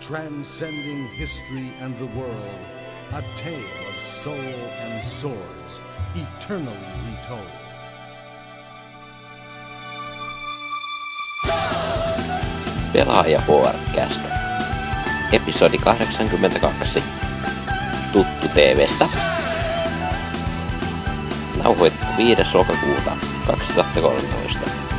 transcending history and the world, a tale of soul and swords, eternally retold. Pelaaja. Episodi 82. Tuttu TVstä. Nauhoitettu 5. lokakuuta 2013.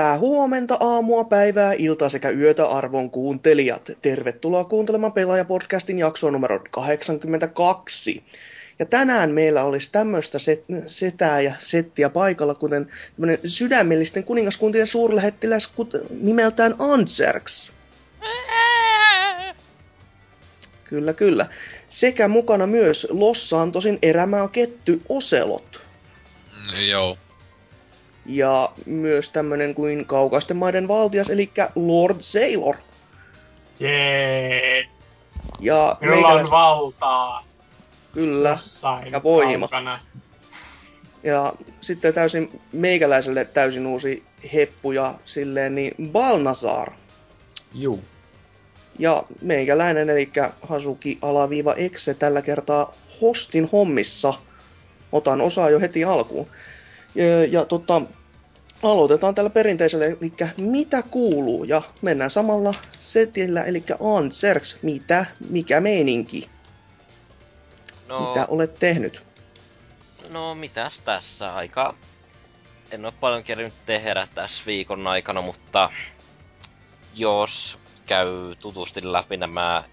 Hyvää huomenta, aamua, päivää, iltaa sekä yötä arvon kuuntelijat. Tervetuloa kuuntelemaan Pelaaja-podcastin jaksoa numero 82. Ja tänään meillä olisi tämmöistä set, setää ja settiä paikalla, kuten tämmöinen sydämellisten kuningaskuntien suurlähettiläs kut- nimeltään Anserks. Kyllä, kyllä. Sekä mukana myös Lossaan tosin erämaa ketty Oselot. Joo. Ja myös tämmönen kuin kaukaisten maiden valtias, eli Lord Sailor. Jee, Ja minulla on meikäläis- valtaa Kyllä. jossain ja voima. kaukana. Ja sitten täysin meikäläiselle täysin uusi heppu ja silleen niin Balnazar. Juu. Ja meikäläinen, eli Hasuki alaviiva Exe tällä kertaa hostin hommissa. Otan osaa jo heti alkuun. Ja, ja tota, aloitetaan tällä perinteisellä, eli mitä kuuluu, ja mennään samalla setillä, eli Anserks, mitä, mikä meininki, No, mitä olet tehnyt? no mitäs tässä aika... En ole paljon kerännyt tehdä tässä viikon aikana, mutta jos käy tutusti läpi nämä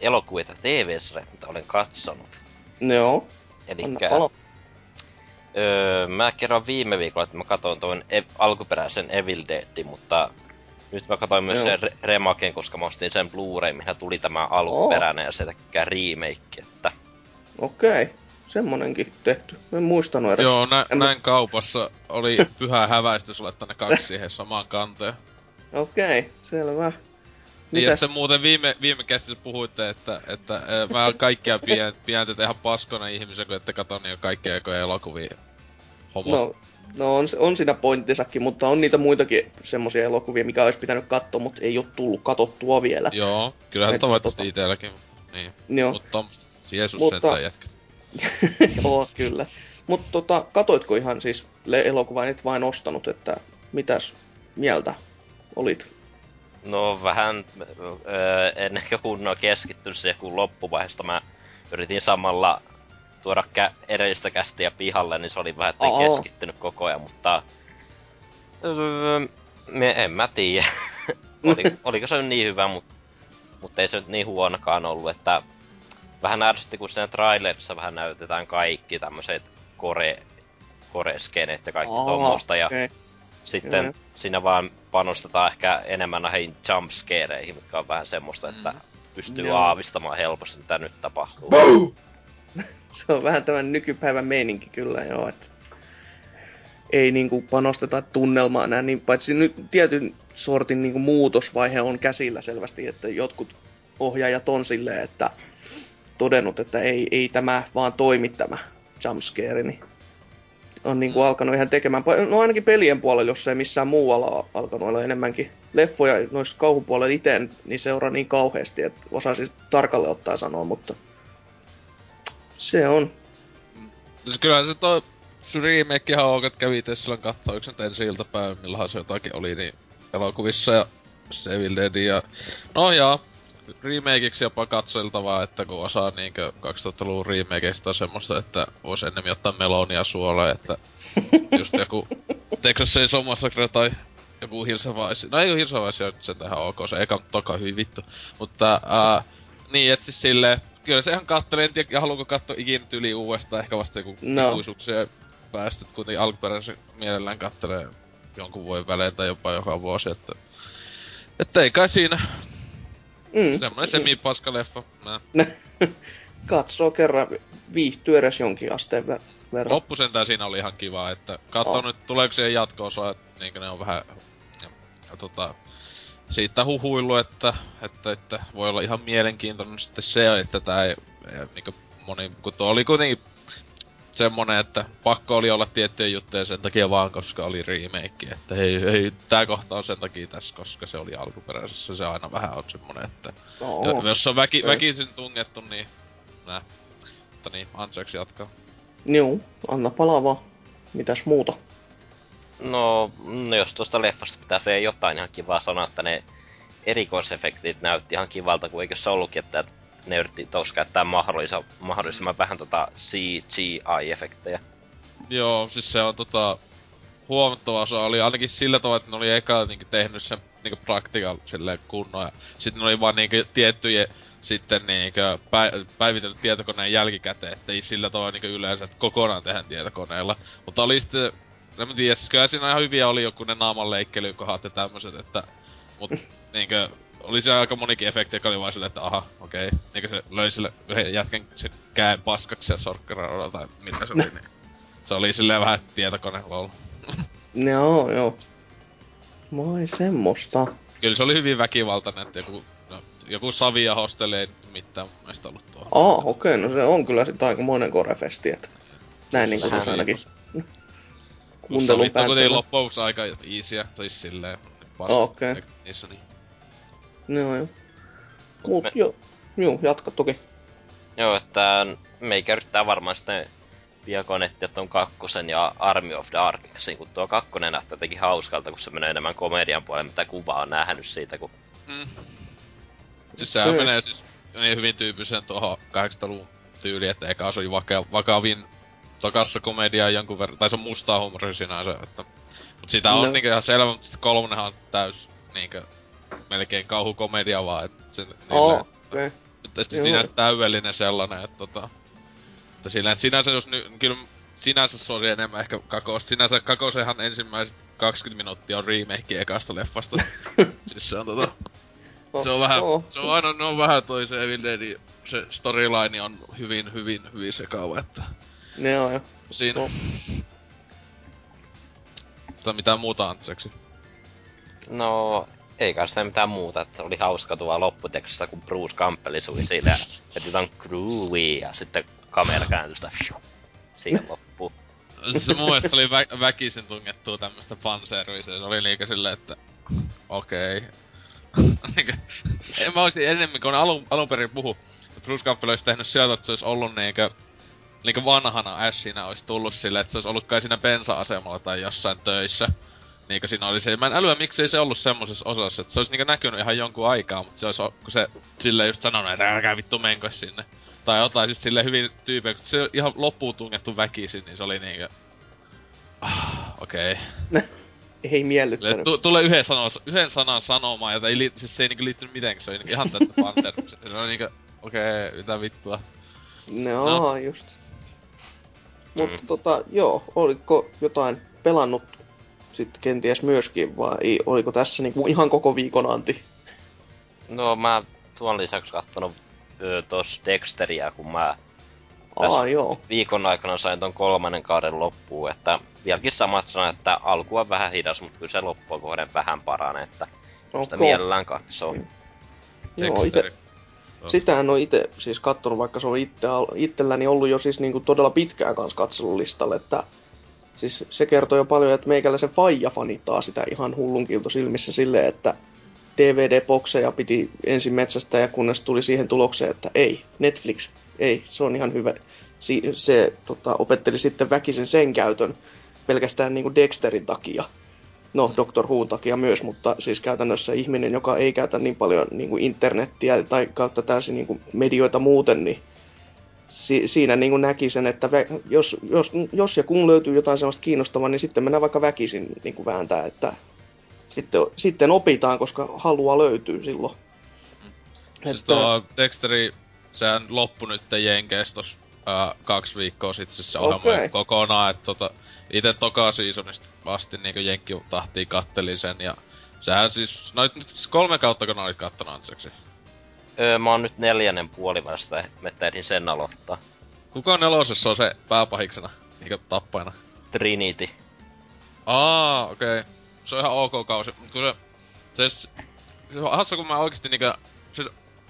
elokuvat ja TV-sarjat, mitä olen katsonut. Joo, Eli anna palo. Öö, mä kerron viime viikolla, että mä katsoin tuon e- alkuperäisen Evil Deadin, mutta nyt mä katsoin myös Joo. sen re- remaken, koska mä ostin sen Blu-ray, mihin tuli tämä alkuperäinen ja se tekee remake, että Okei, semmonenkin tehty. Mä en muistanut edes. Joo, nä- En näin kaupassa oli pyhä häväistys laittaa ne kaksi siihen samaan kanteen. Okei, selvä. Niin, ja Mitäs? sitten muuten viime, viime kästissä puhuitte, että, että mä oon kaikkia pien, pientä ihan paskona ihmisiä, kun ette katso niin kaikkia ekoja elokuvia. Homo. No, no on, on siinä pointtisakin, mutta on niitä muitakin semmosia elokuvia, mikä olisi pitänyt katsoa, mutta ei ole tullut katottua vielä. Joo, kyllähän Et tavoitteesti tota- itelläkin. Niin. Joo, Mutta. Jeesus Mutta- sentään jätkät. joo kyllä. Mutta tota, katoitko ihan siis elokuvaa, et vain ostanut, että mitäs mieltä olit? No vähän öö, en ehkä kunnolla keskittynyt siihen, kun loppuvaiheesta mä yritin samalla tuoda kä- edellistä kästiä pihalle, niin se oli vähän, että ei keskittynyt koko ajan, mutta... Öö, me, en mä tiedä. oli, oliko se niin hyvä, mutta mut ei se nyt niin huonokaan ollut, että vähän ärsytti, kun siinä trailerissa vähän näytetään kaikki tämmöiset kore, koreskeneet ja kaikki Aa, tuommoista, ja. Sitten Joo. siinä vaan panostetaan ehkä enemmän näihin jumpscareihin, mitkä on vähän semmoista, että pystyy Joo. aavistamaan helposti, mitä nyt tapahtuu. Se on vähän tämän nykypäivän meininki kyllä, joo, että ei niinku panosteta tunnelmaan enää, niin paitsi nyt tietyn sortin niinku muutosvaihe on käsillä selvästi, että jotkut ohjaajat on silleen, että todennut, että ei, ei tämä vaan toimi tämä jumpscare, niin on niinku alkanut ihan tekemään, no ainakin pelien puolella, jos ei missään muualla ole alkanut olla enemmänkin leffoja noissa kauhupuolella itse, niin seuraa niin kauheasti, että osaisin tarkalleen ottaa sanoa, mutta se on. Siis kyllähän se toi remake ihan ok, että kävi itse silloin kattoo yksi nyt ensi iltapäivä, milloinhan se jotakin oli niin elokuvissa ja se Evil Dead ja... No jaa, remakeiksi jopa katseltavaa, että kun osaa niinkö 2000-luvun remakeista on semmoista, että voisi ennemmin ottaa melonia suoleen, että just joku Texas Chainsaw Massacre tai joku Hirsavaisi. No ei oo Hirsavaisi on sen tähän ok, se eka toka hyvin vittu. Mutta uh, niin, et siis silleen, kyllä se ihan kattelee, en tiedä haluanko katsoa ikinä tyli uudestaan, ehkä vasta joku No. ikuisuuksia päästä, että kuitenkin alkuperäisen mielellään kattelee jonkun vuoden välein tai jopa joka vuosi, että... Että ei kai siinä. Mm. Semmoinen semi-paska leffa. Nää. Katsoo kerran, viihtyy edes jonkin asteen ver- verran. Loppu sentään siinä oli ihan kiva, että katso Oh. nyt tuleeko siihen jatko-osa, niinkö ne on vähän... Ja, ja tota, siitä huhuillu, että, että, että, voi olla ihan mielenkiintoinen sitten se, että tää ei, ei niinku moni, kun tuo oli kuitenkin semmonen, että pakko oli olla tiettyjä juttuja sen takia vaan, koska oli remake, että hei, hei, tää kohta on sen takia tässä, koska se oli alkuperäisessä, se aina vähän on semmonen, että oh. jos se on väki, väkisin tungettu, niin nää. Mutta niin, Anseksi jatkaa. Juu, anna palaa vaan. Mitäs muuta? No, no jos tuosta leffasta pitää vielä jotain ihan kivaa sanoa, että ne erikoisefektit näytti ihan kivalta, kun eikö se ollutkin, että ne yritti tuossa käyttää mahdollisimman, mahdollisimman vähän tota CGI-efektejä. Joo, siis se on tota huomattava osa oli ainakin sillä tavalla, että ne oli eka niinku tehnyt sen niinku practical silleen kunnon ja sitten ne oli vaan niinku tiettyjä sitten niinku pä- päivitellyt tietokoneen jälkikäteen, että ei sillä tavalla niinku yleensä, että kokonaan tehdään tietokoneella. Mutta oli sitten, en mä tiedä, siis kyllä siinä ihan hyviä oli joku ne naamanleikkelykohat ja tämmöset, että mut niinku oli se aika monikin efekti, joka oli vaan silleen, että aha, okei. Okay. Niinku se löi sille yhden jätkän sen käen paskaksi ja sorkkaralla tai mitä se oli, niin se oli silleen vähän tietokone lol. Joo, joo. Moi semmoista. Kyllä se oli hyvin väkivaltainen, että joku, no, joku savi ja hosteli ei mitään mun mielestä ollut tuo. Aa, okei, no se on kyllä sitten aikamoinen korefesti, että näin niin Vähän tuossa ainakin Kuuntelun on kuitenkin päätteellä. loppuksi aika easyä, tai silleen Okei. efekti niissä, niin. Joo, joo. Mut me- joo, joo, jatka toki. Joo, että meikä yrittää varmaan sitten piakon etsiä ton kakkosen ja Army of Darknessin, kun tuo kakkonen näyttää jotenkin hauskalta, kun se menee enemmän komedian puolelle, mitä kuvaa on nähnyt siitä, kun Mm. Siis sehän Kyllä. menee siis niin hyvin tyyppiseen tuohon 80-luvun tyyliin, että eka oli vaka- vakavin tokassa komedia jonkun verran, tai se on mustaa huumoria sinänsä, että... Mut sitä on No. niinkö ihan selvä, mutta kolmonenhan on täys niinkö melkein kauhukomedia vaan, että se niille, Oo, okei. Okay. Mutta sitten Joo. sinänsä täydellinen sellainen, että tota... Että sillä, että sinänsä jos nyt, kyllä sinänsä suosi enemmän ehkä kakosta. Sinänsä kakosehan ensimmäiset 20 minuuttia on remake ekasta leffasta. siis se on tota... Se on vähän, Joo. se on aina, ne on vähän toi se Evil Dead, se storyline on hyvin, hyvin, hyvin sekaava, että Joo, joo. siinä... Joo. Mutta mitään muuta Antseksi. No, ei kai sitä mitään muuta, että oli hauska tuo lopputekstissä, kun Bruce Campbell suli siitä ja heti tämän groovy ja sitten kamera kääntyi sitä siihen loppuu. Se mun mielestä oli vä- väkisin tungettua tämmöstä fanserviceä. Se oli liikä silleen, että okei. Okay. en mä olisin enemmän, kun alun, alun perin puhu. että Bruce Campbell olisi tehnyt sieltä, että se olisi ollut niinkö, niinkö vanhana Ashina olisi tullut silleen, että se olisi ollut kai siinä bensa-asemalla tai jossain töissä. Niinkö siinä oli se, mä en älyä miksei se ollut semmosessa osassa, että se olisi niinkö näkynyt ihan jonkun aikaa, mutta se olisi, kun se silleen just sanonut, että älkää vittu menkö sinne. Tai jotain siis silleen hyvin tyyppiä, kun se ihan loppuun tungettu väkisin, niin se oli niinkö... Ah, okei. Okay. Ei miellyttänyt. Tu- tulee yhden, sanon, yhden sanan sanomaan, jota ei li- siis se ei niinku liittynyt mitenkään, se oli niinku ihan tästä Panther. se oli niinku, okei, okay, mitä vittua. No, No. just. Mutta tota, joo, oliko jotain pelannut sitten kenties myöskin, vai oliko tässä niinku ihan koko viikon anti? No mä tuon lisäksi kattonut tos Dexteriä, kun mä Aa, joo. viikon aikana sain ton kolmannen kauden loppuun, että vieläkin samat sanat, että alku on vähän hidas, mutta kyllä se loppua kohden vähän paranee, että sitä Okay. mielellään katsoo. Joo, ite, sitä en ole itse siis kattonut, vaikka se on itse, itselläni ollut jo siis niinku todella pitkään kanssa katselulistalle, että siis se kertoo jo paljon, että meikäläisen faija fanittaa sitä ihan hullunkilto silmissä silleen, että DVD-bokseja piti ensin metsästä ja kunnes tuli siihen tulokseen, että ei, Netflix, ei, se on ihan hyvä. Si- se tota, opetteli sitten väkisen sen käytön pelkästään niinku Dexterin takia. No, Doctor Who takia myös, mutta siis käytännössä ihminen, joka ei käytä niin paljon niin kuin internettiä tai kautta täysin niin kuin medioita muuten, niin si- siinä niin kuin näki sen, että vä- jos, jos, jos ja kun löytyy jotain sellaista kiinnostavaa, niin sitten mennään vaikka väkisin niin kuin vääntää, että sitten, sitten opitaan, koska halua löytyy silloin. Siis tuo Dexteri, sehän loppui nyt Jenkeissä tos ää, kaksi viikkoa sitten siis se ohjelma Okei. kokonaan, että tota, ite toka seasonista asti niinku Jenkki tahtiin kattelin sen ja sehän siis, noit nyt kolme kautta kun olit kattonut anteeksi. Öö, mä oon nyt neljännen puoli vasta, mä ehdin sen aloittaa. Kuka nelosessa on se pääpahiksena, niinku tappajana? Trinity. Aa, okei. Okay. Se on ihan ok kausi, mut kun se... Se, se on hassu, kun mä oikeesti niinkö... Se,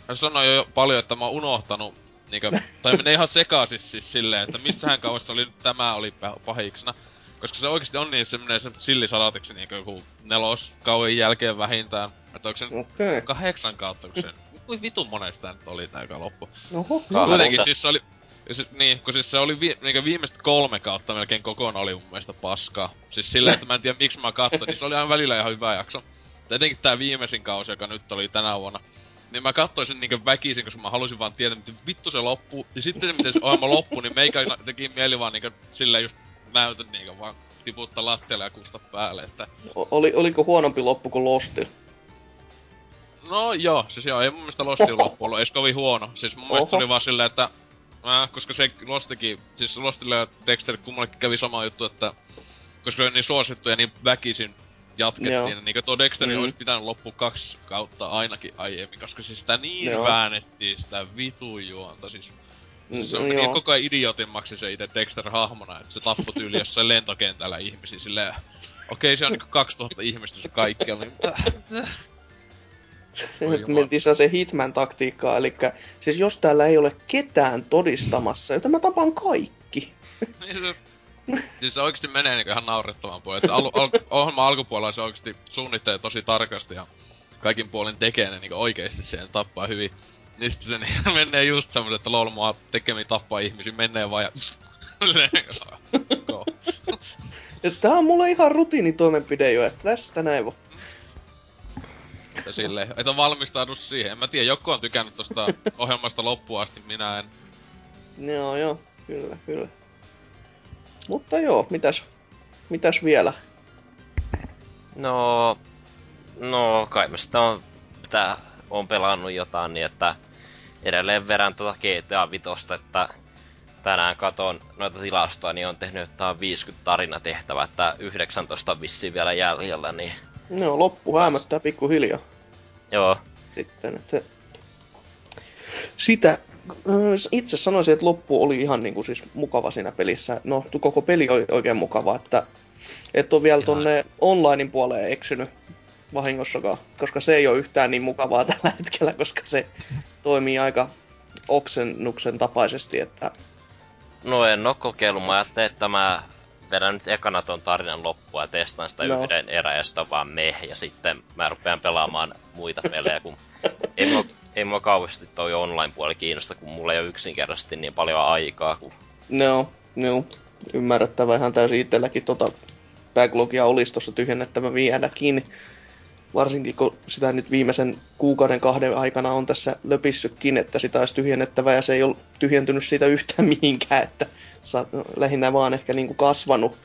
se sanoi jo paljon, että mä oon unohtanut niinkö... tai menee ihan sekaisin siis silleen, että missähän kauessa oli nyt tämä oli pah- pahiksena. Koska se oikeesti on niin semmonen se sillisalatiksi niinkö joku neloskauden jälkeen vähintään. Että onko se. Okay. kahdeksan kautta, kun se... Kui vitun monesta nyt oli tää joka loppu. Oho. Kuitenkin siis se oli... Ja sit, niin, kun siis se oli vi, niin viimeiset kolme kautta melkein kokonaan oli mun mielestä paskaa. Siis silleen, että mä en tiedä miksi mä katsoin, niin se oli aina välillä ihan hyvä jakso. Ja etenkin tää viimeisin kausi, joka nyt oli tänä vuonna. Niin mä katsoisin niinkö väkisin, koska mä halusin vaan tietää, miten vittu se loppuu. Ja sitten se, miten se ohjelma loppui, niin meikä teki mieli vaan niinkö silleen just näytön niinkö vaan tiputtaa lattialle ja kusta päälle, että... O- Oli, oliko huonompi loppu kuin Lostil? No joo, siis joo, ei mun mielestä Lostin loppu ollut edes kovin huono. Siis mun mielestä Oho. oli vaan silleen, että... Äh, koska se Lostikin, siis Lostille ja Dexter kummallekin kävi sama juttu, että... Koska se oli niin suosittu ja niin väkisin jatkettiin, Joo. niin kuin tuo Dexteri Mm. olisi pitänyt loppua kaksi kautta ainakin aiemmin, koska siis sitä niin Joo. väännettiin, sitä vitun juonta, siis... Siis se Mm, meni joo. koko ajan idiotimmaksi se itse Dexter-hahmona, että se tappoi tyyli jossain lentokentällä ihmisiä silleen... Okei, se on niinku 2000 ihmistä se kaikkialla, niin Nyt mentiin se Hitman-taktiikkaa, eli siis jos täällä ei ole ketään todistamassa, joten mä tapan kaikki. Niin se, siis se oikeesti menee niinku ihan naurettavan puolelle. Et se alu, al, ohjelman alkupuolella se oikeesti suunnittelee tosi tarkasti ja kaikin puolin tekee ne niinku oikeesti siihen tappaa hyvin. Niin sitten se niin, menee just semmoset, että lol mua tekemi tappaa ihmisiä, menee vaan. Ja tää on mulle ihan rutiinitoimenpide jo, että tästä näin voi. Että silleen, et on valmistaudu siihen. En mä tiedä, joku on tykännyt tosta ohjelmasta loppuun asti, minä en. Joo, joo, kyllä, kyllä. Mutta joo, mitäs, mitäs vielä? No, no kai mä sitä on, mitä on pelannut jotain, niin että edelleen verran tuota GTA Vitosta, että tänään katon noita tilastoja, niin on tehnyt jotain 50 tarinatehtävää, että 19 on vissiin vielä jäljellä, niin No, loppu häämöttää pikkuhiljaa joo. sitten, että sitä ö, itse sanoisin, että loppu oli ihan niin kuin siis mukava siinä pelissä. No, koko peli oli oikein mukava, että et ole vielä tonne onlinein puoleen eksynyt vahingossakaan, koska se ei ole yhtään niin mukavaa tällä hetkellä, koska se toimii aika oksennuksen tapaisesti, että No en oo kokeillut, mä ajattelin, että mä vedän nyt ekana ton tarinan loppua ja testaan sitä No. yhden sitä vaan meh, ja sitten mä rupean pelaamaan muita pelejä, kun ei mua, ei mua kauheasti toi online-puoli kiinnosta, kun mulla ei ole yksinkertaisesti niin paljon aikaa, kun no, no, ymmärrettävä ihan täysin itselläkin tota backlogia olisi tuossa tyhjennettävä vieläkin. Varsinkin kun sitä nyt viimeisen kuukauden kahden aikana on tässä löpissytkin, että sitä olisi tyhjennettävä ja se ei ole tyhjentynyt siitä yhtään mihinkään, että lähinnä vaan ehkä niinku kasvanut.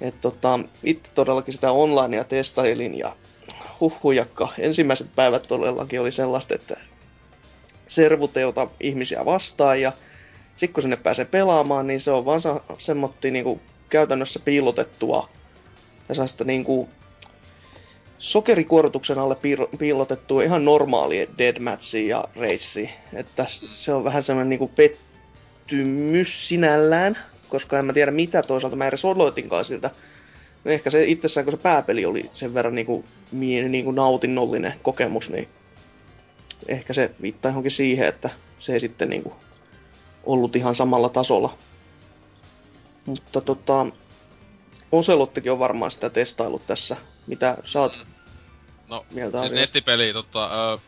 Et tota, itse todellakin sitä onlinea testailin ja huhhujakka. Ensimmäiset päivät todellakin oli sellaista, että servut ei ota ihmisiä vastaan ja sitten kun sinne pääsee pelaamaan, niin se on vaan semmotti niinku käytännössä piilotettua ja sellaista niinku sokerikuorotuksen alle piilotettua ihan normaalia deadmatchia ja reissi. Että se on vähän semmoinen niinku pettymys sinällään, koska en mä tiedä mitä toisaalta mä edes odotinkaan siltä. No ehkä se itsessään, kun se pääpeli oli sen verran niinku, mie- niinku nautinnollinen kokemus, niin ehkä se viittaa johonkin siihen, että se ei sitten niinku ollut ihan samalla tasolla. Mutta tota, Oselottikin on varmaan sitä testailut tässä. Mitä sä oot Mm. No, mieltä siis asiasta? Nestipeli, tota... Ö,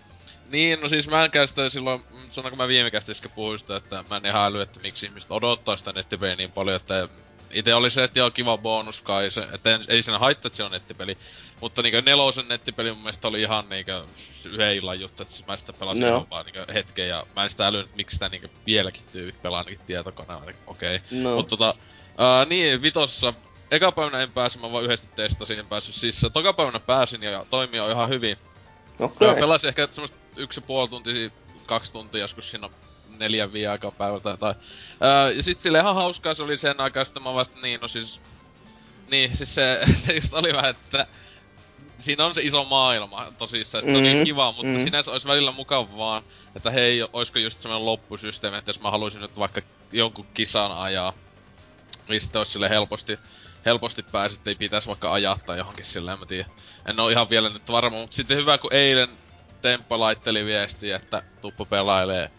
niin, no siis mä en käy sitä silloin, mm, sanoin kun mä viime kästissä puhuin sitä, että mä en ihan äly, että miksi ihmiset odottaa sitä nettipeliä niin paljon, että Itse oli se, että joo, kiva bonus kai se, että en, ei siinä haittaa, että se on nettipeli. Mutta niinkö nelosen nettipeli mun mielestä oli ihan niinkö yhden illan juttu, että siis mä sitä pelasin No. vaan niinkö hetken ja mä en sitä älynyt, miksi sitä niinkö vieläkin tyypit pelaa ainakin tietokoneella, niin okei. Okay. No. Mutta tota, ää, niin, vitossa, eka päivänä en päässyt, mä vaan yhdesti testasin, en päässyt sisään. Toka päivänä pääsin ja toimii ihan hyvin. Okei. Okay. Pelasin ehkä semmoista yksi puoli tuntia, kaksi tuntia joskus siinä neljän viiden aikaa päivältä tai jotain. Öö, ja sit sille ihan hauskaa se oli sen aikaa, sitten mä vaan, että niin, no siis... Niin, siis se, se just oli vähän, että siinä on se iso maailma tosissaan, että se on niin kiva, mutta mhm. sinänsä olisi välillä mukava vaan, että hei, olisiko just semmoinen loppusysteemi, että jos mä haluaisin nyt vaikka jonkun kisan ajaa, niin sitten olisi sille helposti, helposti pääsit, ei pitäisi vaikka ajaa tai johonkin silleen, en mä tiedä. En oo ihan vielä nyt varma, mutta sitten hyvä, kun eilen Temppa laitteli viestiä, että tuppo pelailee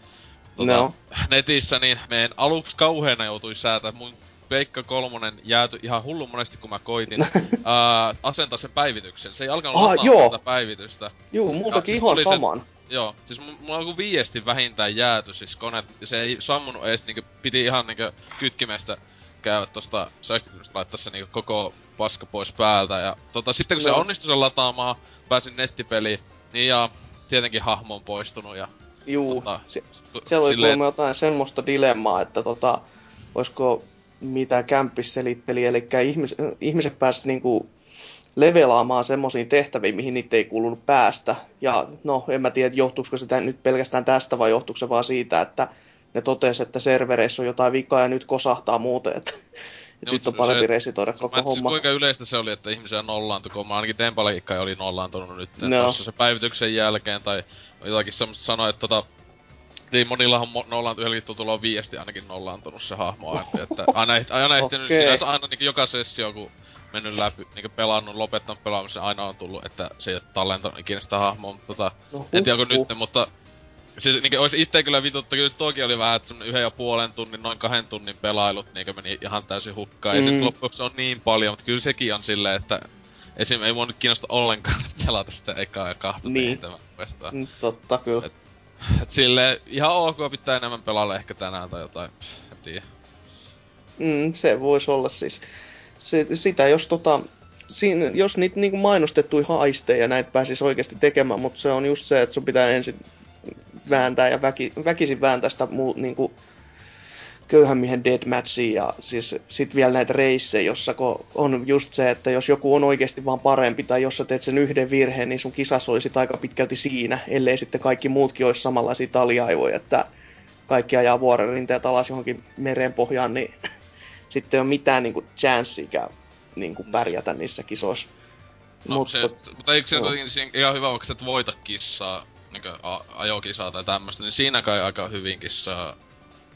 tota, No. netissä, niin meidän aluksi kauheena joutui säätää mun Peikka kolmonen jääty ihan hullu monesti, kun mä koitin ää, asentaa sen päivityksen. Se ei alkanut Ah, lataa joo. sitä päivitystä. Multakin Ja ihan oli se- saman. Joo, siis mu- mulla on joku viesti vähintään jääty, siis kone, se ei sammunut edes, niinku, piti ihan niinku kytkimestä käydä tosta sähköistä laittaa se niinku koko paska pois päältä. Ja tota, sitten kun se No. onnistui sen lataamaan, pääsin nettipeliin, niin ja tietenkin hahmo on poistunut ja Juu, Tota, se, siellä oli silleen- kuulemma jotain semmoista dilemmaa, että tota, olisiko mitä kämppis selitteli, eli ihmis, ihmiset pääsivät niinku levelaamaan semmoisiin tehtäviin, mihin niitä ei kuulunut päästä. Ja no, en mä tiedä, johtuuko se nyt pelkästään tästä vai johtuuko se vaan siitä, että ne totesi, että servereissä on jotain vikaa ja nyt kosahtaa muuten, että, Joo, nyt on parempi se- resitoida Mä koko tiedä, homma. kuinka yleistä se oli, että ihmisiä nollaantui, kun mä ainakin Tempaleikka oli nollaantunut nyt No. tuossa se päivityksen jälkeen, tai jotakin semmoista sanoa, että tota, niin monillahan mo- nollaantu yhdelläkin tutulla on viesti ainakin nollaantunut se hahmo, että, että aina, aina ehtinyt Okei. sinänsä aina niin joka sessio, kun mennyt läpi, niin pelannut, lopettanut pelaamisen, aina on tullut, että se ei ole tallentanut ikinä sitä hahmoa, mutta tota, No, en tiedä onko huh, nyt, mutta Siis niinkö ois itse kyllä vituttu, kyllä se toki oli vähän, että yhden ja puolen tunnin, noin kahden tunnin pelailut niinkö meni ihan täysin hukkaan. Mm. Ja Mm. sit loppujen se on niin paljon, mutta kyllä sekin on silleen, että esim. ei mua nyt kiinnosta ollenkaan pelata sitä ekaa ja kahta Niin. tehtävää. Mm, Totta, kyllä. Et- Et silleen, ihan ok pitää enemmän pelailla ehkä tänään tai jotain, pff, en tiedä. Mm, se voisi olla siis. Se, sitä jos tota, siinä, jos niitä niinku mainostettuja haisteja näitä pääsisi oikeasti tekemään, mutta se on just se, että sun pitää ensin vääntää ja väki, väkisin vääntää sitä muu, niinku, köyhän miehen deadmatchia ja siis sit vielä näitä reissejä, jossa on just se, että jos joku on oikeasti vaan parempi tai jos sä teet sen yhden virheen, niin sun kisas olisi aika pitkälti siinä, ellei sitten kaikki muutkin olisi samanlaisia taliaivoja, että kaikki ajaa vuoren rinteet alas johonkin merenpohjaan, niin sitten ei ole mitään niinku chanceikään niinku pärjätä niissä kisoissa. No mutta, se, mutta eikö se kuitenkin siinä ihan hyvä, vaikka et voita kissaa, niinkö a- ajokisaa tai tämmöstä, niin siinä kai aika hyvinkin saa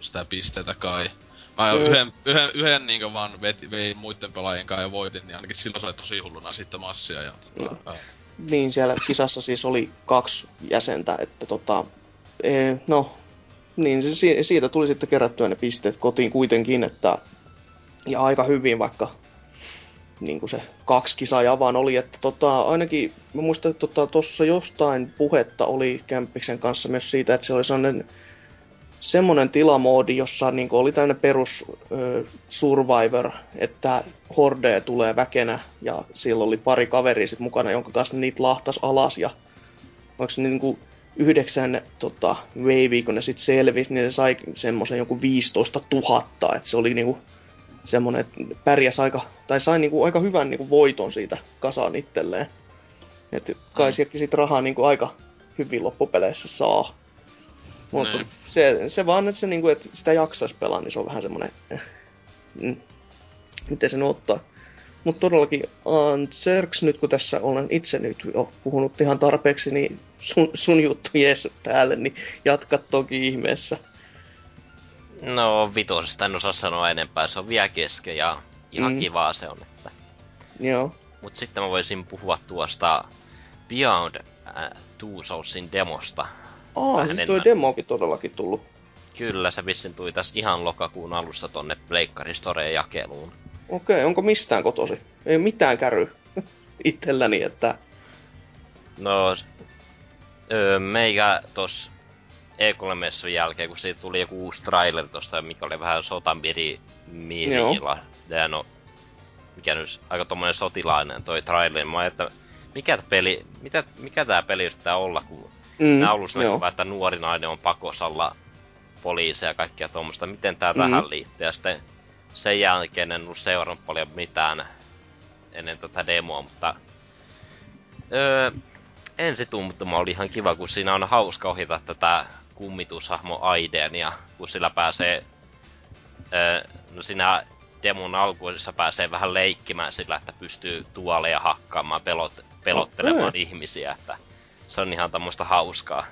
sitä pisteitä kai. Mä Joo. yhden, yhden, yhden niinkö vaan veti, vein muiden pelaajien kanssa ja voitin, niin ainakin silloin sai tosi hulluna sitten massia ja tota, ää, Niin, siellä kisassa siis oli kaksi jäsentä, että tota, ee, no, niin si- siitä tuli sitten kerättyä ne pisteet kotiin kuitenkin, että ja aika hyvin vaikka niin kuin se kaksi kisaajaa vaan oli, että tota, ainakin mä muistan, että tota, tuossa jostain puhetta oli Kämppiksen kanssa myös siitä, että se oli sellainen semmoinen tilamoodi, jossa niin oli tämmöinen perus ö, survivor, että horde tulee väkenä ja silloin oli pari kaveria sit mukana, jonka kanssa niitä lahtas alas ja onko niin kuin yhdeksän tota, wavea, kun ne sitten selvisi, niin se sai semmoisen joku 15 000, että se oli niinku semmoinen, että pärjäs aika, tai sai niinku aika hyvän niinku voiton siitä kasaan itselleen. Et kai Mm. sielläkin sit rahaa niinku aika hyvin loppupeleissä saa. Mutta Niin. se, se vaan, että, se, niinku, että sitä jaksaisi pelaa, niin se on vähän semmoinen, eh, mm, miten sen ottaa. Mutta todellakin, Anserks, nyt kun tässä olen itse nyt jo puhunut ihan tarpeeksi, niin sun, sun juttu jees päälle, niin jatka toki ihmeessä. No vitosesta en osaa sanoa enempää, se on vielä kesken ja ihan Mm. kivaa se on. Että. Joo. Mut sitten mä voisin puhua tuosta Beyond äh, Two Soulsin demosta. Aa, Vähän siis toi enemmän. demokin todellakin tullut. Kyllä, se vissin tuli tässä ihan lokakuun alussa tonne Pleikkari Storeen jakeluun. Okei, onko mistään kotosi? Ei mitään käry itselläni, että... No, öö, meikä tos E3-messun jälkeen, kun siitä tuli joku uusi trailer tosta, mikä oli vähän sotamiri Joo. ja no, mikä nyt aika tommonen sotilainen toi traileri. Mä että mikä tää peli, mitä, mikä tää peli yrittää olla, kun mm, se alussa näkyy, että nuori nainen on pakosalla poliiseja ja kaikkia tuommoista. Miten tää Mm. tähän liittyy? Ja sitten sen jälkeen en ollut seurannut paljon mitään ennen tätä demoa, mutta öö, ensituntuma oli ihan kiva, kun siinä on hauska ohjata tätä kummitushahmo Aidenia, kun sillä pääsee, öö, no siinä demon alkuisessa pääsee vähän leikkimään sillä, että pystyy tuoleja hakkaamaan, pelot, pelottelemaan Okei. ihmisiä, että se on ihan tämmöistä hauskaa.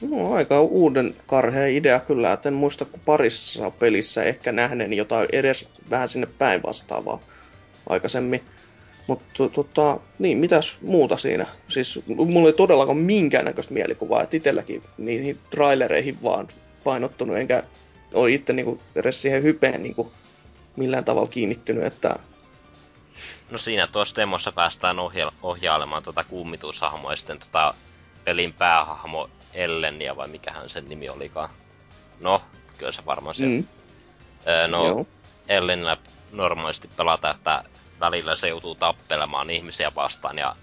No, aika uuden karheen idea kyllä, että en muista kuin parissa pelissä ehkä nähneeni jotain edes vähän sinne päin vastaavaa aikaisemmin. Mutta tota, niin, mitäs muuta siinä? Siis mulla ei todellakaan minkäännäköistä mielikuvaa, että itselläkin niihin trailereihin vaan painottunut, enkä ole itse niinku edes siihen hypeen niinku millään tavalla kiinnittynyt, että No siinä tuossa demossa päästään ohja- ohjailemaan tuota kummitushahmoa ja sitten tota pelin päähahmo Ellenia vai mikähän sen nimi olikaan. No, kyllä se varmaan se. Mm. Öö, no, joo. Ellenillä normaalisti pelata, että välillä se joutuu tappelemaan ihmisiä vastaan. Ja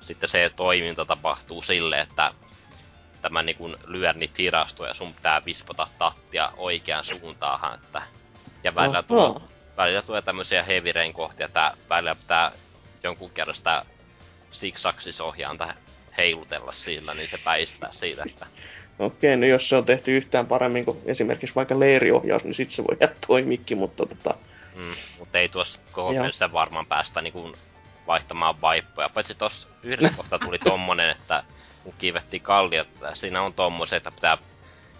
sitten se toiminta tapahtuu sille, että tämä niin lyönnit hirastuu ja sun pitää vispota tattia oikeaan suuntaan, että ja välillä tulee, välillä tulee tämmöisiä heavy rain kohtia, että välillä pitää jonkun kerran sitä siksaksis-ohjaanta heilutella sillä, niin se päistää siitä, että Okei, no jos se on tehty yhtään paremmin kuin esimerkiksi vaikka leiriohjaus, niin sitten se voi toimikki, mutta tota, Mm, mutta ei tuossa koko pelissä varmaan päästä niinku vaihtamaan vaippoja. Paitsi tuossa yhdessä kohtaa tuli tommonen, että kun kiivettiin kalliot, että siinä on tommoset, että pitää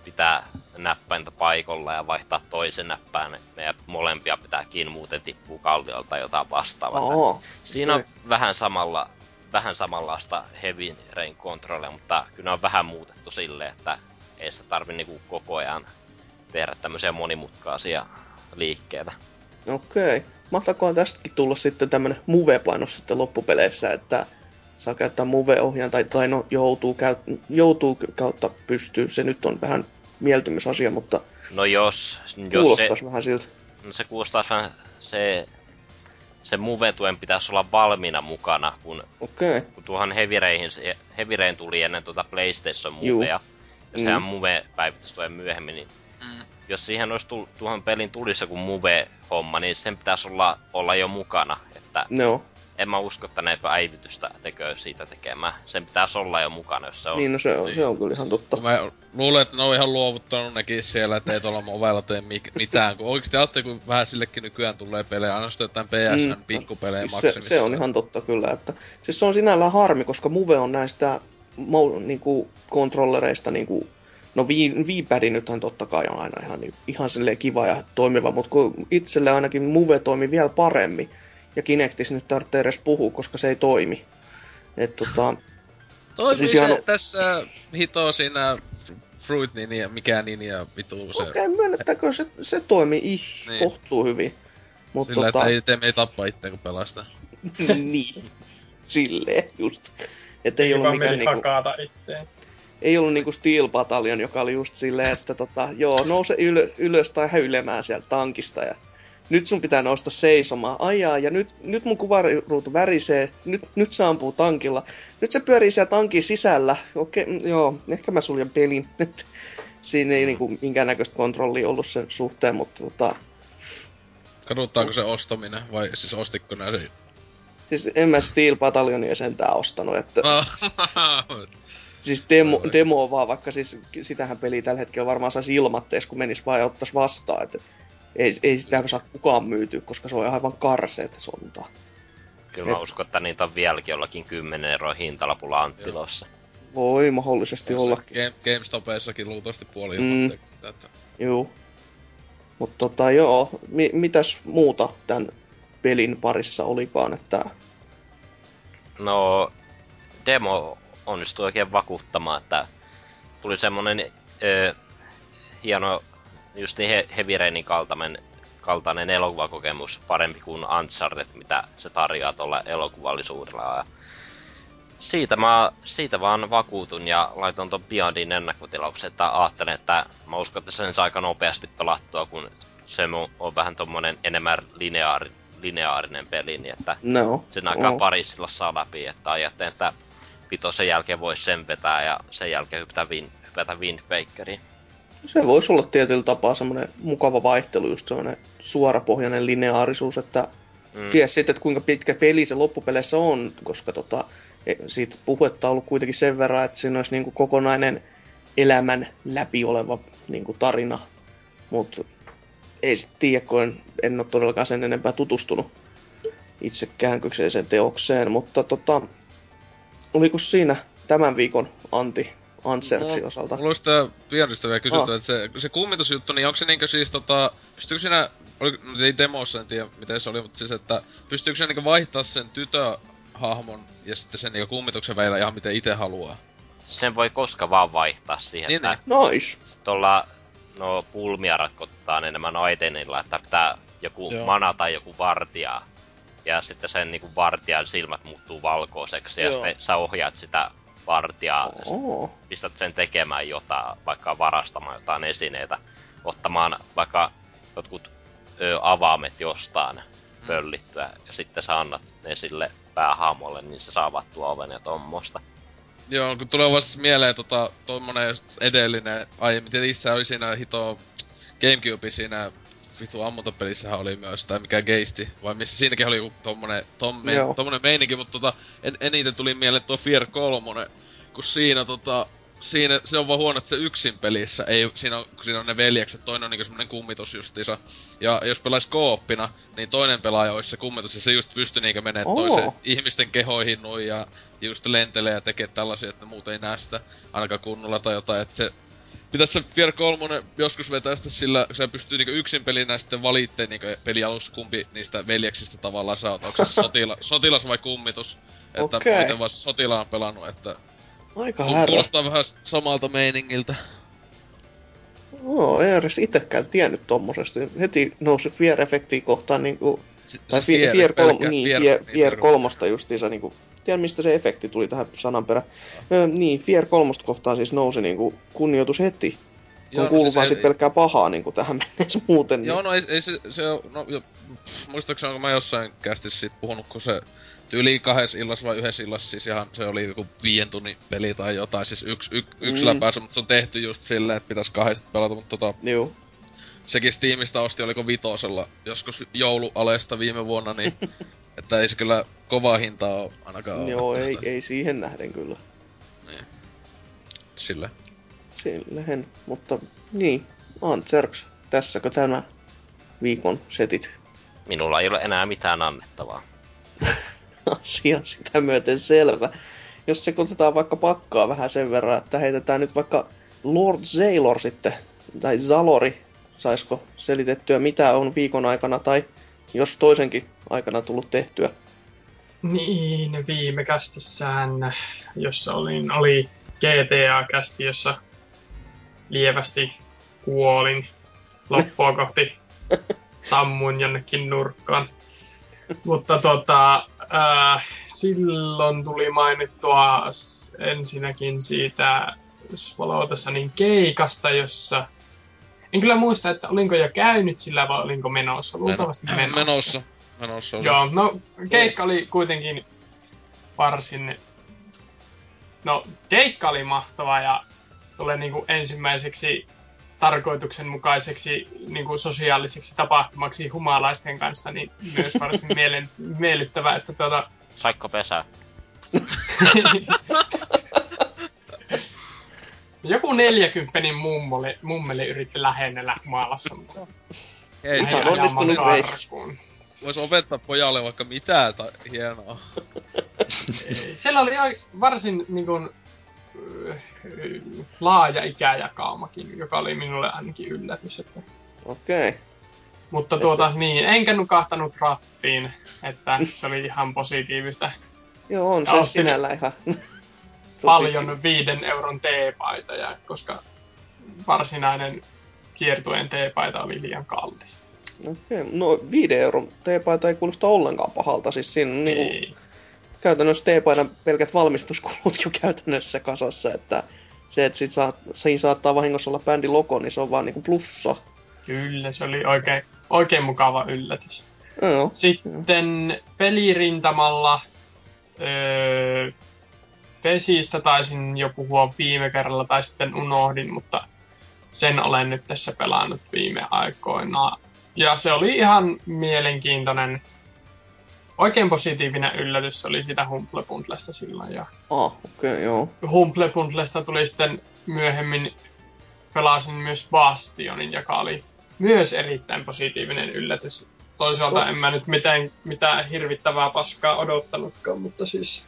pitää näppäintä paikolla ja vaihtaa toisen näppään. Ja molempia pitääkin muuten tippuu kalliolta tai jotain vastaavaa. Oo, Siinä on okei. vähän samalla vähän samanlaista heavy rain controllia, mutta kyllä on vähän muutettu silleen, että ei sitä tarvi niinku koko ajan tehdä tämmöisiä monimutkaisia liikkeitä. Okei. Mahtaakohan tästäkin tulla sitten tämmönen move-painos sitten loppupeleissä, että saa käyttää move-ohjaan, tai, tai no joutuu, käyt, joutuu kautta pystyy. Se nyt on vähän mieltymysasia, mutta No jos, jos se, vähän siltä. no se kuulostaa vähän, se, se Move-tuen pitäisi olla valmiina mukana, kun, Okei. kun tuohon Heavy Rain tuli ennen tuota PlayStation Juu. Movea, ja sehän Mm. Move-päivitys tulee myöhemmin, niin Mm. jos siihen olisi tull, tuohon pelin tulisi joku Move-homma, niin sen pitäisi olla, olla jo mukana, että No, en mä usko, että ne päivitystä tekee siitä tekemään. Sen pitäisi olla jo mukana, jos se on. niin no se on, se on kyllä ihan totta. Mä luulen, että ne on ihan luovuttanut nekin siellä, että ei tuolla ovella tee mik- mitään. Kun oikeesti ajattelee, kun vähän sillekin nykyään tulee pelejä, ainoastaan jotain PSN mm, pikkupelejä siis se, maksimissa. se, on ihan totta kyllä, että siis se on sinällään harmi, koska Move on näistä mo, niinku, kontrollereista niinku, no Wii, Wii-pad nythän totta kai on aina ihan, niin- ihan silleen kiva ja toimiva, mutta kun itselle ainakin Move toimi vielä paremmin, ja Kinectis nyt tarvitsee edes puhua, koska se ei toimi. Et, tota, Toimii siis siis ihan- se tässä hito siinä Fruit Ninja, mikä Ninja vitu se. okei, okay, myönnettäkö, se, se toimii ih, Niin. kohtuu hyvin. Mutta Sillä, tota, että ei tee me ei tappaa itseä kun pelastaa. niin, silleen just. Että ei Ei ollut vaan mikään niinku... hakata itteen. Ei ollut niinku Steel Battalion, joka oli just silleen, että tota, joo, nouse ylö, ylös tai häylemään sieltä tankista ja nyt sun pitää nousta seisomaan. Ajaa, ja nyt, nyt mun kuvaruutu värisee, nyt, nyt se ampuu tankilla. Nyt se pyörii siellä tankin sisällä. Okei, mm, joo, ehkä mä suljen pelin. Et Siinä ei niinku minkäännäköistä kontrollia ollut sen suhteen, mutta tota, Kaduttaako se ostaminen vai siis ostitko nää se? siis en mä Steel Battalionia sentään ostanut, että Ah, Siis demo, demo vaan, vaikka siis sitähän peli tällä hetkellä varmaan saisi ilmatteeksi, kun menis vaan ja ottaisi vastaan. Että ei, ei sitä saa kukaan myytyä, koska se on aivan karseet sontaa. Kyllä mä Et- uskon, että niitä on vieläkin jollakin 10 euroa hintalapulla Anttilossa. Voi mahdollisesti olla. Game, GameStopeissakin luultavasti puoli Mm. että Juu. Mutta tota joo, mi- mitäs muuta tämän pelin parissa olikaan, että No, demo onnistui oikein vakuuttamaan, että tuli semmonen ö, hieno, just niin he, Heavy Rainin kaltainen, kaltainen elokuvakokemus, parempi kuin Uncharted, mitä se tarjoaa tuolla elokuvallisuudella. Ja siitä, mä, siitä vaan vakuutun ja laitoin ton Beyondin ennakkotilauksen, että ajattelen, että mä uskon, että sen saa aika nopeasti pelattua, kun se on vähän tommonen enemmän lineaari, lineaarinen peli, niin että No. sen aikaa oo. parissilla saa läpi, että ajattelin, että vitosen jälkeen voisi sen vetää ja sen jälkeen hypätä, win, hypätä Wind Wakeriin. Se voisi olla tietyllä tapaa semmoinen mukava vaihtelu, just semmoinen suorapohjainen lineaarisuus, että mm. ties sitten, että kuinka pitkä peli se loppupeleissä on, koska tota, e- siitä puhetta on ollut kuitenkin sen verran, että siinä olisi niinku kokonainen elämän läpi oleva niinku tarina. Mutta ei sitten tiedä, kun en, en ole todellakaan sen enempää tutustunut itsekään kyseiseen teokseen, mutta tota, oliko siinä tämän viikon anti Antserksin osalta? Mulla olisi tää Pieristä vielä kysytty, Ah. että se, se kummitusjuttu, niin onko se niinkö siis tota... Pystyykö siinä... Oli, ei demossa, en tiedä miten se oli, mutta siis että... Pystyykö se niinkö vaihtaa sen tytöhahmon ja sitten sen niinkö kummituksen välillä ihan miten itse haluaa? Sen voi koska vaan vaihtaa siihen, Niin, että Nice. tuolla no pulmia ratkottaa enemmän aitenilla, että pitää joku Joo. mana tai joku vartija. Ja sitten sen niinku vartijan silmät muuttuu valkoiseksi ja Joo. sitten sä ohjaat sitä vartijaa, ja sit Oo. pistät sen tekemään jotain, vaikka varastamaan jotain esineitä, ottamaan vaikka jotkut ö, avaimet jostain Mm. pöllittyä, ja sitten sä annat ne sille päähaamolle, niin se saa avattua oven ja tommosta. Joo, kun tulee vasta mieleen tota, tommonen edellinen, aiemmin tietysti isä oli siinä hito Gamecube siinä vitu ammuntapelissähän oli myös, tai mikä geisti, vai missä siinäkin oli joku tommonen, tomme, tommonen meininki, mutta tota, en, eniten tuli mieleen tuo Fear 3, kun siinä tota, siinä, se on vaan huono, että se yksin pelissä, ei, siinä on, kun siinä on ne veljekset, toinen on niinku semmonen kummitus justiinsa. Ja jos pelais kooppina, niin toinen pelaaja olisi se kummitus, ja se just pystyy niinkö menee toisen ihmisten kehoihin noin, ja just lentelee ja tekee tällaisia, että muut ei näe sitä ainakaan kunnolla tai jotain, että se Pitäis se Fear 3 joskus vetää sitä sillä, se pystyy niinku yksin pelinä sitten valitteen niinku pelialus kumpi niistä veljeksistä tavallaan sä oot. Onko se sotila, sotilas vai kummitus? Että okay. miten vaan sotilaan pelannut, että Aika härä. Kuulostaa vähän samalta meiningiltä. Oo, ei edes itekään tiennyt tommosesta. Heti nousi Fear-efektiin kohtaan niinku... Tai siis Fear, Fear, kolm, niin, Fear- Fear, Fear kolmosta justiinsa niinku... Tiedän mistä se efekti tuli tähän sanan perä. Öö, niin, Fear kolmosta kohtaan siis nousi niinku kunnioitus heti. Kun Joo, no, no kuuluu siis vaan ei- sit pelkkää pahaa niinku tähän mennessä muuten. Joo, niin. no ei, ei se, se on, no jo, pff, muistaakseni onko mä jossain kästissä siitä puhunut, kun se tyyli kahdessa illassa vai yhdessä illassa, siis ihan se oli joku viien tunnin peli tai jotain, siis yksi, yk, yksillä Mm. päässä, mutta se on tehty just silleen, että pitäisi kahdesta pelata, mutta tota, Joo. sekin Steamista osti, oliko vitosella joskus joulualesta viime vuonna, niin että ei se kyllä kovaa hintaa ole ainakaan Joo, ole, ei, ei siihen nähden kyllä. Sille. Silleen, mutta niin, Antserks, tässäkö tämä viikon setit? Minulla ei ole enää mitään annettavaa. Asia sitä myöten selvä. Jos sekoitetaan vaikka pakkaa vähän sen verran, että heitetään nyt vaikka Lord Zaylor sitten, tai Zalori, saisiko selitettyä mitä on viikon aikana, tai jos toisenkin aikana tullut tehtyä. Niin, viime kästissään, jossa olin, oli GTA-kästi, jossa lievästi kuolin loppua kohti. Sammuin jonnekin nurkkaan. Mutta tota, äh, silloin tuli mainittua ensinnäkin siitä Swallowtassanin keikasta, jossa en kyllä muista, että olinko jo käynyt sillä vai olinko menossa. Luultavasti menossa. Menossa. Menossa oli. Joo, no keikka oli kuitenkin varsin... No, keikka oli mahtava ja tulee niinku ensimmäiseksi tarkoituksenmukaiseksi niinku sosiaaliseksi tapahtumaksi humalaisten kanssa, niin myös varsin mielen, miellyttävä, että tuota, Saikko pesää? joku neljäkymppenin mummoli, mummeli yritti lähennellä humalassa, mutta Ei, se, ajamaan onnistunut reissu. Vois opettaa pojalle vaikka mitä tai hienoa. Siellä oli varsin niin kuin, laaja ikäjakaumakin, joka oli minulle ainakin yllätys. Että. Okei. Okay. Mutta tuota, niin, enkä nukahtanut rattiin, että se oli ihan positiivista. Joo, on Ja se sinällä ihan... Paljon viiden euron teepaitoja, koska varsinainen kiertueen teepaita oli liian kallis. Okei, no viiden euron teepaita ei kuulosta ollenkaan pahalta. Siis siinä on niinku, käytännössä teepaidan pelkät valmistuskulut jo käytännössä kasassa, että se, että sit saat, siinä saattaa vahingossa olla bändin logo, niin se on vaan niinku plussa. Kyllä, se oli oikein, oikein mukava yllätys. Joo. Sitten pelirintamalla öö, Vesistä taisin jo puhua viime kerralla tai sitten unohdin, mutta sen olen nyt tässä pelannut viime aikoina. Ja se oli ihan mielenkiintoinen, oikein positiivinen yllätys oli sitä Humble Bundlesta silloin. Ja Ah, okei, okay, joo. Humble Bundlesta tuli sitten myöhemmin pelasin myös Bastionin, joka oli myös erittäin positiivinen yllätys. Toisaalta Se- en mä nyt mitään, mitään hirvittävää paskaa odottanutkaan, mutta siis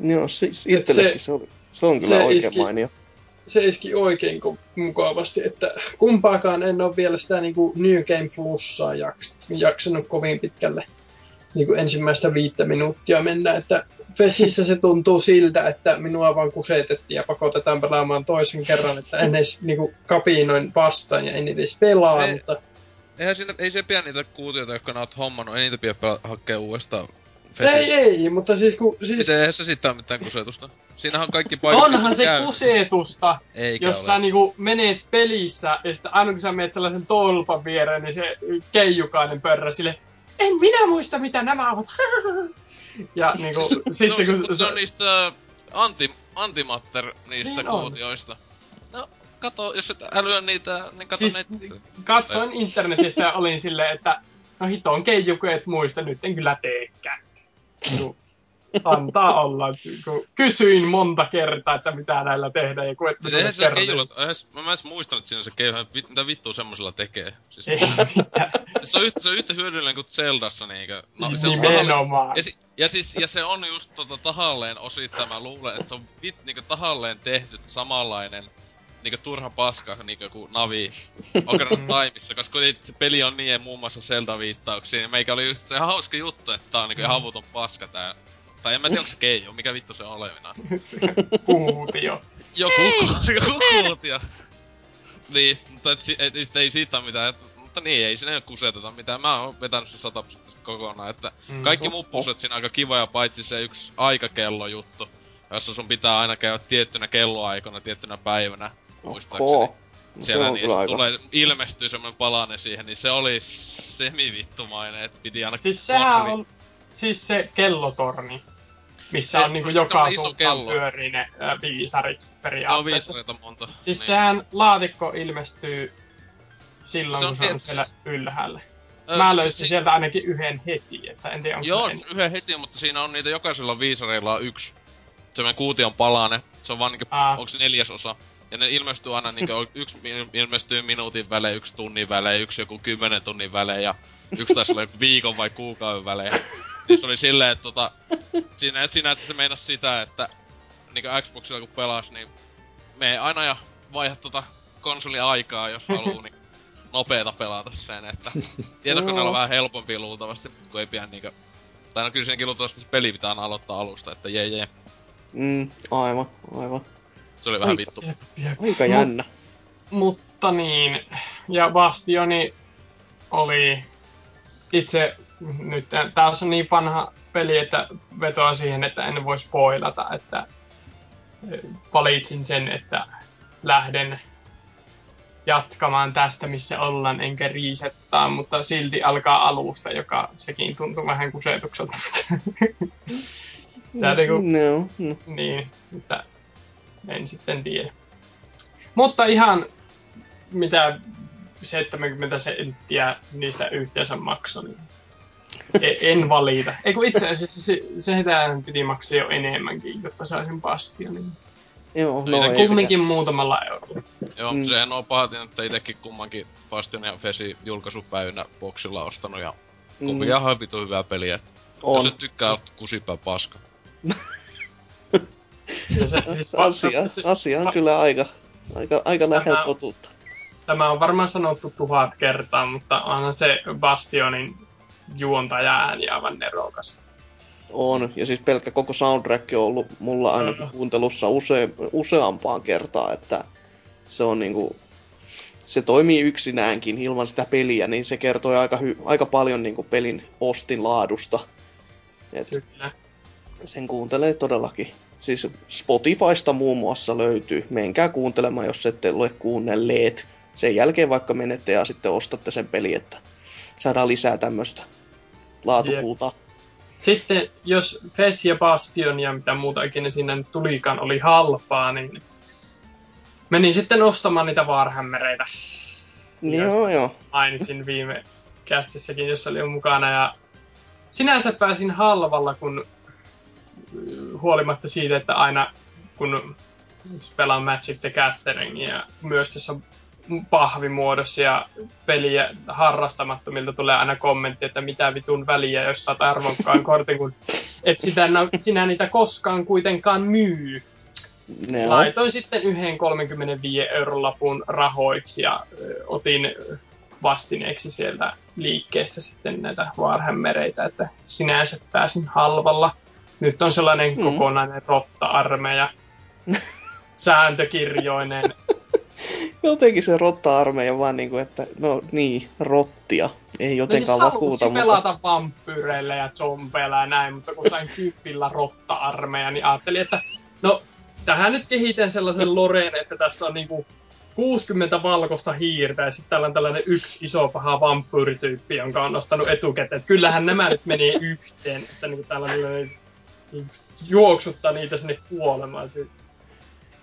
Joo, siis itsellekin se, oli, se on kyllä se oikein iski- mainio. Se iski oikein mukavasti, että kumpaakaan en ole vielä sitä niin kuin New Game Plussaa jaks- jaksanut kovin pitkälle niin kuin ensimmäistä viittä minuuttia mennä, että Fesissä se tuntuu siltä, että minua vaan kusetettiin ja pakotetaan pelaamaan toisen kerran, että en edes niin kuin, kapinoin vastaan ja en edes pelaa, Ei. mutta Eihän siinä, ei se pidä niitä kuutioita, jotka nää oot hommannut, ei niitä pidä pelaa, hakea uudestaan. Ei, ei, mutta siis kun, siis Miten eihän se sitten ole mitään kusetusta? Siinähän on kaikki paikat, onhan se käy. kusetusta, Eikä jos ole. sä niinku menet pelissä ja sitten aina kun sä menet sellaisen tolpan viereen, niin se keijukainen pörrä sille, en minä muista mitä nämä ovat. ja niinku, sitten no, kun kun se on niistä anti, antimatter niistä Niin on. kuutioista. No, kato, jos et älyä niitä, niin kato Siis- nettiä. katsoin internetistä ja olin silleen, että no hiton keijuku et muista, nyt en kyllä teekään. Niinku, antaa olla. Kun kysyin monta kertaa, että mitä näillä tehdään, ja kun et Siis eihän se keijulla, eihän, se- mä en edes muistanut, että siinä se keiju, vit, mitä vittua semmosella tekee. Siis, Ei mitään. se, on yhtä, se on yhtä hyödyllinen kuin Zeldassa niinkö. No, se on Nimenomaan. Ja, si- ja, siis, ja se on just tota tahalleen osittain, mä luulen, että se on vit, niinku tahalleen tehty samanlainen niinku turha paska niinku joku Navi Ocarina of Timeissa, koska kuitenkin se peli on niin muun muassa Zelda-viittauksia, niin meikä oli just se ihan hauska juttu, että tää on niinku ihan havuton paska tää. Tai en mä tiedä, onko se keiju, mikä vittu se on olevinaan. Se Kuutio. Joku, joku kuutio. Niin, mutta et, et, et, ei siitä mitään. Et, mutta niin, ei siinä kuseteta mitään. Mä oon vetänyt sen sataprosenttisesti kokonaan, että Mm. kaikki muut puset siinä aika kivoja, paitsi se yksi aikakello juttu, jossa sun pitää aina käydä tiettynä kelloaikana, tiettynä päivänä. Oho. Se Siellä on niin se tulee, ilmestyy semmonen palane siihen, niin se oli semivittumainen, että piti aina Siis sehän konsoli- on siis se kellotorni, missä Se- on niinku se on joka iso suuntaan kello. pyörii ne ä, viisarit periaatteessa. viisareita monta. Siis niin. sehän laatikko ilmestyy silloin, Se on kun se on tietysti- siellä ylhäällä. Ö, Mä siis löysin si- sieltä ainakin yhden heti, että en tiedä onko Joo, se en... yhden heti, mutta siinä on niitä jokaisella viisareilla on yksi semmoinen kuution palane. Se on vaan niinku, Aa. onko se neljäsosa. Ja ne ilmestyy aina niinku, yksi il- ilmestyy minuutin välein, yksi tunnin välein, yksi joku kymmenen tunnin välein ja yksi taisi olla viikon vai kuukauden välein. Niin se oli silleen, että tota, siinä, et siinä että se meinas sitä, että niinku Xboxilla kun pelas, niin me aina ja vaihda tota konsoliaikaa, jos haluu, niin nopeeta pelata sen, että tietokoneella on vähän helpompi luultavasti, kun ei pidä niinkö... Tai no kyllä siinäkin luultavasti se peli pitää aina aloittaa alusta, että jee jee. Mm, aivan, aivan. Se oli vähän vittu. Jep, jep. Aika Mut- jännä. Mutta niin, ja Bastioni oli itse nyt, tää on niin vanha peli, että vetoa siihen, että en voi spoilata, että eh, valitsin sen, että lähden jatkamaan tästä, missä ollaan, enkä riisettaa, mutta silti alkaa alusta, joka sekin tuntuu vähän kusetukselta. Tää niinku, Joo, no. niin, että en sitten tiedä. Mutta ihan mitä 70 senttiä niistä yhteensä maksoi, niin e- en valita. Ei kun itse asiassa se, se piti maksaa jo enemmänkin, jotta saisin bastionin. Joo, No no itsekin ei Kumminkin muutamalla eurolla. Joo, Mm. sehän on pahatin, että itekin kummankin Bastion ja Fesi julkaisupäivinä boksilla ostanut ja kumminkin Mm. ihan vitu hyvää peliä. Jos on. et tykkää, oot kusipää paska. Ja se, siis Asia, se, asia on kyllä aika, aika, aika lähellä Tämä- totuutta. tämä on varmaan sanottu tuhat kertaa, mutta onhan se Bastionin juontaja ääni aivan nerokas. On, ja siis pelkkä koko soundtrack on ollut mulla ainakin Mm. kuuntelussa use, useampaan kertaan, että se on niinku, se toimii yksinäänkin ilman sitä peliä, niin se kertoo aika, hy, aika paljon niinku pelin postin laadusta. Et Kyllä. sen kuuntelee todellakin. Siis Spotifysta muun muassa löytyy. Menkää kuuntelemaan, jos ette ole kuunnelleet. sen jälkeen vaikka menette ja sitten ostatte sen peli, että saadaan lisää tämmöistä laatukultaa. Sitten jos Fes ja Bastion ja mitä muuta ikinä siinä nyt tulikaan oli halpaa, niin menin sitten ostamaan niitä Warhammereita. Joo, joo. Mainitsin viime kästissäkin, jossa oli mukana. Ja sinänsä pääsin halvalla, kun huolimatta siitä, että aina kun pelaan Magic the Gatheringia ja myös tässä pahvimuodossa ja peliä harrastamattomilta tulee aina kommentti, että mitä vitun väliä, jos saat arvokkaan kortin, kun et sitä, sinä niitä koskaan kuitenkaan myy. Ne on. Laitoin sitten yhden 35 euron lapun rahoiksi ja ö, otin vastineeksi sieltä liikkeestä sitten näitä Warhammereita, että sinänsä pääsin halvalla. Nyt on sellainen Mm. kokonainen rotta-armeija, sääntökirjoinen. Jotenkin se rotta-armeija vaan niinku, että no niin, rottia. Ei jotenkaan no siis vakuuta, mutta... pelata vampyreillä ja zombeilla ja näin, mutta kun sain kympillä rotta-armeija, niin ajattelin, että no tähän nyt kehitän sellaisen loreen, että tässä on niinku 60 valkoista hiirtä ja sitten täällä on tällainen yksi iso paha vampyyrityyppi, jonka on nostanut etukäteen. Että kyllähän nämä nyt menee yhteen, että niinku täällä on juoksuttaa niitä sinne kuolemaan.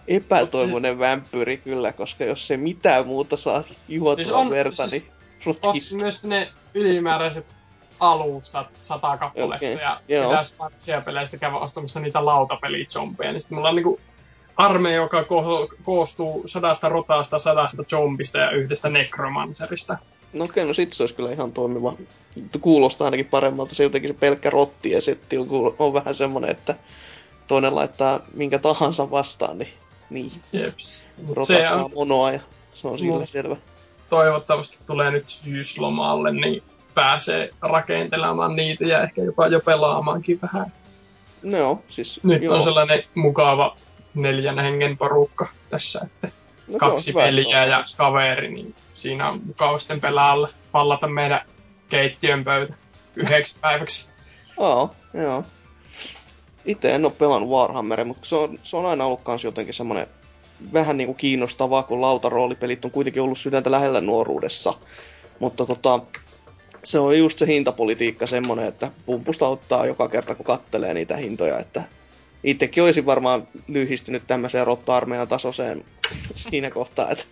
Epätoivoinen vampyyri kyllä, koska jos se mitään muuta saa juotua Siis on- verta, siis niin Ostin rotkista. myös ne ylimääräiset alustat, sata kappaletta, Okei, ja joo. pitäisi matsia peleistä käydä ostamassa niitä lautapelijombeja, niin sitten mulla on niinku armeija, joka ko- koostuu sadasta rotasta, sadasta zombista ja yhdestä necromancerista. No okei, no sit se olisi kyllä ihan toimiva. Kuulostaa ainakin paremmalta. Se jotenkin se pelkkä rotti ja setti on, on vähän semmonen, että toinen laittaa minkä tahansa vastaan, niin, niin Jeps. Rotat se saa on, monoa ja se on sillä Mut- selvä. toivottavasti tulee nyt syyslomalle, niin pääsee rakentelemaan niitä ja ehkä jopa jo pelaamaankin vähän. No, siis Nyt joo. on sellainen mukava neljän hengen porukka tässä, että no, kaksi peliä ja siis- kaveri, niin siinä on mukava sitten pelaalle vallata meidän keittiön pöytä yhdeksi päiväksi. Joo, joo. Itse en ole pelannut Warhammeria, mutta se on, se on aina ollut kans jotenkin semmonen vähän niinku kiinnostavaa, kun lautaroolipelit on kuitenkin ollut sydäntä lähellä nuoruudessa. Mutta tota, se on just se hintapolitiikka semmonen, että pumpusta ottaa joka kerta, kun kattelee niitä hintoja, että itsekin olisin varmaan lyhistynyt tämmöiseen rotta-armeijan tasoiseen siinä kohtaa, että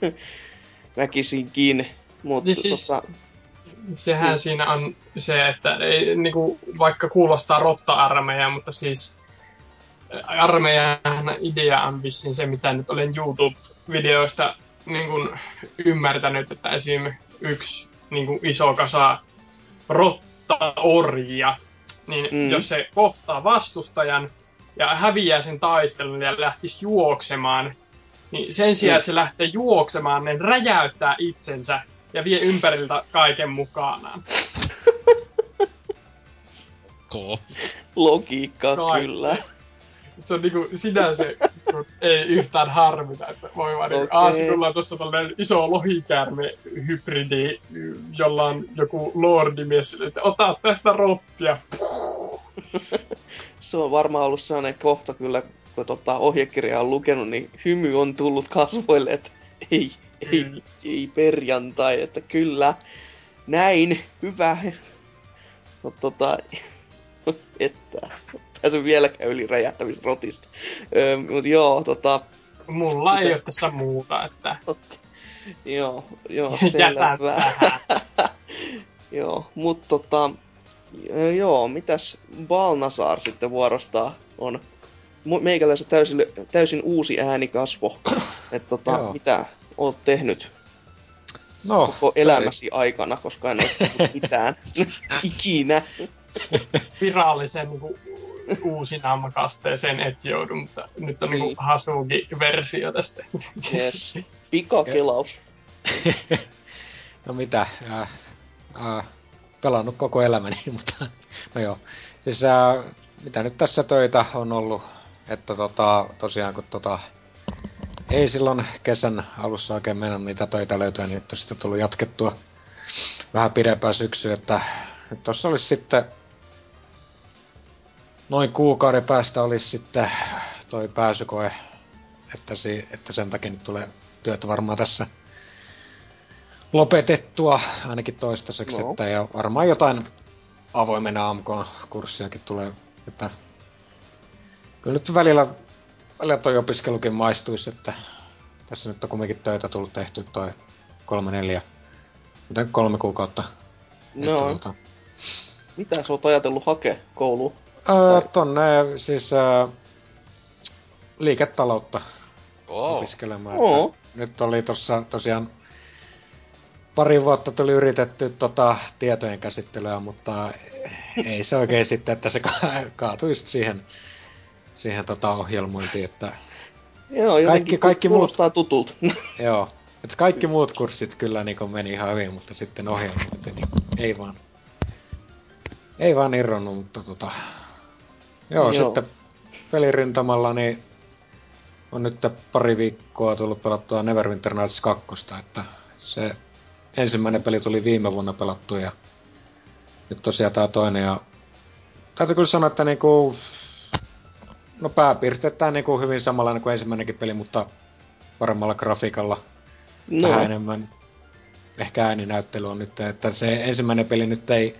väkisinkin. Mutta Niin siis- tota, Sehän Mm. siinä on se, että ei, niinku, vaikka kuulostaa rotta-armeija, mutta siis armeijan idea on vissiin se, mitä nyt olen YouTube-videoista niin kuin ymmärtänyt, että esim. yksi niin kuin iso kasa rotta-orjia, niin mm. jos se kohtaa vastustajan ja häviää sen taistelun ja lähtisi juoksemaan, niin sen sijaan, että se lähtee juoksemaan, niin räjäyttää itsensä ja vie ympäriltä kaiken mukanaan. K. logiikkaa Kaikki. kyllä. Se on niinku sinänsä kun ei yhtään harmita, että voi vaan niinku, okay. sinulla on tossa tällainen iso lohikäärme hybridi, jolla on joku lordimies, että ota tästä rottia. Se on varmaan ollut sellainen kohta kyllä, kun tota ohjekirjaa on lukenut, niin hymy on tullut kasvoille, että ei, ei, Mm. ei perjantai, että kyllä, näin, hyvä. No tota, että pääsy vieläkään yli räjähtämisrotista. Öö, mut joo, tota, Mulla ei ole tässä muuta, että joo, joo, jätän selvä. joo, mut tota, joo, mitäs Balnasar sitten vuorostaan on meikäläisen täysin, täysin uusi äänikasvo. Että tota, Joo. mitä oot tehnyt No, koko elämäsi aikana, koska en ole mitään ikinä. virallisen niinku, uusinamakasteeseen et joudu, mutta nyt on niinku Niin. Hasugi-versio tästä. Yes. Pikakelaus. no mitä, äh, äh, pelannut koko elämäni, mutta no joo. Siis äh, mitä nyt tässä töitä on ollut, että tota, tosiaan kun tota, ei silloin kesän alussa oikein mennyt niitä töitä löytyä, niin nyt on sitten tullut jatkettua vähän pidempään syksy, että nyt tuossa olisi sitten noin kuukauden päästä olisi sitten toi pääsykoe, että, si, että sen takia nyt tulee työtä varmaan tässä lopetettua ainakin toistaiseksi, No. että ja varmaan jotain avoimen AMK-kurssiakin tulee, että kyllä nyt välillä, välillä toi opiskelukin maistuisi, että tässä nyt on kumminkin töitä tullut tehty toi kolme neljä, mitä kolme kuukautta. No, Että, tota, mitä sä oot ajatellut hakea kouluun? öö, Tai- tonne siis öö, liiketaloutta Oo. opiskelemaan. Että nyt oli tossa tosiaan pari vuotta tuli yritetty tota tietojen käsittelyä, mutta ei se oikein sitten, että se ka- kaatui siihen, siihen tota ohjelmointiin, että Joo, jotenkin kaikki muut- tutulta. joo. Että kaikki muut kurssit kyllä niin meni ihan hyvin, mutta sitten ohjelmointi, niin ei vaan. Ei vaan irronnut, mutta tota... Joo, Joo. joo. sitten pelirintamalla niin on nyt pari viikkoa tullut pelattua Neverwinter Nights 2, että se ensimmäinen peli tuli viime vuonna pelattu ja nyt tosiaan tää toinen ja täytyy kyllä sanoa, että niinku no pääpiirteittäin niinku hyvin samanlainen kuin ensimmäinenkin peli, mutta paremmalla grafiikalla no. Vähän enemmän ehkä ääninäyttely on nyt, että se ensimmäinen peli nyt ei,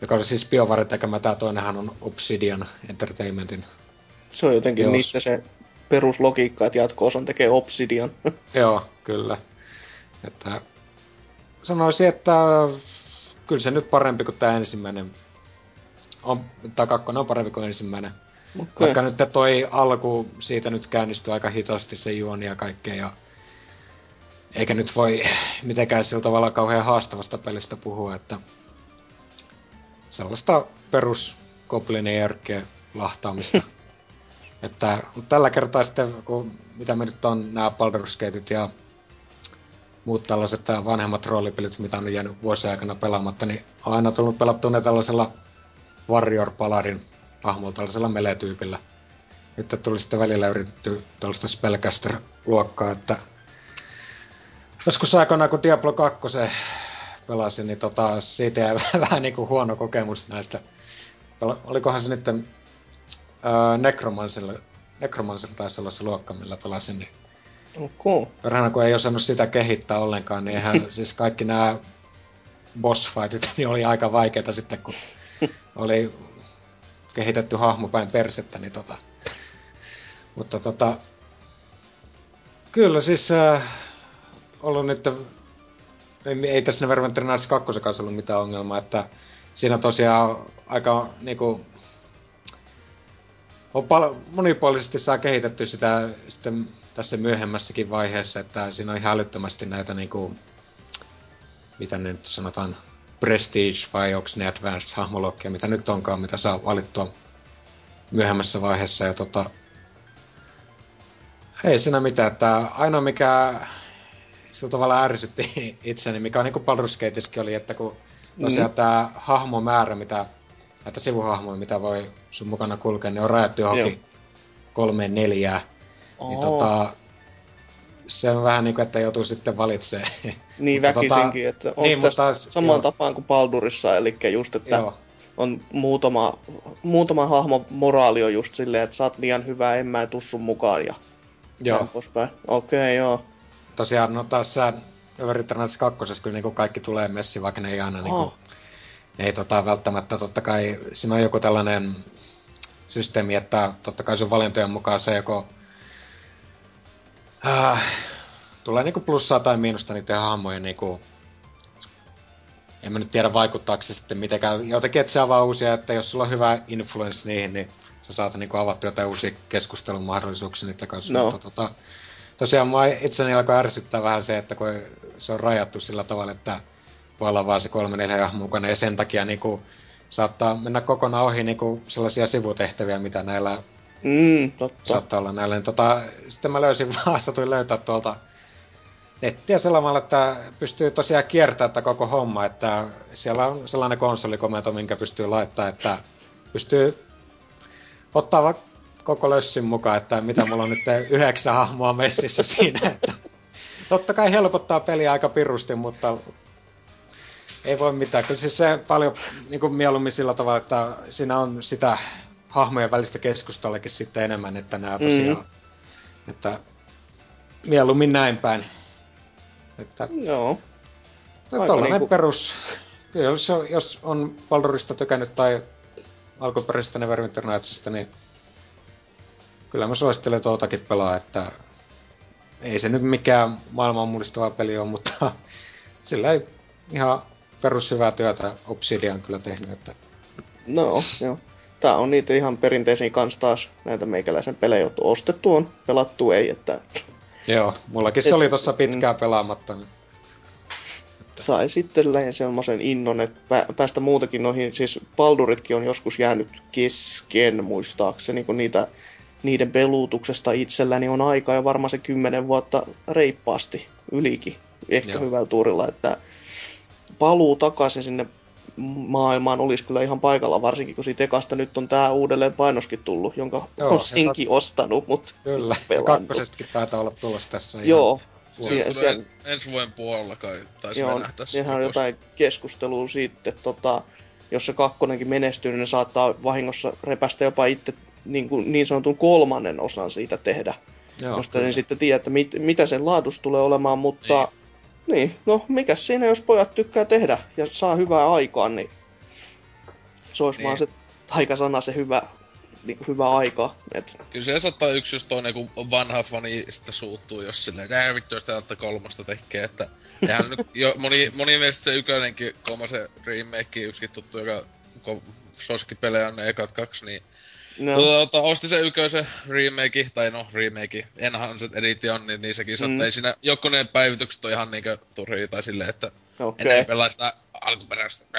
joka oli siis BioWare tekemä, tää toinenhan on Obsidian Entertainmentin. se on jotenkin Jos- niistä se peruslogiikka, että jatko-osan tekee Obsidian. Joo, kyllä. Että sanoisin, että kyllä se nyt parempi kuin tämä ensimmäinen. On, tai kakkonen on parempi kuin ensimmäinen. Okay. Vaikka nyt toi alku siitä nyt käynnistyi aika hitaasti se juoni ja kaikkea. Ja eikä nyt voi mitenkään sillä tavalla kauhean haastavasta pelistä puhua, että sellaista perus Goblinin järkeä lahtaamista. että tällä kertaa sitten, kun mitä me nyt on nämä Baldur's Gateit ja muut tällaiset vanhemmat roolipelit, mitä on jäänyt vuosien aikana pelaamatta, niin on aina tullut pelattua ne tällaisella Warrior Paladin hahmolla, tällaisella melee-tyypillä. Nyt tuli sitten välillä yritetty tällaista Spellcaster-luokkaa, että joskus aikoinaan kun Diablo 2 pelasin, niin tota, siitä jäi vähän niinku huono kokemus näistä. Olikohan se nyt öö, Necromancerilla, Necromancer taisi olla se luokka, millä pelasin, niin Okay. Perhana, kun ei osannut sitä kehittää ollenkaan, niin eihän siis kaikki nämä boss fightit niin oli aika vaikeita sitten, kun oli kehitetty hahmo päin persettä, niin tota... Mutta tota... Kyllä siis äh, ollut nyt... Ei, ei tässä Neverwinter Nights 2 kanssa ollut mitään ongelmaa, että siinä tosiaan aika niinku... On pal- monipuolisesti saa kehitetty sitä sitten tässä myöhemmässäkin vaiheessa, että siinä on ihan älyttömästi näitä niinku, mitä ne nyt sanotaan, prestige vai onko ne advanced hahmologia, mitä nyt onkaan, mitä saa valittua myöhemmässä vaiheessa. Ja tota, ei siinä mitään, että ainoa mikä sillä tavalla ärsytti itseni, mikä on niinku oli, että kun tosiaan mm. tää hahmomäärä, mitä, näitä sivuhahmoja, mitä voi sun mukana kulkea, ne on rajattu johonkin Joo. kolmeen neljään. Niin tota, se on vähän niinku, että joutuu sitten valitsemaan. Niin Mutta väkisinkin, että onko niin, niin, tässä mutta- samaan joo. tapaan kuin Baldurissa, eli just, että Joo, on muutama, muutama hahmo moraali on just silleen, että sä oot liian hyvä, en mä tuu sun mukaan ja joo. Okei, okay, joo. Tosiaan, no tässä Neverwinter Nights 2 kyllä niinku kaikki tulee messi, vaikka ne ei aina Oh. ne ei tota, välttämättä, totta kai siinä on joku tällainen systeemi, että totta kai sun valintojen mukaan se joko äh, tulee niinku plussaa tai miinusta niiden hahmojen niinku en mä nyt tiedä vaikuttaako se sitten mitenkään. Jotenkin, että se avaa uusia, että jos sulla on hyvä influence niihin, niin sä saat niinku avattua jotain uusia keskustelun mahdollisuuksia niiden kanssa. No. Mutta tota, tosiaan mua itseni alkoi ärsyttää vähän se, että kun se on rajattu sillä tavalla, että voi olla vaan se kolme neljä hahmoa mukana ja sen takia niinku saattaa mennä kokonaan ohi niinku sellaisia sivutehtäviä, mitä näillä Mm, totta. saattaa olla näillä. Niin tota, sitten mä löysin vaan, satuin löytää tuolta nettiä sellaamalla, että pystyy tosiaan kiertämään tätä koko homma, että siellä on sellainen konsolikomento, minkä pystyy laittaa, että pystyy ottaa vaikka koko lössin mukaan, että mitä mulla on nyt yhdeksän hahmoa messissä siinä, että totta kai helpottaa peliä aika pirusti, mutta ei voi mitään. Kyllä siis se paljon niin kuin mieluummin sillä tavalla, että siinä on sitä hahmojen välistä keskustelukin sitten enemmän, että nämä tosiaan, mm. että mieluummin näin päin. Että Joo. No Aika tollanen niinku- perus... Kyllä, jos on, jos on Baldurista tykännyt tai alkuperäisestä Neverwinter Nightsista, niin kyllä mä suosittelen tuotakin pelaa, että ei se nyt mikään maailman mullistava peli ole, mutta sillä ei ihan perushyvää työtä Obsidian kyllä tehnyt, että No, joo. Tää on niitä ihan perinteisiä kans taas näitä meikäläisen pelejä, jotka ostettu on, pelattu ei, että joo, mullakin se Et- oli tossa pitkään pelaamatta. Niin. sai sitten semmoisen innon, että pä- päästä muutakin noihin, siis Balduritkin on joskus jäänyt kesken muistaakseni, kun niitä, niiden peluutuksesta itselläni on aikaa jo varmaan se kymmenen vuotta reippaasti ylikin, ehkä Joo. hyvällä tuurilla, että paluu takaisin sinne maailmaan olisi kyllä ihan paikalla, varsinkin kun siitä ekasta nyt on tää uudelleen painoskin tullut, jonka Joo, on ja senkin ostanut, mutta Kyllä, ja kakkosestakin taitaa olla tulossa tässä. ihan Joo, Se Sie- tulee siellä- ensi vuoden puolella kai taisi Joo, se sehän on jotain keskustelua siitä, tota, jos se kakkonenkin menestyy, niin ne saattaa vahingossa repästä jopa itse niin, kuin, niin sanotun kolmannen osan siitä tehdä. Joo, josta kyllä. en sitten tiedä, että mit, mitä sen laadus tulee olemaan, mutta niin. Niin, no mikäs siinä, jos pojat tykkää tehdä ja saa hyvää aikaa, niin se olisi Niin. vaan se taikasana se hyvä, niin kuin hyvä aika. Et, Kyllä se saattaa yksi just toinen, kun vanha fani sitten suuttuu, jos silleen, että "Ää, vittu, jos täältä kolmosta tekee, että eihän nyt jo, moni, moni mielestä se ykönenkin, kolma se remake, yksikin tuttu, joka ko, soskipelejä on ne ekat kaksi, niin no, Tuota, osti se yköisen remake, tai no remake, Enhanced Edition, niin, niin sekin sanoi, Mm. että ei siinä jokunen päivitykset on ihan niinkö turhia, tai silleen, että okei. enää pelaa sitä alkuperäistä.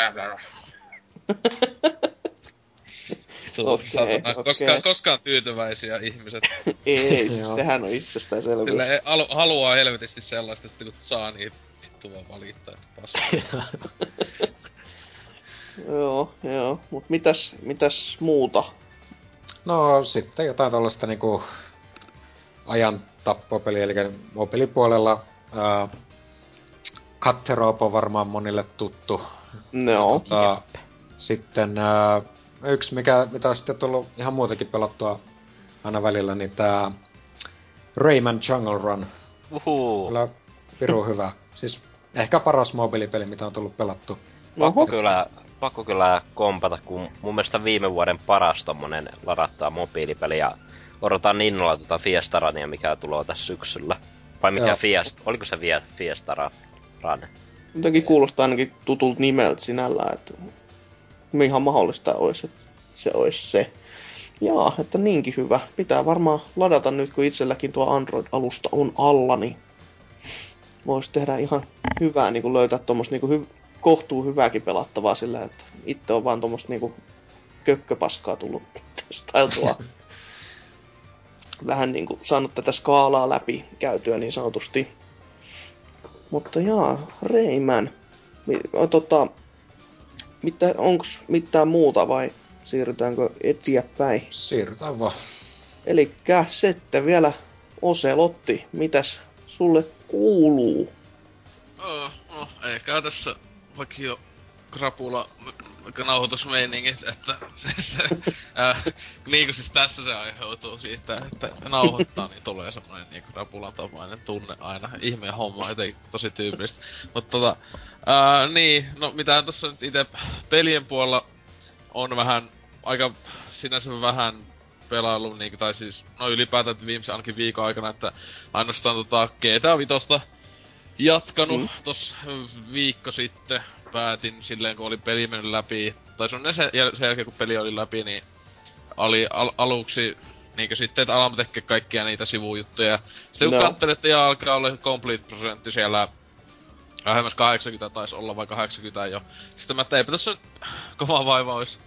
Okei, satana, okei. koskaan, koskaan tyytyväisiä ihmiset. Ei, siis sehän on itsestäänselvyys. Sille halu, haluaa helvetisti sellaista, sitten kun saa, niin vittu vaan valittaa, että paska. Joo, joo. Mut mitäs, mitäs muuta? No sitten jotain tällaista niinku ajan tappopeliä, eli mobiilipuolella ää, Cutterop on varmaan monille tuttu. No, Tota, sitten ää, yksi, mikä, mitä on sitten tullut ihan muutenkin pelattua aina välillä, niin tää Rayman Jungle Run. Uhuu. Kyllä piru hyvä. Siis ehkä paras mobiilipeli, mitä on tullut pelattu. Pakko kyllä, pakko kyllä kompata, kun mun mielestä viime vuoden paras tommonen ladattaa mobiilipeli ja odotan innolla tuota Fiestarania, mikä tulee tässä syksyllä. Vai mikä Joo. Fiest, oliko se vie Fiestara Run? jotenkin kuulostaa ainakin tutulta nimeltä sinällään, että ihan mahdollista olisi, että se olisi se. Jaa, että niinkin hyvä. Pitää varmaan ladata nyt, kun itselläkin tuo Android-alusta on alla, niin voisi tehdä ihan hyvää, niin kuin löytää tuommoista niin hy- kohtuu hyvääkin pelattavaa sillä, että itse on vaan tuommoista niin kökköpaskaa tullut testailtua. Vähän niin kuin saanut tätä skaalaa läpi käytyä niin sanotusti. Mutta jaa, o, tota, mitä, onks mitään muuta vai siirrytäänkö eteenpäin? Siirrytään vaan. Eli sitten vielä Oselotti, mitäs sulle kuuluu? Oh, no, eikä tässä vaikka jo krapula nauhoitusmeiningit, että se, se äh, niin kuin siis tässä se aiheutuu siitä, että nauhoittaa, niin tulee semmoinen niin krapulan tapainen tunne aina. Ihmeen homma, jotenkin tosi tyypillistä. Mutta tota, äh, niin, no mitä tuossa nyt itse pelien puolella on vähän, aika sinänsä vähän pelailu, niin, tai siis, no ylipäätään viimeisen ainakin viikon aikana, että ainoastaan tota GTA Vitosta jatkanut Mm. tossa viikko sitten. Päätin silleen, kun oli peli mennyt läpi, tai sun sen, jäl- sen jälkeen kun peli oli läpi, niin oli al- aluksi niinkö sitten, että alamme tekee kaikkia niitä sivujuttuja. Sitten kun No. no. katselin, että jaa, alkaa olla complete prosentti siellä lähemmäs 80 taisi olla vai 80 jo. Sitten mä, että eipä tässä nyt kova vaiva olisi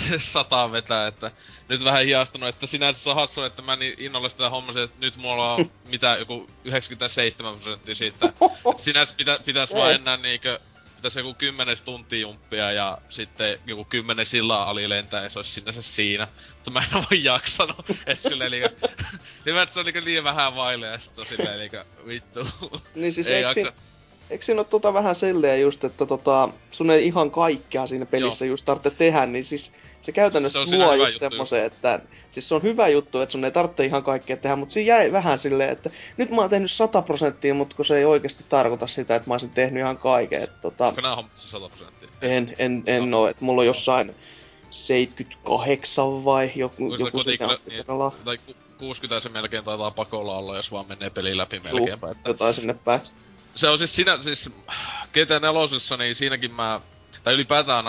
sataa vetää, että nyt vähän hiastunut, että sinänsä se on hassu, että mä niin innolla sitä hommasin, että nyt mulla on mitä joku 97 prosenttia siitä. Että sinänsä pitä, pitäis vaan enää niinkö, pitäis joku 10 tuntia jumppia ja sitten joku 10 sillaa ali lentää ja se olisi sinänsä siinä. Mutta mä en voi jaksanut, että silleen liikä, hyvä, että se on liikä liian vähän vaille ja sitten silleen liikä vittu. Niin siis Ei eikö, jaksa. eikö siinä ole tota vähän silleen just, että tota, sun ei ihan kaikkea siinä pelissä just tarvitse tehdä, niin siis se käytännössä Se luo just semmoisen, että siis se on hyvä juttu, että sun ei tarvitse ihan kaikkea tehdä, mutta siinä jäi vähän silleen, että nyt mä oon tehnyt 100 prosenttia, mutta kun se ei oikeasti tarkoita sitä, että mä olisin tehnyt ihan kaiken. Että, tota, Onko nää hommat se 100 prosenttia? en, en, en oo, että mulla on jossain 78 vai joku, se joku pitää olla tai ku- 60 se melkein taitaa pakolla olla, jos vaan menee peli läpi melkeinpä. Että jotain sinne päin. se on siis siinä, siis GT4, niin siinäkin mä, tai ylipäätään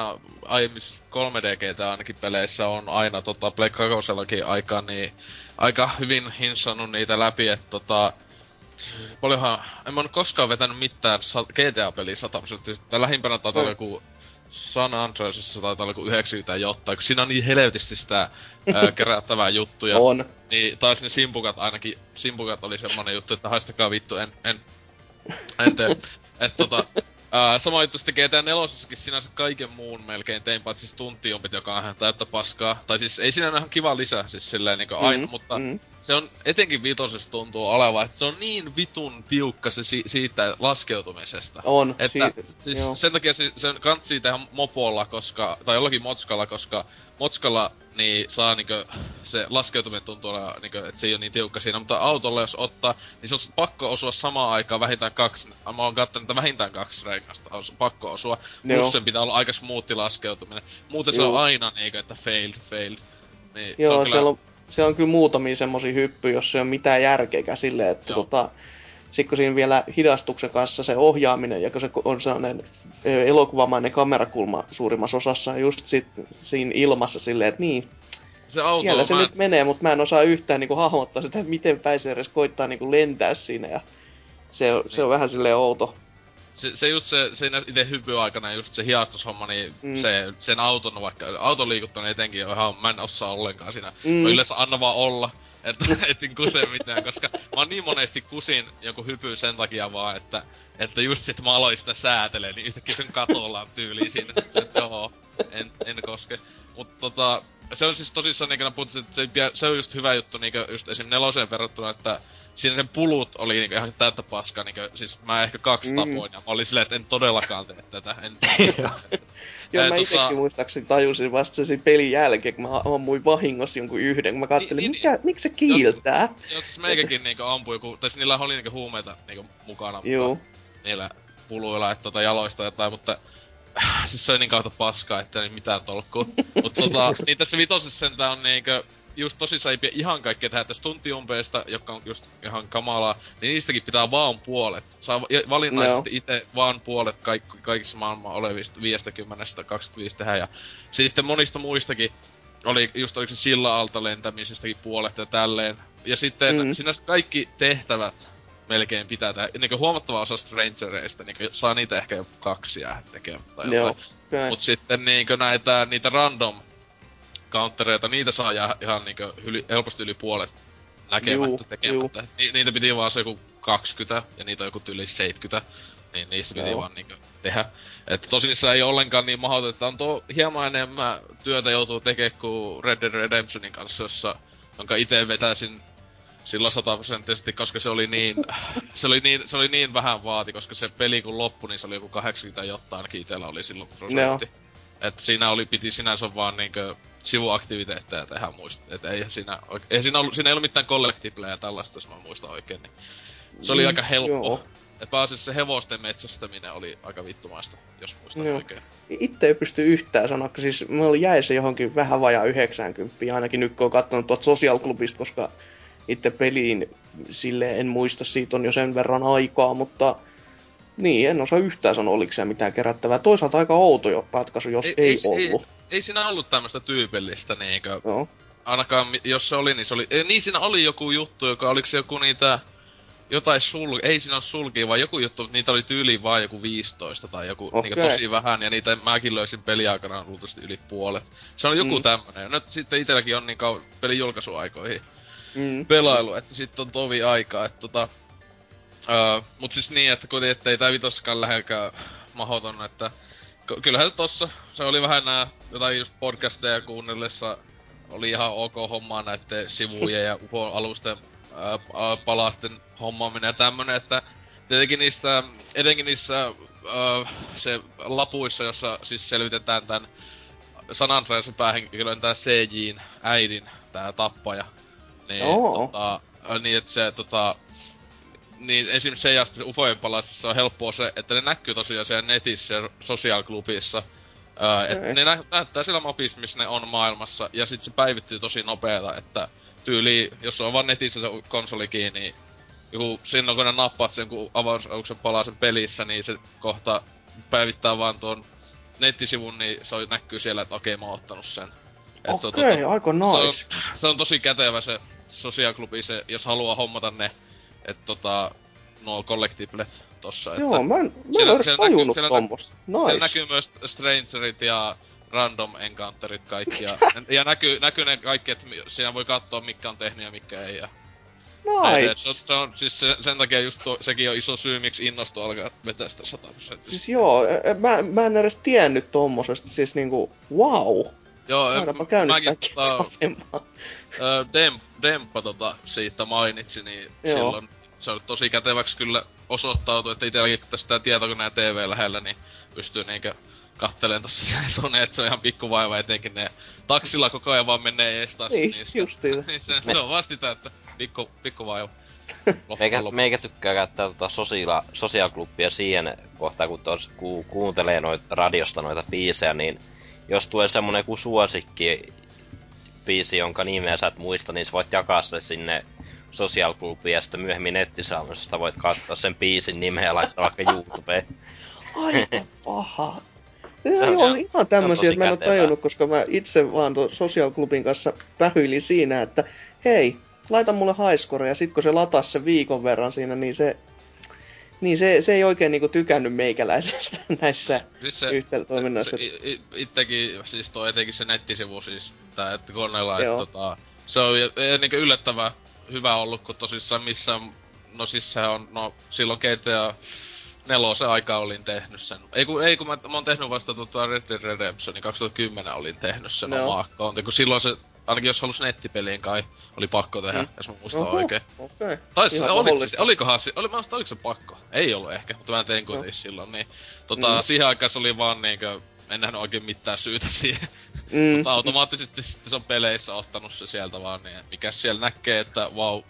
aiemmissa 3D GT ainakin peleissä on aina tota Black 2 aikaa, niin aika hyvin hinssannut niitä läpi, että tota, paljonhan, en mä oo koskaan vetänyt mitään GTA-peliä 100 prosenttia, tai lähimpänä taitaa olla joku San Andreasissa taitaa olla joku 90 jotain, kun siinä on niin helvetisti sitä ää, kerättävää juttuja. On. Niin taas ne simpukat ainakin, simpukat oli semmonen juttu, että haistakaa vittu, en, en, en tee. Et tota, ää, sama juttu sitten GTA 4 sinänsä kaiken muun melkein tein, paitsi siis tuntijumpit, joka on ihan täyttä paskaa. Tai siis ei siinä ole ihan kiva lisä, siis silleen niinku aina, Mm, mutta mm. se on, etenkin vitosessa tuntuu olevan, että se on niin vitun tiukka se si- siitä laskeutumisesta. On. Että si- siis joo. sen takia se, sen kantsii tehdä mopolla, koska, tai jollakin motskalla, koska motskalla niin saa niinkö, se laskeutuminen tuntuu olla, niinkö, että se ei ole niin tiukka siinä, mutta autolla jos ottaa, niin se on pakko osua samaan aikaan vähintään kaksi, mä oon kattonut, että vähintään kaksi rengasta on pakko osua, Joo. plus sen pitää olla aika smoothi laskeutuminen. Muuten se Joo. on aina niinkö, että failed, failed. Niin, se Joo, on kyllä, siellä on, siellä on kyllä muutamia semmosia hyppyjä, jos ei ole mitään järkeä silleen, että Joo. tota, sit kun siinä vielä hidastuksen kanssa se ohjaaminen, ja kun se on sellainen elokuvamainen kamerakulma suurimmassa osassa, just sit, siinä ilmassa silleen, että niin, se auto siellä se mä, nyt menee, mutta mä en osaa yhtään niinku hahmottaa sitä, miten päin se edes koittaa niinku lentää siinä, ja se on, se on vähän silleen outo. se, se just se, siinä itse hypyaikana just se hiastushomma, niin Mm. se, sen auton vaikka, auton liikuttaminen etenkin on ihan, mä en osaa ollenkaan siinä. Mm. Mä yleensä anna vaan olla, että etin kuse mitään, koska mä oon niin monesti kusin joku hypy sen takia vaan, että, että just sit mä aloin sitä säätelee, niin yhtäkkiä sen katolla on tyyliin siinä, sit se, että joo, en, en koske. Mut tota, se on siis tosissaan niinkö puhuttu, että se, se on just hyvä juttu niinkö just esim. neloseen verrattuna, että siinä sen pulut oli niinkö ihan täyttä paskaa, niinkö, siis mä ehkä kaksi mm. tapoin, ja mä olin silleen, että en todellakaan tee tätä. En, Joo, mä tota- itsekin muistaakseni tajusin vasta sen pelin jälkeen, kun mä ammuin vahingossa jonkun yhden, kun mä katselin, Niin, mikä, miksi se kiiltää? Jos siis meikäkin niinku ampui joku, tai siis niillä oli niinku huumeita niinku mukana, Joo. mutta niillä puluilla, että tota jaloista jotain, mutta siis se oli niin kautta paskaa, että ei mitään tolkkuu. Mut tota, niin tässä vitosessa sentään on niinkö, just tosissaan ei pidä ihan kaikkea tehdä tästä tuntiumpeista, jotka on just ihan kamalaa, niin niistäkin pitää vaan puolet. Saa valinnaisesti No. itse vaan puolet kaik, kaikissa maailman olevista 50-25 tehdä. Ja sitten monista muistakin oli just oliko se sillä alta lentämisestäkin puolet ja tälleen. Ja sitten Mm. sinänsä kaikki tehtävät melkein pitää tehdä. Niin huomattava osa Strangereista, niin saa niitä ehkä jo kaksi jäädä tekemään. Tai Joo, okay. Mut sitten niinkö näitä, niitä random countereita, niitä saa jää ihan niinkö yli, helposti yli puolet näkemättä Juu, tekemättä. Ni, niitä piti vaan se joku 20 ja niitä on joku yli 70. Niin niissä piti Joo. vaan niinkö tehdä. Että tosissaan ei ollenkaan niin mahdotonta, että on tuo hieman enemmän työtä joutuu tekemään kuin Red Dead Redemptionin kanssa, jossa, jonka itse vetäisin silloin sataprosenttisesti, koska se oli niin, se oli niin, se oli niin vähän vaati, koska se peli kun loppui, niin se oli joku 80 jotta ainakin itellä oli silloin prosentti. Et siinä oli, piti sinänsä vaan niinkö sivuaktiviteetteja tehdä muista. Et ei siinä, ei siinä, ollut, siinä ei ollut mitään collectibleja ja tällaista, jos mä muistan oikein. Niin se oli Mm, aika helppo. joo. Et pääasiassa se hevosten metsästäminen oli aika vittumaista, jos muistan Joo. oikein. Itse ei pysty yhtään sanoa, kun siis mulla jäi se johonkin vähän vajaa 90, ainakin nyt kun on katsonut tuolta Social Clubista, koska itse peliin sille en muista, siitä on jo sen verran aikaa, mutta niin, en osaa yhtään sanoa, oliko siellä mitään kerättävää. Toisaalta aika outo jo ratkaisu, jos ei, ei, ollut. Ei, ei siinä ollut tämmöistä tyypillistä niinkö, Joo. ainakaan jos se oli, niin se oli, ei, niin siinä oli joku juttu, joka oliko se joku niitä, jotain sul, ei siinä ole sulkia, vaan joku juttu, että niitä oli tyyliin vaan joku 15 tai joku okay. tosi vähän, ja niitä mäkin löysin peliaikana luultavasti yli puolet. Se on joku Mm. mm. tämmönen. Nyt sitten itelläkin on niin kau- pelin julkaisuaikoihin Mm. pelailu, että sitten on tovi aikaa, että tota... Öö, mut siis niin, että kuitenkin ettei tää vitossakaan lähellekään mahoton, että... ky- Kyllähän tossa, se oli vähän nää jotain just podcasteja kuunnellessa, oli ihan ok hommaa näitten sivujen ja UFO-alusten ää, palasten hommaaminen ja tämmönen, että tietenkin niissä, etenkin niissä ää, se lapuissa, jossa siis selvitetään tän San Andreasin päähenkilön tää CJin äidin, tää tappaja. Niin, Oo. tota, niin että se tota, niin esim. se ja ufojen palasissa on helppoa se, että ne näkyy tosiaan siellä netissä ja social clubissa. Ää, että Okei. ne nä- näyttää siellä mapissa, missä ne on maailmassa, ja sitten se päivittyy tosi nopeeta, että tyyli, jos on vaan netissä se konsoli kiinni, niin joku, silloin kun ne nappaat sen kun avaruusaluksen palasen pelissä, niin se kohta päivittää vaan tuon nettisivun, niin se on- näkyy siellä, että okei, mä oon ottanut sen. Et se on Okei, tota- aika nice. se on, se on tosi kätevä se sosiaalklubi, se, jos haluaa hommata ne, että tota, nuo collectiblet tossa. Joo, että mä en, mä en siellä- ole edes siellä näkyy- tajunnut siellä nä- tommosta. Siellä Nice. näkyy myös Strangerit ja Random Encounterit kaikki. Ja, ja näkyy, näkyy ne kaikki, että siinä voi katsoa mikä on tehnyt ja mikä ei. Ja näin, et se, on- Nice. se, on, siis se, sen takia just tuo, sekin on iso syy, miksi innostuu alkaa vetää sitä 100 Siis joo, ä- ä- mä, mä en edes tiennyt tommosesta, siis niinku, wow. Joo, Saadaanpa m- käynnistää mäkin tota, Dem, Demppa tota, siitä mainitsi, niin Joo. silloin se oli tosi käteväksi kyllä osoittautui, että itselläkin kun tästä tietokoneen TV lähellä, niin pystyy niinkö katteleen tossa Sony, että se on ihan pikkuvaiva, etenkin ne taksilla koko ajan vaan menee ees taas Niin, niissä. justiinsa. niin se, se, on vaan sitä, että pikku, pikkuvaiva. Meikä, Loppujen lopuksi. meikä tykkää käyttää tota sosiaala, sosiaalklubbia siihen kohtaan, kun tos, ku, kuuntelee noit, radiosta noita biisejä, niin jos tulee semmonen joku suosikki biisi, jonka nimeä sä et muista, niin sä voit jakaa se sinne sosiaalklubiin ja sitten myöhemmin nettisaamisesta voit katsoa sen biisin nimeä ja laittaa vaikka YouTubeen. Aika paha. Se on joo, ihan- ihan tämmösiä, tosi että mä en kätevää. tajunnut, koska mä itse vaan tuon Social Clubin kanssa pähyilin siinä, että hei, laita mulle highscore, ja sit kun se latas sen viikon verran siinä, niin se, niin se, se ei oikein niinku tykännyt meikäläisestä näissä Siis se, yhteentoiminnassa. se, i- i- ittekin, siis tuo etenkin se nettisivu siis, tää että koneella, että tota, se on ei niinku yllättävän hyvä ollut, kun tosissaan missään, no siis se on, no silloin GTA nelosen aikaa olin tehnyt sen. Ei kun, ei kun mä, mä oon tehnyt vasta tota Red Dead Redemption, niin 2010 olin tehnyt sen Joo. oma accountin, kun silloin se, ainakin jos halus nettipeliin kai, oli pakko tehdä, Mm. jos mä muistan Oho, oikein. Okei. Taisi, Ihan oliko, siis, olikohan se, oli, mä oliko se pakko? Ei ollut ehkä, mutta mä tein kuitenkin silloin, niin tota, Mm. siihen aikaan se oli vaan niinkö, en nähnyt oikein mitään syytä siihen. Mm, Mutta automaattisesti sitten se on peleissä ottanut se sieltä vaan, niin mikä siellä näkee, että wow,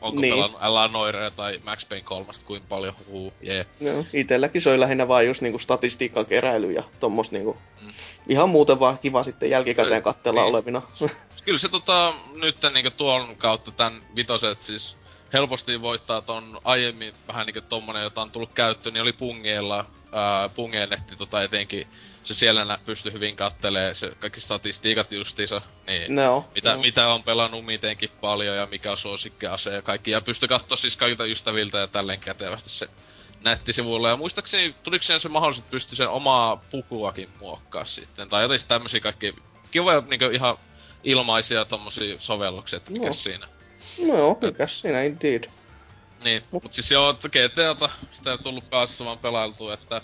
onko Niin. pelannut Älä Noirea tai Max Payne 3 kuin paljon, huu, jee. Joo, itelläkin se oli lähinnä vaan just niinku statistiikan keräily ja tommos niinku, Mm. ihan muuten vaan kiva sitten jälkikäteen katsella niin. olevina. Kyllä se tota, nyt niinku tuon kautta tän vitoset siis helposti voittaa ton aiemmin vähän niinku tommonen, jota on tullut käyttöön, niin oli pungeilla, ää, pungeen netti tota etenkin, se siellä nä- pystyi hyvin kattelee se kaikki statistiikat justiinsa, niin no, mitä, no. mitä on pelannut mitenkin paljon ja mikä on suosikkiase ja kaikki. Ja pystyi katsoa siis kaikilta ystäviltä ja tälleen kätevästi se nettisivuilla. Ja muistaakseni, tuliko siihen se mahdollisuus, että pystyi sen omaa pukuakin muokkaa sitten. Tai jotain tämmösiä kaikki kivoja niinku ihan ilmaisia tommosia sovelluksia, että mikä Joo. siinä. No joo, mikäs siinä indeed. Niin, mut siis joo, että GTAta sitä ei tullut päässä vaan pelailtua, että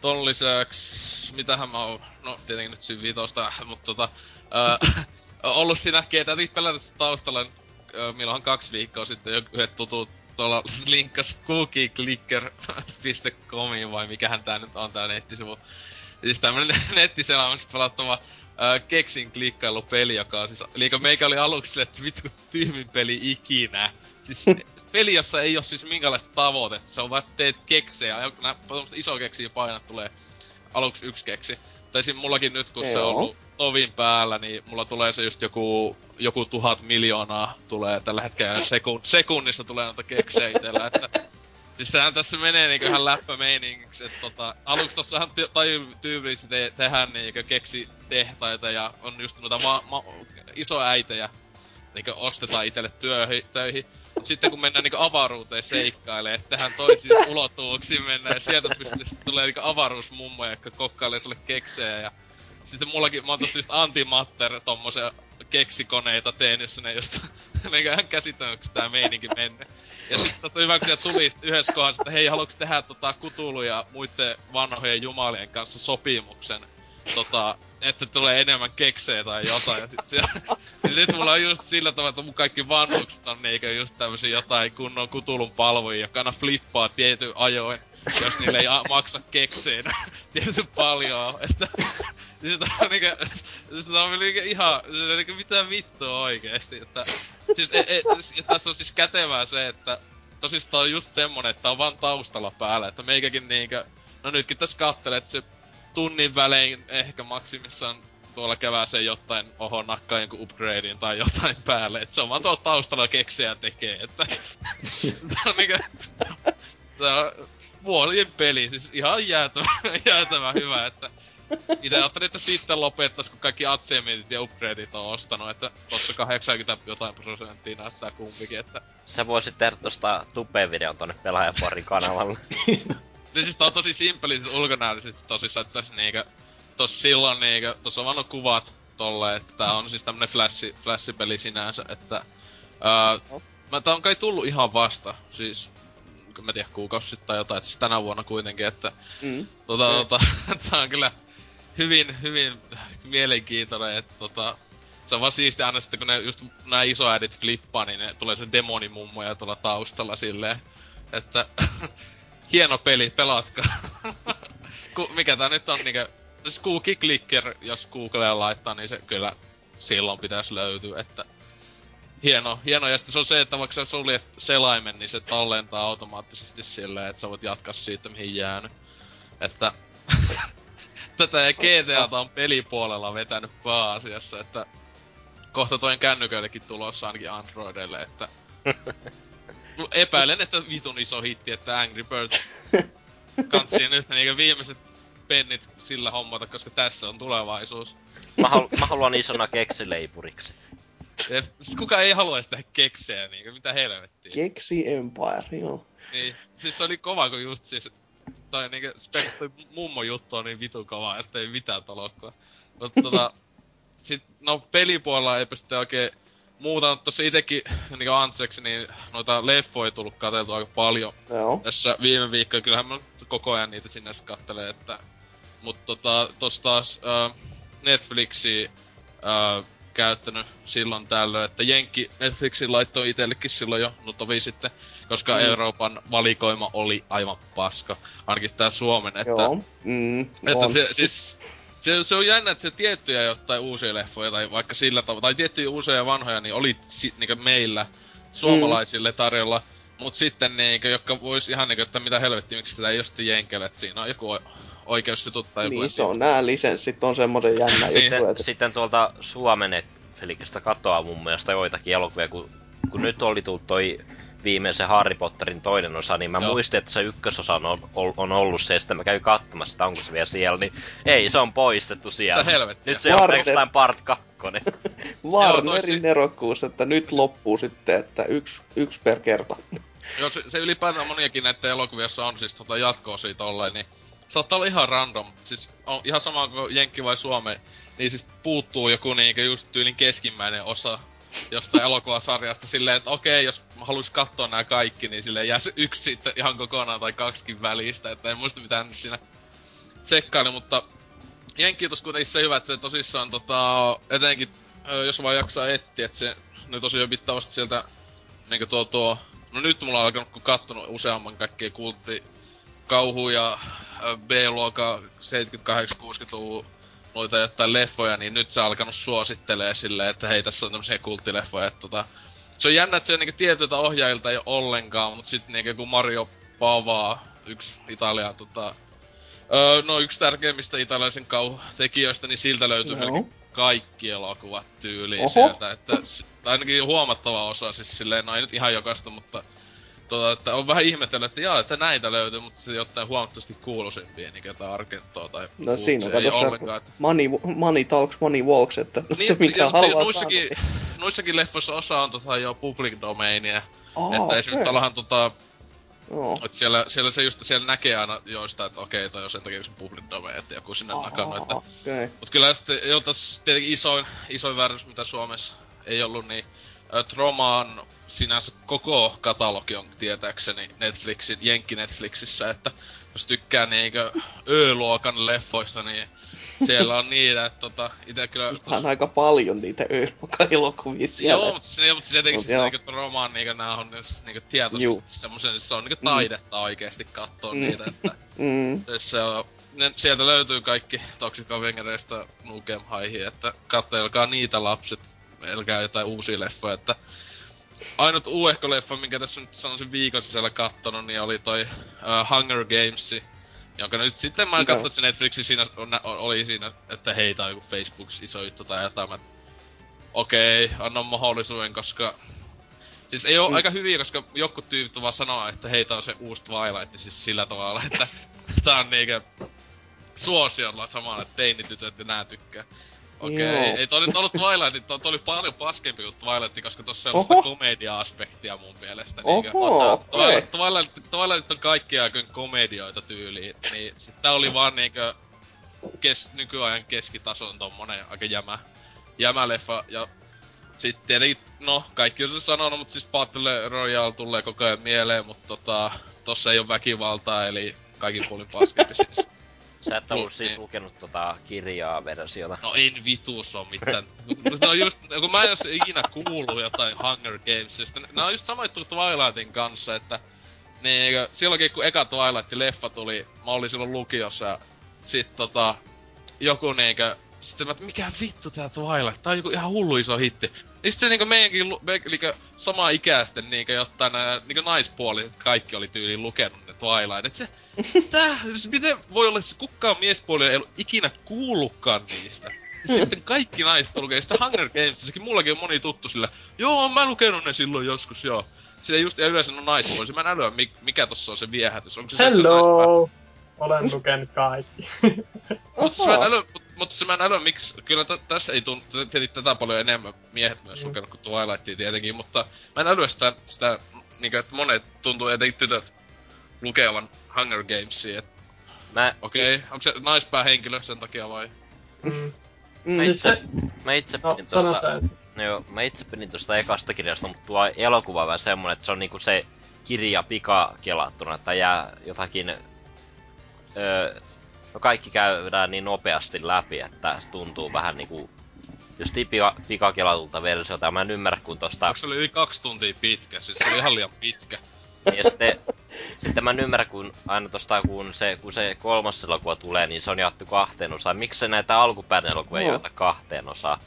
ton lisäksi, mitähän mä oon, no tietenkin nyt siinä vitosta, mutta tota, ää, ollut siinä GTA pelätyssä taustalla, nyt, ää, milloinhan kaksi viikkoa sitten jo yhdet tutut tuolla linkkas cookieclicker.comiin vai mikähän tää nyt on tää nettisivu. Siis tämmönen nettiselaamassa pelattava ää, keksin on siis, eli meikä oli aluksi silleen, että vittu tyhmin peli ikinä. Siis peli, jossa ei ole siis minkäänlaista tavoitetta, se on vaan että teet keksejä, ja nää iso keksiä painat tulee aluksi yksi keksi. Tai esim. mullakin nyt, kun se Joo. on ollut tovin päällä, niin mulla tulee se just joku, joku tuhat miljoonaa tulee tällä hetkellä sekun, sekunnissa tulee noita keksejä itellä, että Siis sehän tässä menee niinku ihan läppämeiningiksi, että tota, aluksi tossahan ty- taju tyypillisesti te- tehdään niinku keksi tehtaita ja on just noita ma- ma- isoäitejä, niinku ostetaan itelle työhi- töihin. Mut sitten kun mennään niinku avaruuteen seikkailemaan, että tehdään toisiin ulottuvuuksiin mennään ja sieltä pystyy sitten tulee niinku avaruusmummoja, jotka kokkailee sulle keksejä ja sitten mullakin, mä oon tossa just antimatter tommosia keksikoneita teen, jos ne josta meikä ihan käsittämättä tää meininki menne. Ja sitten tässä on hyvä, kun tuli sit yhdessä kohdassa, että hei, haluatko tehdä tota Kutulu ja muiden vanhojen jumalien kanssa sopimuksen, tota, että tulee enemmän keksejä tai jotain. Ja sit, siellä, ja sit mulla on just sillä tavalla, että mun kaikki vanhukset on niinkö just tämmösiä jotain kunnon Kutulun palvojia, jotka aina flippaa tietyn ajoin, jos niille ei maksa kekseen tietyn paljon. Että Siis tää on niinkö, siis tää on niinkö ihan, siis niinkö mitä vittua oikeesti, että... Siis, e, e, siis tässä on siis kätevää se, että tosistaan on just semmonen, että tää on vaan taustalla päällä, että meikäkin niinkö... No nytkin tässä kattelee, että se tunnin välein ehkä maksimissaan tuolla kevääseen jotain oho nakkaa jonkun upgradein tai jotain päälle, että se on vaan tuolla taustalla keksejä tekee, että... tää on niinkö... Tää on vuosien peli, siis ihan jäätävä, jäätävä hyvä, että itse ajattelin, että sitten lopettais, kun kaikki achievementit ja upgradeit on ostanut, että tossa 80 jotain prosenttia näyttää kumpikin, että... Sä voisit tehdä tosta tupevideon tonne pelaajaparin kanavalle. Niin siis tää on tosi simppeli siis ulkonäöllisesti tosissaan, että tässä niinkö... Tossa silloin niinkö, tossa on vaan kuvat tolle, että tää on siis tämmönen flashi, flashipeli sinänsä, että... Ää, mä, tää on kai tullut ihan vasta, siis mä tiedä kuukausi sitten tai jotain, että siis tänä vuonna kuitenkin, että Mm. tota, Okei. tota, tää on kyllä hyvin, hyvin mielenkiintoinen, että tota, se on vaan siisti aina sitten, kun ne just nää isoäidit flippaa, niin ne tulee se demonimummoja tuolla taustalla silleen, että hieno peli, pelatkaa. Ku, mikä tää nyt on niinkö, siis Cookie Clicker, jos Googleen laittaa, niin se kyllä silloin pitäisi löytyä, että hieno, hieno. Ja sitten se on se, että vaikka sä suljet selaimen, niin se tallentaa automaattisesti silleen, että sä voit jatkaa siitä mihin jäänyt. Että tätä ja GTA on pelipuolella vetänyt pääasiassa, että kohta toin kännyköillekin tulossa ainakin Androidille, että epäilen, että vitun iso hitti, että Angry Birds kantsii nyt niinkö viimeiset pennit sillä hommata, koska tässä on tulevaisuus. Mä, halu- mä haluan isona keksileipuriksi. Kuka ei haluaisi tehdä keksejä niinkö, mitä helvettiä. Keksi Empire, joo. Niin, siis se oli kova, kun just siis... Toi niinkö, spek, toi mummo juttu on niin vitu kova, että ei mitään tolokkoa. Mutta tota... Sit, no pelipuolella ei sitten oikein muuta, mutta tossa itekin niinku anseeksi, niin noita leffoja tullut katseltu aika paljon Joo. tässä viime viikkoina. Kyllähän mä koko ajan niitä sinne kattelee, että... Mut tota, tossa taas äh, Netflixi äh, käyttänyt silloin tällöin, että Jenkki Netflixin laittoi itsellekin silloin jo, no tovi sitten, koska Mm. mm. Euroopan valikoima oli aivan paska. Ainakin tää Suomen, että... Joo. Mm, Että on. se, siis, se, se on jännä, että se tiettyjä jotain uusia leffoja, tai vaikka sillä tavalla, tai tiettyjä uusia ja vanhoja, niin oli si, niin meillä suomalaisille tarjolla. Mut sitten niinkö, jotka vois ihan niinkö, että mitä helvettiä, miksi sitä ei ole sitten jenkelle, että siinä on joku oikeusjutut tai joku. Niin se on, nää lisenssit on semmoisen jännä juttu, Sitten, että sitten tuolta Suomen Netflixistä katoaa mun mielestä joitakin elokuvia, kun, kun nyt oli tullut toi viimeisen Harry Potterin toinen osa, niin mä Joo. muistin, että se ykkösosa on, on ollut se, ja sitten mä kävin katsomassa, että onko se vielä siellä, niin ei, se on poistettu sieltä. Mitä helvettiä? Nyt se on pelkästään part 2. Warnerin nerokkuus, että nyt loppuu sitten, että yksi, yksi per kerta. Joo, se, se ylipäätään moniakin näitä elokuvia, on siis tota jatkoa siitä olleen, niin saattaa olla ihan random. Siis on ihan sama kuin Jenkki vai Suome, niin siis puuttuu joku niinkö just tyylin keskimmäinen osa jostain elokuvasarjasta silleen, että okei, jos mä haluais katsoa nämä kaikki, niin silleen jää se yksi sitten ihan kokonaan tai kaksikin välistä, että en muista mitään nyt siinä tsekkaili, mutta Jenkki tos kuitenkin se hyvä, että se tosissaan tota, etenkin, jos vaan jaksaa etsiä, että se ne tosiaan mittavasti sieltä niinku tuo tuo, no nyt mulla on alkanut, kun kattonut useamman kaikkea kultti kauhu ja ö, B-luokan 78-60-luvun noita jotain leffoja, niin nyt se on alkanut suosittelee silleen, että hei tässä on tämmösiä kulttileffoja, että tota, se on jännä, että se niinku tietyiltä ohjaajilta ei ole ollenkaan, mutta sitten niinku joku Mario Pavaa, yksi Italian tota, öö, no yksi tärkeimmistä italialaisen kauhutekijöistä, niin siltä löytyy Joo. melkein kaikki elokuvat tyyliin Oho. sieltä, että ainakin huomattava osa, siis silleen, no ei nyt ihan jokaista, mutta tota, että on vähän ihmetellyt, että jaa, että näitä löytyy, mutta sitten jotain huomattavasti kuuluisimpia, niin jotain Argentoa tai No siinä on ollenkaan, että se money, money talks, money walks, että niin, se mikä se, haluaa noissakin, noissakin leffoissa osa on tota jo public domainia. saada. että esimerkiksi tuollahan tota, Joo. että siellä, siellä se just siellä näkee aina joista, että okei, toi on sen takia, kun se on public domain, että joku sinne nakannut, että Okei. Mut kyllä sitten, jo tässä tietenkin isoin, isoin väärys, mitä Suomessa ei ollut, niin Tromaan sinänsä koko katalogi on tietääkseni Netflixin, Jenkki Netflixissä, että jos tykkää niinkö Ö-luokan leffoista, niin siellä on niitä, että tota, ite kyllä... Niitä on aika paljon niitä öljyluokan elokuvia siellä. Joo, mutta siis, mutta siis etenkin Mut siis joo. niinku Tromaan niinku nää on siis niinku tietoisesti semmosen, siis se on niinku taidetta oikeesti kattoo Mm. niitä, että Mm. se, se on ne, sieltä löytyy kaikki Toxic Avengereista Nukem että katselkaa niitä lapset, älkää jotain uusia leffoja, että ainut uehko leffa, minkä tässä nyt sanoisin viikon sisällä kattonut, niin oli toi uh, Hunger Games, jonka nyt sitten mä katsoin, että Netflixi siinä on, oli siinä, että hei, tää on joku Facebooks iso juttu tai jotain. Mä, okei, okay, annan mahdollisuuden, koska... Siis ei oo Mm. aika hyviä, koska joku tyypit vaan sanoo, että hei, tää on se uusi Twilight, siis sillä tavalla, että tää on niinkö suosiolla samalla, että teinitytöt ja nää tykkää. Okei, okay. ei toi nyt ollut Twilight, toi, toi oli paljon paskempi kuin Twilight, koska tossa Oho. sitä komedia-aspektia mun mielestä. Oho, niinkö. okei. Twilight, Twilight, Twilight on kaikkia aikojen komedioita tyyliin, niin sit tää oli vaan niinkö kes, nykyajan keskitason tommonen aika jämä, jämä leffa. Ja sit tietenkin, no, kaikki on se sanonut, mut siis Battle Royale tulee koko ajan mieleen, mut tota, tossa ei oo väkivaltaa, eli kaikin puolin paskempi siis. Sä et ollut Niin. siis lukenut tota kirjaa versiota. No en vitus oo mitään. no just, kun mä en oo ikinä kuullut jotain Hunger Gamesista. Nää on just sama juttu Twilightin kanssa, että niinkö, silloinkin kun eka Twilight-leffa tuli, mä olin silloin lukiossa ja sit tota, joku niinkö, sitten mä, että mikä vittu tää Twilight, tää on joku ihan hullu iso hitti. Ja sitten niinkö meidänkin, me, niinkö, sama ikäisten niinkö jotain nää, niinkö naispuoliset kaikki oli tyyliin lukenut ne Twilight. Et se, tää, siis miten voi olla, että kukaan miespuoli ei ollut ikinä kuullutkaan niistä. Sitten kaikki naiset lukee. Sitten Hunger Gamesissakin mullakin on moni tuttu sillä, joo, mä lukenut ne silloin joskus, joo. Sillä just, ja yleensä on naispuoli. Mä en älyä, mi- mikä tossa on se viehätys. Onko se se, että se Hello! Olen lukenut kaikki. Mutta se mä en älyä, mut, mutta se mä en älyä, miksi, kyllä t- tässä ei tunnu, tietenkin tätä paljon enemmän miehet myös Mm. lukenut kuin Twilightia tietenkin, mutta mä en älyä sitä, sitä niinku, että monet tuntuu etenkin tytöt lukevan Hunger Gamesia, et Mä, okei, okay. onko se naispäähenkilö sen takia vai? Mm. Mm. Siis se, mä itse no, pidin tosta, no joo, mä itse pidin tosta ekasta kirjasta, mutta tuo elokuva on vähän semmonen, että se on niinku se kirja pikakelattuna, että jää jotakin... Öö, no kaikki käydään niin nopeasti läpi, että se tuntuu vähän niinku just pika, pikakelatulta versiota. Mä en ymmärrä, kun tosta... Onko se oli yli kaksi tuntia pitkä? Siis se oli ihan liian pitkä. Niin, ja sitten, sitten mä en ymmärrä, kun aina tosta, kun se, kun se kolmas elokuva tulee, niin se on jaettu kahteen osaan. Miksi se näitä alkuperäinen elokuva ei Joo. jaeta kahteen osaan?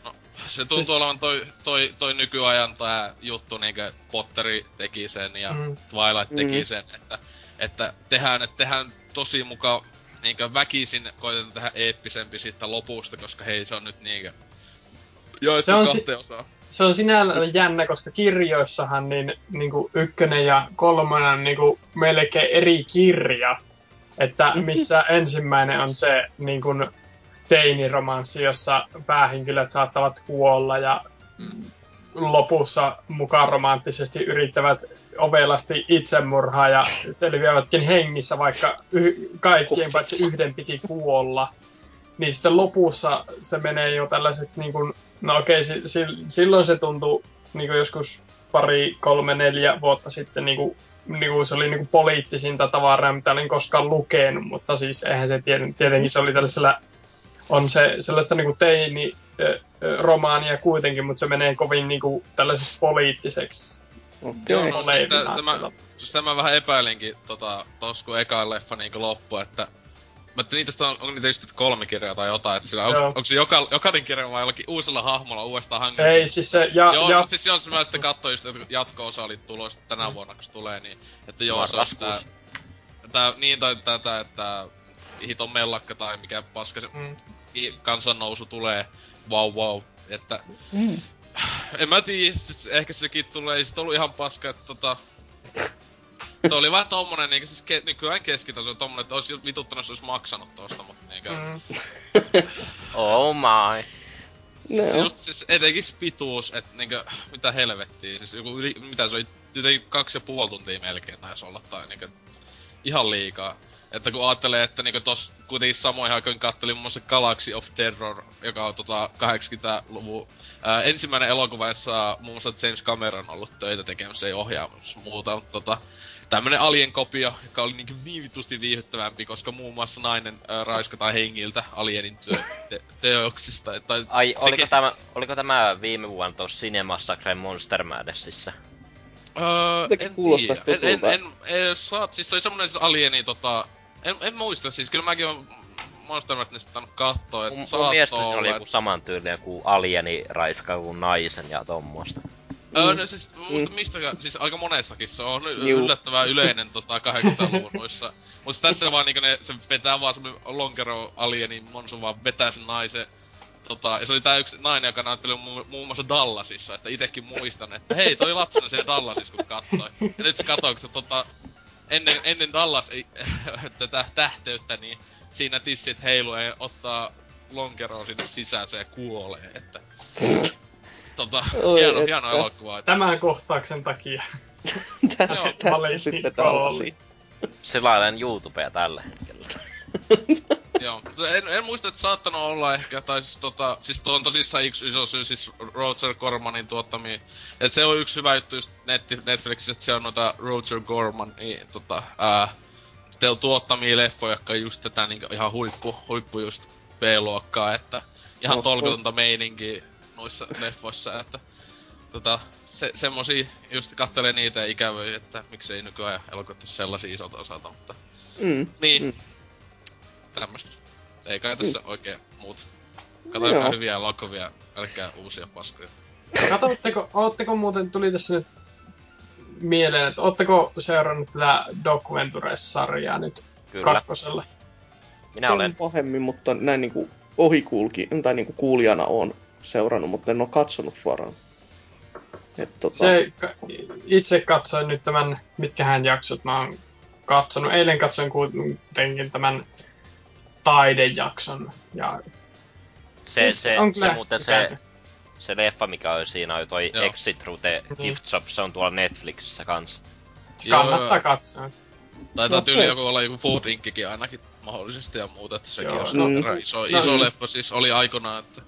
Se tuntuu Siis- olevan toi, toi, toi nykyajan tää juttu, niinkö Potteri teki sen ja Mm. Twilight teki Mm. sen, että, että tehdään, että tehdään tosi mukaan niinkö väkisin koitetaan tehdä eeppisempi siitä lopusta, koska hei se on nyt niinkö jaettu Se on si- kahteen osaan. Se on sinällään jännä, koska kirjoissahan niin, niin kuin ykkönen ja kolmonen on niin kuin melkein eri kirja. Että missä ensimmäinen on se niin kuin teiniromanssi, jossa päähenkilöt saattavat kuolla ja lopussa mukaan romanttisesti yrittävät ovelasti itsemurhaa ja selviävätkin hengissä, vaikka y- kaikkien paitsi yhden piti kuolla. Niin sitten lopussa se menee jo tällaiseksi niin kuin No okei, si- si- silloin se tuntui niin kuin joskus pari, kolme, neljä vuotta sitten niin kuin, niin kuin se oli niin kuin poliittisinta tavaraa, mitä olin koskaan lukenut, mutta siis eihän se tieten, tietenkin se oli tällaisella, on se sellaista niin kuin teini romaania kuitenkin, mutta se menee kovin niin kuin tällaiseksi poliittiseksi. Okei. Joo, no, siis sitä, sitä, mä, sitä mä vähän epäilinkin tota, tos kun eka leffa niinku loppu, että Mä että niitä on, on niitä just kolme kirjaa tai jotain, että sillä, onko, Joo. onko se joka, jokainen kirja vai jollakin uusella hahmolla uudestaan Hunger Ei, siis se, ja, joo, ja, mutta siis jos mä sitten katsoin just, että jatko-osa oli tulossa tänä Mm. vuonna, kun se tulee, niin että joo, se on tää, tää, niin tai tätä, että hiton mellakka tai mikä paska se mm, kansannousu tulee, wow wow, että Mm. en mä tiedä, siis ehkä sekin tulee, ei sit ollut ihan paska, että tota... Tuo oli vähän tommonen niinku siis ke, nykyään keskitaso tommonen, että olisi vituttanut, jos olisi maksanut tosta, mutta niinkö... Mm. Oh my. No, Se just siis etenkin se pituus, että niinkö, mitä helvettiä, siis joku yli, mitä se oli, jotenkin kaksi ja puoli tuntia melkein taisi olla, tai niinkö, ihan liikaa. Että kun ajattelee, että niinku tos kuitenkin samoihin aikoihin kattelin muun muassa Galaxy of Terror, joka on tota 80-luvun ää, ensimmäinen elokuva, jossa muun muassa James Cameron on ollut töitä tekemässä, ei ohjaamassa muuta, mutta tota, tämmönen alien-kopio, joka oli niinku niin vitusti viihyttävämpi, koska muun muassa nainen ää, raiskataan hengiltä alienin työ, te, teoksista. Tai Ai, oliko, teke- tämä, oliko tämä viime vuonna tuossa Cinemassacre Monster Madnessissa? Öö, Jotenkin en. En, en, en, en, saat, siis se oli semmonen siis alieni tota... En, en muista, siis kyllä mäkin on Monster Madnessista tainnut kattoo, että Mun, mun mielestä se olla, oli et- joku samantyylinen kuin alieni raiskaavun naisen ja tommosta. Öö, no siis, muistan mistäkään, siis aika monessakin se on Juu. yllättävän yleinen tota 800-luvun noissa. Mutta tässä vaan niinku ne, se vetää vaan semmonen lonkero alieni, Monsu vaan vetää sen naisen. Tota, ja se oli tää yksi nainen, joka näytteli mu- muun muassa Dallasissa, että itekin muistan, että hei, toi lapsena siellä Dallasissa, kun kattoi. Ja nyt se katsoo, kun se tota, ennen, ennen Dallas ei, tätä tähteyttä, niin siinä tissit heiluu ja ottaa lonkeroa sinne sisään ja kuolee, että... Tota, Oi, hieno, että. hieno elokuva. Että, Tämän kohtauksen takia. Tä- Joo, Tästä sitten tällaisia. Selailen YouTubea tällä hetkellä. joo. En, en muista, että saattanut olla ehkä, tai siis tota, siis tuo on tosissaan yksi iso syy, siis Roger Cormanin tuottamia. Et se on yksi hyvä juttu just netti, Netflixissä, että siellä on noita Roger Corman, niin tota, ää, te tuottamia leffoja, jotka on just tätä niin ihan huippu, huippu just B-luokkaa, että ihan Oho. tolkutonta meininkiä noissa leffoissa, että tota, se, semmosia just kattelee niitä ikävöi, että miksei nykyään elokuvat ole sellaisia isolta osalta, mutta Mm. niin. Mm. Mm. Tämmöstä. Ei kai tässä oikein muut. Katsotaan hyviä elokuvia, älkää uusia paskoja. Katsotteko, ootteko muuten, tuli tässä nyt mieleen, että ootteko seurannut tätä Doc Ventures-sarjaa nyt Kyllä, kakkosella? minä olen. pahemmin, mutta näin niinku ohikulki, tai niinku kuulijana on seurannut, mutta en ole katsonut suoraan. Et, tota, Se, itse katsoin nyt tämän, mitkähän jaksot mä oon katsonut. Eilen katsoin kuitenkin tämän taidejakson. Ja Se, se, on se, muuten se, se leffa, mikä on siinä, on toi Joo. Exit Through the Mhm. Gift Shop, se on tuolla Netflixissä kanssa. Kannattaa katsoa. Taitaa No, tyyli joku olla joku Food Inkikin ainakin mahdollisesti ja muuta, että sekin Joo, on no- no, iso, no iso siis- leffa siis oli aikanaan, että...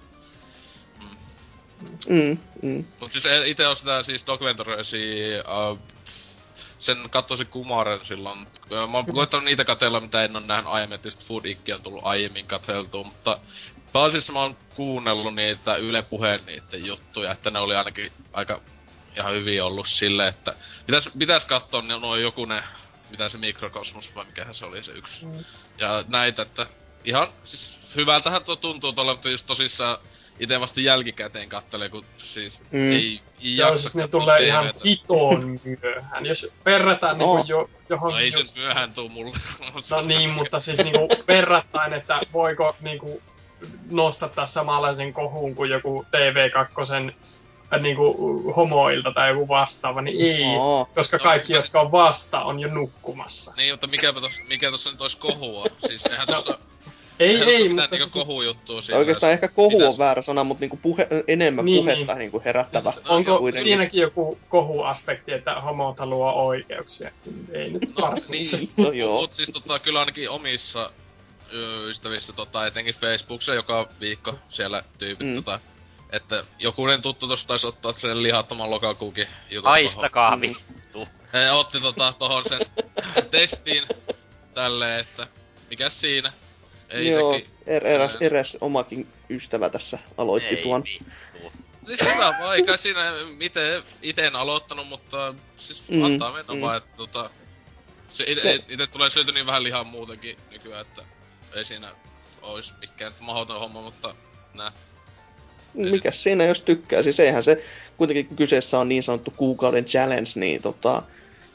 Mm. mm, mm, Mut siis e- ite on sitä siis Doc Venturesia, uh, sen katsoisin Kumaren silloin. Ö, Mä oon koittanut niitä katella, mitä en oo nähnyt aiemmin, että just Food Inc. on tullut aiemmin katseltua, mutta pääasiassa mä oon kuunnellut niitä Yle Puheen niiden juttuja, että ne oli ainakin aika ihan hyvin ollut sille, että pitäis, pitäis katsoa ne, noin joku ne, mitä se Mikrokosmos vai mikähän se oli se yksi. Mm. Ja näitä, että ihan siis hyvältähän tuo tuntuu tuolla, mutta just tosissaan itse vasta jälkikäteen kattelee, kun siis Mm. ei, ei Joo, jaksa siis ne tulee ihan TV:tä. hitoon myöhään. Jos verrataan No. niin jo, johon No ei just, se myöhään tuu mulle. No niin, mutta siis niinku verrattain, että voiko niinku nostattaa samanlaisen kohun kuin joku TV2 äh, niinku homoilta tai joku vastaava, niin ei. Aa, Koska No, kaikki, jotka on vasta, on jo nukkumassa. Niin, mutta mikäpä tos, mikä tossa nyt ois kohua? Siis eihän No, tossa, Ei, ei, tossa mutta mitään siis, niinku kohujuttua siinä. oikeastaan ehkä kohu Pitäis- on väärä sana, mutta niinku puhe, enemmän Niin, puhetta niin. niinku herättävä. siis onko kuitenkin. siinäkin joku kohuaspekti, että homot haluaa oikeuksia? Ei nyt No, varsinaisesti. No joo. Mut siis tota, kyllä ainakin omissa ystävissä, tota, etenkin Facebookissa joka viikko siellä tyypit, Mm. mm. tota, että jokunen tuttu tossa taisi ottaa sen lihattoman lokakuukin jutun Haistakaa Mm. vittu. He otti tota tohon sen testiin tälleen, että mikäs siinä? Ei Joo, teki. er, eräs, eräs omakin ystävä tässä aloitti Ei tuon. vittu. Siis hyvä eikä siinä ite, ite en aloittanut, mutta siis Mm, antaa mennä mm. vaan, että tota... Se ite, Ne- ite tulee syöty niin vähän lihaa muutenkin nykyään, että ei siinä ois mikään mahdoton homma, mutta nää. Mikäs siinä jos tykkää? Siis eihän se, kuitenkin kyseessä on niin sanottu kuukauden challenge, niin tota,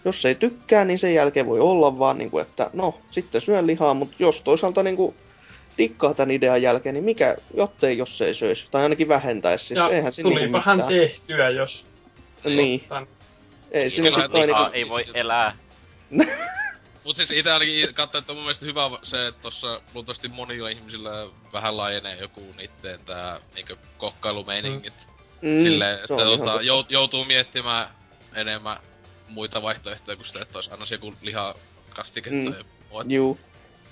jos ei tykkää, niin sen jälkeen voi olla vaan, niin kuin, että no, sitten syön lihaa, mutta jos toisaalta niin kuin, dikkaa tämän idean jälkeen, niin mikä, jottei jos ei söisi, tai ainakin vähentäisi, siis ja eihän niin mitään. tehtyä, jos Niin, ei siinä sitten Lihaa ainakin... ei voi elää. Mut siis ite ainakin katsoin, että on mun mielestä hyvä se, että tossa luultavasti monilla ihmisillä vähän laajenee joku niitten tää niinkö kokkailumeiningit. Mm, Silleen, että tota, jout, joutuu miettimään enemmän muita vaihtoehtoja kuin sitä, että olisi aina se joku lihakastiketta Mm. ja muuta. Juu.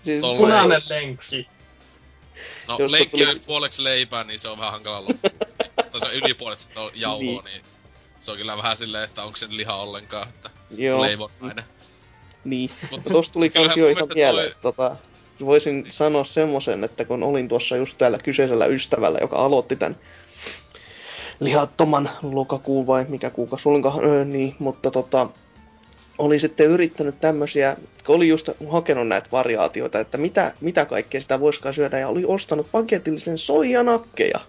Siis Tolleen. Punainen lenkki. No leikki tuli- on puoleksi leipää, niin se on vähän hankala loppu. tai se on ylipuoleksi sitä jauhoa, Niin. niin. se on kyllä vähän silleen, että onko se liha ollenkaan, että Joo, leivonnainen. niin. Mut Tuosta tuli kans jo ihan mieleen. toi- Tota, voisin sanoa semmoisen, että kun olin tuossa just täällä kyseisellä ystävällä, joka aloitti tämän lihattoman lokakuun vai mikä kuukausi olinkaan, öö, niin, mutta tota, oli sitten yrittänyt tämmöisiä, kun oli just hakenut näitä variaatioita, että mitä, mitä kaikkea sitä voisikaan syödä, ja oli ostanut paketillisen soijanakkeja.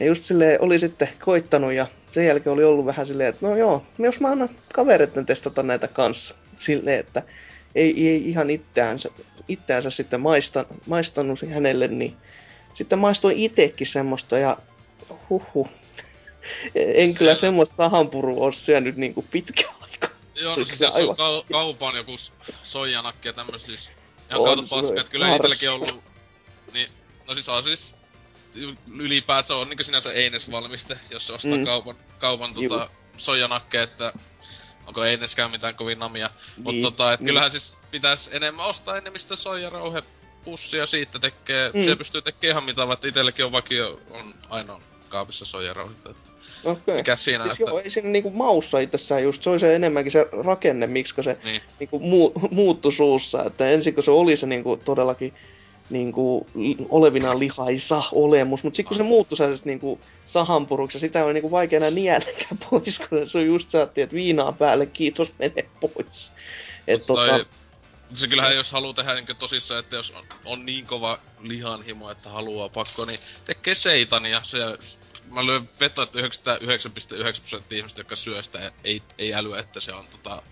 Ja just silleen oli sitten koittanut, ja sen jälkeen oli ollut vähän silleen, että no joo, jos mä annan kavereiden testata näitä kanssa. Silleen, että ei, ei ihan itseänsä, itseänsä sitten maista, maistanut hänelle, niin sitten maistoin itekin semmoista, ja huhu. En kyllä semmoista sahanpurua ole syönyt niinku pitkään aikaa. Joo, Se no siis jos on aivan- kau- kaupan joku soijanakki ja tämmöis siis ihan On kautta se paska, että kyllä on ollut, niin, no siis on siis ylipäätään on niinku sinänsä Eines-valmiste, jos se ostaa Mm. kaupan, kaupan tota, soijanakkeja, että onko Eineskään mitään kovin namia. Niin, tota, et niin. kyllähän siis pitäis enemmän ostaa enemmän sitä soijarauhe pussia siitä tekee, Mm. se pystyy tekemään ihan mitä, vaikka itelläkin on vakio, on ainoa kaapissa soijarauhetta, että Okei. mikä siinä, Siis että... joo, ei siinä niinku maussa itsessään just, se oli se enemmänkin se rakenne, miksi se Niin. niinku muu, muuttui suussa. Että ensin kun se oli se niinku todellakin niinku olevinaan lihaisa olemus, mutta sitten kun se muuttui sellaiset niinku sahanpuruksi, sitä on niinku vaikea enää nielläkään pois, kun se on just saatti, että viinaa päälle, kiitos, mene pois. Et tota, toi, se kyllähän jos haluaa tehdä niin tosissaan, että jos on, on niin kova lihanhimo, että haluaa pakko, niin tekee seitania. Se, mä lyön vetoa, että 99,9 prosenttia ihmistä, jotka syö sitä, ei, ei älyä, että se on tota,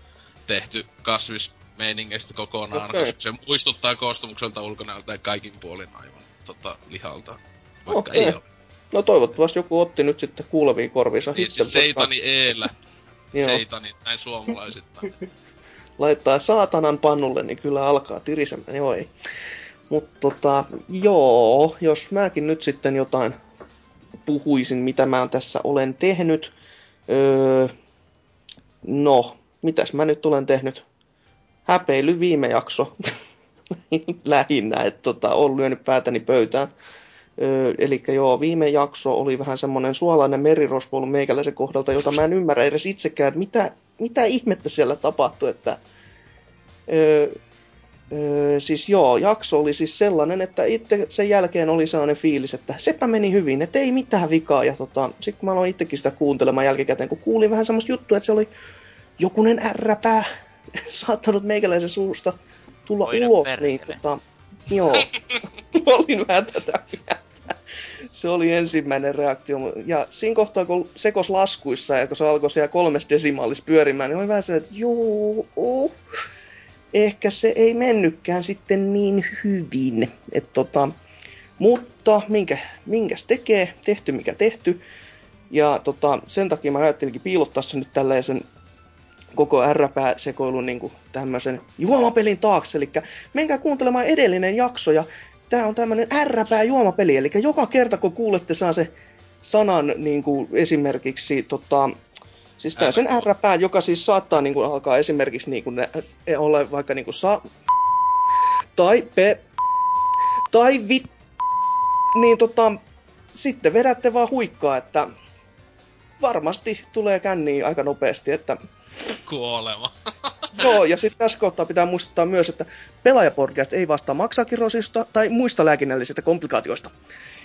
tehty kasvismeiningeistä kokonaan, okay. koska se muistuttaa koostumukselta ulkonäöltä ja kaikin puolin aivan tota, lihalta. Vaikka Okei. ei ole. no toivottavasti joku otti nyt sitten kuuleviin korviinsa Niin, siis seitani eellä. Seitani, näin suomalaisittain. laittaa saatanan pannulle, niin kyllä alkaa tirisemään. Joo, ei. Mutta tota, joo, jos mäkin nyt sitten jotain puhuisin, mitä mä tässä olen tehnyt. Öö, no, mitäs mä nyt olen tehnyt? Häpeily viime jakso. Lähinnä, että tota, olen lyönyt päätäni pöytään. Öö, Eli joo, viime jakso oli vähän semmonen suolainen merirosvo ollut meikäläisen kohdalta, jota mä en ymmärrä edes itsekään, että mitä, mitä ihmettä siellä tapahtui, että Öö, öö, siis joo, jakso oli siis sellainen, että itse sen jälkeen oli sellainen fiilis, että sepä meni hyvin, että ei mitään vikaa. Ja tota, sitten kun mä aloin itsekin sitä kuuntelemaan jälkikäteen, kun kuulin vähän semmoista juttua, että se oli jokunen ärräpää saattanut meikäläisen suusta tulla Voi nyt ulos, perkele. niin tota, joo, olin vähän tätä mieltä. Se oli ensimmäinen reaktio. Ja siinä kohtaa, kun sekos laskuissa ja kun se alkoi siellä kolmes desimaalissa pyörimään, niin oli vähän se, että joo, ehkä se ei mennytkään sitten niin hyvin. Et tota, mutta minkä, minkäs tekee, tehty mikä tehty. Ja tota, sen takia mä ajattelinkin piilottaa sen nyt tällaisen koko R-sekoilun niin tämmöisen juomapelin taakse. Eli menkää kuuntelemaan edellinen jakso ja tää on tämmönen R-pää juomapeli. Eli joka kerta kun kuulette saa se sanan niin kuin esimerkiksi tota, Siis tää on sen R-pää, joka siis saattaa niin kuin, alkaa esimerkiksi niin kuin, ne, olla vaikka niin kuin sa... Tai pe... Tai vi... Niin tota... Sitten vedätte vaan huikkaa, että varmasti tulee känniin aika nopeasti, että Kuolema. Joo, ja sitten tässä kohtaa pitää muistuttaa myös, että pelaajapodcast ei vastaa maksakirosista tai muista lääkinnällisistä komplikaatioista.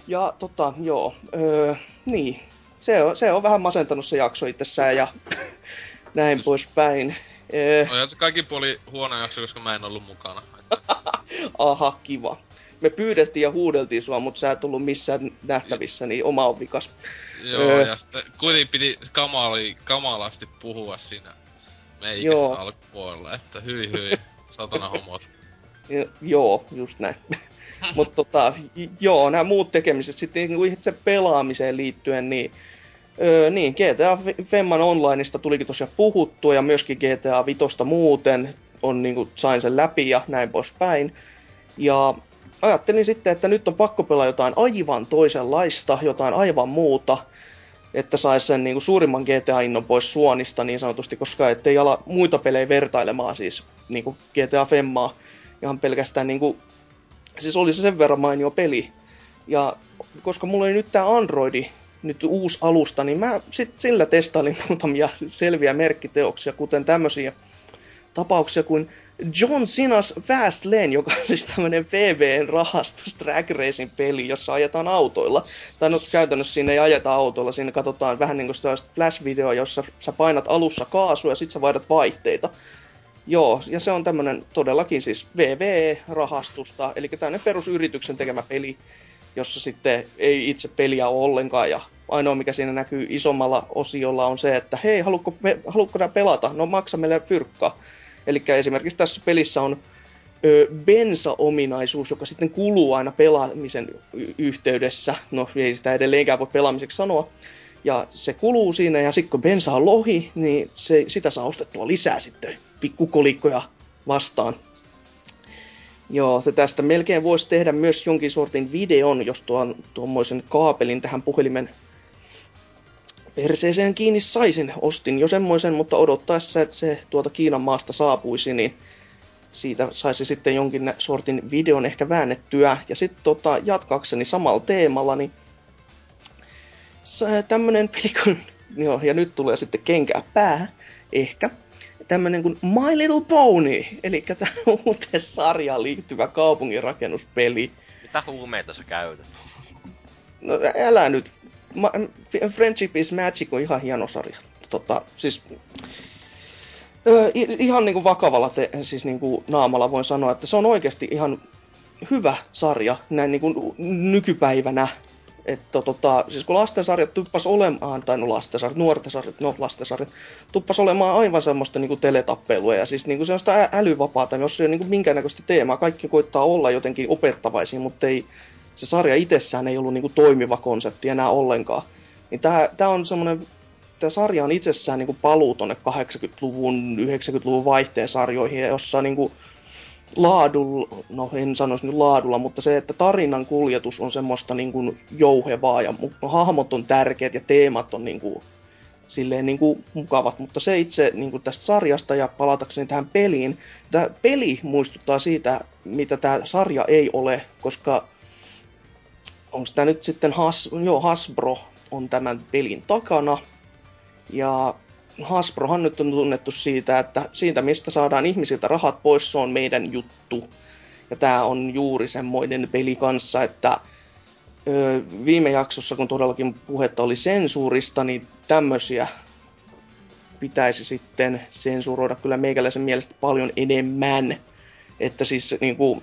Ja tota, joo, öö, niin. Se on, se on vähän masentanut se jakso itsessään ja näin poispäin. Öö, No ja se kaikki puoli huono jakso, koska mä en ollut mukana. aha, kiva. Me pyydettiin ja huudeltiin sua, mutta sä et ollut missään nähtävissä, niin oma on vikas. Joo, Öö. ja sitten kuitenkin piti kamali, kamalasti puhua siinä meikästä alkupuolella, että hyi hyi, satana homot. Joo, just näin. Mutta tota, joo, nämä muut tekemiset sitten niinku itse pelaamiseen liittyen, niin, öö, niin GTA Femman Onlineista tulikin tosiaan puhuttua ja myöskin GTA Vitosta muuten on niinku, sain sen läpi ja näin poispäin. Ja ajattelin sitten, että nyt on pakko pelaa jotain aivan toisenlaista, jotain aivan muuta, että saisi sen niinku suurimman GTA-innon pois suonista niin sanotusti, koska ettei ala muita pelejä vertailemaan siis niinku GTA Femmaa ihan pelkästään niinku, siis oli se sen verran mainio peli. Ja koska mulla oli nyt tää Androidi, nyt uusi alusta, niin mä sit sillä testailin muutamia selviä merkkiteoksia, kuten tämmöisiä tapauksia kuin John Cena's Fast Lane, joka on siis tämmönen VVn rahastus drag racing peli, jossa ajetaan autoilla. Tai no käytännössä siinä ei ajeta autoilla, siinä katsotaan vähän niin kuin sellaista flash-videoa, jossa sä painat alussa kaasua ja sit sä vaihdat vaihteita. Joo, ja se on tämmönen todellakin siis VVE-rahastusta, eli tämmöinen perusyrityksen tekemä peli, jossa sitten ei itse peliä ole ollenkaan, ja ainoa mikä siinä näkyy isommalla osiolla on se, että hei, haluatko, me, haluatko sä pelata? No maksa meille fyrkka. Eli esimerkiksi tässä pelissä on ö, bensa-ominaisuus, joka sitten kuluu aina pelaamisen yhteydessä. No ei sitä edelleenkään voi pelaamiseksi sanoa. Ja se kuluu siinä, ja sitten kun bensa on lohi, niin se, sitä saa ostettua lisää sitten pikkukolikkoja vastaan. Joo, tästä melkein voisi tehdä myös jonkin sortin videon, jos tuon tuommoisen kaapelin tähän puhelimen perseeseen kiinni saisin. Ostin jo semmoisen, mutta odottaessa, että se tuolta Kiinan maasta saapuisi, niin siitä saisi sitten jonkin sortin videon ehkä väännettyä. Ja sitten tota, jatkaakseni samalla teemalla, niin tämmönen peli kun, joo, ja nyt tulee sitten kenkää päähän, ehkä. Tämmönen kuin My Little Pony, eli tämä uuteen sarjaan liittyvä kaupunginrakennuspeli. Mitä huumeita sä käytät? No älä nyt. Ma- Friendship is Magic on ihan hieno sarja. Tota, siis Öö, ihan niinku vakavalla te- siis niinku naamalla voin sanoa, että se on oikeasti ihan hyvä sarja näin niinku nykypäivänä. Että tota, siis kun lastensarjat tuppas olemaan, tai no lastensarjat, nuorten sarjat, no lastensarjat, tuppas olemaan aivan semmoista niinku teletappelua ja siis niinku semmoista ä- älyvapaata, jossa ei ole niinku minkäännäköistä teemaa. Kaikki koittaa olla jotenkin opettavaisia, mutta ei, se sarja itsessään ei ollut niinku toimiva konsepti enää ollenkaan. Niin tää, tää on semmoinen tämä sarja on itsessään niin kuin paluu tuonne 80-luvun, 90-luvun vaihteen sarjoihin, jossa niin kuin laadulla, no en sanoisi nyt laadulla, mutta se, että tarinan kuljetus on semmoista niin kuin jouhevaa ja hahmot on tärkeät ja teemat on niin kuin, silleen niin kuin mukavat, mutta se itse niin kuin tästä sarjasta ja palatakseni tähän peliin, tämä peli muistuttaa siitä, mitä tämä sarja ei ole, koska onko tämä nyt sitten Has, joo, Hasbro on tämän pelin takana, ja Hasbrohan nyt on tunnettu siitä, että siitä mistä saadaan ihmisiltä rahat pois, se on meidän juttu. Ja tämä on juuri semmoinen peli kanssa, että ö, viime jaksossa, kun todellakin puhetta oli sensuurista, niin tämmöisiä pitäisi sitten sensuroida kyllä meikäläisen mielestä paljon enemmän. Että siis niin kuin,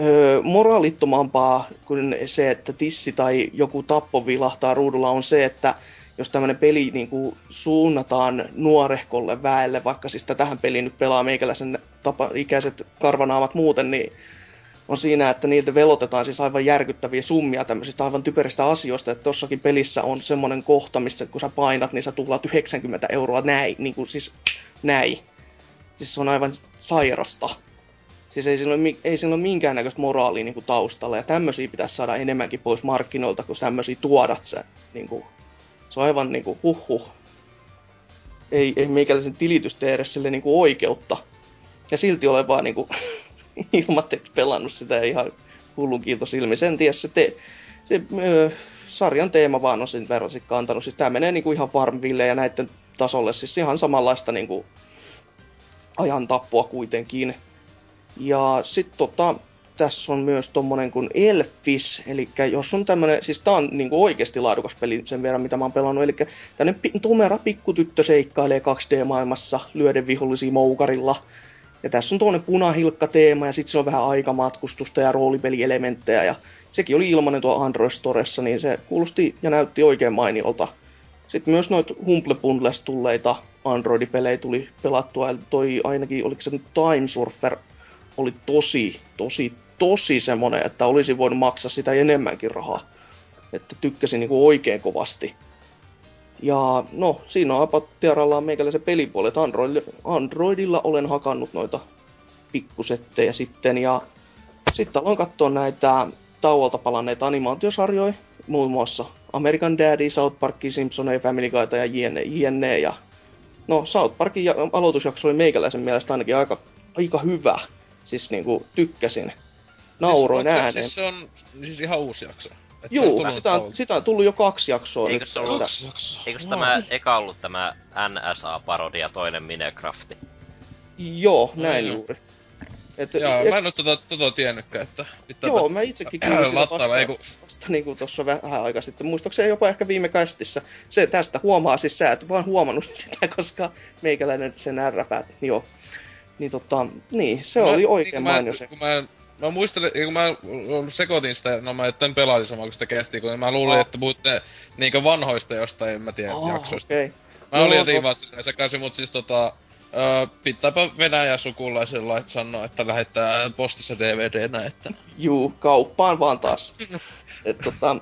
öö, moraalittomampaa kuin se, että tissi tai joku tappo vilahtaa ruudulla on se, että jos tämmöinen peli niin kuin, suunnataan nuorehkolle väelle, vaikka siis tähän peliin nyt pelaa meikäläisen tapa, ikäiset karvanaamat muuten, niin on siinä, että niiltä velotetaan siis aivan järkyttäviä summia tämmöisistä aivan typeristä asioista, että tossakin pelissä on semmoinen kohta, missä kun sä painat, niin sä tuhlaat 90 euroa näin, niin kuin siis näin. Siis se on aivan sairasta. Siis ei siinä ole, ei siinä ole minkäännäköistä moraalia niin kuin taustalla, ja tämmöisiä pitäisi saada enemmänkin pois markkinoilta, kun tämmöisiä tuodat se, niin kuin, se on aivan niinku huhhuh. Ei, ei meikäläisen tilitys tee edes sille niinku oikeutta. Ja silti olen vaan niinku ilmatteeksi pelannut sitä ihan hullun kiitos ilmi. Sen tiedä se, te, se ö, sarjan teema vaan on sen verran sit kantanut. Siis tää menee niinku ihan Farmville ja näiden tasolle. Siis ihan samanlaista niinku ajan tappua kuitenkin. Ja sitten tota, tässä on myös tommonen kuin Elfis, eli jos on tämmönen, siis tää on niinku oikeasti laadukas peli sen verran, mitä mä oon pelannut, eli tämmönen tumera pikkutyttö seikkailee 2D-maailmassa lyöden vihollisia moukarilla. Ja tässä on tuonne punahilkka-teema, ja sitten se on vähän aikamatkustusta ja roolipelielementtejä, ja sekin oli ilmanen tuo Android Storessa, niin se kuulosti ja näytti oikein mainiolta. Sitten myös noita Humble Bundles tulleita Android-pelejä tuli pelattua, ja toi ainakin, oliko se nyt Time Surfer, oli tosi, tosi, tosi semmonen, että olisi voinut maksaa sitä enemmänkin rahaa. Että tykkäsin niinku oikein kovasti. Ja no, siinä on apattiarallaan meikäläisen pelipuolet. Android, Androidilla olen hakannut noita pikkusettejä sitten. Ja sitten aloin katsoa näitä tauolta palanneita animaatiosarjoja. Muun muassa American Daddy, South Park, Simpsoneja, Family Guyta ja jne, jne. Ja no, South Parkin ja- aloitusjakso oli meikäläisen mielestä ainakin aika, aika hyvä. Siis niinku tykkäsin. Nauroin siis, ääneen. Siis se on siis ihan uusi jakso. Et Juu, sitä, on- sitä on tullut jo kaksi jaksoa. Eikö nyt. se ollut- Kaksi jaksoa. Tämä eka ollut tämä NSA-parodia toinen Minecrafti? Joo, näin Mm. juuri. Et, Joo, et, mä en oo tota, tota tiennytkään, että... pitää joo, vasta- mä itsekin kuulin sitä vasta, ei kun- vasta niinku tossa vähän aika sitten. Muistaakseni jopa ehkä viime kästissä. Se tästä huomaa siis sä et vaan huomannut sitä, koska meikäläinen sen ärräpäät, joo. Niin tota, niin, se Mä- oli oikein niin mainio se. Kun mä, mä muistelin, kun mä sekoitin sitä, no mä etten pelailin samaa kuin sitä kesti, kun mä luulin, Aa. että puhutte niinkö vanhoista jostain, en mä tiedä, Aa, jaksoista. okei. Mä olin jotenkin vaan silleen sekaisin, mut siis tota... Öö, pitääpä Venäjä sukulaisella, että sanoo, että lähettää postissa DVDnä, että... Juu, kauppaan vaan taas. Et, tota,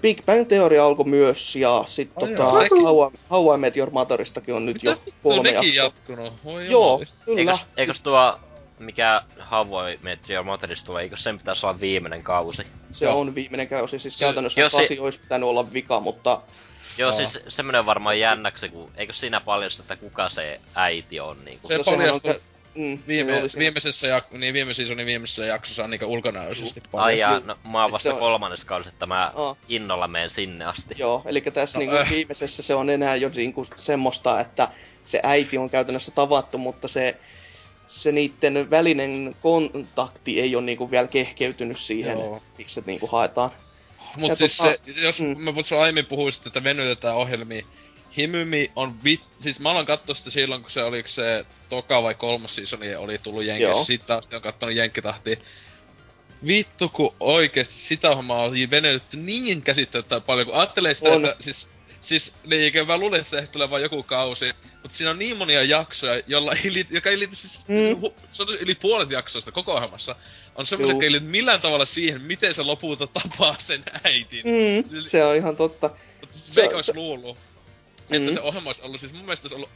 Big Bang Theory alkoi myös, ja sit Ai tota, joo. How, I, How I Met Your Motheristakin on nyt Mitä jo kolme jaksoa. jatkunut? Voi Joo, kyllä. Eikös, eikös tuo, mikä How I Met Your Motherista tulee, eikö sen pitäisi olla viimeinen kausi? Se Joo. on viimeinen kausi, siis Se- käytännössä jos se- kasi olisi pitänyt olla vika, mutta Joo, Joo. siis semmonen varmaan jännäksi, kun eikö siinä paljasta, että kuka se äiti on niinku. Se no paljastui on mm, viime, se viimeisessä, jak- niin viime seasonin viimeisessä jaksossa on niinku ulkonäöllisesti Ai paljon. jaa, no mä oon vasta se on- kolmannes kaudessa, että mä Aa. innolla menen sinne asti. Joo, eli tässä No, no, niinku äh. viimeisessä se on enää jo niinku semmoista, että se äiti on käytännössä tavattu, mutta se, se niiden välinen kontakti ei ole niinku vielä kehkeytynyt siihen, Joo. miksi se niinku haetaan. Mut Ja siis tota- se, jos mm. mä sun aiemmin puhuisit, että venytetään ohjelmia, Himymi on vit... Siis mä aloin katsoa sitä silloin, kun se oli se toka vai kolmas seasoni oli tullut. Jenkeissä. Sitten asti on kattonut Jenkkitahtia. Vittu, kun oikeesti sitä hommaa on venytetty niin käsittämättä paljon, kun ajattelee sitä, On. että siis Siis niin, mä luulen, että se tulee vain joku kausi, mutta siinä on niin monia jaksoja, jolla ei liity, joka ei liity siis, Mm. hu, se on yli puolet jaksoista koko ohjelmassa, on semmoisia, jotka ei liity millään tavalla siihen, miten se lopulta tapaa sen äitin. Mm, se on ihan totta. Mutta siis Se- meikä olisi se- luullut, että Mm. se ohjelma olisi ollut, siis mun mielestä olisi ollut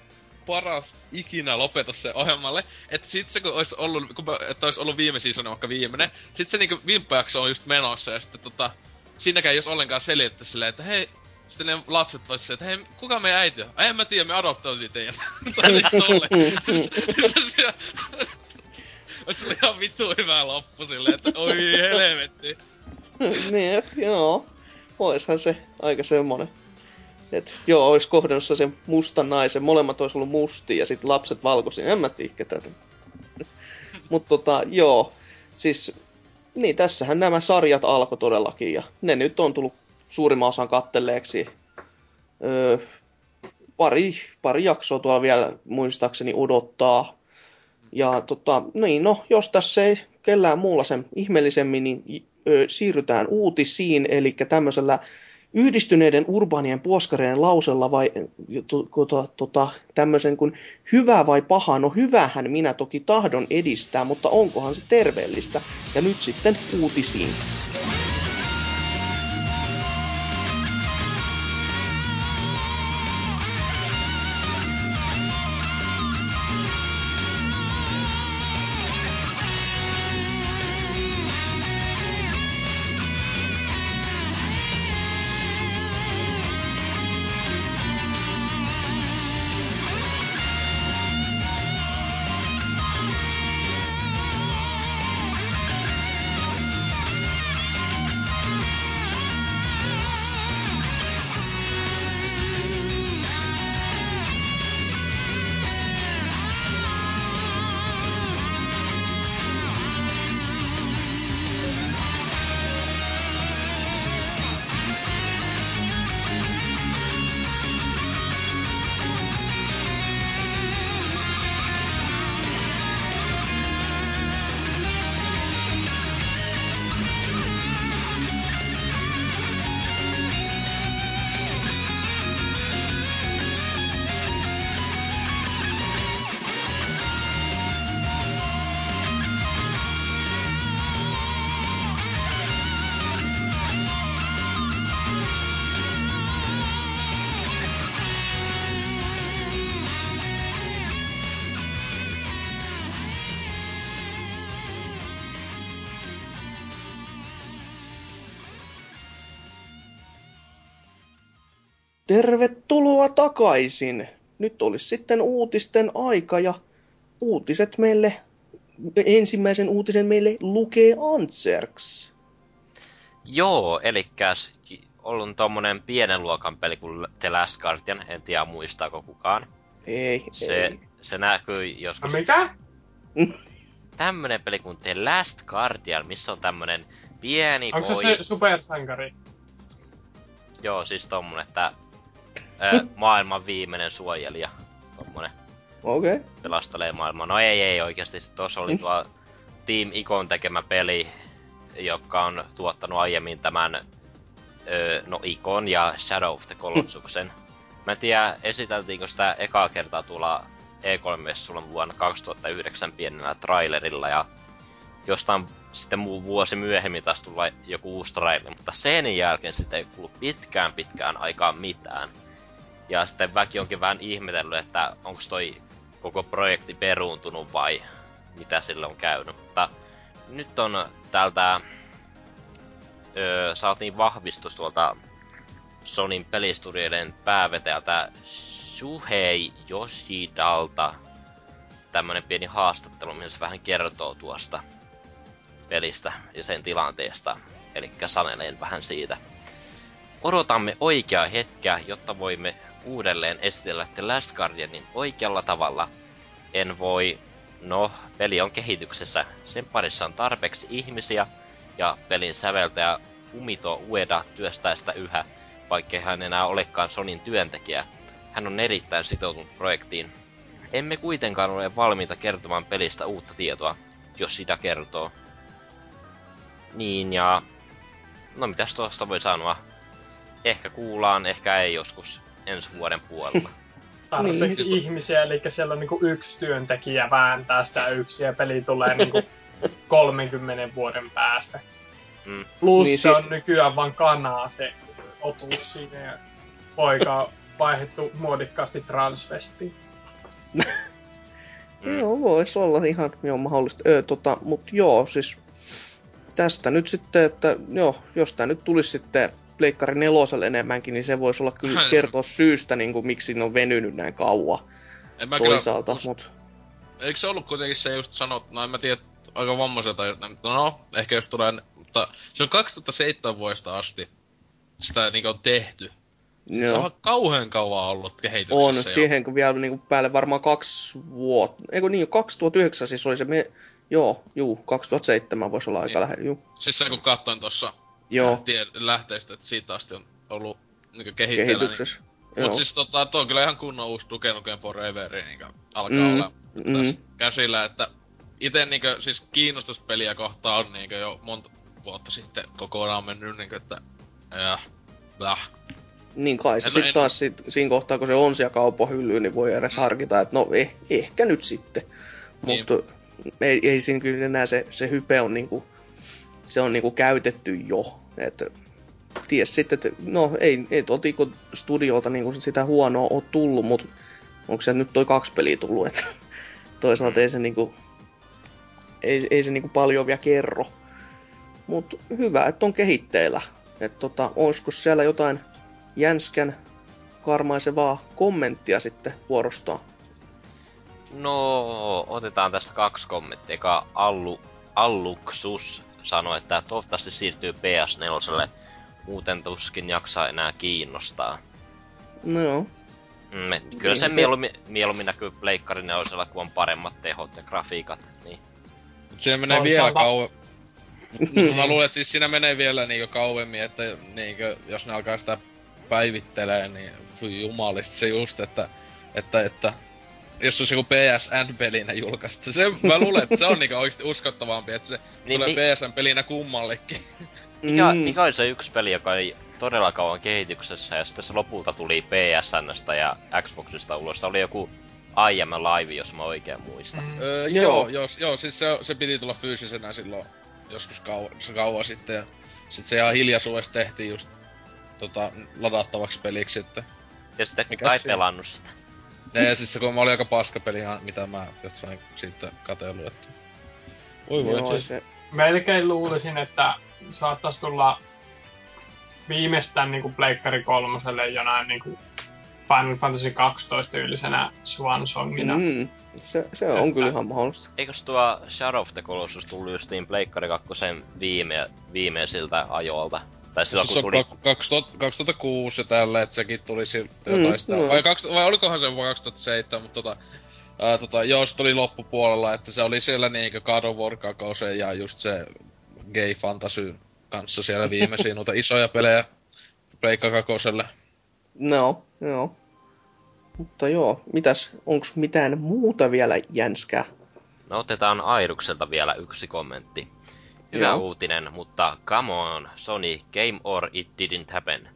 paras ikinä lopetus se ohjelmalle. Että sit se kun olisi ollut, kun mä- että olisi ollut viime season vaikka viimeinen, sit se niinku vimppajakso on just menossa ja sitten tota, siinäkään ei olisi ollenkaan selitetty silleen, että hei, sitten ne lapset olisi se, että hei, kuka meidän äiti on? Ai en mä tiedä, me adoptoitiin teidät. tai. Olisi ollut ihan vittu hyvä loppu silleen, että oi helvetti. niin, et, joo. Oishan se aika semmonen. Et, joo, ois kohdannut se mustan naisen, molemmat ois ollut mustia ja sitten lapset valkoisia, en mä tiedä ketä. Mut tota, joo, siis, niin tässähän nämä sarjat alkoi todellakin ja ne nyt on tullut suurimman osan kattelleeksi. Öö, pari, pari jaksoa tuolla vielä muistaakseni odottaa. Ja tota, niin no, jos tässä ei kellään muulla sen ihmeellisemmin, niin ö, siirrytään uutisiin, eli tämmöisellä yhdistyneiden urbaanien puoskareiden lausella vai to, to, tota, tämmöisen kuin hyvä vai paha, no hyvähän minä toki tahdon edistää, mutta onkohan se terveellistä? Ja nyt sitten uutisiin. Tervetuloa takaisin. Nyt olisi sitten uutisten aika ja uutiset meille, ensimmäisen uutisen meille lukee Antserks. Joo, elikkäs ollut tommonen pienen luokan peli kuin The Last Guardian, en tiedä muistaako kukaan. Ei, Se, ei. se näkyy No joskus... mikä? tämmönen peli kuin The Last Guardian, missä on tämmönen pieni Onko poi... se se supersankari? Joo, siis tommonen, että ö, maailman viimeinen suojelija. Tommonen Okei. Okay. pelastelee maailmaa. No ei, ei oikeasti. Tuossa oli Mm. tuo Team Icon tekemä peli, joka on tuottanut aiemmin tämän ö, no Icon ja Shadow of the Colossusen. Mä en tiedä, esiteltiinkö sitä ekaa kertaa tuolla E3-messulla vuonna 2009 pienellä trailerilla ja jostain sitten muu vuosi myöhemmin taas tulla joku uusi traileri, mutta sen jälkeen sitten ei kuulu pitkään pitkään aikaan mitään. Ja sitten väki onkin vähän ihmetellyt, että onko toi koko projekti peruuntunut vai mitä sille on käynyt. Mutta nyt on täältä öö, saatiin vahvistus tuolta Sonin pelistudioiden päävetäjältä Shuhei Yoshidalta tämmönen pieni haastattelu, missä vähän kertoo tuosta pelistä ja sen tilanteesta. Eli saneleen vähän siitä. Odotamme oikeaa hetkeä, jotta voimme uudelleen esitellä The Last Guardianin oikealla tavalla. En voi... No, peli on kehityksessä. Sen parissa on tarpeeksi ihmisiä, ja pelin säveltäjä Fumito Ueda työstää sitä yhä, vaikkei hän enää olekaan Sonin työntekijä. Hän on erittäin sitoutunut projektiin. Emme kuitenkaan ole valmiita kertomaan pelistä uutta tietoa, jos sitä kertoo. Niin ja... No mitäs tuosta voi sanoa? Ehkä kuullaan, ehkä ei joskus ensi vuoden puolella. Tarpeeksi Niin. ihmisiä, eli siellä on niinku yksi työntekijä vääntää sitä yksin ja peli tulee niinku 30 vuoden päästä. Mm. Plus Niin se si- on nykyään vaan kanaa se otus siinä ja poika on vaihdettu muodikkaasti transvestiin. Mm. Joo, voisi olla ihan joo, mahdollista. Öö, tota, mut joo, siis tästä nyt sitten, että joo, jos tää nyt tulisi sitten Pleikkari neloselle enemmänkin, niin se voisi olla kyllä kertoa syystä, niin kuin, miksi ne on venynyt näin kauan En mä toisaalta. Kyllä, Mut, eikö se ollut kuitenkin se just sanot, no en mä tiedä, aika vammaiselta, mutta no, ehkä jos tulee, mutta se on 2007 vuodesta asti sitä niinku on tehty. Se joo. on kauhean kauan ollut On, kehityksessä jo. siihen kun vielä niin kuin päälle varmaan kaksi vuotta. Eikö niin, 2009 siis oli se, me, joo, juu, 2007 voisi olla aika Niin. lähellä, juu. Siis se kun katsoin tossa Joo, tie, lähteistä, että siitä asti on ollut niinku kehitteillä. Niin, kehityksessä. Mut Joo. siis tota, tuo on kyllä ihan kunnon uusi Duke Nukem Foreveri niinku alkaa Mm, olla mm. tässä käsillä, että ite niinku siis kiinnostus peliä kohtaan on niinku jo monta vuotta sitten kokonaan mennyt niinku, että ja, blah. Niin kai se En- sitten en- taas sit, siinä kohtaa, kun se on siellä kaupan hyllyyn, niin voi edes Mm. harkita, että no eh, ehkä nyt sitten. Niin. Mutta ei, ei siinä kyllä enää se, se hype on niinku, se on niinku käytetty jo. Et, ties sitten, että no ei, ei tuolta Ico Studiolta niinku sitä huonoa ole tullut, mutta onko se nyt toi kaksi peliä tullut, että toisaalta ei se niinku, ei, ei se niinku paljon vielä kerro. Mutta hyvä, että on kehitteillä. Että tota, olisiko siellä jotain jänskän karmaisevaa kommenttia sitten vuorostaan? No, otetaan tästä kaksi kommenttia. Eka Allu, Alluksus sanoi, että toivottavasti siirtyy PS4, muuten tuskin jaksaa enää kiinnostaa. No joo. Mm, kyllä Niin, se, se- mieluummin, mieluummin näkyy Pleikkari 4, kun on paremmat tehot ja grafiikat. Niin. Mut siinä menee Toisaalta- vielä kauemmin. mä luulen, että siis siinä menee vielä niinku kauemmin, että niinku, jos ne alkaa sitä päivittelee, niin jumalista se just, että, että, että jos olisi joku PSN-pelinä julkaista. Se, mä luulen, että se on niinku oikeesti uskottavampi, että se Niin, tulee mi- PSN-pelinä kummallekin. Mikä, Mm. mikä oli se yksi peli, joka ei todella kauan kehityksessä ja sitten se lopulta tuli PSNstä ja Xboxista ulos. Se oli joku IM Live, jos mä oikein muistan. Mm. Öö, Joo. joo, joo, joo, siis se, se piti tulla fyysisenä silloin joskus kauan, se kauan sitten ja sit se ihan hiljaisuudessa tehtiin just tota, ladattavaksi peliksi sitten. Ja sitten Mikäs kukaan ei siinä? pelannut sitä. Ja siis se kun mä aika paska peli, ihan mitä mä jossain siitä katsellut, että... Voi voi. Joo, siis- se, Melkein luulisin, että saattaisi tulla viimeistään niinku Pleikkari kolmoselle jonain niinku Final Fantasy 12 tyylisenä Swan Songina. Mm. mm, se, se on Että- kyllä ihan mahdollista. Eikös tuo Shadow of the Colossus tullut justiin Pleikkari 2 viime, viimeisiltä ajoilta? Tai silloin Siis kun tuli... tuli... 2000, 2006 ja tällä, että sekin tuli siltä Mm, jotain sitä. joo. Vai, kaks, vai olikohan se vuonna 2007, mutta tota... Ää, tota, joo, se tuli loppupuolella, että se oli siellä niinkö God of War kakose ja just se gay fantasy kanssa siellä viimeisiä noita isoja pelejä Pleikka kakoselle. No, joo. Mutta joo, mitäs, onks mitään muuta vielä jänskää? No otetaan Airukselta vielä yksi kommentti. Hyvä Joo. uutinen, mutta come on, Sony, game or it didn't happen.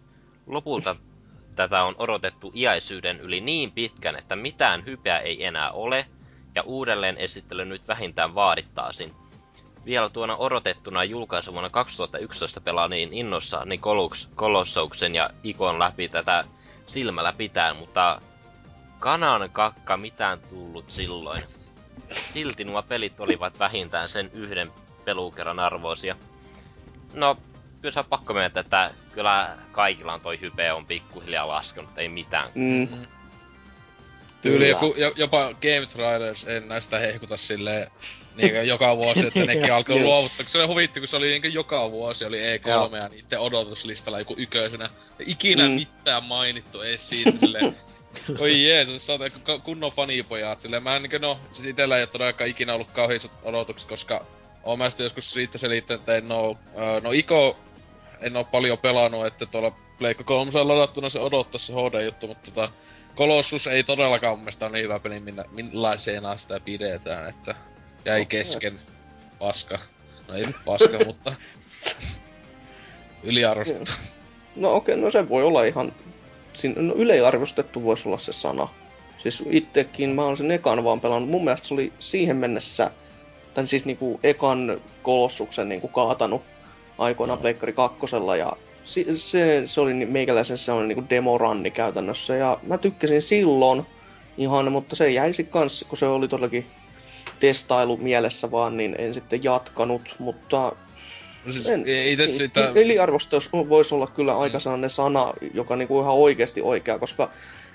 Lopulta tätä on odotettu iäisyyden yli niin pitkän, että mitään hypeä ei enää ole, ja uudelleen esittely nyt vähintään vaadittaasin. Vielä tuona odotettuna julkaisuvuonna 2011 pelaanin innossaan niin Colox- Colossauksen ja Ikon läpi tätä silmällä pitää, mutta kanan kakka mitään tullut silloin. Silti nuo pelit olivat vähintään sen yhden pelukerran arvoisia. No, kyllä se on pakko myöntää, että kyllä kaikilla on toi hype on pikkuhiljaa laskenut, ei mitään. Mm. Tyyli Kyllä. joku, jo, jopa Game Trailers en näistä hehkuta silleen niinkö joka vuosi, että nekin alkoi luovuttaa. kun Se oli huvitti, kun se oli niinkö joka vuosi, oli E3 Joo. ja niitten odotuslistalla joku yköisenä. Ja ikinä Mm. mitään mainittu edes siitä silleen. Oi jeesus, sä oot kunnon fanipojat silleen. Mä en niinkö no, siis itellä ei oo todellakaan ikinä ollut kauheisat odotukset, koska oon mä sitten joskus siitä selittänyt, että en oo, äh, no Iko en oo paljon pelannut, että tuolla Pleikka 3 ladattuna se odottaa se HD-juttu, mutta tota, Colossus ei todellakaan mun mielestä ole niin hyvä peli, minä, millaisena sitä pidetään, että jäi kesken. Paska. No ei nyt paska, mutta yliarvostettu. No okei, no se voi olla ihan... No yleiarvostettu voisi olla se sana. Siis itsekin mä oon sen ekan vaan pelannut. Mun mielestä se oli siihen mennessä, tai siis niinku ekan kolossuksen niinku kaatanut aikoinaan Pleikkari kakkosella ja si- se, se oli meikäläisen sellainen niinku demoranni käytännössä ja mä tykkäsin silloin ihan, mutta se jäi sit kans, kun se oli todellakin testailu mielessä vaan, niin en sitten jatkanut, mutta No siis, en, ei itse sitä... Yliarvostus voisi olla kyllä aika sellainen sana, joka niinku ihan oikeasti oikea, koska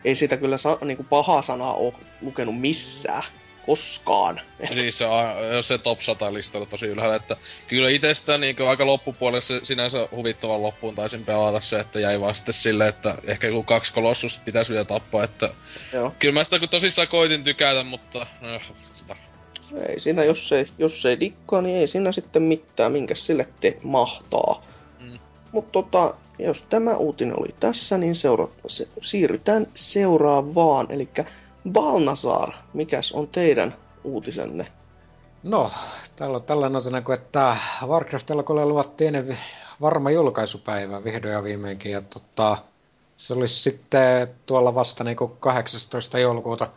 ei sitä kyllä sa- niinku pahaa sanaa ole lukenut missään. Koskaan. Siis se on se top 100 listalla tosi ylhäällä, että kyllä itsestä niin aika loppupuolella se sinänsä huvittavan loppuun taisin pelata se, että jäi vaan sitten silleen, että ehkä joku kaksi kolossusta pitäisi vielä tappaa, että Joo. kyllä mä sitä kun tosissaan koitin tykätä, mutta no, tota, Ei siinä, jos ei, jos ei dikkaa, niin ei siinä sitten mitään, minkä sille te mahtaa. Mm. Mutta tota, jos tämä uutinen oli tässä, niin seura- se, siirrytään seuraavaan. Eli Balnazar, mikäs on teidän uutisenne? No, täällä on tällainen uutinen kuin, että Warcraftilla kun luvattiin varma julkaisupäivä vihdoin ja viimeinkin. Ja tota, se olisi sitten tuolla vasta niin 18. joulukuuta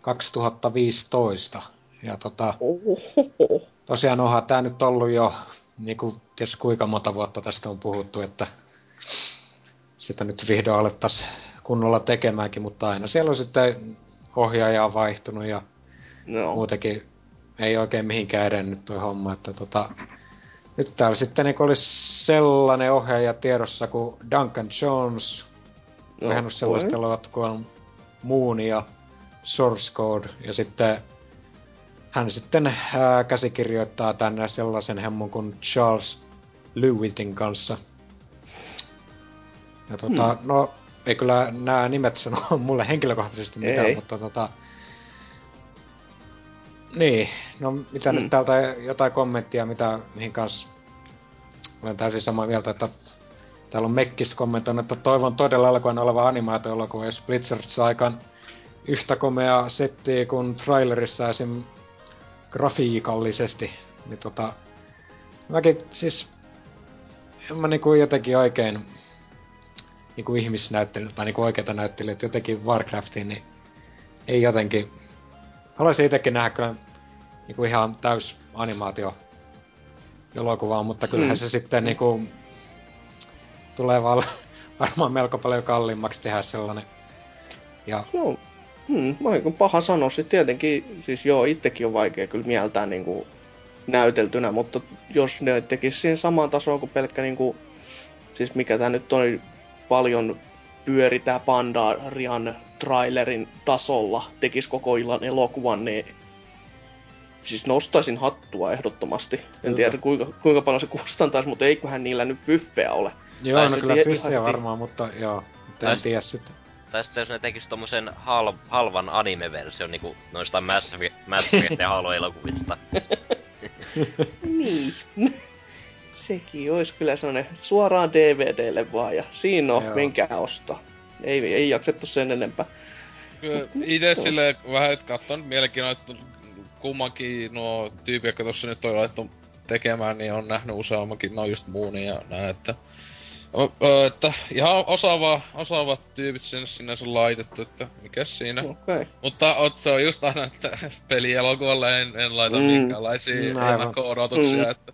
2015. Ja tota, Ohoho. tosiaan onhan tämä nyt ollut jo, niin kuin ties kuinka monta vuotta tästä on puhuttu, että sitä nyt vihdoin alettaisiin kunnolla tekemäänkin, mutta aina siellä on sitten ohjaaja on vaihtunut ja No, muutenkin ei oikein mihinkään edennyt tuo homma, että tota, nyt täällä sitten niin olisi sellainen ohjaaja tiedossa kuin Duncan Jones, no ohjannut sellaista elokuvat kuin on Moon ja Source Code, ja sitten hän sitten ää, käsikirjoittaa tänne sellaisen hemmon kuin Charles Lewittin kanssa. Ja tota, hmm. no, ei kyllä nämä nimet sano mulle henkilökohtaisesti mitään, Ei. mutta tota... Niin, no mitä Hmm. nyt täältä jotain kommenttia, mitä, mihin kanssa olen täysin samaa mieltä, että täällä on Mekkis kommentoinut, että toivon todella alkuun oleva animaatio-elokuva, jos Blizzard saa aikaan yhtä komea settiä kuin trailerissa esim. grafiikallisesti. Niin tota, mäkin siis, en mä niinku jotenkin oikein niinku ihmisnäyttelijä tai niinku oikeita näyttelijöitä jotenkin Warcraftiin, niin ei jotenkin... Haluaisin itsekin nähdä kyllä niinku ihan täys animaatio elokuvaa, mutta kyllähän Mm. se sitten niinku tulee val- varmaan melko paljon kalliimmaksi tehdä sellainen. Ja Joo. Hmm, aika paha sanoa. Siis tietenkin, siis joo, itsekin on vaikea kyllä mieltää niin kuin näyteltynä, mutta jos ne tekisi siihen samaan tasoon kuin pelkkä niin kuin, siis mikä tämä nyt on paljon pyöri tää Pandarian trailerin tasolla, tekisi koko illan elokuvan, niin siis nostaisin hattua ehdottomasti. En Kyllä. tiedä kuinka, kuinka paljon se kustantaisi, mutta eiköhän niillä nyt fyffeä ole. joo, Tai no kyllä Fiffiä heti- varmaan, mutta joo, mutta en sit- tiedä sitten. Tai sitten jos ne tekis tommosen hal, halvan anime-version niinku noista Mass Effect ja Halo-elokuvista. Niin. Sekin olisi kyllä sellainen suoraan DVDlle vaan ja siinä on, Joo. menkää ostaa. Ei, ei jaksettu sen enempää. Kyllä ite silleen vähän, katson mielenkiinnolla, että kummankin nuo tyypit, jotka tossa nyt on laittu tekemään, niin on nähnyt useammankin, no just Moonin ja näin, että... O, o, että ihan osaava, osaavat tyypit sinne sinne on laitettu, että mikäs siinä. Okei. Okay. Mutta ot, se on just aina, että pelielokuvalle en, en laita Mm. minkäänlaisia Mm, ennakko-odotuksia, Mm. että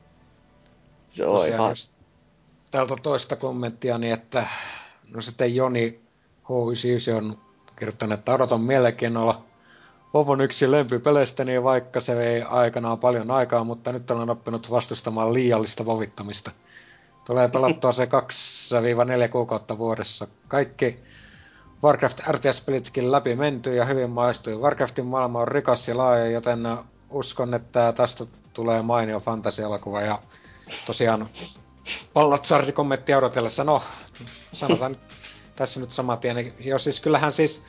Se on Tosiaan ihan... just Täältä toista kommenttia, niin että no sitten Joni H99 on kirjoittanut, että odotan mielenkiinnolla Vovon yksi lempipeleistä, niin vaikka se vei aikanaan paljon aikaa, mutta nyt olen oppinut vastustamaan liiallista vovittamista. Tulee pelattua se 2-4 kuukautta vuodessa. Kaikki Warcraft RTS-pelitkin läpi menty ja hyvin maistui. Warcraftin maailma on rikas ja laaja, joten uskon, että tästä tulee mainio fantasia-elokuva. Ja tosiaan Pallatsardi kommenttia odotellessa, no sanotaan tässä nyt saman tien. Joo, siis kyllähän siis,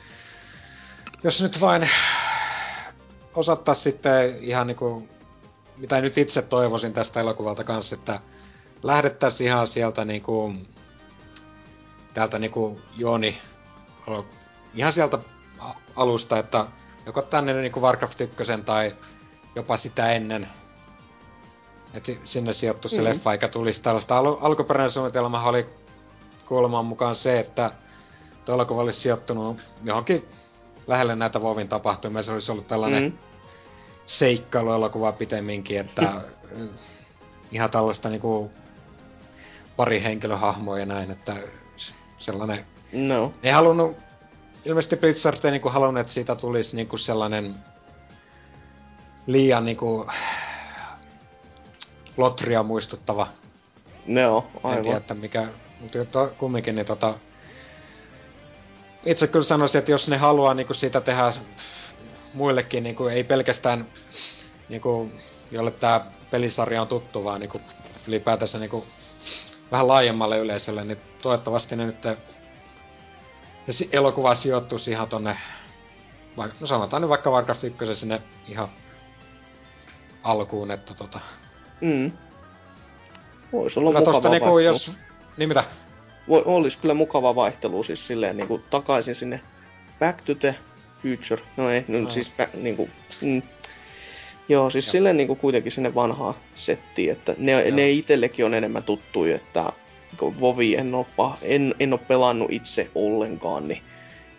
jos nyt vain osattais sitten ihan niinku, mitä nyt itse toivoisin tästä elokuvalta kanssa, että lähdettäisiin ihan sieltä niinku, täältä niinku Joni, o- ihan sieltä alusta, että joko tänne niinku Warcraft 1 tai jopa sitä ennen, että sinne sijoittuisi se Mhm. leffa, eikä tulisi tällaista. Al- alkuperäinen suunnitelma oli kuuleman mukaan se, että tuo elokuva olisi sijoittunut johonkin lähelle näitä Vovin tapahtumia. Se olisi ollut tällainen Mm. mm. seikkailuelokuva pitemminkin, että ihan tällaista niinku pari henkilöhahmoa ja näin, että sellainen... No. Ei halunnut, ilmeisesti Blizzard ei niinku halunnut, että siitä tulisi niinku sellainen liian niinku lotria muistuttava Joo, en tiedä, aivan. että mikä, mutta to, kumminkin niin tota... Itse kyllä sanoisin, että jos ne haluaa niinku siitä tehdä muillekin, niinku, ei pelkästään niinku, jolle tämä pelisarja on tuttu, vaan niinku, ylipäätänsä niinku, vähän laajemmalle yleisölle, niin toivottavasti ne nyt se elokuva sijoittuisi ihan tonne, no sanotaan nyt vaikka Warcraft 1 sinne ihan alkuun, että tota... Mm. Voisi olla Kyllä mukava tosta niinku, jos... Niin mitä? Voi, olisi kyllä mukava vaihtelu siis silleen niinku takaisin sinne Back to the Future. No ei, no, No. siis back, niinku, mm. Joo, siis Joo. silleen niinku kuitenkin sinne vanhaa settiin, että ne, Joo. ne itsellekin on enemmän tuttuja, että kun Vovi en ole, en, en ole pelannut itse ollenkaan, niin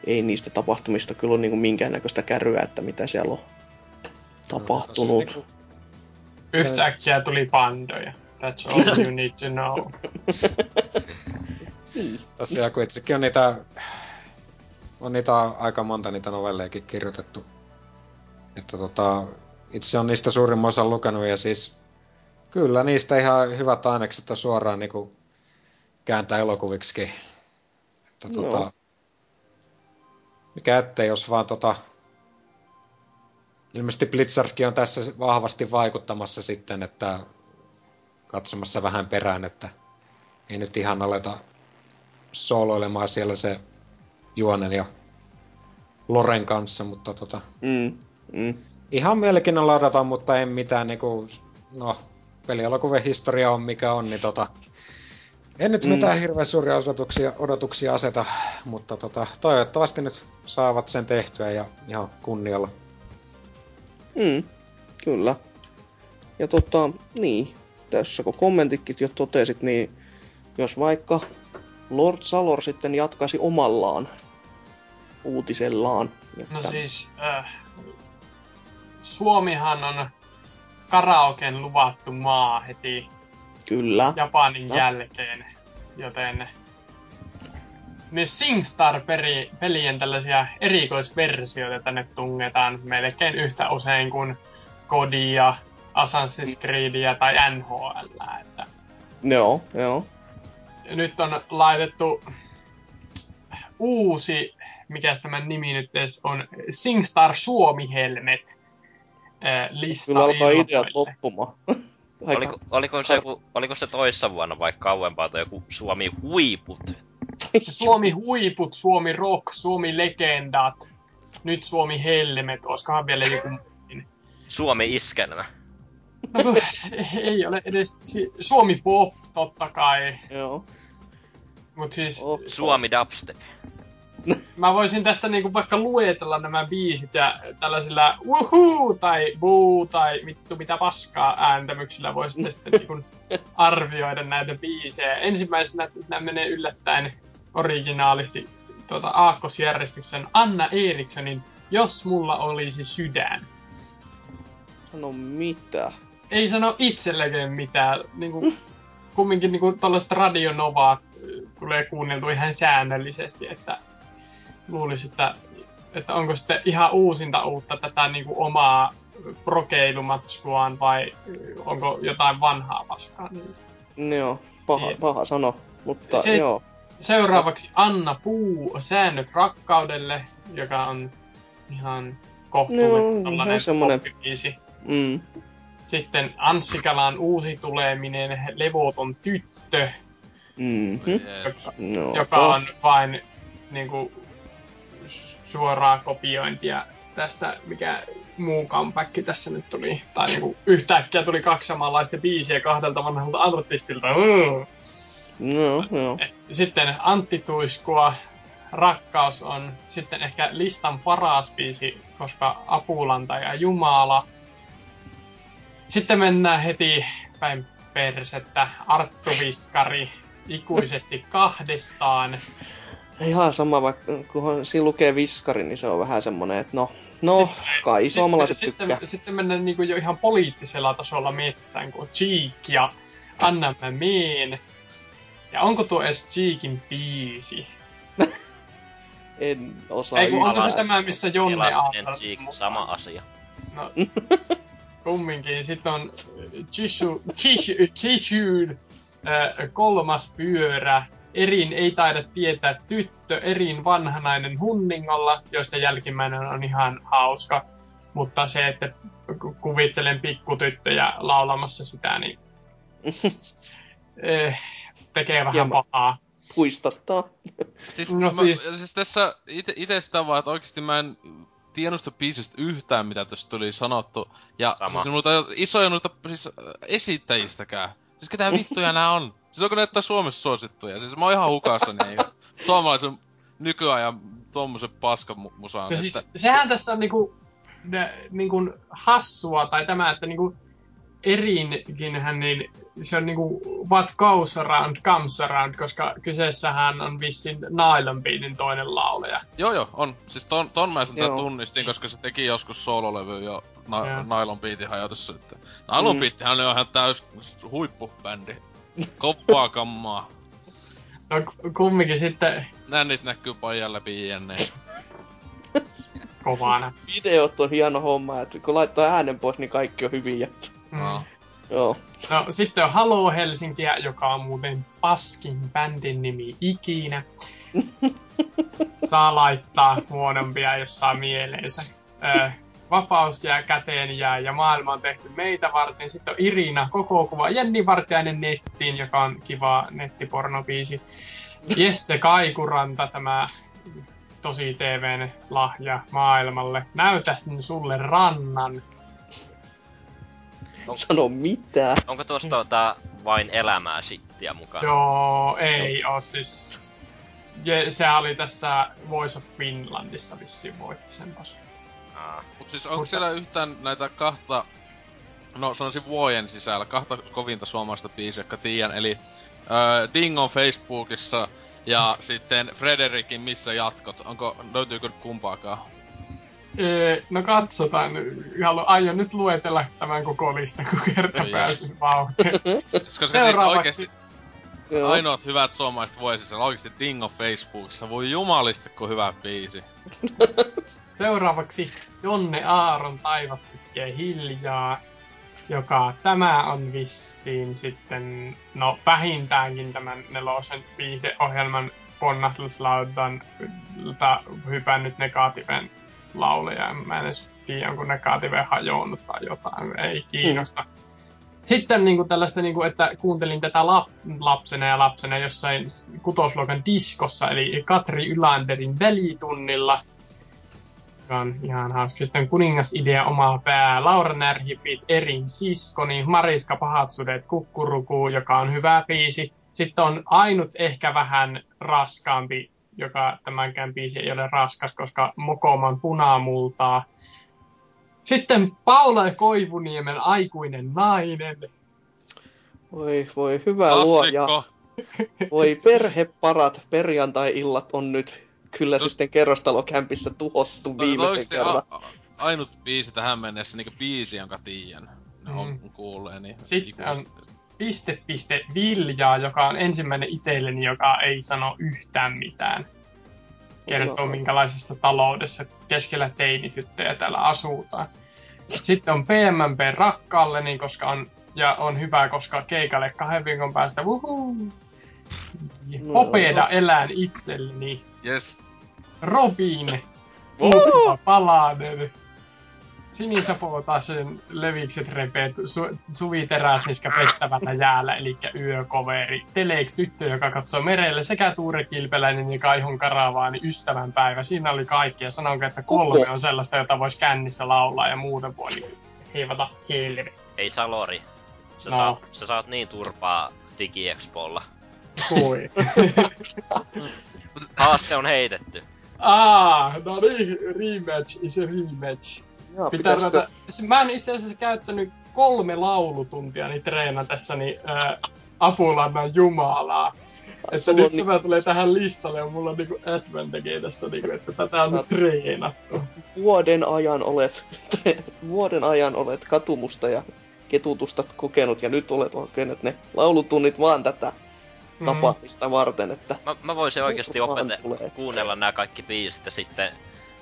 ei niistä tapahtumista kyllä ole niinku minkäännäköistä kärryä, että mitä siellä on tapahtunut. Niinku, Yhtäkkiä tuli pandoja. That's all you need to know. Tosiaan, kun itsekin on niitä, on niitä aika monta niitä novelleikin kirjoitettu. Että tota, itse on niistä suurimman osan lukenut ja siis kyllä niistä ihan hyvät ainekset on suoraan niinku kääntää elokuviksikin. Että Joo. tota, mikä ettei, jos vaan tota, ilmeisesti Blizzardkin on tässä vahvasti vaikuttamassa sitten, että katsomassa vähän perään, että ei nyt ihan aleta sooloilemaan siellä se juonen ja Loren kanssa, mutta tota, Mm, mm. ihan mielenkiinnolla odotan, mutta en mitään niinku, no, pelielokuvien historia on mikä on, niin tota, en nyt Mm. mitään hirveän suuria odotuksia, odotuksia aseta, mutta tota, toivottavasti nyt saavat sen tehtyä ja ihan kunnialla. Mm, kyllä. Ja tota, niin, tässä kun kommentitkin jo totesit, niin jos vaikka Lord Salor sitten jatkaisi omallaan uutisellaan. Että, No siis, äh, Suomihan on karaoken luvattu maa heti Kyllä. Japanin No. jälkeen, joten myös SingStar-pelien tällaisia erikoisversioita tänne tungetaan melkein yhtä usein kuin Kodia, Assassin's Creedia tai NHL. Että Joo, joo. nyt on laitettu uusi, mikä tämän nimi nyt edes on, SingStar Suomi Helmet äh, lista Kyllä alkaa ideat loppumaan. Oliko, oliko, se joku, oliko se toissa vuonna vai kauempaa tai joku Suomi huiput? Suomi huiput, Suomi rock, Suomi legendat. Nyt Suomi helmet, olisikohan vielä joku... Suomi iskelmä. No, kun ei ole edes... Suomi pop, totta kai. Joo. Mut siis Oh. Suomi dubstep. mä voisin tästä niinku vaikka luetella nämä biisit ja tällaisilla wuhuu tai buu tai vittu mitä paskaa ääntämyksillä voisitte sitten niinku arvioida näitä biisejä. Ensimmäisenä nämä menee yllättäen originaalisti tuota, aakkosjärjestyksen Anna Erikssonin Jos mulla olisi sydän. Sano mitä. Ei sano itsellekään mitään. Niinku, kumminkin niinku tällaiset radionovaat äh, tulee kuunneltu ihan säännöllisesti, että luulisi, että, että onko sitten ihan uusinta uutta tätä niinku omaa prokeilumatskuaan vai äh, onko jotain vanhaa paskaa. Niin. Joo, paha, Niin. paha sano. Mutta Se- joo. Seuraavaksi Anna Puu, Säännöt rakkaudelle, joka on ihan kohtuullinen No, tällainen poppibiisi. Mm. Sitten Anssi Kalan uusi tuleminen, Levoton tyttö, Mm-hmm. Jeesus. No, joka on vain niinku, s- suoraa kopiointia tästä, mikä muu comeback tässä nyt tuli. Tai niinku, yhtäkkiä tuli kaksi samanlaista biisiä kahdelta vanhalta artistilta. Mm. No, joo. Sitten Antti Tuiskua, Rakkaus on sitten ehkä listan paras biisi, koska Apulanta ja Jumala. Sitten mennään heti päin persettä. Arttu Viskari, ikuisesti kahdestaan. Ihan sama, vaikka kun siinä lukee viskari, niin se on vähän semmonen, että no, no, kai suomalaiset sitten, tykkää. sitten, sitten mennään niinku jo ihan poliittisella tasolla metsään, kun Cheek ja Anna mä meen. Ja onko tuo edes Cheekin biisi? En osaa Ei, kun onko se tämä, missä Jonne Elastinen Cheek, sama asia. No, kumminkin. Sitten on Chishu, Kishu, äh, kolmas pyörä. Erin ei taida tietää tyttö, Erin vanhanainen hunningolla, joista jälkimmäinen on ihan hauska. Mutta se, että ku- kuvittelen pikkutyttöjä laulamassa sitä, niin tekee vähän Hieman. pahaa. Puistattaa. Siis, No no siis- siis... siis tässä ite, ite sitä vaan, että oikeesti mä en tiedosta biisistä yhtään, mitä tässä tuli sanottu. Ja Sama. siis noita isoja noita siis äh, esittäjistäkään. Siis ketä vittuja nää on? Siis onko ne jotain Suomessa suosittuja? Siis mä oon ihan hukassa niin suomalaisen nykyajan tommosen paskamusaan. No siis, sehän tässä on niinku, ne, niinku hassua, tai tämä, että niinku Erinkinhän, niin se on niinku what goes around comes around, koska kyseessähän on vissin Nylon Beatin toinen laulaja. Joo joo, on. Siis ton, ton mä sen Joo. tunnistin, koska se teki joskus soololevy jo na- Joo. Nylon Beatin hajotussa. Että... Nylon Mm. Beattihän on ihan täys huippubändi. Koppaa kammaa. No k- kumminkin sitten Nännit näkyy pajan läpi jne. kovana. Videot on hieno homma, että kun laittaa äänen pois, niin kaikki on hyviä. Mm. No. Joo. No sitten on Halo Helsinkiä, joka on muuten paskin bändin nimi ikinä. Saa laittaa huonompia, jos saa mieleensä. Ö, vapaus jää käteen jää ja maailma on tehty meitä varten. Sitten on Irina, koko kuva Jenni Vartiainen nettiin, joka on kiva nettipornobiisi. Jeste Kaikuranta, tämä tosi TVn lahja maailmalle. Näytän sulle rannan. Sano mitä. Onko tuosta tota vain elämää sittiä mukana? Joo, ei oo siis... Je, se oli tässä Voice of Finlandissa vissiin voitti sen tos. Aa, Mut siis onko Mutta- siellä yhtään näitä kahta, no sanoisin vuoden sisällä, kahta kovinta suomalaista biisiä, jotka tiedän, eli äh, Dingon Facebookissa ja sitten Frederikin Missä jatkot, onko, löytyykö kumpaakaan? Ee, no katsotaan. Haluan, aion nyt luetella tämän koko listan, kun kerta No pääsin vauhtiin. Siis, koska siis Joo. ainoat hyvät suomalaiset vuoden sisällä oikeesti Dingon Facebookissa, voi jumalisti kun hyvä biisi. Seuraavaksi Jonne Aaron taivas tekee hiljaa, joka tämä on vissiin sitten, no vähintäänkin tämän nelosen viihdeohjelman ponnahduslautan hypännyt negatiiven lauleja. Mä en edes tiedä, onko negatiive hajonnut tai jotain, ei kiinnosta. Sitten niin kuin tällaista, niin kuin, että kuuntelin tätä lap, lapsena ja lapsena jossain kutosluokan diskossa, eli Katri Ylanderin välitunnilla. joka on ihan hauska. Sitten kuningasidea omaa pää, Laura Närhifit, Erin siskoni, Mariska Pahat sudet, Kukkuruku, joka on hyvä biisi. Sitten on ainut ehkä vähän raskaampi, joka tämänkään biisi ei ole raskas, koska Mokoman punamultaa. Sitten Paula Koivuniemen aikuinen nainen. Voi, voi, hyvä luoja. Klassikko. Voi perheparat perjantai-illat on nyt kyllä Tos- sitten kerrostalokämpissä tuhottu viimeisen kerran. a- ainut biisi tähän mennessä, niinku biisi, jonka tiedän. Ne on Mm. kuulee, niin Sitten on-. Piste piste Viljaa, joka on ensimmäinen itselleni, joka ei sano yhtään mitään. Kertoo No. minkälaisessa taloudessa keskellä teinityttöjä täällä asutaan. Sitten on PMMP rakkalleni, koska on, ja on hyvä, koska keikalle kahden viikon päästä, wuhuu. No. Popeda elään itselleni. Yes. Robin, Palanen, Sinisapo taas sen levikset repeet, su, Suvi Teräsniskä pettävällä jäällä, eli yökoveri, Telex tyttö, joka katsoo merelle, sekä Tuure Kilpeläinen ja Kaihon Karavaani ystävänpäivä. Siinä oli kaikki, ja sanonko, että kolme on sellaista, jota voisi kännissä laulaa, ja muuten voi niin heivata helve. Ei Salori. Sä, No. saat, sä saat niin turpaa DigiExpolla. Kui. Haaste on heitetty. Aa, no niin, rematch is a rematch. Jaa, Pitää pitäisikö- ruveta... Siis Mä oon itse asiassa käyttänyt kolme laulutuntia niin treenatessani ää, Apulannan Jumalaa. Että nyt ni- tämä tulee tähän listalle ja mulla on niinku advantage tässä, niinku, että tätä on oot- treenattu. vuoden ajan olet, vuoden ajan olet katumusta ja ketutusta kokenut ja nyt olet kokenut ne laulutunnit vaan tätä Mm. tapaamista varten, että Mä, mä voisin oikeasti tulee. kuunnella nämä kaikki biisit ja sitten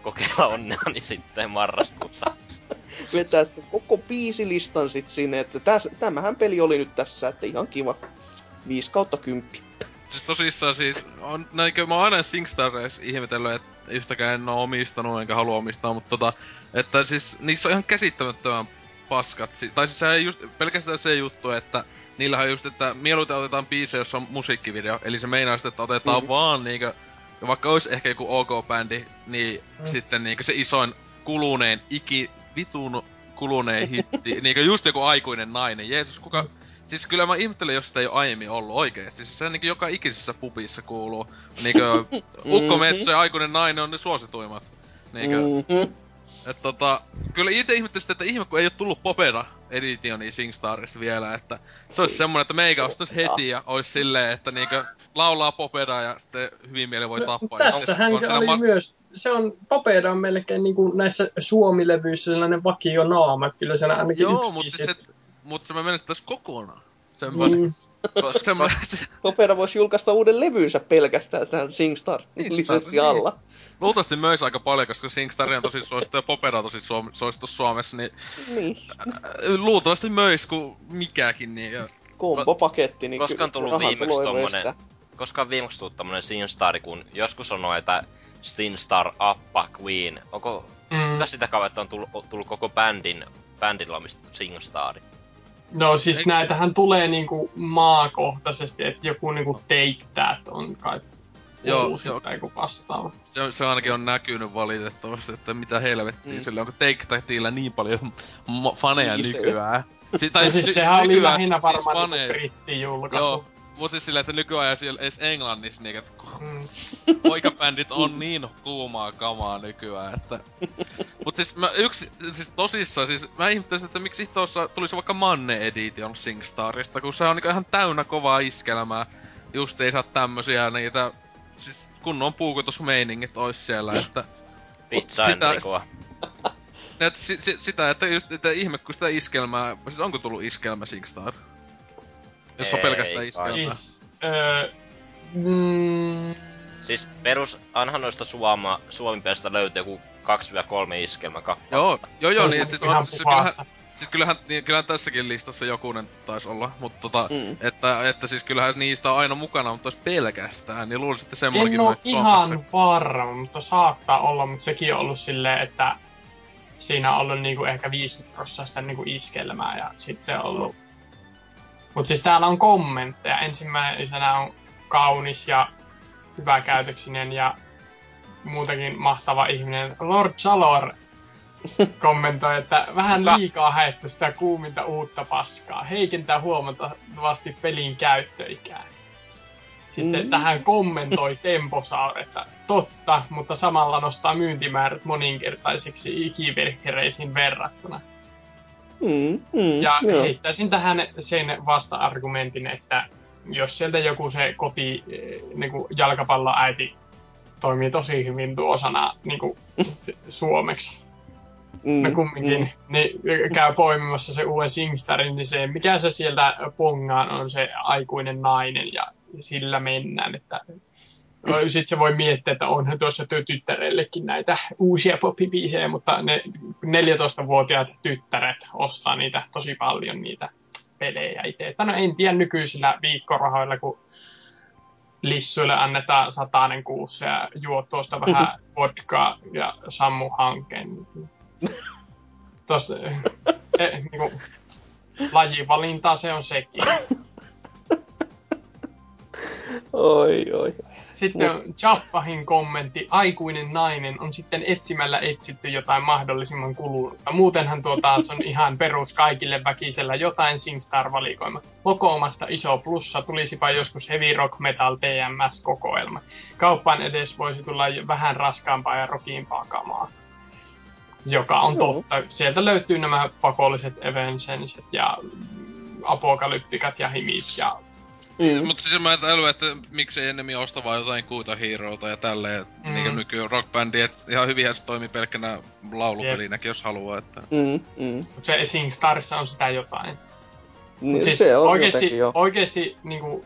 kokeilla onneani sitten marraskuussa. vetää se koko biisilistan sit sinne, että täs, tämähän peli oli nyt tässä, että ihan kiva. 5 kautta 10. Siis tosissaan siis, on, näinkö, mä oon aina SingStareissa ihmetellyt, että yhtäkään en oo omistanut enkä halua omistaa, mutta tota, että siis niissä on ihan käsittämättömän paskat. Si- tai siis se ei just pelkästään se juttu, että niillähän on just, että mieluiten otetaan biisejä, jossa on musiikkivideo. Eli se meinaa sitten, että otetaan Mhm. vaan niinkö, vaikka olisi ehkä joku OK-bändi, niin Mm. sitten niinkö se isoin kuluneen, iki, vitun kuluneen hitti, niinkö just joku aikuinen nainen. Jeesus, kuka, Siis kyllä mä ihmettelen, jos sitä ei ole aiemmin ollut oikeesti. Siis se niinku joka ikisessä pubissa kuuluu. Niinku Ukko Mhm. Metsä ja aikuinen nainen on ne suosituimmat. Niinku, mm. Mm-hmm. Et tota, kyllä itse ihmettelin sitä, että ihme kun ei oo tullut Popeda Editioni SingStarissa vielä, että se olisi semmonen, että meikä ostais heti ja ois silleen, että niinku laulaa Popeda ja sitten hyvin mieli voi tappaa. Ja Tässä sitten hän on siinä oli ma- myös, se on, Popeda on melkein niinku näissä Suomi-levyissä sellainen vakio naama, että kyllä siinä ainakin Joo, yksi mutta se, mutta se mä menen tässä kokonaan. Semmoinen, Mm. Koska semmoinen, Opera voisi julkaista uuden levynsä pelkästään tämän SingStar Niin, lisenssi niin. alla. Luultavasti myös aika paljon, koska SingStar on tosi suosittu ja Popera on tosi suom- suosittu Suomessa, niin Niin, luultavasti myös kuin mikäkin. Niin, ja, kombopaketti. Niin Koska on tullut viimeksi tommonen-. Koska on viimeksi tullut tämmönen Sinstar, kun joskus on noita Sinstar Appa Queen. Onko Mm. mm. sitä kautta on tullut, tullut koko bändin, bändillä omistettu Singstar? No siis näitähän tulee niinku maakohtaisesti, että joku niinku Take That on kai Joo, uusi joo. tai joku vastaava. se, se ainakin on näkynyt valitettavasti, että mitä helvettiä Mm. sillä onko Take Thatilla niin paljon mo- faneja Biisejä. nykyään. Si- Tai siis si- sehän oli lähinnä siis varmaan faneja- niinku brittijulkaisu. Joo, mutta siis sillä, että nykyään siellä edes englannissa niin, että Mm. poikabändit on niin kuumaa kamaa nykyään, että... Mut siis mä yksi, siis tosissaan, siis mä ihmettelisin, että miksi tuossa tulisi vaikka Manne Edition SingStarista, kun se on niinku ihan täynnä kovaa iskelmää. Just ei saa tämmösiä niitä, siis kunnon puukotusmeiningit ois siellä, että... Pizza Sitä- Enricoa. että si, si, sitä, että just, että ihme, kun sitä iskelmää, siis onko tullut iskelmä SingStar? Jos on pelkästään iskelmää. Siis, öö, mm, Siis perus, anhan noista Suoma, Suomen pelistä löytyy joku 2-3 iskelmä kappaletta. Joo, joo, joo, niin siis, on, siis kyllähän, siis kyllähän, niin, kyllähän tässäkin listassa jokunen taisi olla, mutta tota, Mm. että, että siis kyllähän niistä on aina mukana, mutta jos pelkästään, niin luulisin, että semmonenkin En Suomessa. ihan varma, mutta saattaa olla, mutta sekin on ollut silleen, että siinä on ollut niinku ehkä 50 prosenttia niinku iskelmää ja sitten on ollut Mutta siis täällä on kommentteja. Ensimmäisenä on kaunis ja hyväkäytöksinen ja muutenkin mahtava ihminen. Lord Salor kommentoi, että vähän liikaa haettu sitä kuuminta uutta paskaa. Heikentää huomattavasti pelin käyttöikää. Sitten Mm. tähän kommentoi Temposaur, että totta, mutta samalla nostaa myyntimäärät moninkertaisiksi ikiverkkereisiin verrattuna. Mm, mm, Ja joo. heittäisin tähän sen vasta-argumentin, että jos sieltä joku se koti eh, niin kuin jalkapalloäiti toimii tosi hyvin tuosana niin kuin, suomeksi, Mm, no kumminkin, mm. niin käy poimimassa se uuden Singstarin, niin se, mikä se sieltä pongaan on se aikuinen nainen ja sillä mennään, että sitten se voi miettiä, että onhan tuossa tyttärellekin näitä uusia poppibiisejä, mutta ne 14-vuotiaat tyttäret ostaa niitä tosi paljon niitä pelejä itse. No en tiedä nykyisillä viikkorahoilla, kun lissuille annetaan satainen kuussa ja juo tuosta vähän vodkaa ja sammu hankkeen. Tuosta e, niinku, lajivalintaa se on sekin. Oi, oi. Sitten on Chappahin kommentti, aikuinen nainen on sitten etsimällä etsitty jotain mahdollisimman kulunutta. Muutenhan tuo taas on ihan perus kaikille väkisellä jotain SingStar-valikoima. Kokoomasta iso plussa, tulisipa joskus Heavy Rock Metal TMS-kokoelma. Kauppaan edes voisi tulla vähän raskaampaa ja rockimpaa kamaa. Joka on Joo. totta. Sieltä löytyy nämä pakolliset Evanescenset ja apokalyptikat ja himit ja Mm. Mutta siis mä ajattelin, että miksei ennemmin osta vaan jotain kuuta heroota ja tälleen, mm. Niin nyky rockbändi, että ihan hyvinhän se toimii pelkkänä laulupelinäkin, jos haluaa, että... Mm, mm. Mutta se SingStarissa on sitä jotain. Niin, Mut siis se on oikeesti, jotenkin jo. oikeesti niinku,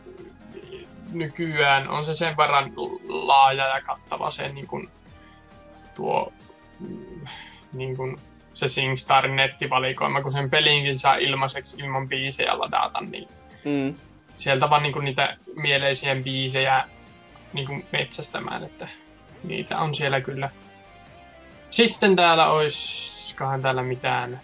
nykyään on se sen verran laaja ja kattava se niinku, tuo mm, niinku, se SingStarin nettivalikoima, kun sen pelinkin saa ilmaiseksi ilman biisejä ladata, niin Mm. Sieltä vaan niinku niitä mieleisiä biisejä niinku metsästämään, että niitä on siellä kyllä. Sitten täällä oiskohan täällä mitään.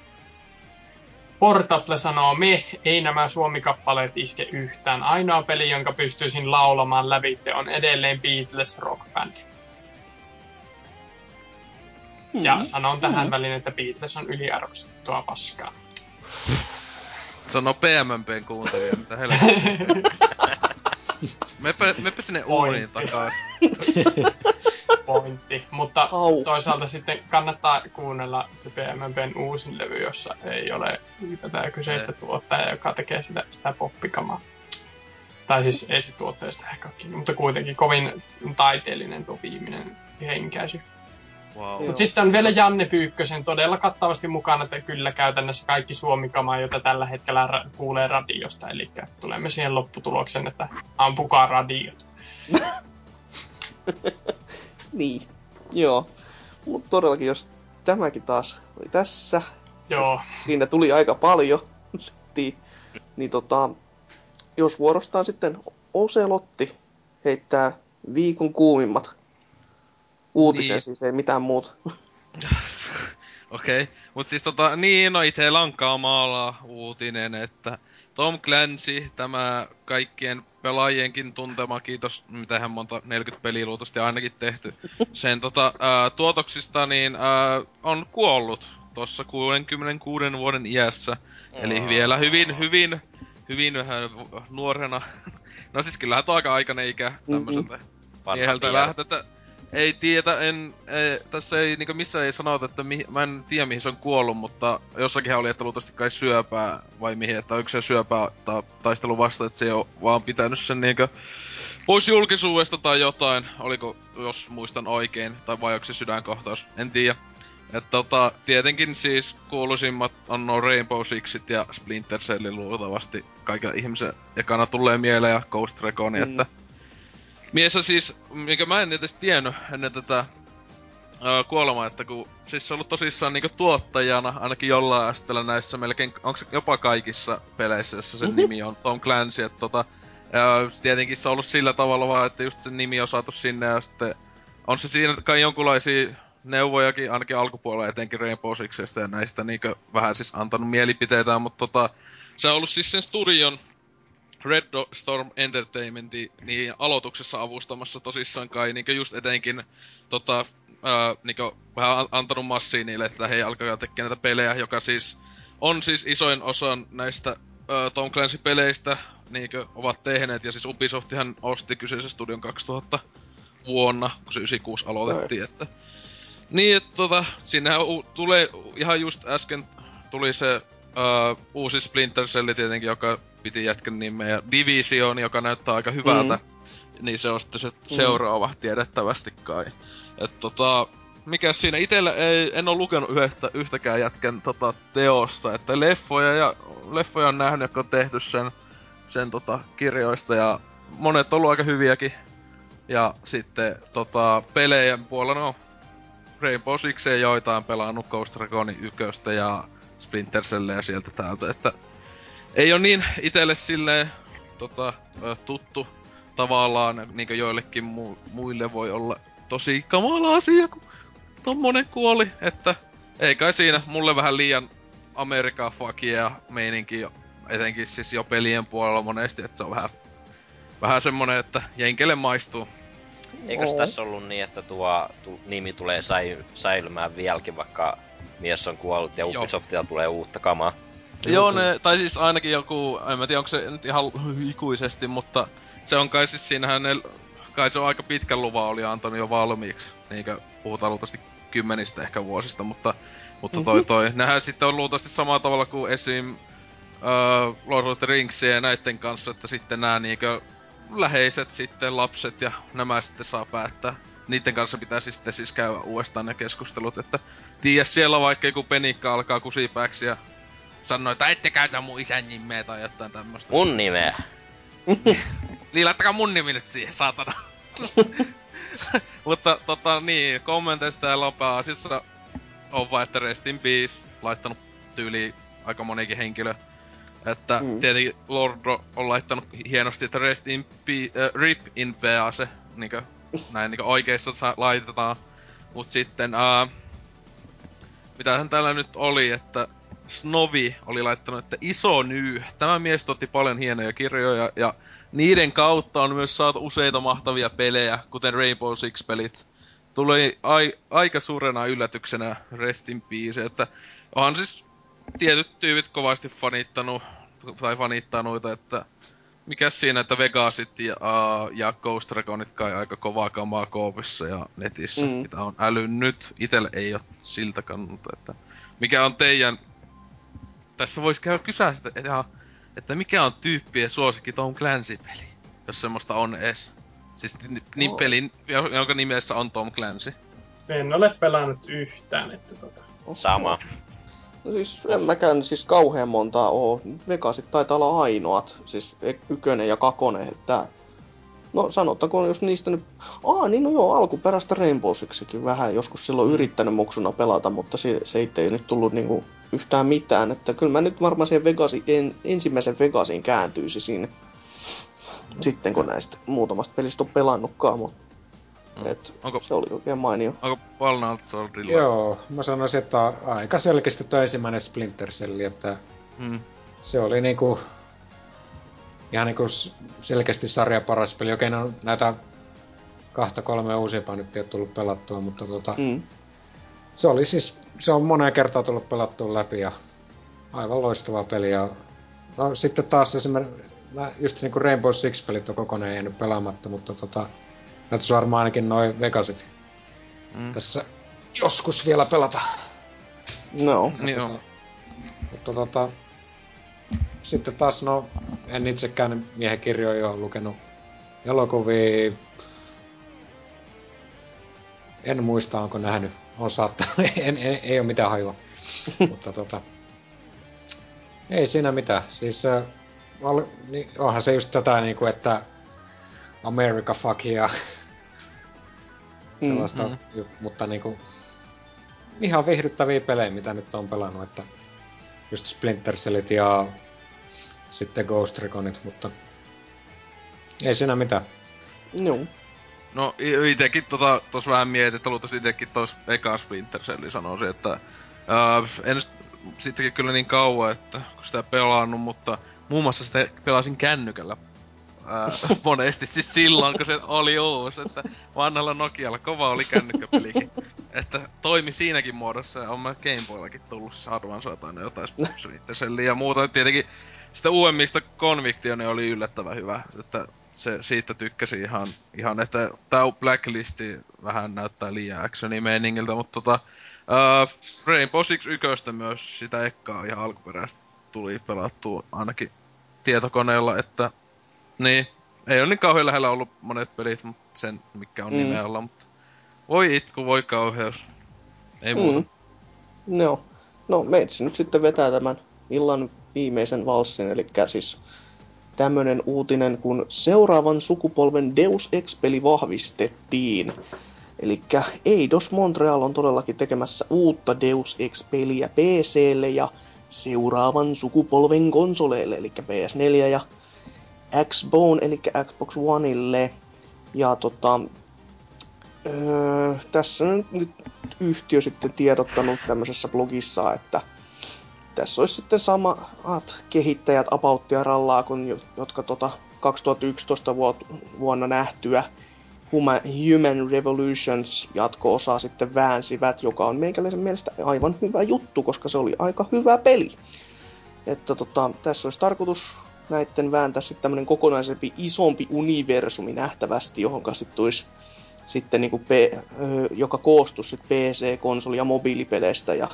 Portable sanoo, me, ei nämä suomikappaleet iske yhtään. Ainoa peli, jonka pystyisin laulamaan lävitte, on edelleen Beatles Rock Band. Mm. Ja sanon tähän väliin, että Beatles on yliarvostettua paskaa. Sano PMMPn kuuntelija, mitä helvettiä. Mepä, mepä sinne uuniin takas. Pointti. Mutta Au. toisaalta sitten kannattaa kuunnella se PMMPn uusin levy, jossa ei ole tätä kyseistä tuottajaa, joka tekee sitä, sitä poppikamaa. Tai siis ei se tuotteesta ehkä ole kiinni, mutta kuitenkin kovin taiteellinen tuo viimeinen henkäisy. Wow. Mutta sitten on vielä Janne Pyykkösen todella kattavasti mukana, että kyllä käytännössä kaikki suomikamaa, jota tällä hetkellä ra- kuulee radiosta. Eli tulemme siihen lopputulokseen, että ampukaa radiot. Niin, joo. Mutta todellakin, jos tämäkin taas oli tässä, Joo, siinä tuli aika paljon settiä, niin tota, jos vuorostaan sitten Oselotti heittää viikon kuumimmat uutisen, Niin. siis ei mitään muuta. Okei, okay. mut siis tota, niin, no ite Lankaamaalla uutinen, että Tom Clancy, tämä kaikkien pelaajienkin tuntema, kiitos, mitähän monta 40 peliä luultavasti ainakin tehty, sen tota, ää, tuotoksista, niin ää, on kuollut tuossa 66 vuoden iässä. Eli vielä hyvin, hyvin, hyvin vähän nuorena. No siis kyllähän tuo aika aikainen ikä tämmöiseltä Vanha mieheltä vielä. Että ei tiedä, en, ei, tässä ei niinku missään ei sanota, että mihin, mä en tiedä mihin se on kuollut, mutta jossakin oli, että luultavasti kai syöpää vai mihin, että onko se syöpää ta, taistelu vasta, että se ei oo vaan pitänyt sen niinkö pois julkisuudesta tai jotain, oliko, jos muistan oikein, tai vai onko se sydänkohtaus, en tiedä. Et tota, tietenkin siis kuuluisimmat on no Rainbow Sixit ja Splinter Cell luultavasti kaiken ihmisen ekana tulee mieleen ja Ghost Recon. Mm. että Mies on siis, minkä mä en edes tiennyt ennen tätä öö, kuolemaa, että kun siis se on ollut tosissaan niinku tuottajana, ainakin jollain asteella näissä melkein, onko se jopa kaikissa peleissä, jossa sen Mhm. nimi on Tom Clancy, että tota, öö, tietenkin se on ollut sillä tavalla vaan, että just sen nimi on saatu sinne ja sitten on se siinä kai jonkunlaisia neuvojakin, ainakin alkupuolella etenkin Rainbow Sixestä ja näistä niinkö vähän siis antanut mielipiteitä, mutta tota, se on ollut siis sen studion Red Storm Entertainmentin niin aloituksessa avustamassa tosissaan kai niin just etenkin tota, ää, niin vähän an- antanut massia niille, että hei alkakaa tekemään näitä pelejä, joka siis on siis isoin osa näistä ää, Tom Clancy-peleistä niin ovat tehneet, ja siis Ubisoftihan osti kyseisen studion 2000 vuonna, kun se 96 aloitettiin, että. Niin, että tota, siinähän u- tulee, ihan just äsken tuli se uh, uusi Splinter Cell tietenkin, joka piti jätkän nimeä, ja Division, joka näyttää aika hyvältä. Mm. Niin se on sitten se seuraava tiedettävästi kai. Et tota, mikä siinä itellä ei, en ole lukenut yhtä, yhtäkään jätkän tota, teosta, että leffoja ja leffoja on nähnyt, jotka on tehty sen, sen tota, kirjoista ja monet on ollut aika hyviäkin. Ja sitten tota, pelejen puolella, no Rainbow Sixia joitain pelannut Ghost Reconin yköstä ja Splinter ja sieltä täältä, että ei ole niin itelle silleen tota, tuttu tavallaan, niin joillekin mu- muille voi olla tosi kamala asia, kun tommonen kuoli, että ei kai siinä mulle vähän liian Amerikan fakia meininki jo, etenkin siis jo pelien puolella monesti, että se on vähän, vähän semmonen, että jenkelle maistuu. Eikös tässä ollut niin, että tuo tu, nimi tulee säi, säilymään vieläkin, vaikka mies on kuollut ja Joo. Ubisoftilta tulee uutta kamaa? Joo, ne, tai siis ainakin joku, en mä tiedä onko se nyt ihan ikuisesti, mutta se on kai siis siinähän ne, kai se on aika pitkän luvan oli antanut jo valmiiksi, niinkö puhutaan luultavasti kymmenistä ehkä vuosista, mutta, mutta toi toi, nehän sitten on luultavasti samalla tavalla kuin esim. Uh, Lord of the Ringsia ja näitten kanssa, että sitten nämä niinkö läheiset sitten lapset ja nämä sitten saa päättää. Niiden kanssa pitää siis sitten siis käydä uudestaan ne keskustelut, että tiedä siellä vaikka joku penikka alkaa kusipääksi ja sanoo, että ette käytä mun isän nimeä tai jotain tämmöstä. Mun nimeä. Niin laittakaa mun nimi nyt siihen, saatana. Mutta tota niin, kommenteista täällä on pääasiassa on vaan, että Rest in Peace laittanut tyyli aika monikin henkilö. Että Mm. tietenkin Lordo on laittanut hienosti, että Rest in Pe- äh, Rip in Peace, niinkö näin niinkö oikeissa sa- laitetaan. Mut sitten, äh, mitähän täällä nyt oli, että Snovi oli laittanut, että iso nyy. Tämä mies otti paljon hienoja kirjoja ja niiden kautta on myös saatu useita mahtavia pelejä, kuten Rainbow Six-pelit. Tuli ai, aika suurena yllätyksenä Rest in Peace, että onhan siis tietyt tyypit kovasti fanittanut, tai fanittaa noita, että mikäs siinä, että Vegasit ja, uh, ja Ghost Reconit kai aika kovaa kamaa koopissa ja netissä, Mm. mitä on älynnyt. Itelle ei ole siltä kannalta, että mikä on teidän... Tässä voisi käydä kysyä sitä, että, että mikä on tyyppien suosikki Tom Clancy-peli, jos semmoista on edes. Siis ni- niin No. pelin, jo- jonka nimessä on Tom Clancy. En ole pelannut yhtään, että tota. Sama. No siis en mäkään siis kauhean montaa oo. Vegasit taitaa olla ainoat. Siis e- ykkönen ja kakonen, että... No sanottakoon, jos niistä nyt... Aa, niin no joo, alkuperäistä Rainbow Sixikin vähän joskus silloin yrittänyt muksuna pelata, mutta se, se ei ei nyt tullut niinku yhtään mitään. Että kyllä mä nyt varmaan siihen Vegasin, en, ensimmäisen Vegasin kääntyisi sinne. Sitten kun näistä muutamasta pelistä on pelannutkaan, mutta. Et, Onko- se oli oikein mainio. Onko Fallout Swordilla? Joo, mä sanoisin, että aika selkeästi tuo ensimmäinen Splinter Cell, että Mm. se oli niinku ihan niinku selkeästi sarja paras peli. Okei, no näitä kahta kolme uusimpaa nyt ei ole tullut pelattua, mutta tota, Mm. se oli siis, se on moneen kertaan tullut pelattua läpi ja aivan loistava peli. Ja, no sitten taas esimerkiksi, mä just niinku Rainbow Six-pelit on kokonaan jäänyt pelaamatta, mutta tota, näyttäisi varmaan ainakin noin Vegasit Mm. tässä joskus vielä pelata. No. Niin tota, on. Mutta tota, sitten taas, no, en itsekään miehen kirjoja ole lukenut elokuvia. En muista, onko nähnyt. On saattanut. en, en, ei ole mitään hajua. Mutta tota, ei siinä mitään. Siis äh, val, niin, onhan se just tätä niinku, että America fuck ja sellaista, Mm. mm. mutta niinku ihan viihdyttäviä pelejä, mitä nyt on pelannut, että just Splinter Cellit ja sitten Ghost Reconit, mutta ei siinä mitään. Joo. No i- itekin tota, tos vähän mietin, että luultavasti itekin tos eka Splinter Cell sanoisin, että uh, en s- sittenkin kyllä niin kauan, että kun sitä pelannut, mutta muun muassa sitä pelasin kännykällä ää, monesti, siis silloin kun se oli uusi, että vanhalla Nokialla kova oli kännykkäpelikin. Että toimi siinäkin muodossa ja on mä Game Boyllakin tullut Advance tai jotain Splinter ja muuta. Tietenkin sitä uudemmista Conviction oli yllättävän hyvä, että se, siitä tykkäsin ihan, ihan että tää Blacklisti vähän näyttää liian actioni-meiningiltä, mutta tota, uh, Rainbow Six yköstä myös sitä ekkaa ihan alkuperäistä tuli pelattua ainakin tietokoneella, että niin, ei ole niin kauhean lähellä ollut monet pelit, mutta sen mikä on mm. nimeä alla, mutta voi itku, voi kauheus. Ei Mm. muuta. Joo. No, meitsi nyt sitten vetää tämän illan viimeisen valssin, eli siis tämmönen uutinen, kun seuraavan sukupolven Deus Ex-peli vahvistettiin. Eli Eidos Montreal on todellakin tekemässä uutta Deus Ex-peliä PClle ja seuraavan sukupolven konsoleille, eli PS4 ja Xbone, eli Xbox Oneille. Ja tota, öö, tässä on nyt yhtiö sitten tiedottanut tämmöisessä blogissa, että tässä olisi sitten samat kehittäjät apauttia rallaa kuin jo- jotka tota 2011 vuot- vuonna nähtyä Huma- Human Revolutions jatko-osaa sitten väänsivät, joka on meikäläisen mielestä aivan hyvä juttu, koska se oli aika hyvä peli. Että tota, tässä olisi tarkoitus näitten vääntää sitten tämmönen kokonaisempi, isompi universumi nähtävästi, johon sitten sitten niinku P, ö, joka koostuisi sit PC, konsoli ja mobiilipeleistä. Ja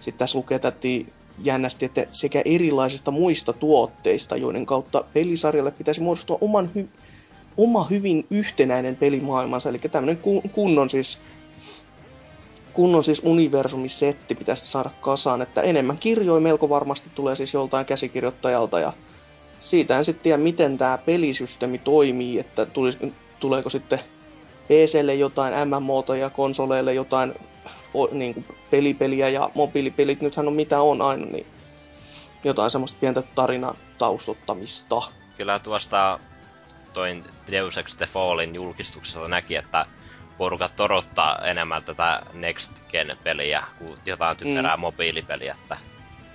sitten tässä lukee täti jännästi, että sekä erilaisista muista tuotteista, joiden kautta pelisarjalle pitäisi muodostua oman hy- oma hyvin yhtenäinen pelimaailmansa, eli tämmöinen kun- kunnon siis kunnon siis universumisetti pitäisi saada kasaan, että enemmän kirjoja melko varmasti tulee siis joltain käsikirjoittajalta ja siitä en sitten tiedä, miten tämä pelisysteemi toimii, että tulis, tuleeko sitten PClle jotain MMOta ja konsoleille jotain o, niin kuin pelipeliä ja mobiilipelit, nythän on mitä on aina, niin jotain semmoista pientä tarinataustottamista. Kyllä tuosta toin Deus Ex The Fallin julkistuksessa näki, että porukat odottaa enemmän tätä Next Gen-peliä kuin jotain typerää mm. mobiilipeliä, että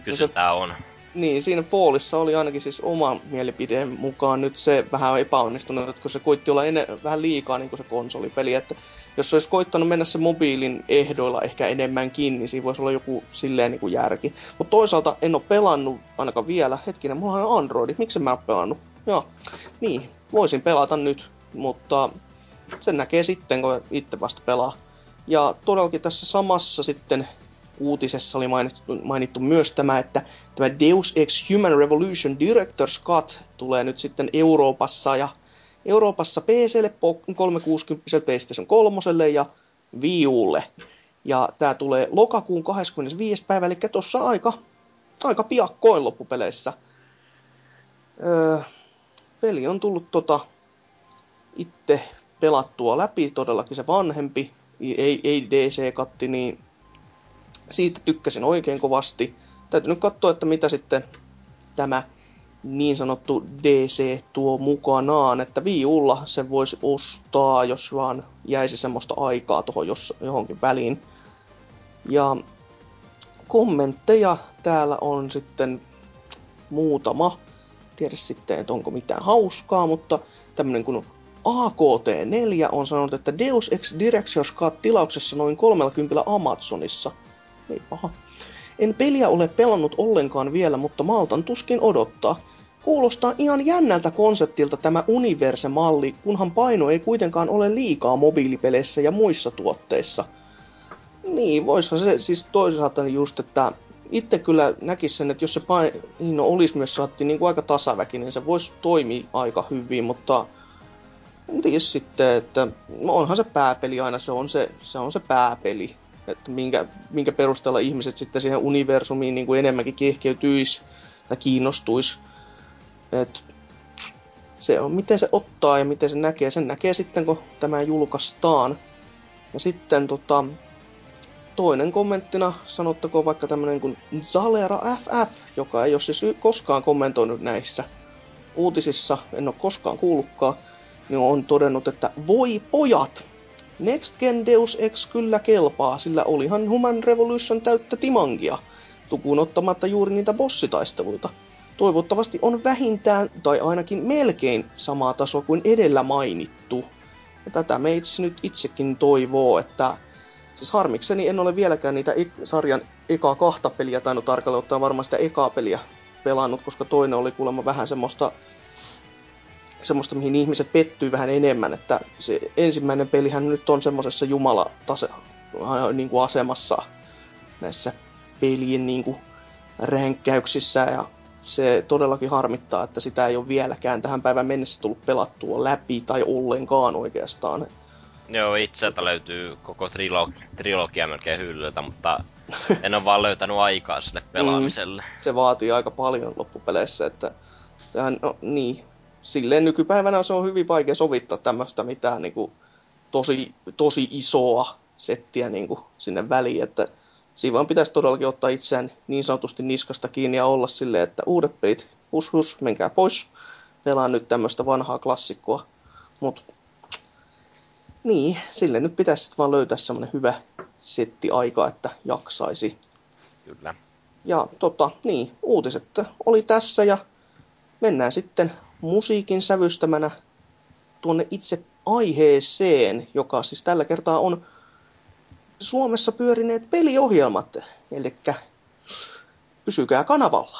kysyntää on. Niin, siinä Fallissa oli ainakin siis oman mielipideen mukaan nyt se vähän epäonnistunut, että kun se koitti olla ene- vähän liikaa niin kuin se konsolipeli, että jos se olisi koittanut mennä se mobiilin ehdoilla ehkä enemmänkin, niin siinä voisi olla joku silleen niin kuin järki. Mutta toisaalta en ole pelannut ainakaan vielä. Hetkinen, mulla on Android, miksi mä oon pelannut? Joo, niin, voisin pelata nyt, mutta sen näkee sitten, kun itse vasta pelaa. Ja todellakin tässä samassa sitten uutisessa oli mainittu, mainittu myös tämä, että tämä Deus Ex Human Revolution Director's Cut tulee nyt sitten Euroopassa ja Euroopassa PClle, Po- 360, PlayStation 3 ja Wii Ulle. Ja tää tulee lokakuun 25. päivä, eli tuossa aika, aika piakkoin loppupeleissä. Öö, peli on tullut tota, itse pelattua läpi, todellakin se vanhempi, ei, ei DC-katti, niin siitä tykkäsin oikein kovasti. Täytyy nyt katsoa, että mitä sitten tämä niin sanottu DC tuo mukanaan, että Wii Ulla sen voisi ostaa, jos vaan jäisi semmoista aikaa tuohon jos, johonkin väliin. Ja kommentteja täällä on sitten muutama. Tiedä sitten, että onko mitään hauskaa, mutta tämmönen kuin AKT4 on sanonut, että Deus Ex Director's Cut tilauksessa noin 30 Amazonissa. Ei paha. En peliä ole pelannut ollenkaan vielä, mutta maltan tuskin odottaa. Kuulostaa ihan jännältä konseptilta tämä Universe-malli, kunhan paino ei kuitenkaan ole liikaa mobiilipeleissä ja muissa tuotteissa. Niin, voisihan se siis toisaalta just, että itse kyllä näkis sen, että jos se paino no, olisi myös saatti niin aika tasaväkinen, niin se voisi toimia aika hyvin, mutta en tiedä sitten, että onhan se pääpeli aina, se on se, se, on se pääpeli. Että minkä, minkä perusteella ihmiset sitten siihen universumiin niin kuin enemmänkin kiehkeytyisi tai kiinnostuisi. Et se on, miten se ottaa ja miten se näkee. Sen näkee sitten, kun tämä julkaistaan. Ja sitten tota, toinen kommenttina sanottakoon vaikka tämmönen kuin Zalera FF, joka ei ole siis koskaan kommentoinut näissä uutisissa, en ole koskaan kuullutkaan, niin on todennut, että voi pojat, Next Gen Deus Ex kyllä kelpaa, sillä olihan Human Revolution täyttä timangia, tukuun ottamatta juuri niitä bossitaisteluita. toivottavasti on vähintään tai ainakin melkein sama taso kuin edellä mainittu. Ja tätä meitsi nyt itsekin toivoo, että siis harmikseni en ole vieläkään niitä ek- sarjan ekaa kahta peliä tainnut tarkalleen ottaa varmaan sitä ekaa peliä pelannut, koska toinen oli kuulemma vähän semmoista semmoista, mihin ihmiset pettyy vähän enemmän, että se ensimmäinen pelihän nyt on semmoisessa jumalatase, niin kuin asemassa näissä pelien niin kuin ränkkäyksissä ja se todellakin harmittaa, että sitä ei ole vieläkään tähän päivän mennessä tullut pelattua läpi tai ollenkaan oikeastaan. Joo, itseltä löytyy koko trilo- trilogia melkein hyllyltä, mutta en ole vaan löytänyt aikaa sille pelaamiselle. Se vaatii aika paljon loppupeleissä, että tähän, no, niin, silleen nykypäivänä se on hyvin vaikea sovittaa tämmöistä mitään niin kuin, tosi, tosi isoa settiä niin kuin, sinne väliin, että siinä vaan pitäisi todellakin ottaa itseään niin sanotusti niskasta kiinni ja olla silleen, että uudet pelit, hus hus, menkää pois, pelaan nyt tämmöistä vanhaa klassikkoa. Mut niin, sille nyt pitäisi sitten vaan löytää semmoinen hyvä setti aika, että jaksaisi. Kyllä. Ja tota, niin, uutiset oli tässä ja mennään sitten musiikin sävystämänä tuonne itse aiheeseen, joka siis tällä kertaa on Suomessa pyörineet peliohjelmat. Eli pysykää kanavalla.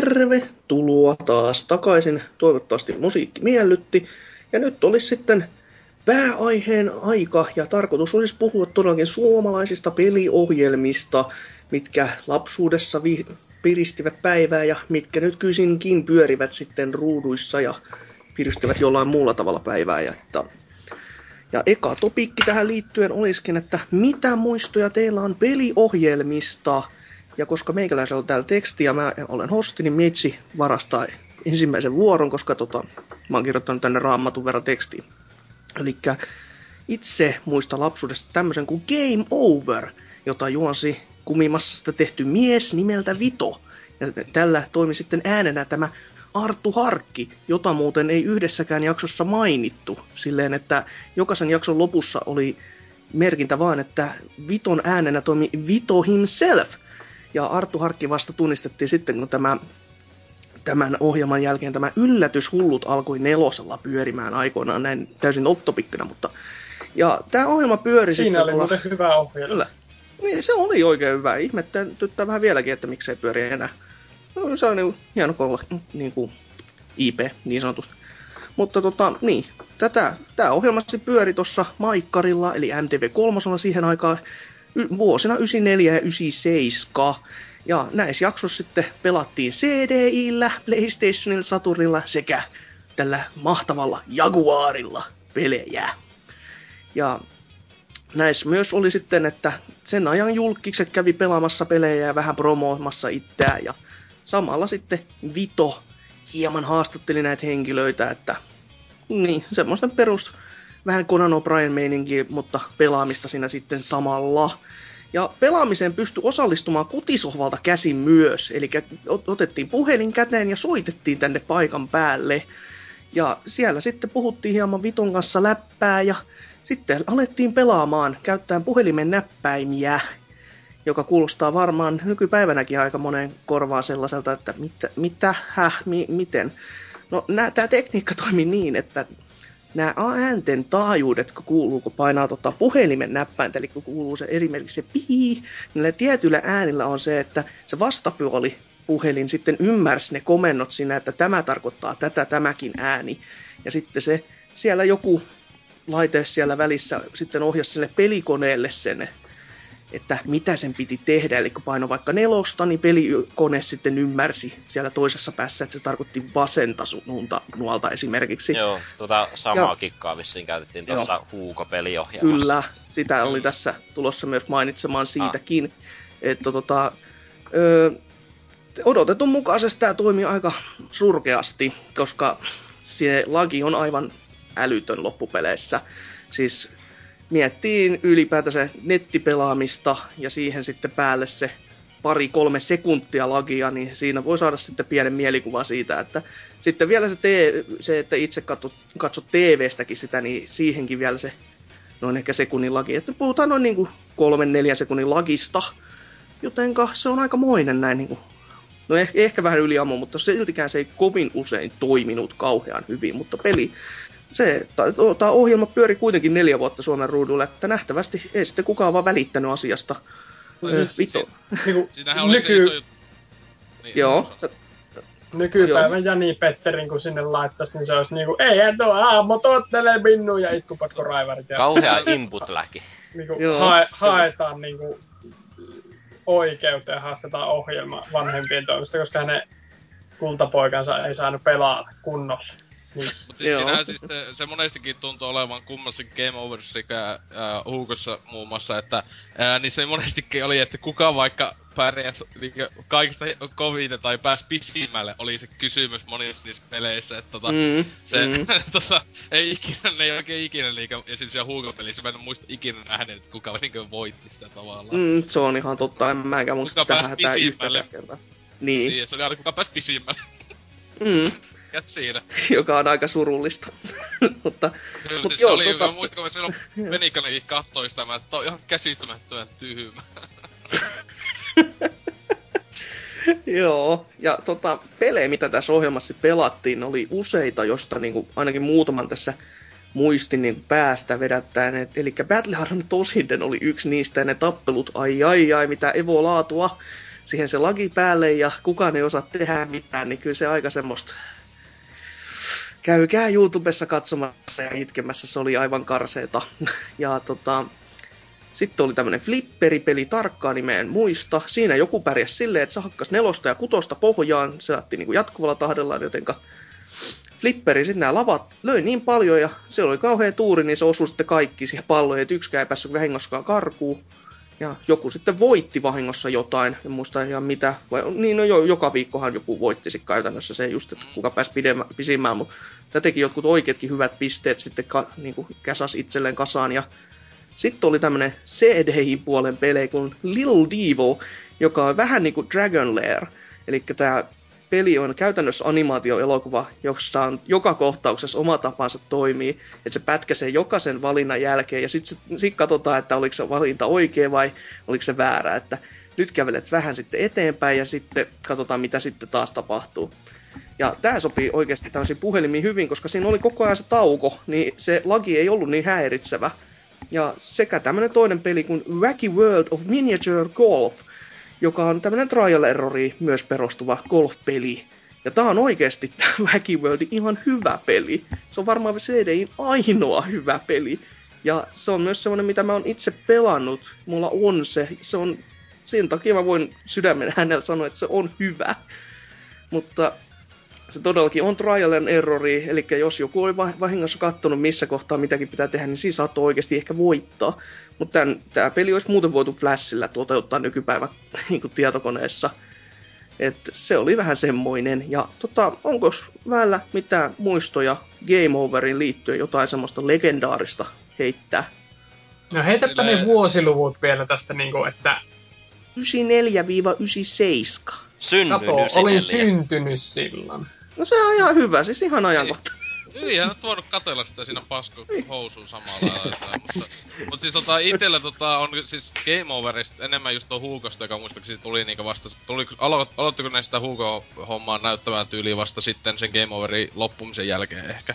Tervetuloa taas takaisin. Toivottavasti musiikki miellytti. Ja nyt olisi sitten pääaiheen aika ja tarkoitus olisi puhua todellakin suomalaisista peliohjelmista, mitkä lapsuudessa vi- piristivät päivää ja mitkä nyt kysinkin pyörivät sitten ruuduissa ja piristivät jollain muulla tavalla päivää. Ja, että ja eka topikki tähän liittyen olisikin, että mitä muistoja teillä on peliohjelmista? Ja koska meikäläisellä on täällä teksti ja mä olen hosti, niin Mitsi varastaa ensimmäisen vuoron, koska tota, mä oon kirjoittanut tänne raamatun verran tekstiin. Eli itse muista lapsuudesta tämmöisen kuin Game Over, jota juonsi kumimassasta tehty mies nimeltä Vito. Ja tällä toimi sitten äänenä tämä Arttu Harkki, jota muuten ei yhdessäkään jaksossa mainittu. Silleen, että jokaisen jakson lopussa oli merkintä vaan, että Viton äänenä toimi Vito himself. Ja Arttu Harkki vasta tunnistettiin sitten, kun tämä, tämän ohjelman jälkeen tämä Yllätyshullut alkoi nelosella pyörimään aikoinaan näin täysin off mutta ja tämä ohjelma pyöri Siinä sitten oli tuolla- muuten hyvä ohjelma. Kyllä. Niin, se oli oikein hyvä. Ihmettyttää vähän vieläkin, että miksei pyöri enää. No, se on niin hieno kolla, niin kuin IP, niin sanotusti. Mutta tota, niin, tätä, tämä ohjelma pyöri tuossa Maikkarilla, eli MTV3 siihen aikaan vuosina 94 ja 97. Ja näissä jaksoissa sitten pelattiin CDIllä, PlayStationilla, Saturnilla sekä tällä mahtavalla Jaguarilla pelejä. Ja näissä myös oli sitten, että sen ajan julkikset kävi pelaamassa pelejä ja vähän promoomassa itseään. Ja samalla sitten Vito hieman haastatteli näitä henkilöitä, että niin, semmoista perus vähän Conan O'Brien meininki, mutta pelaamista siinä sitten samalla. Ja pelaamiseen pystyi osallistumaan kotisohvalta käsin myös, eli otettiin puhelin käteen ja soitettiin tänne paikan päälle. Ja siellä sitten puhuttiin hieman Viton kanssa läppää ja sitten alettiin pelaamaan käyttäen puhelimen näppäimiä, joka kuulostaa varmaan nykypäivänäkin aika monen korvaan sellaiselta, että mitä, mitä häh, mi, miten. No tämä tekniikka toimi niin, että nämä äänten taajuudet, kun kuuluu, kun painaa tota puhelimen näppäintä, eli kun kuuluu se esimerkiksi se pii, niin tietyillä äänillä on se, että se vastapuoli puhelin sitten ymmärsi ne komennot siinä, että tämä tarkoittaa tätä, tämäkin ääni. Ja sitten se siellä joku laite siellä välissä sitten ohjasi sille pelikoneelle sen, että mitä sen piti tehdä. Eli kun paino vaikka nelosta, niin pelikone sitten ymmärsi siellä toisessa päässä, että se tarkoitti vasenta suunta nuolta esimerkiksi. Joo, tuota samaa Ja- kikkaa vissiin käytettiin tuossa Huuko-peliohjelmassa. Kyllä, sitä oli tässä tulossa myös mainitsemaan siitäkin, että tota, ö, odotetun mukaisesti tämä toimii aika surkeasti, koska se lagi on aivan älytön loppupeleissä. Siis miettiin ylipäätänsä nettipelaamista ja siihen sitten päälle se pari-kolme sekuntia lagia, niin siinä voi saada sitten pienen mielikuva siitä, että sitten vielä se, te- se että itse katsot, katsot TV-stäkin sitä, niin siihenkin vielä se noin ehkä sekunnin lagi. Että puhutaan noin niinku kolmen, neljän sekunnin lagista, jotenka se on aika moinen näin niinku No ehkä, ehkä vähän yliammo, mutta siltikään se ei kovin usein toiminut kauhean hyvin, mutta peli, se, tämä ohjelma pyöri kuitenkin neljä vuotta Suomen ruudulla, että nähtävästi ei sitten kukaan vaan välittänyt asiasta. No siis- Vito. Niinku, Siinähän oli se nyky, iso juttu. Niin, Joo, nykypäivän Jani Petterin, kun sinne laittaisi, niin se olisi niinku, ei et oo aamo tottelee minnu ja itkupatko raivarit. Ja Kauhea input-läki. niinku, Joo, hae, se haetaan niinku oikeuteen haastetaan ohjelma vanhempien toimesta, koska hänen kultapoikansa ei saanut pelata kunnolla. Niin. Mut siis Joo. siinähän siis se, se monestikin tuntuu olevan kummassakin Game Over sekä äh, Huukossa muun muassa, että äh, niin se monestikin oli, että kuka vaikka pärjäs niinkö kaikista koviten tai pääsi pisimmälle, oli se kysymys monissa niissä peleissä, että tota, Mm, se, mm. tota, ei ikinä, ne ei oikein ikinä niinkö, esimerkiksi siellä Huuko-pelissä, mä en muista ikinä nähnyt, että kuka niinkö voitti sitä tavallaan. Mm. Se on ihan totta, en mäkään muista tähän yhtä kertaa. Niin, Niin, se oli aina kuka pääsi pisimmälle. mm, Mikäs siinä? joka on aika surullista. mutta Kyllä, Mut siis joo, se oli, tota- muistan, kun mä silloin Venikkanekin kattoi sitä, mä, että on ihan käsittämättömän tyhmä. Joo, ja tota, pelejä, mitä tässä ohjelmassa pelattiin, oli useita, josta niinku, ainakin muutaman tässä muistin niinku päästä vedättäen. Et, eli Battle Harden Tosiden oli yksi niistä, ja ne tappelut, ai ai ai, mitä Evo laatua siihen se lagi päälle, ja kukaan ei osaa tehdä mitään, niin kyllä se aika semmoista käykää YouTubessa katsomassa ja itkemässä, se oli aivan karseeta. Ja tota, sitten oli tämmönen flipperipeli, tarkkaan nimeä en muista. Siinä joku pärjäs silleen, että se hakkas nelosta ja kutosta pohjaan. Se saatti niinku jatkuvalla tahdellaan, jotenka flipperi sitten nämä lavat löi niin paljon ja se oli kauhea tuuri, niin se osui sitten kaikki siihen palloon, että yksikään ei päässyt vahingossakaan karkuun. Ja joku sitten voitti vahingossa jotain, en muista ihan mitä. Vai, niin no jo, joka viikkohan joku voitti sitten käytännössä se just, että kuka pääsi pidemmä, pisimmään, mutta tämä teki jotkut oikeatkin hyvät pisteet sitten ka, niin kuin käsas itselleen kasaan. Ja sitten oli tämmönen CDI-puolen pelejä kuin Little Devil, joka on vähän niinku Dragon Lair. Eli tämä peli on käytännössä animaatioelokuva, jossa on joka kohtauksessa oma tapansa toimii, että se pätkäsee jokaisen valinnan jälkeen, ja sitten sit katsotaan, että oliko se valinta oikea vai oliko se väärä, että nyt kävelet vähän sitten eteenpäin, ja sitten katsotaan, mitä sitten taas tapahtuu. Ja tämä sopii oikeasti tämmöisiin puhelimiin hyvin, koska siinä oli koko ajan se tauko, niin se lagi ei ollut niin häiritsevä. Ja sekä tämmönen toinen peli kuin Wacky World of Miniature Golf, joka on tämmönen trial errori myös perustuva golf-peli. Ja tää on oikeasti tää Wacky World ihan hyvä peli. Se on varmaan CDin ainoa hyvä peli. Ja se on myös semmoinen, mitä mä oon itse pelannut. Mulla on se. Se on, sen takia mä voin sydämen hänellä sanoa, että se on hyvä. Mutta se todellakin on trial and errori, eli jos joku oli va- vahingossa kattonut missä kohtaa mitäkin pitää tehdä, niin siinä saattoi oikeasti ehkä voittaa. Mutta tämä peli olisi muuten voitu Flashilla toteuttaa nykypäivä niin kuin tietokoneessa. Et se oli vähän semmoinen. Ja tota, onko vällä mitään muistoja Game Overin liittyen jotain semmoista legendaarista heittää? No heitäpä ne vuosiluvut vielä tästä, niinku, että 94-97. kato, Synnynyt olin syntynyt silloin. No se on ihan hyvä, siis ihan ajankohta. Hyvin, en nyt voinut katella sitä siinä pasko housuun samalla lailla. mutta, mutta siis tota, itellä tota, on siis Game Overista enemmän just tuo Huukosta, joka muistaakseni tuli niinku vasta, tuli, alo, aloittiko ne sitä Huuko-hommaa näyttämään tyyliin vasta sitten sen Game Overin loppumisen jälkeen ehkä?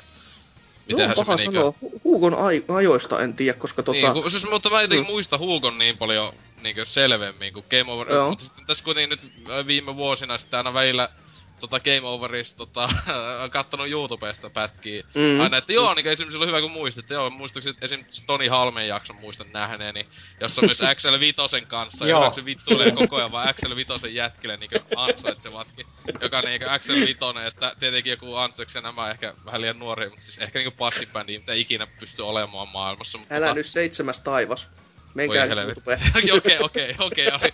Mitenhän se paha sanoa. Hu- Huukon ai- ajoista en tiedä, koska tota... Niin, kun, siis, mutta mä jotenkin Mm. muistan Huukon niin paljon niin selvemmin kuin Game Over. Joo. Mutta sitten tässä kuitenkin nyt äh, viime vuosina sitten aina välillä tota Game Overista tota, kattonut YouTubesta pätkiä. Mm. Aina, että joo, niin esimerkiksi oli hyvä kun muistit. Joo, muistaakseni esimerkiksi Toni Halmen jakson muistan nähneeni, jossa on myös XL Vitosen kanssa. Ja se vittuilee koko ajan vaan XL Vitosen jätkille niin ansaitsevatkin. Joka niin XL Vitonen, että tietenkin joku Antseks ja nämä ehkä vähän liian nuoria, mutta siis ehkä niinku passibändi, mitä ikinä pystyy olemaan maailmassa. Mutta Älä tota- nyt seitsemäs taivas. Menkää. YouTubeen. Okei, okei, okei.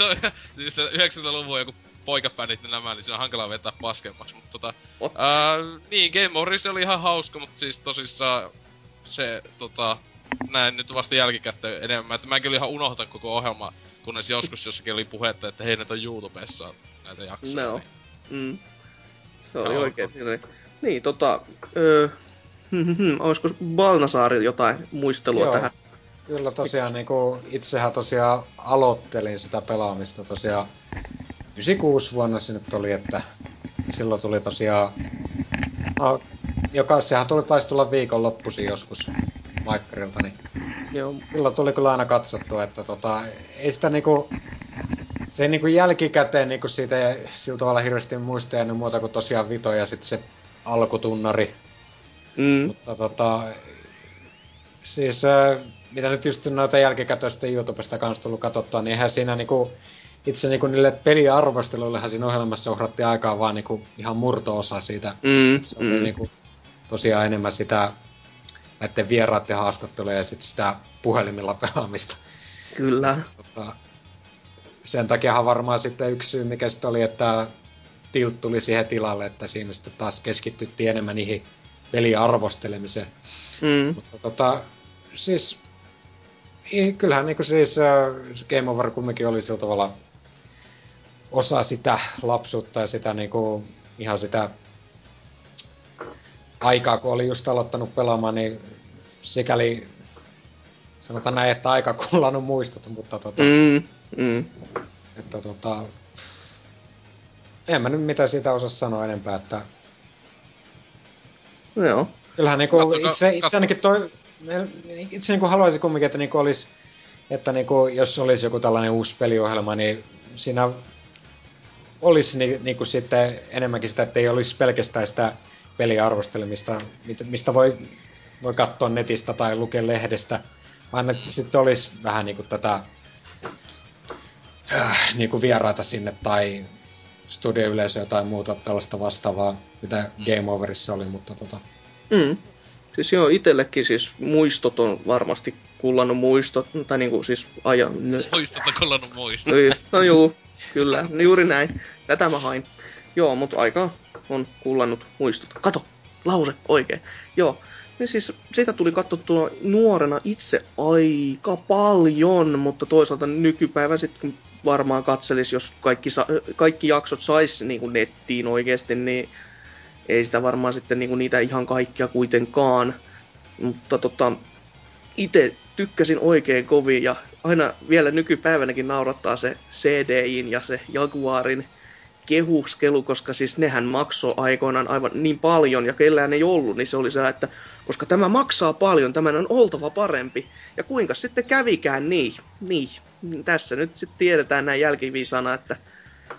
on siis 90-luvun joku poikabändit ja nämä, niin se on hankala vetää paskemmaksi, mutta tota... Oh. Ää, niin, Game Over se oli ihan hauska, mutta siis tosissaan se tota... Näin nyt vasta jälkikäteen enemmän, että mäkin olin ihan unohtan koko ohjelma, kunnes joskus jossakin oli puhetta, että hei, näitä on YouTubessa näitä jaksoja. No. niin- Mm. Se oli Joo. oikein siinä. Niin, tota... Öö, olisiko Balnasaari jotain muistelua Joo. tähän? Kyllä tosiaan niinku itsehän tosiaan aloittelin sitä pelaamista tosiaan 96 vuonna se nyt oli, että silloin tuli tosiaan no, joka, sehän tuli, taisi tulla viikonloppuisin joskus Maikkarilta, niin Joo. silloin tuli kyllä aina katsottua, että tota, ei sitä niinku, se niinku jälkikäteen niinku siitä ei sillä tavalla hirveästi muista jäänyt muuta kuin tosiaan Vito ja sitten se alkutunnari, Mm. mutta tota, siis äh, mitä nyt just noita jälkikätöistä YouTubesta kanssa tullut katsottua, niin eihän siinä niinku, itse niinku niille peliarvosteluillehan siinä ohjelmassa uhrattiin aikaa vaan niinku ihan murto-osa siitä. Mm. Se oli Mm. niinku tosiaan enemmän sitä näiden vieraiden haastatteluja ja sitten sitä puhelimilla pelaamista. Kyllä. Tota, sen takiahan varmaan sitten yksi syy, mikä sitten oli, että Tilt tuli siihen tilalle, että siinä sitten taas keskityttiin enemmän niihin peliarvostelemiseen. Mm. Mutta tota, siis kyllähän niinku siis äh, Game Over kumminkin oli sillä tavalla osa sitä lapsuutta ja sitä niinku ihan sitä aikaa, kun oli just aloittanut pelaamaan, niin sikäli sanotaan näin, että aika kullannut muistot, mutta tota, Mm. Mm. että tota, en mä nyt mitä siitä osaa sanoa enempää, että Joo. Kyllähän niinku Katsokaa- itse, itse ainakin toi, itse niinku haluaisin kumminkin, että niinku olisi, että niinku, jos olisi joku tällainen uusi peliohjelma, niin siinä olisi ni, niinku sitten enemmänkin sitä, että ei olisi pelkästään sitä peliarvostelemista, mistä voi, voi katsoa netistä tai lukea lehdestä, vaan että sitten olisi vähän niinku tätä äh, niinku vieraita sinne tai studioyleisöä tai muuta tällaista vastaavaa, mitä Game Overissa oli, mutta tota, Mm. Siis joo, itellekin siis muistot on varmasti kullannut muistot, tai niinku siis ajan... Muistata kollannut muista. No, just- no juu, kyllä, no juuri näin. Tätä mä hain. Joo, mutta aika on kullannut muistot. Kato, lause oikein. Joo, niin siis sitä tuli katsottua nuorena itse aika paljon, mutta toisaalta nykypäivän sitten kun varmaan katselis, jos kaikki, kaikki jaksot sais niin nettiin oikeasti, niin ei sitä varmaan sitten niin niitä ihan kaikkia kuitenkaan. Mutta tota, itse tykkäsin oikein kovin ja aina vielä nykypäivänäkin naurattaa se CDIin ja se Jaguarin kehuskelu, koska siis nehän maksoi aikoinaan aivan niin paljon ja kellään ei ollut, niin se oli se, että koska tämä maksaa paljon, tämän on oltava parempi. Ja kuinka sitten kävikään niin, niin. Tässä nyt sitten tiedetään näin jälkiviisana, että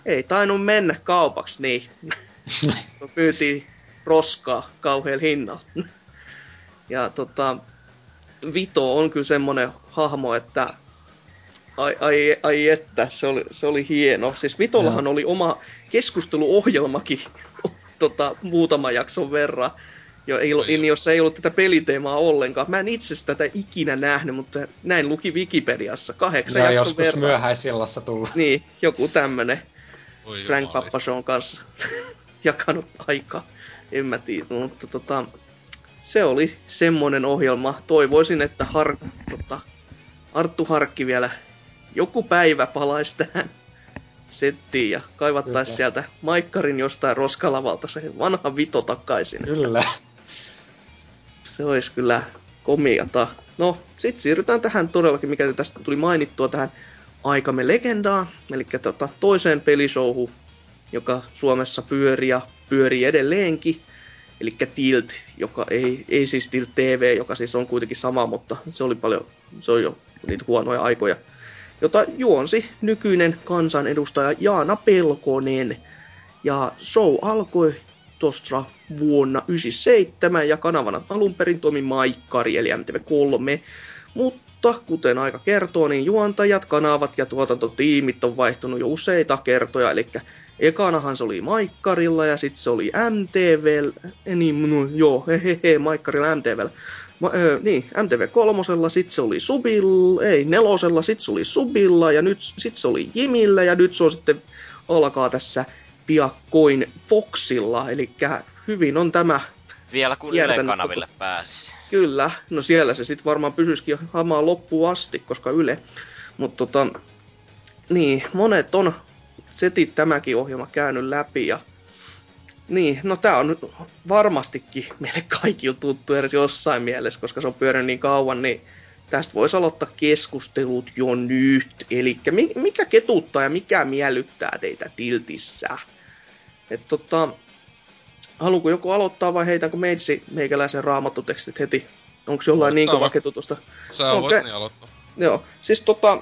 ei tainnut mennä kaupaksi niin. Myytiin roskaa kauhealla hinnalla. Ja tota, Vito on kyllä semmonen hahmo, että ai, ai, ai että, se oli, se oli hieno. Siis Vitollahan oli oma keskusteluohjelmakin tota, muutaman jakson verran. Jo, ei, ollut, niin, jossa ei ollut tätä peliteemaa ollenkaan. Mä en itse tätä ikinä nähnyt, mutta näin luki Wikipediassa. Kahdeksan on jakson joskus verran. myöhäisillassa tullut. Niin, joku tämmönen. Oi Frank. Pappashown kanssa jakanut aikaa. En mä tiedä, mutta tota, se oli semmonen ohjelma. Toivoisin, että har, tota, Arttu Harkki vielä joku päivä palaisi tähän settiin ja kaivattaisi Kyllä. sieltä Maikkarin jostain roskalavalta se vanha vito takaisin. Kyllä. Se olisi kyllä komiata. No, sit siirrytään tähän todellakin, mikä tästä tuli mainittua, tähän aikamme legendaan, eli tota, toiseen pelishowhun, joka Suomessa pyörii ja pyörii edelleenkin, eli Tilt, joka ei, ei siis Tilt TV, joka siis on kuitenkin sama, mutta se oli paljon, se on jo niitä huonoja aikoja, jota juonsi nykyinen kansanedustaja Jaana Pelkonen. Ja show alkoi tuossa vuonna 97 ja kanavana alun perin toimi Maikkari eli MTV3. Mutta kuten aika kertoo, niin juontajat, kanavat ja tuotantotiimit on vaihtunut jo useita kertoja. Eli ekanahan se oli Maikkarilla ja sitten se oli MTV, niin no, joo, hehehe, Maikkarilla MTV. Ma, ö, niin, MTV kolmosella, sit se oli Subilla, ei nelosella, sit se oli Subilla ja nyt sit se oli Jimillä ja nyt se on sitten alkaa tässä piakkoin Foxilla, eli hyvin on tämä, Vielä kun Ylen kanaville pääsi. kyllä, no siellä se sitten varmaan pysyisikin hamaan loppuun asti, koska Yle, mutta tota, niin, monet on setit tämäkin ohjelma käynyt läpi ja niin, no tää on nyt varmastikin meille kaikille tuttu edes jossain mielessä, koska se on pyörinyt niin kauan, niin tästä voisi aloittaa keskustelut jo nyt. Eli mikä ketuttaa ja mikä miellyttää teitä tiltissä? Et tota, haluanko joku aloittaa vai heitänkö meitsi meikäläisen raamattutekstit heti? Onko jollain Voit niin kova ketutusta? Sä Okei. voit niin aloittaa. Joo, siis tota,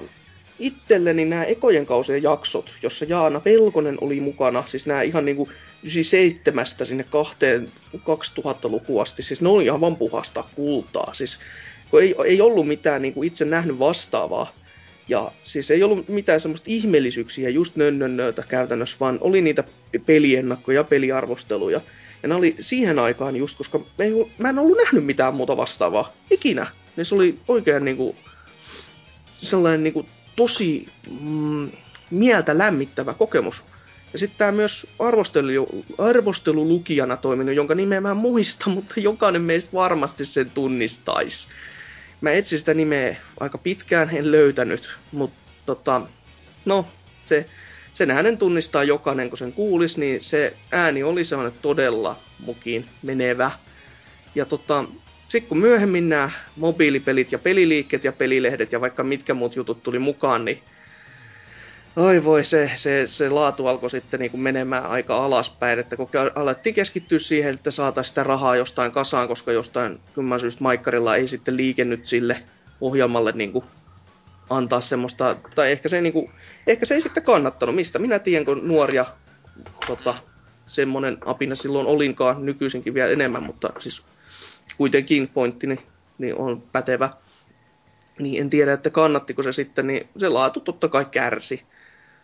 itselleni nämä ekojen kausien jaksot, jossa Jaana Pelkonen oli mukana, siis nämä ihan niinku 97 sinne kahteen 2000-lukuun asti, siis ne oli ihan puhasta kultaa, siis kun ei, ei ollut mitään niinku itse nähnyt vastaavaa, ja siis ei ollut mitään semmoista ihmeellisyyksiä, just nönnönnöitä käytännössä, vaan oli niitä peliennakkoja ja peliarvosteluja. Ja ne oli siihen aikaan just, koska ollut- mä en ollut nähnyt mitään muuta vastaavaa ikinä. Niin se oli oikein niinku sellainen niinku tosi mm, mieltä lämmittävä kokemus. Ja sitten tämä myös arvostelu, arvostelulukijana toiminut, jonka nimeä mä muista, mutta jokainen meistä varmasti sen tunnistaisi. Mä etsin sitä nimeä aika pitkään, en löytänyt, mutta tota, no, se, sen äänen tunnistaa jokainen, kun sen kuulisi, niin se ääni oli sellainen todella mukiin menevä. Ja tota, sitten kun myöhemmin nämä mobiilipelit ja peliliikkeet ja pelilehdet ja vaikka mitkä muut jutut tuli mukaan, niin Oi voi, se, se, se laatu alkoi sitten niin kuin menemään aika alaspäin, että kun alettiin keskittyä siihen, että saataisiin sitä rahaa jostain kasaan, koska jostain kymmen syystä Maikkarilla ei sitten liikennyt sille ohjelmalle niin kuin antaa semmoista, tai ehkä se, ei niin kuin, ehkä se ei sitten kannattanut, mistä minä tiedän, kun nuoria tota, semmonen apina silloin olinkaan, nykyisinkin vielä enemmän, mutta siis kuitenkin pointtini niin on pätevä. Niin en tiedä, että kannattiko se sitten, niin se laatu totta kai kärsi.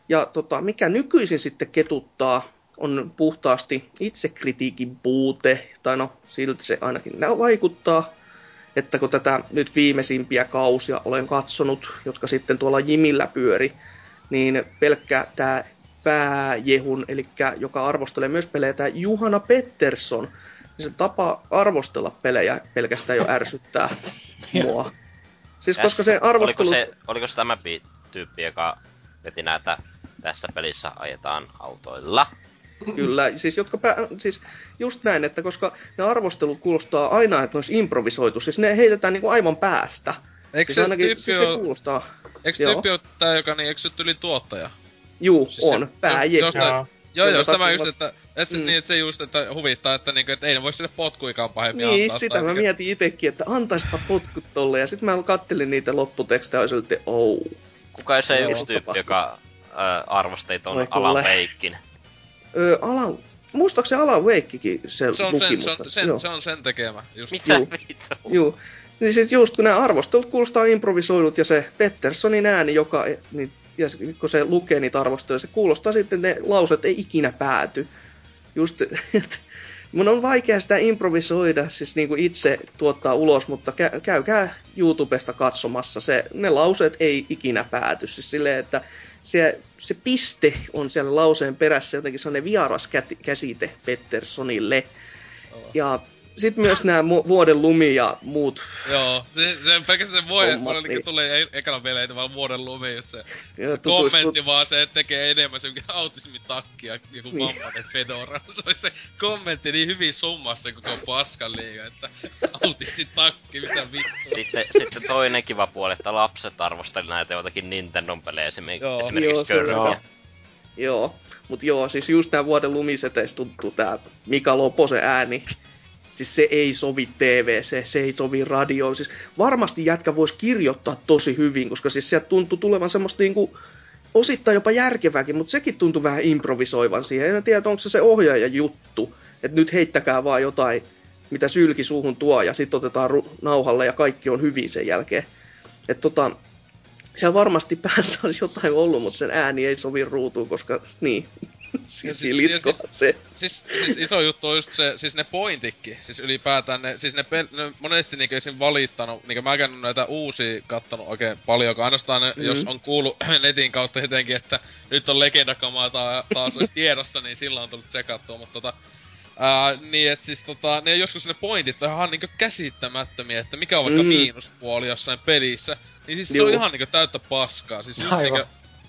Ja tota, mikä nykyisin sitten ketuttaa, on puhtaasti itsekritiikin puute, tai no siltä se ainakin vaikuttaa, että kun tätä nyt viimeisimpiä kausia olen katsonut, jotka sitten tuolla Jimillä pyöri, niin pelkkä tämä pääjehun, eli joka arvostelee myös pelejä, tämä Juhana Pettersson, niin se tapa arvostella pelejä pelkästään jo ärsyttää mua. Siis koska se arvostelu... Oliko se, oliko se tämä pi- tyyppi, joka veti näitä tässä pelissä ajetaan autoilla? Kyllä, siis, jotka pää, siis just näin, että koska ne arvostelut kuulostaa aina, että ne olisi improvisoitu, siis ne heitetään niinku aivan päästä. Eikö siis se ainakin tyyppi siis se kuulostaa. Eikö Joo. tyyppi ole tää, joka niin, eikö se yli tuottaja? Juu, Siis on, jostain- Joo. Joo, joo, tämä just, että, et, Mm. mm. niin, että se just, että huvittaa, että, niinku, että ei ne voi sille potkuikaan pahemmin Niin, antaa. sitä tai mä mikä- mietin itekin, että antaispa potkut tolle. Ja sitten mä kattelin niitä lopputekstejä ja oli oh. Kuka ei se yksi tyyppi, joka äh, arvosteli ton Alan kuule. Wakein? Öö, Alan, muistaakseni Alan Wakekin se, Se on luki sen, se on sen, Joo. se on sen tekemä. Just. Mitä Juu. vittu? Juu. Niin siis just kun nämä arvostelut kuulostaa improvisoidut ja se Petterssonin ääni, joka, niin, ja se- kun se lukee niitä arvosteluja, se kuulostaa sitten, ne lauset ei ikinä pääty. Just, että mun on vaikea sitä improvisoida, siis niin kuin itse tuottaa ulos, mutta kä- käykää YouTubesta katsomassa. Se, ne lauseet ei ikinä pääty. Siis silleen, että se, se piste on siellä lauseen perässä jotenkin sellainen vieras käsite Petterssonille. Ja sitten myös nämä mu- vuoden lumi ja muut. Joo, se, se pelkästään voi, Hommat, niin. tulee e- ekana peleitä vaan vuoden lumi, just se Ja tutustut- kommentti vaan se, että tekee enemmän se autismitakki ja joku Niin. vammainen fedora. Se oli se kommentti niin hyvin summassa koko paskan liiga, että autistitakki, mitä vittua. Sitten, sitten toinen kiva puoli, että lapset arvosteli näitä jotakin Nintendon pelejä esimerkiksi, Joo. esimerkiksi Joo. Joo. Joo, mutta joo, siis just tää vuoden lumiseteistä tuntuu tää Mika Loposen ääni. Siis se ei sovi TV, se, se ei sovi radioon. Siis varmasti jätkä voisi kirjoittaa tosi hyvin, koska siis sieltä tuntuu tulevan semmoista niinku osittain jopa järkevääkin, mutta sekin tuntuu vähän improvisoivan siihen. En tiedä, onko se se ohjaajan juttu, että nyt heittäkää vaan jotain, mitä sylki suuhun tuo, ja sitten otetaan ru- nauhalle, ja kaikki on hyvin sen jälkeen. Että tota, siellä varmasti päässä olisi jotain ollut, mutta sen ääni ei sovi ruutuun, koska niin, siis, siis- liskoa ja se. Siis, siis iso juttu on just se, siis ne pointikki, siis ylipäätään ne, siis ne, pel, ne monesti niinku esim valittanut, niinku mä käyn näitä uusia kattonut oikein paljon, kun ainoastaan ne, Mhm. jos on kuullut netin kautta jotenkin, että nyt on legendakamaa ta- taas olisi tiedossa, niin silloin on tullut tsekattua, mutta tota, Ää, niin, että siis tota, ne joskus ne pointit on ihan niinku käsittämättömiä, että mikä on vaikka Mm. miinuspuoli jossain pelissä. Niin siis se on Juu. ihan niinku täyttä paskaa. Siis just niinku,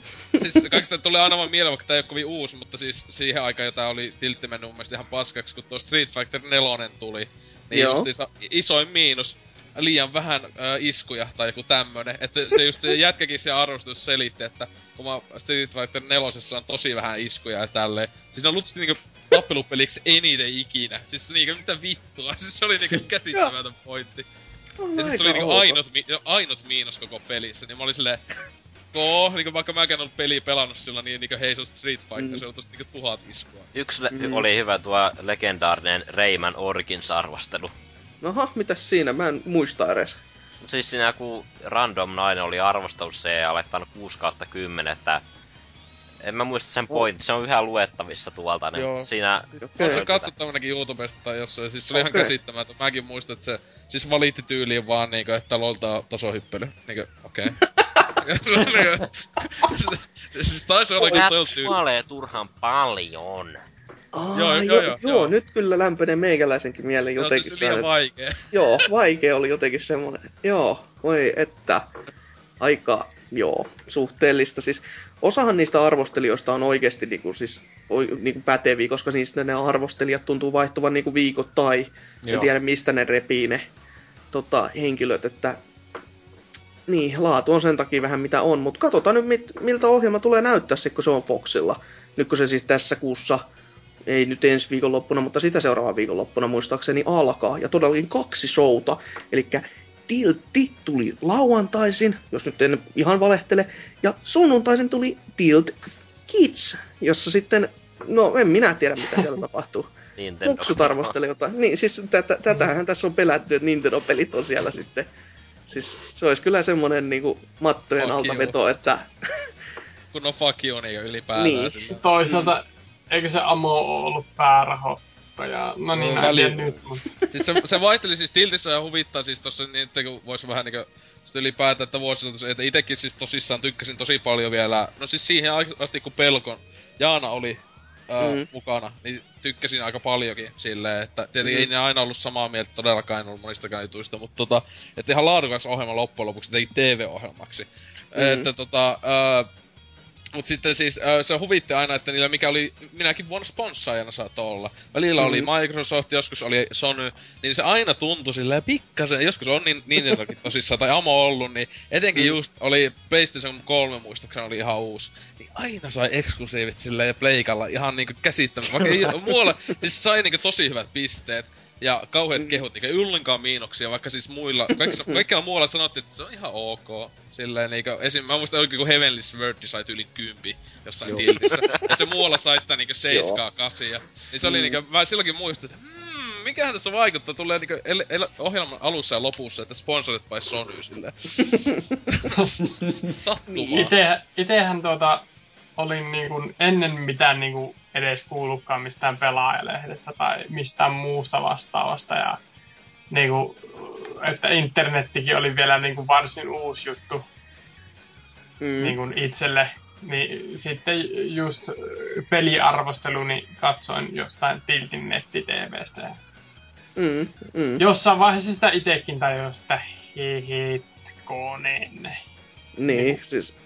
siis kaikista tulee aina vaan mieleen, vaikka tää ei oo kovin uusi, mutta siis siihen aikaan jo tää oli tiltti mennyt mun mielestä ihan paskaksi, kun tuo Street Fighter 4 tuli. Niin Joo. justiinsa isoin miinus, liian vähän äh, iskuja tai joku tämmönen. Että se just se jätkäkin se arvostus selitti, että kun mä Street Fighter 4 on tosi vähän iskuja ja tälleen. Siis ne on luultavasti niinku tappelupeliksi eniten ikinä. Siis niinku mitä vittua. Siis se oli niinku käsittämätön pointti. Ja siis se oli niinku ainut, mi- ainut miinus koko pelissä, niin mä olin silleen... Koo, niinku vaikka mäkään ollut peliä pelannut silloin, niin niinku hei se on Street Fighter, Mm. se on tosta niinku tuhat iskua. Yksi le- Mm. oli hyvä tuo legendaarinen Rayman Origins arvostelu. Aha, mitäs siinä? Mä en muista edes. Siis siinä kun random nainen oli arvostellut se ja laittanut 6 kautta 10, että en mä muista sen point, se on yhä luettavissa tuolta, niin Joo. siinä... Sä Oli katsottu ainakin YouTubesta tai jossain, siis se oli ihan Okei. käsittämätön. Mäkin muistan, että se siis valitti tyyliin vaan niinku, että lolta tasohyppely. Niinku, okei. Okay. siis taisi olla kyllä toi tyyli. kuolee turhan paljon. Aa, Joo, joo, joo, joo, joo, joo, joo. nyt kyllä lämpenee meikäläisenkin mieleen Joo, jotenkin. siis liian sellainen- vaikee. Joo, vaikea oli jotenkin semmoinen. Joo, voi että. Aika, joo, suhteellista. Siis osahan niistä arvostelijoista on oikeasti niinku, siis, o, niinku päteviä, koska niistä ne arvostelijat tuntuu vaihtuvan niinku viikoittain. En Joo. tiedä, mistä ne repii ne tota, henkilöt, että niin, laatu on sen takia vähän mitä on, mutta katsotaan nyt, mit, miltä ohjelma tulee näyttää sitten, kun se on Foxilla. Nyt kun se siis tässä kuussa, ei nyt ensi viikonloppuna, mutta sitä seuraavan viikonloppuna muistaakseni alkaa. Ja todellakin kaksi showta, eli Tiltti tuli lauantaisin, jos nyt en ihan valehtele, ja sunnuntaisin tuli Tilt Kids, jossa sitten, no en minä tiedä mitä siellä tapahtuu. Nintendo. Muksut arvostelee jotain. Niin, siis tätä, tätähän tässä on pelätty, että Nintendo-pelit on siellä sitten. Siis se olisi kyllä semmonen niinku mattojen Fuck alta you. veto, että Kun on fuck you niinku ylipäätään Niin. sillä. Toisaalta, eikö se Amo ollut päärahoittaja? No niin, No, väli- nyt, mutta Siis se, se vaihteli siis Tiltissä ja huvittaa siis tossa niin, että kun vois vähän niinku sitten ylipäätään, että vuosisatos, että itekin siis tosissaan tykkäsin tosi paljon vielä, no siis siihen asti kun Pelkon Jaana oli ää, Mm. mukana, niin tykkäsin aika paljonkin silleen, että tietenkin Mm. ei ne aina ollut samaa mieltä todellakaan en ollut monistakaan jutuista, mutta tota, että ihan laadukas ohjelma loppujen lopuksi teki TV-ohjelmaksi. Mm. Että tota, ää, Mut sitten siis se huvitti aina, että niillä mikä oli, minäkin vuonna sponssaajana saattoi olla. Välillä oli Mhm. Microsoft, joskus oli Sony, niin se aina tuntui silleen pikkasen, joskus on niin, Nintendokin tosissaan, tai Amo ollut, niin etenkin Mm. just oli PlayStation 3 muistaakseni oli ihan uusi. Niin aina sai eksklusiivit silleen pleikalla ihan niinku käsittämättä, vaikka ei muualla, siis sai niinku tosi hyvät pisteet. Ja kauheat Mm. kehut, eikä yllenkaan miinoksia, vaikka siis muilla, kaikissa, kaikilla muualla sanottiin, että se on ihan ok. Silleen niinku, esim. mä muistan oikein, kun Heavenly Sword sai yli kympi jossain tiltissä. ja se muualla sai sitä niinku 7 8 Niin se oli Mm. niinku, mä silloinkin muistin, että mm, mikähän tässä vaikuttaa? Tulee niinku el, el, ohjelman alussa ja lopussa, että sponsorit by Sony silleen. Sattumaa. Niin. Ite, itehän tuota, olin niin kuin ennen mitään niin kuin edes kuullutkaan mistään pelaajalehdestä tai mistään muusta vastaavasta. Ja niin kuin, että internettikin oli vielä niin kuin varsin uusi juttu Mm. niin kuin itselle. Niin sitten just peliarvosteluni katsoin jostain Tiltin netti-tvstä. Mm. Mm. jossain vaiheessa sitä itekin tajusin, että hetkonen. Niin, siis...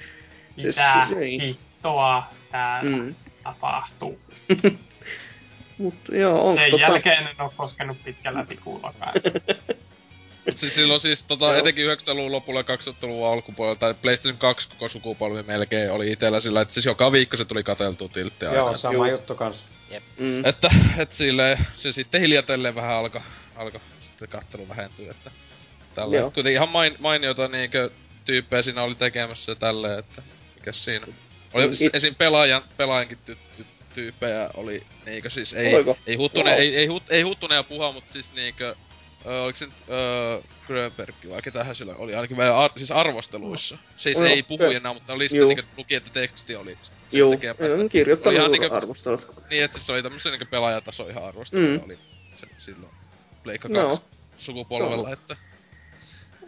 Siis, Mitä siis ei. Hittoa täällä Mm. tapahtuu. Mutta joo, Sen tota... jälkeen en ole koskenut pitkällä tikullakaan. Mut siis silloin siis tota, etenkin 90-luvun lopulla ja 2000-luvun alkupuolella, tai PlayStation 2 koko sukupolvi melkein oli itellä sillä, että siis joka viikko se tuli kateltua tilttiä Joo, sama Juu. juttu kans. Mm. Että, et silleen, se sitten hiljatellen vähän alkoi alko sitten kattelu vähentyä, että tällä. Joo. Kuitenkin ihan main, mainioita niinkö tyyppejä siinä oli tekemässä ja tälleen, että mikäs siinä. Oli Mm, it- esim. pelaajan, pelaajankin ty, ty, tyyppejä oli niinkö siis ei, Oliko? ei huttune, ei, ei, hut, ei huttunen ja puha, mutta siis niinkö Ö, oliko se nyt öö, Grönberg vai ketähän sillä oli, ainakin ar- siis arvosteluissa. Siis Joo, ei puhu kyllä. enää, mutta oli sitten Juu. niinku luki, että teksti oli. Joo, Oli kirjoittanut ihan niinku- arvostelut. Niin, että siis se oli tämmösen niinku pelaajataso ihan arvostelu Mm. oli se, silloin Pleikka No. 2 sukupolvella, että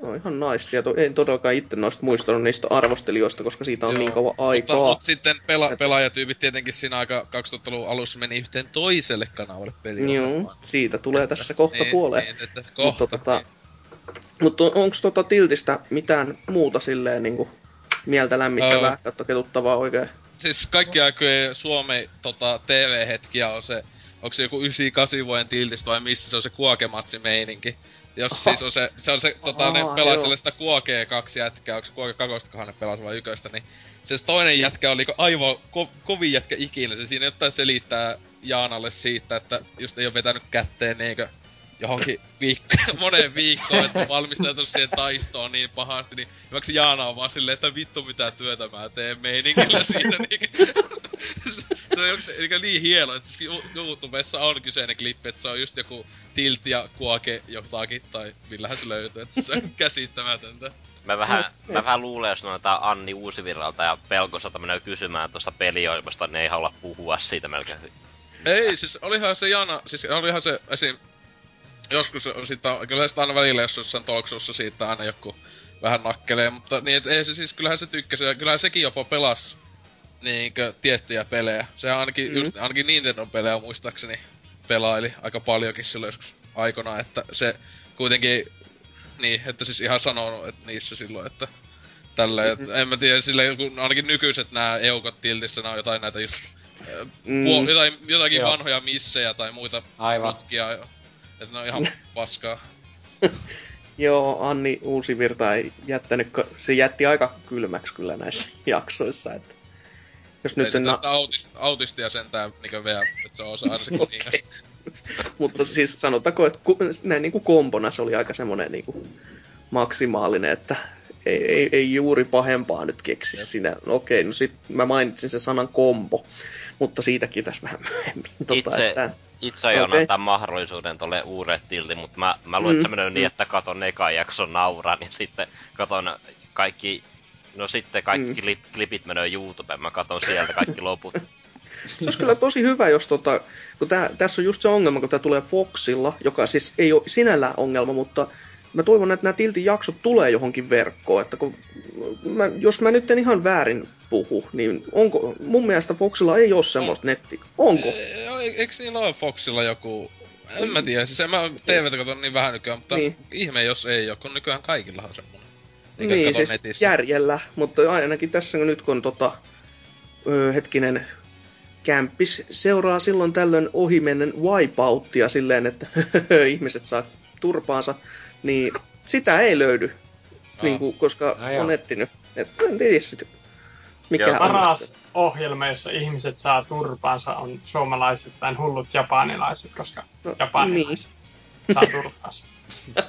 No ihan naista. Ja to, en todellakaan itse noista muistanut niistä arvostelijoista, koska siitä on Joo, niin kauan aikaa. Mutta, mutta sitten pela, Et- pelaajatyypit tietenkin siinä aika 2000-luvun alussa meni yhteen toiselle kanavalle peli. Joo, siitä tulee tässä kohta puoleen. Niin, että kohta. Mutta tota, niin. mutta onko tota Tiltistä mitään muuta silleen niinku mieltä lämmittävää Öö. kautta ketuttavaa oikein? Siis kaikki aikojen Suomen tota, TV-hetkiä on se, onko se joku 98 vuoden tiltistä vai missä se on se kuokematsi meininki. Jos Oho. siis on se, se on se, tota, ne Aa, pelaa sellaista kuokee kaksi jätkää, onko se kuoke kakostakohan ne pelasi vai yköstä, niin se toinen jätkä oli aivan ko- kovin jätkä ikinä. Se siinä jotain selittää Jaanalle siitä, että just ei ole vetänyt kätteen niinkö johonkin viikko, moneen viikkoon, että valmistautunut siihen taistoon niin pahasti, niin hyväksi Jaana on vaan silleen, että vittu mitä työtä mä teen meiningillä siinä niinkö. se on joku, eli niin hieno, että siis YouTubessa on kyseinen klippi, että se on just joku tilt ja kuoke jotakin, tai millähän se löytyy, että se on käsittämätöntä. Mä vähän, mä vähän luulen, jos noita Anni Uusivirralta ja Pelkoselta menee kysymään tuosta peliohjelmasta, ne ei halua puhua siitä melkein. Ei, siis olihan se Jaana, siis olihan se esim... Joskus on sitä, kyllä sitä aina välillä, jos jossain talkshowssa siitä aina joku vähän nakkelee, mutta niin, et ei se siis, kyllähän se tykkäsi, ja kyllähän sekin jopa pelasi niinkö tiettyjä pelejä. Sehän ainakin, Mm. just, ainakin Nintendo-pelejä muistaakseni pelaili aika paljonkin silloin joskus aikana, että se kuitenkin, niin, että siis ihan sanonut että niissä silloin, että tälleen, mm-hmm. en mä tiedä, silleen, kun ainakin nykyiset nämä eukot tiltissä, nämä on jotain näitä just. Mm, puol- jotain, jotakin Joo. vanhoja missejä tai muita Aivan. putkia, että ne on ihan paskaa. joo, Anni Uusivirta ei jättänyt, se jätti aika kylmäksi kyllä näissä jaksoissa. Että jos Ei nyt en, tästä autist, autistia sentään niinkö vielä, että se se Okei. kuningas. mutta siis sanotaanko, että ku, näin niin kuin kompona se oli aika semmoinen niin kuin maksimaalinen, että ei, ei, ei juuri pahempaa nyt keksi Jep. sinä. No okei, no sit mä mainitsin sen sanan kombo, mutta siitäkin tässä vähän myöhemmin. Tota, Itse- että, Itse aion Okei. antaa mahdollisuuden tolle uudelle tilti, mutta mä, mä luulen, että se Mm, menee mm. niin, että katon ekan jakson nauran ja sitten katon kaikki No sitten kaikki Mm. klip, klipit menee YouTubeen, mä katon sieltä kaikki loput. Se olisi kyllä tosi hyvä, jos tota, kun tää, tässä on just se ongelma, kun tämä tulee Foxilla, joka siis ei ole sinällään ongelma, mutta mä toivon, että nämä Tiltin jaksot tulee johonkin verkkoon, että kun mä, jos mä nyt en ihan väärin puhu, niin onko, mun mielestä Foxilla ei ole semmoista netti. Onko? E- e- Eiks niillä ole Foxilla joku... En mä tiedä, siis en mä TVtä katon niin vähän nykyään, mutta Niin. niin. ihme jos ei oo, kun nykyään kaikilla on semmonen. Niin, Eikä niin kato siis netissä. järjellä, mutta ainakin tässä nyt kun tota, ö, hetkinen kämppis seuraa silloin tällöin ohimennen wipeouttia silleen, että ihmiset saa turpaansa, niin sitä ei löydy, niin kuin, koska joo. on etsinyt. Et, en tiedä sit, mikä Joo, on. Paras ohjelma, jossa ihmiset saa turpaansa, on suomalaiset tai hullut japanilaiset, koska No, japanilaiset saa turpaansa.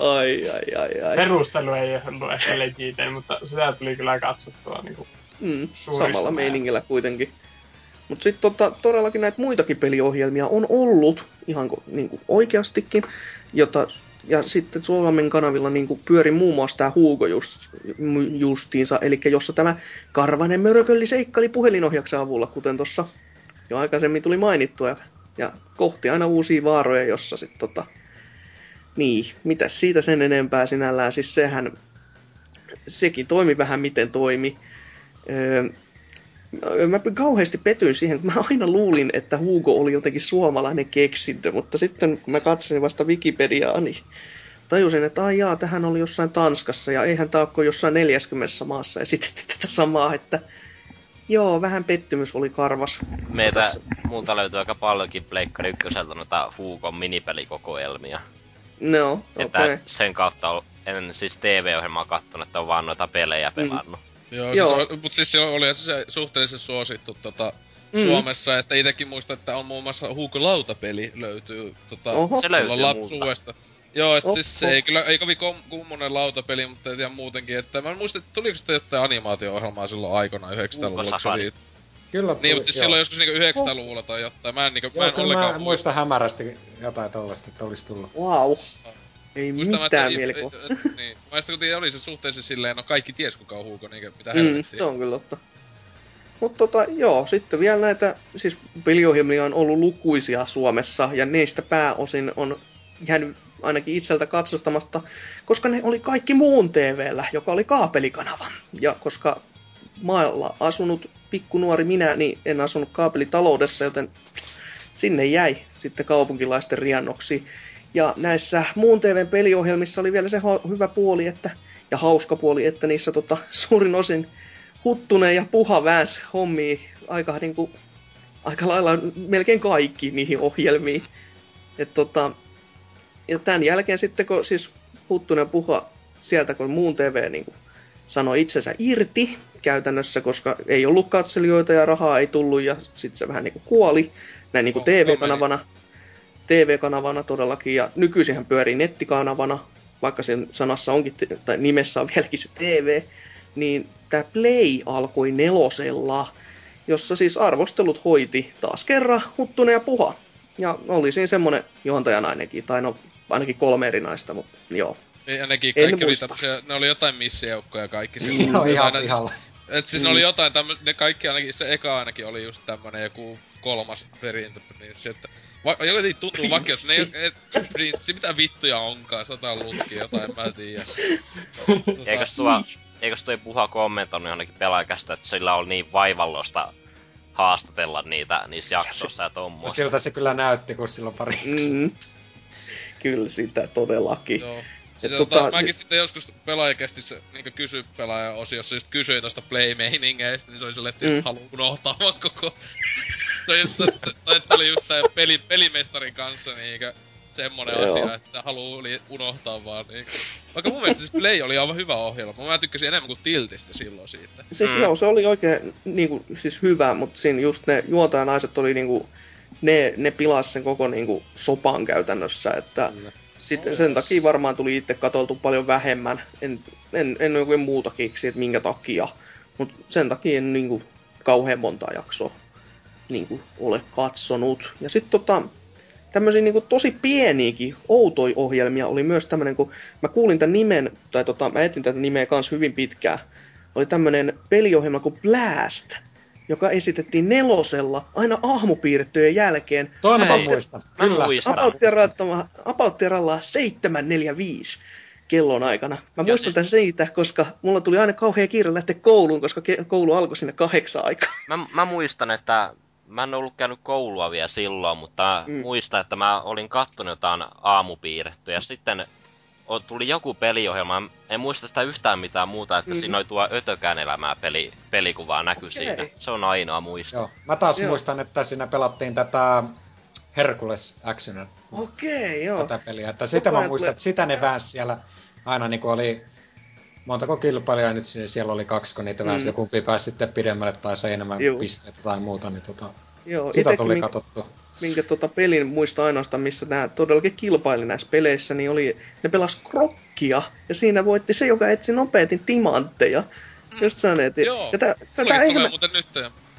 Ai, ai, ai, ai. Perustelu ei ollut ehkä legitinen, mutta sitä tuli kyllä katsottua niin kuin Mm, samalla meiningillä kuitenkin. Mutta sitten tota, todellakin näitä muitakin peliohjelmia on ollut ihan ko- niinku oikeastikin, jota, ja sitten Suomen kanavilla niinku pyöri muun muassa tämä Hugo just, justiinsa, eli jossa tämä Karvanen mörkölli seikkali puhelinohjaksen avulla, kuten tuossa jo aikaisemmin tuli mainittua, ja, ja kohti aina uusia vaaroja, jossa sitten tota, niin, mitä siitä sen enempää sinällään, siis sehän, sekin toimi vähän miten toimi. Öö, mä kauheasti petyin siihen, kun mä aina luulin, että Hugo oli jotenkin suomalainen keksintö, mutta sitten kun mä katsoin vasta Wikipediaa, niin tajusin, että ai jaa, tähän oli jossain Tanskassa ja eihän tää ole jossain 40 maassa ja sitten tätä samaa, että joo, vähän pettymys oli karvas. Meitä Tässä. muuta löytyy aika paljonkin Pleikkari ykköseltä noita Huukon minipelikokoelmia. No, okei. Että Okay. sen kautta on, en siis TV-ohjelmaa kattonut, että on vaan noita pelejä pelannut. Joo, Joo. Siis, mutta siis se oli se suhteellisen suosittu tota, Mm. Suomessa, että itekin muistan, että on muun muassa Hugo Lautapeli löytyy tota, Oho. Se löytyy lapsuudesta. Joo, et Oho. siis se ei kyllä, ei kovin kom- kummonen lautapeli, mutta ihan muutenkin, että mä en muista, että tuliko sitä jotain animaatio-ohjelmaa silloin aikana 900-luvulla, kun se Safari. oli... Kyllä Niin, mutta siis joo. silloin joskus niinku 900-luvulla tai jotain, mä en niinku, Joo, mä en kyllä ollenkaan mä muistan hämärästi jotain tollasta, että olisi tullut. Wow. Ei Muistan, mä, mitään että- mielikuvaa. Niin. Mä kun oli se suhteellisen silleen, no kaikki ties kuka on Hugo, niin mitä Mm, se on kyllä totta. Mutta tota, joo, sitten vielä näitä, siis peliohjelmia on ollut lukuisia Suomessa, ja niistä pääosin on jäänyt ainakin itseltä katsastamasta, koska ne oli kaikki muun TVllä, joka oli kaapelikanava. Ja koska maalla asunut pikkunuori minä, niin en asunut kaapelitaloudessa, joten sinne jäi sitten kaupunkilaisten riannoksi. Ja näissä muun TVn peliohjelmissa oli vielä se ho- hyvä puoli, että, ja hauska puoli, että niissä tota, suurin osin Huttunen ja Puha väänsi hommia aika, niin kuin, aika lailla melkein kaikki niihin ohjelmiin. Et, tota, ja tämän jälkeen sitten, kun siis Huttunen Puha sieltä, kun muun TV niin kuin, sanoi itsensä irti käytännössä, koska ei ollut katselijoita ja rahaa ei tullut ja sitten se vähän niin kuin kuoli näin niin kuin TV-kanavana. TV-kanavana todellakin ja nykyisin hän pyörii nettikanavana, vaikka sen sanassa onkin, tai nimessä on vieläkin se TV, niin tämä Play alkoi nelosella, jossa siis arvostelut hoiti taas kerran Huttunen ja Puha. Ja oli siinä semmonen juontajanainenkin, tai no ainakin kolme eri naista, mutta joo. Ja nekin En kaikki oli muista. tämmösiä, ne oli jotain missijoukkoja kaikki. Joo, Jotain ihan näitä- pihalla. Et siis ne oli jotain tämmös, ne kaikki ainakin, se eka ainakin oli just tämmönen joku kolmas perintö, niin se, että va, jotenkin tuntuu vakio, että ne ei, et, prinssi, mitä vittuja onkaan, sata lutkia, jotain, mä en tiedä. Tota, Eikös tuo, eikös tuo puha kommentoinut johonkin pelaajakästä, että sillä on niin vaivallosta haastatella niitä niissä jaksoissa ja No tommoista. siltä se kyllä näytti, kun silloin pari Mm. Kyllä sitä todellakin. Joo. Et Siis tota, tota, mäkin siis- sitten joskus pelaajakästissä niin kysy pelaaja-osiossa just kysyin tosta play-meiningeistä, niin se oli silleen, että Mm. mm. haluu unohtaa vaan koko... se, oli just, se, että se oli just tää peli, pelimestarin kanssa niinkö semmonen Joo. asia, että haluu li- unohtaa vaan niinkö. Vaikka mun mielestä siis Play oli aivan hyvä ohjelma. Mä tykkäsin enemmän kuin Tiltistä silloin siitä. Siis Mm. mm. joo, se oli oikein niinku, siis hyvä, mutta siinä just ne juontajanaiset oli niinku, ne, ne pilas sen koko niinku sopan käytännössä, että sitten Oh, sen takia varmaan tuli itse katoltu paljon vähemmän. En, en, en oikein muuta keksi, että minkä takia, mutta sen takia en niinku kauhean montaa jaksoa niinku ole katsonut. Ja sitten tota, tämmöisiä niinku tosi pieniäkin outoi ohjelmia oli myös tämmönen, kun mä kuulin tämän nimen, tai tota, mä etin tätä nimeä kanssa hyvin pitkään. Oli tämmönen peliohjelma kuin Blast, joka esitettiin nelosella aina aamupiirrettyjen jälkeen. Toi mä muistan. Kyllä. muistan. Apauttiralla 7.45 kellon aikana. Mä Ja muistan siis- tämän siitä, koska mulla tuli aina kauhean kiire lähteä kouluun, koska ke- koulu alkoi sinne kahdeksan aikaa. Mä, mä muistan, että mä en ollut käynyt koulua vielä silloin, mutta Mm. mm. muistan, että mä olin kattonut jotain aamupiirrettyä. Ja sitten o- tuli joku peliohjelma, en muista sitä yhtään mitään muuta, että Mm. siinä oli tuo Ötökään elämää peli, pelikuvaa näky Okei. siinä. Se on ainoa muista. Joo. Mä taas Joo. muistan, että siinä pelattiin tätä Hercules Actioner Okei, joo. tätä peliä. Että sitä mä muistan, että sitä ne väänsi siellä aina niinku oli montako kilpailijaa nyt siinä- siellä oli kaksi, kun niitä väänsi, Mm. ja kumpi pääsi sitten pidemmälle tai sai enemmän Juu. pisteitä tai muuta, niin tota, joo sitä tuli minkä- katsottua. Minkä tota pelin muista ainoastaan, missä nämä todellakin kilpaili näissä peleissä, niin oli, ne pelas krokkia, ja siinä voitti se, joka etsi nopeiten timantteja. Just sanoneet. Joo. Ja tää, tää, tulee ihme, muuten nyt.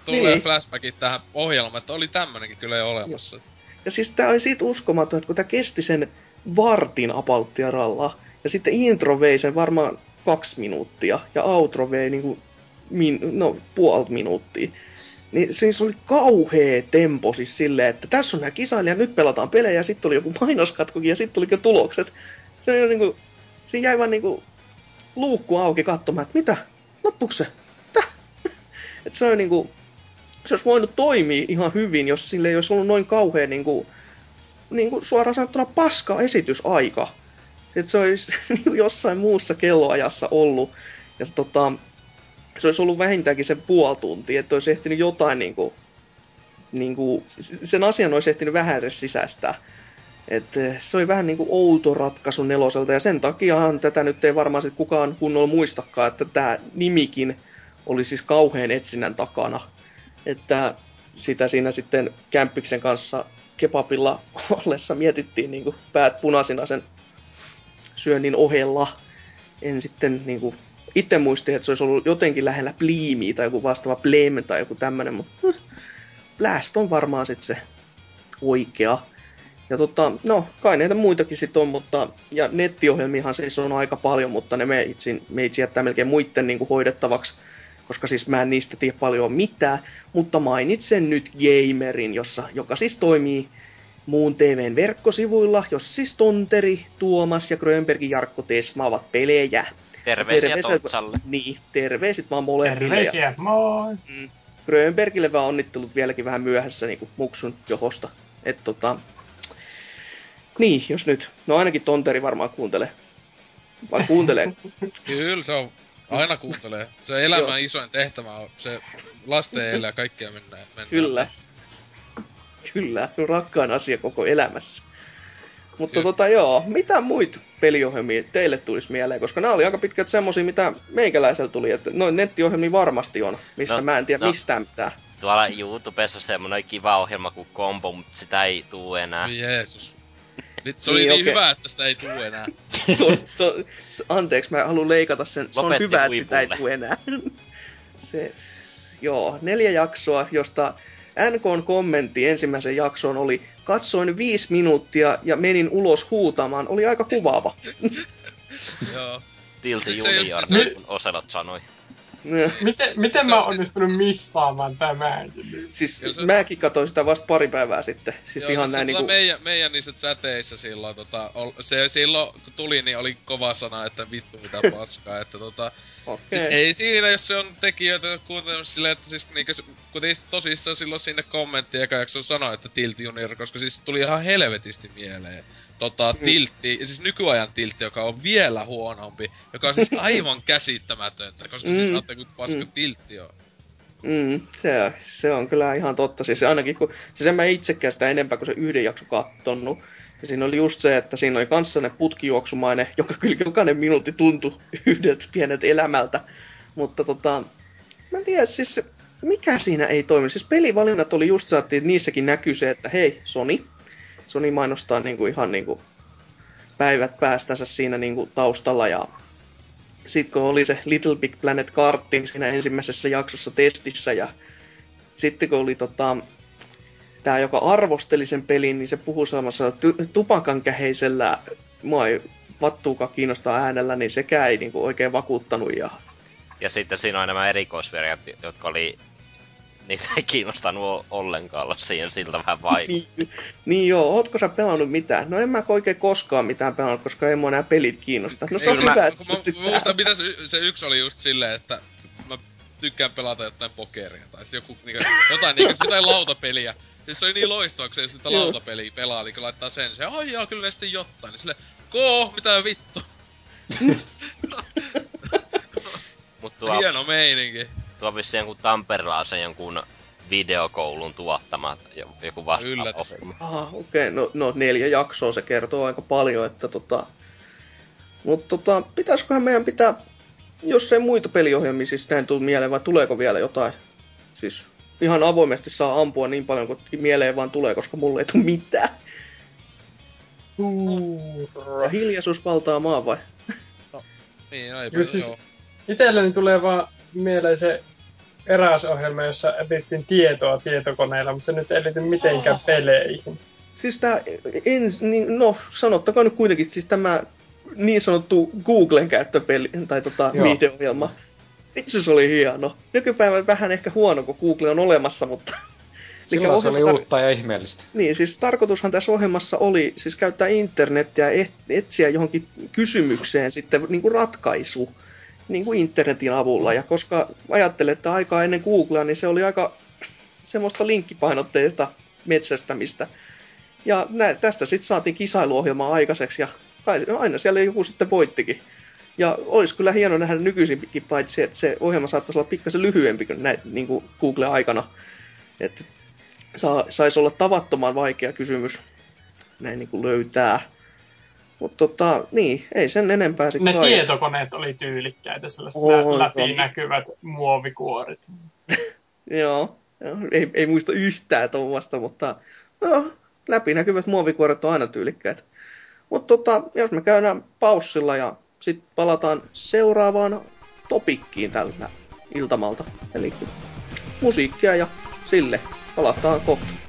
tulee Niin. flashbackit tähän ohjelmaan, että oli tämmönenkin kyllä jo olemassa. Ja siis tää oli siitä uskomaton, että kun tää kesti sen vartin apauttia rallaa, ja sitten intro vei sen varmaan kaksi minuuttia, ja outro vei niinku min, no, puolta minuuttia. Niin siis oli kauhea tempo siis silleen, että tässä on nämä kisailijat, nyt pelataan pelejä, ja sitten oli joku mainoskatkokin, ja sitten tuli jo tulokset. Se oli niinku, siinä jäi vaan niinku luukku auki katsomaan, että mitä, loppuuko se? Täh? Et se oli niinku, se olisi voinut toimia ihan hyvin, jos sille ei olisi ollut noin kauhean niin kuin, niin kuin suoraan sanottuna paska esitysaika. Että se olisi niinku jossain muussa kelloajassa ollut. Ja se, tota, se olisi ollut vähintäänkin sen puoli tuntia, että olisi ehtinyt jotain niin kuin, niin kuin, sen asian olisi ehtinyt vähän edes sisäistää. Et eh, se oli vähän niin kuin outo ratkaisu neloselta ja sen takiahan tätä nyt ei varmaan sit kukaan kunnolla muistakaan, että tämä nimikin oli siis kauhean etsinnän takana että sitä siinä sitten Kämppiksen kanssa kebabilla ollessa mietittiin niin kuin päät punaisina sen syönnin ohella. En sitten niin kuin, itse muistin, että se olisi ollut jotenkin lähellä Bleemia tai joku vastaava Blame tai joku tämmönen, mutta hm, Blast on varmaan sitten se oikea. Ja tota, no, kai näitä muitakin sitten on, mutta, ja nettiohjelmiahan siis on aika paljon, mutta ne meitsi, meitsi jättää melkein muiden niin kuin hoidettavaksi koska siis mä en niistä tiedä paljon mitään, mutta mainitsen nyt Gamerin, jossa, joka siis toimii muun TVn verkkosivuilla, jossa siis Tonteri, Tuomas ja Grönbergin Jarkko tesmaavat pelejä. Terveisiä Terveiset- Tontsalle. Niin, terveiset vaan molemmille. Ja Terveisiä, moi! Grönbergille vaan onnittelut vieläkin vähän myöhässä niin kuin muksun johosta. Et tota... Niin, jos nyt. No ainakin Tonteri varmaan kuuntelee. Vai kuuntelee? Kyllä se on, aina kuuntelee. Se elämän isoin tehtävä on se lasten elää ja kaikkea mennään. mennään. Kyllä. Kyllä, no rakkaan asia koko elämässä. Mutta Kyllä. tota joo, mitä muita peliohjelmia teille tulisi mieleen? Koska nämä oli aika pitkät semmosia, mitä meikäläisellä tuli. Että noin nettiohjelmia varmasti on, mistä No, mä en tiedä no. mistään mitään. Tuolla YouTubessa on semmonen kiva ohjelma kuin Combo, mutta sitä ei tuu enää. Jeesus. Nyt se oli Niin, niin, okei. hyvä, että sitä ei tuu enää. Se on, se on, se, anteeksi, mä haluan leikata sen. Se on hyvä, että sitä ei tule enää. Se, joo, neljä jaksoa, josta NKn kommentti ensimmäisen jaksoon oli Katsoin viisi minuuttia ja menin ulos huutamaan. Oli aika kuvaava. Joo. Tilti Junior, se- niin kuin Oselot sanoi. Miten, miten mä on oon onnistunut missaamaan tämänkin? Siis se- mäkin katsoin sitä vasta pari päivää sitten. Siis Joo, ihan se, näin niinku... meidän, meidän niissä chatteissa silloin, tota, ol, se silloin kun tuli, niin oli kova sana, että vittu mitä paskaa, että tota, Okei. Siis ei siinä, jos se on tekijöitä kuuntelemassa silleen, että siis niinkö, kuitenkin tosissaan silloin sinne kommentti eka jakson sanoi, että Tilt Junior, koska siis tuli ihan helvetisti mieleen. Tota, Mm. tiltti, ja siis nykyajan tiltti, joka on vielä huonompi, joka on siis aivan käsittämätöntä, koska siis Mm. ajattelee, kun paska Mm. tiltti on. Mm, se, se on kyllä ihan totta. Siis ainakin kun, siis en mä itsekään sitä enempää kuin se yhden jakso kattonut. Ja siinä oli just se, että siinä oli kanssa sellainen putkijuoksumainen, joka kyllä jokainen minuutti tuntui yhdeltä pieneltä elämältä. Mutta tota, mä en tiedä, siis se- mikä siinä ei toimi. Siis pelivalinnat oli just saattiin, että niissäkin näkyy se, että hei, Sony. Sony mainostaa niinku ihan niinku päivät päästänsä siinä niinku taustalla ja sitten kun oli se Little Big Planet karting siinä ensimmäisessä jaksossa testissä ja sitten kun oli tota, tämä, joka arvosteli sen pelin, niin se puhui samassa tu- tupakankäheisellä, mua ei vattuukaan kiinnostaa äänellä, niin sekään ei niinku oikein vakuuttanut. Ja... Ja sitten siinä on nämä erikoisverjat, jotka oli... Niitä ei kiinnostanut ollenkaan olla siihen siltä vähän vaikutti. Niin, niin joo, ootko sä pelannut mitään? No en mä oikein koskaan mitään pelannut, koska ei mua nämä pelit kiinnosta. No se on Kyllä hyvä, mä- että mä, mä muistan, mitä se, se yksi oli just silleen, että mä tykkään pelata jotain pokeria tai sit joku, niinku, jotain, niinku, jotain lautapeliä. Siis se oli niin loistavaa, kun se sitä lautapeliä pelaa, niin kun laittaa sen, se ai jaa, kyllä ne sitten jotain. Niin sille, koo, mitä vittu. Mut tuo, Hieno meininki. tuo vissiin jonkun tamperelaisen jonkun videokoulun tuottama jo- joku vastaava Yllätys. ohjelma. Aha, okei. Okay. No, no neljä jaksoa, se kertoo aika paljon, että tota... Mutta tota, pitäisiköhän meidän pitää, jos ei muita peliohjelmia siis näin tule mieleen, vai tuleeko vielä jotain? Siis ihan avoimesti saa ampua niin paljon kuin mieleen vaan tulee, koska mulle ei tule mitään. Ja hiljaisuus valtaa maan vai? Niin, no ei Kyllä siis- joo. Itselleni tulee vaan mieleen se eräs ohjelma, jossa etsittiin tietoa tietokoneella, mutta se nyt ei liity mitenkään peleihin. Siis tää, ens, niin, no sanottakoon nyt kuitenkin, siis tämä niin sanottu Googlen käyttöpeli, tai tota, Joo. viihdeohjelma. Itse se oli hieno. Nykypäivän vähän ehkä huono, kun Google on olemassa, mutta... Silloin se oli tar- uutta ja ihmeellistä. Niin, siis tarkoitushan tässä ohjelmassa oli siis käyttää internettiä ja et, etsiä johonkin kysymykseen sitten niin kuin ratkaisu niin kuin internetin avulla. Ja koska ajattelee, että aikaa ennen Googlea, niin se oli aika semmoista linkkipainotteista metsästämistä. Ja nä, tästä sitten saatiin kisailuohjelmaa aikaiseksi ja aina siellä joku sitten voittikin. Ja olisi kyllä hieno nähdä nykyisinkin, paitsi että se ohjelma saattaisi olla pikkasen lyhyempi kuin, näin, niin kuin Google-aikana. Että saa, saisi olla tavattoman vaikea kysymys näin niin kuin löytää. Mutta tota, niin, ei sen enempää Ne sitten kai. tietokoneet oli tyylikkäitä, sellaiset oh, läpinäkyvät muovikuoret. Joo, joo ei, ei muista yhtään tuommoista, mutta joo, läpinäkyvät muovikuoret on aina tyylikkäitä. Mutta tota, jos me käydään paussilla ja sitten palataan seuraavaan topikkiin tältä iltamalta. Eli musiikkia ja sille palataan kohta.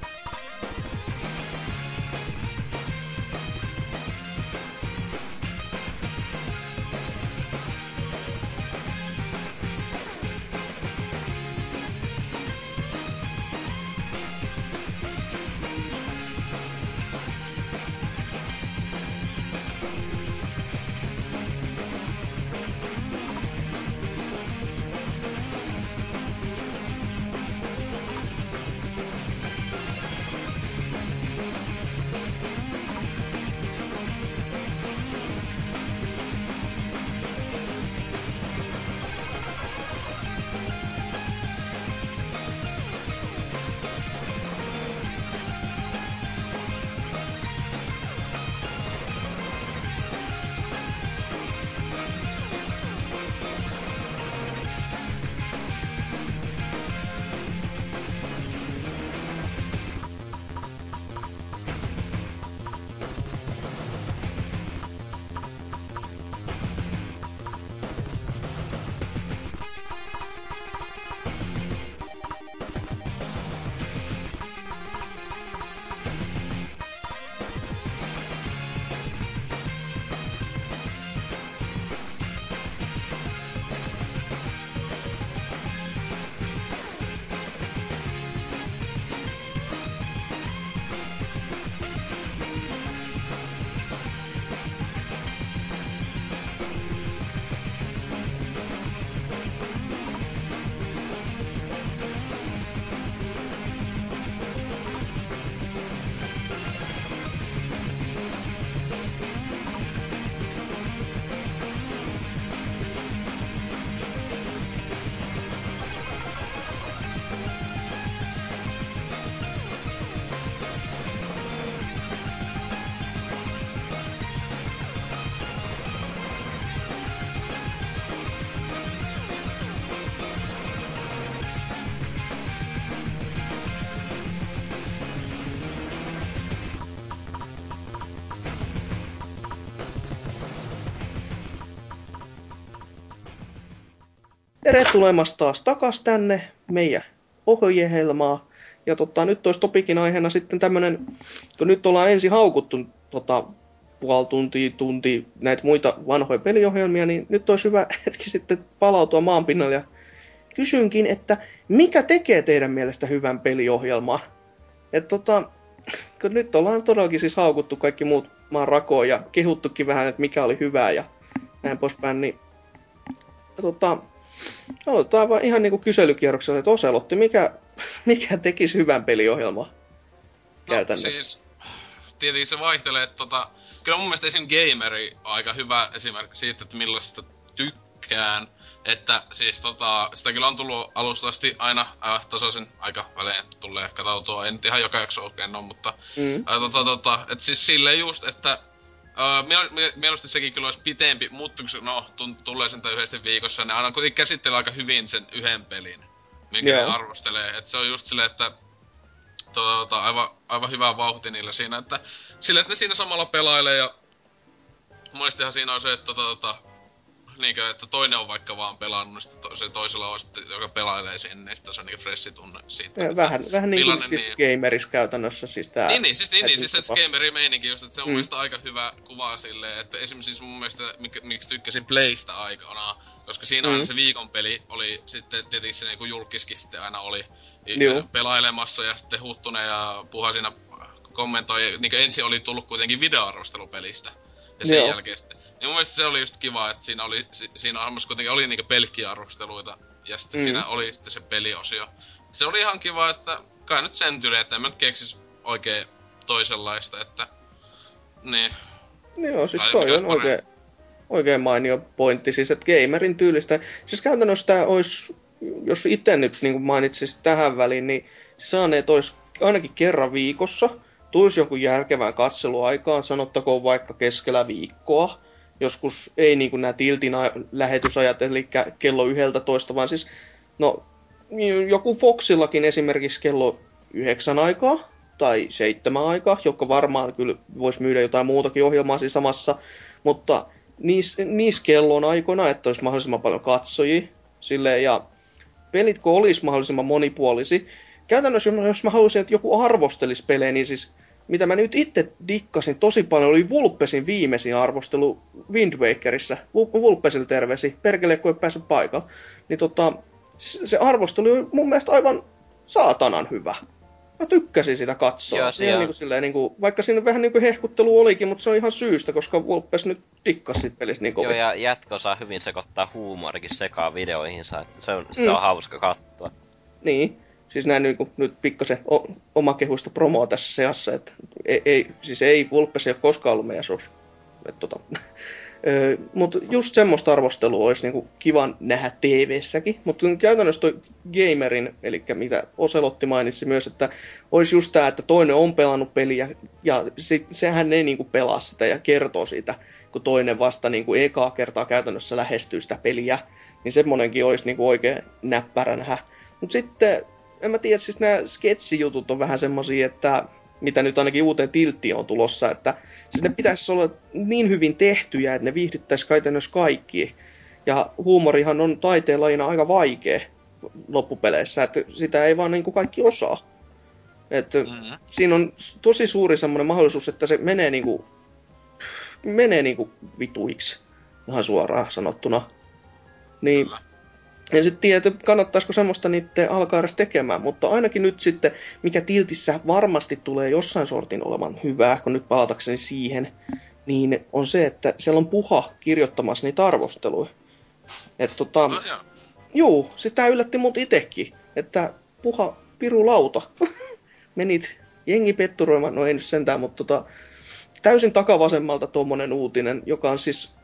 Tervetuloa taas takas tänne meidän ohjehelmaa. Ja tota, nyt olisi topikin aiheena sitten tämmönen, kun nyt ollaan ensin haukuttu tota, puoli tuntia, tunti näitä muita vanhoja peliohjelmia, niin nyt olisi hyvä hetki sitten palautua maanpinnalle ja kysynkin, että mikä tekee teidän mielestä hyvän peliohjelman? Et tota, kun nyt ollaan todellakin siis haukuttu kaikki muut maan rakoon ja kehuttukin vähän, että mikä oli hyvää ja näin poispäin, niin tota, aloitetaan vaan ihan niinku kyselykierroksella, että Oselotti, mikä, mikä tekisi hyvän peliohjelman? Käytännössä. No, siis, tietenkin se vaihtelee, että tota, kyllä mun mielestä esim. Gameri aika hyvä esimerkki siitä, että millaista tykkään. Että siis tota, sitä kyllä on tullut alusta asti aina äh, tasoisin aika välein tulee katautua. En nyt ihan joka jakso oikein ole, mutta Mm. äh, tota, tota, et siis silleen just, että Uh, miele- mie- mieluusti sekin kyllä olisi pitempi, mutta kun se no, tulee sen yhdesti viikossa, ne aina kuitenkin käsittelee aika hyvin sen yhden pelin, minkä Joo. ne arvostelee. Et se on just silleen, että tota, aivan, aivan hyvä vauhti niillä siinä, että sille, että ne siinä samalla pelailee ja monestihan siinä on se, että tota, tota, niinkö, että toinen on vaikka vaan pelannut, niin sitten to, se toisella on sitten, joka pelailee sinne, niin sitten se on niinku freshi tunne siitä. Ja että vähän, vähän niin kuin siis niin- gameris käytännössä. Siis tää, Niin, niin, siis, niin, niin, siis se tapa. gamerin meininki just, että se on Mm. mm. mun mielestä aika hyvä kuva silleen, että esimerkiksi siis mun mielestä, mikä, miksi tykkäsin Playsta aikana, koska siinä Mm. aina se viikon peli oli sitten tietenkin se niinku julkiskin sitten aina oli Joo. pelailemassa ja sitten Huttunen ja Puha siinä kommentoi, niin ensin oli tullut kuitenkin videoarvostelupelistä. Ja sen Joo. jälkeen sitten. Niin mun mielestä se oli just kiva, että siinä oli, si- siinä hahmossa kuitenkin oli niinku pelkkiä arvosteluita. Ja sitten Mm. siinä oli sitten se peliosio. Se oli ihan kiva, että kai nyt sen tyyli, että en mä nyt keksis oikein toisenlaista, että... Niin. Joo, siis toi on oikein, oikein mainio pointti, siis että gamerin tyylistä, siis käytännössä tämä olisi, jos itse nyt niin mainitsisit tähän väliin, niin saaneet olisi ainakin kerran viikossa, tulisi joku järkevää katseluaikaan, sanottakoon vaikka keskellä viikkoa, joskus ei niin kuin nämä tiltin lähetysajat, eli kello 11, vaan siis, no, joku Foxillakin esimerkiksi kello yhdeksän aikaa, tai seitsemän aikaa, joka varmaan kyllä voisi myydä jotain muutakin ohjelmaa siinä samassa, mutta niissä niis kellon aikoina, että olisi mahdollisimman paljon katsojia, silleen, ja pelit kun olisi mahdollisimman monipuolisi. Käytännössä jos mä haluaisin, että joku arvostelisi pelejä, niin siis mitä mä nyt itse dikkasin tosi paljon, oli Vulpesin viimeisin arvostelu Wind Wakerissa. Vul- Vulpesille terveisi, perkele kun ei päässyt paikalle. Niin tota, se arvostelu oli mun mielestä aivan saatanan hyvä. Mä tykkäsin sitä katsoa. Joo, se on- niin kuin silleen, niin kuin, vaikka siinä vähän niin kuin hehkuttelu olikin, mutta se on ihan syystä, koska Vulpes nyt dikkasi siitä pelistä niin kovin. Joo, ja jätkä osaa hyvin sekoittaa huumorikin sekaan videoihinsa, että se on, sitä Mm. on hauska katsoa. Niin, siis näin niin kuin, nyt pikkasen o- omakehuista promoa tässä seassa, että ei, ei, siis ei Vulpes ei ole koskaan ollut meidän sos. Tota. Mutta just semmoista arvostelua olisi niinku kiva nähdä TV-säkin, mutta käytännössä toi gamerin, eli mitä Oselotti mainitsi myös, että olisi just tämä, että toinen on pelannut peliä ja sit, sehän ei niinku pelaa sitä ja kertoo siitä, kun toinen vasta niinku ekaa kertaa käytännössä lähestyy sitä peliä, niin semmonenkin olisi niinku oikein näppärä nähdä. Mutta sitten, en mä tiedä, siis nämä sketsijutut on vähän semmosia, että mitä nyt ainakin uuteen tilttiin on tulossa, että siis ne pitäisi olla niin hyvin tehtyjä, että ne viihdyttäisi käytännössä kaikki. Ja huumorihan on taiteen lajina aika vaikea loppupeleissä, että sitä ei vaan niin kuin kaikki osaa. Että Mm-hmm. siinä on tosi suuri semmoinen mahdollisuus, että se menee niinku, menee niinku vituiksi, ihan suoraan sanottuna. Niin, Kyllä. En sitten tiedä, että kannattaisiko semmoista niiden alkaa edes tekemään, mutta ainakin nyt sitten, mikä tiltissä varmasti tulee jossain sortin olevan hyvää, kun nyt palatakseni siihen, niin on se, että siellä on puha kirjoittamassa niitä arvosteluja. Että tota, No, joo. Juu, sitä yllätti mut itekin, että puha piru lauta. Menit jengi petturoimaan, no ei nyt sentään, mutta tota, täysin takavasemmalta tuommoinen uutinen, joka on siis,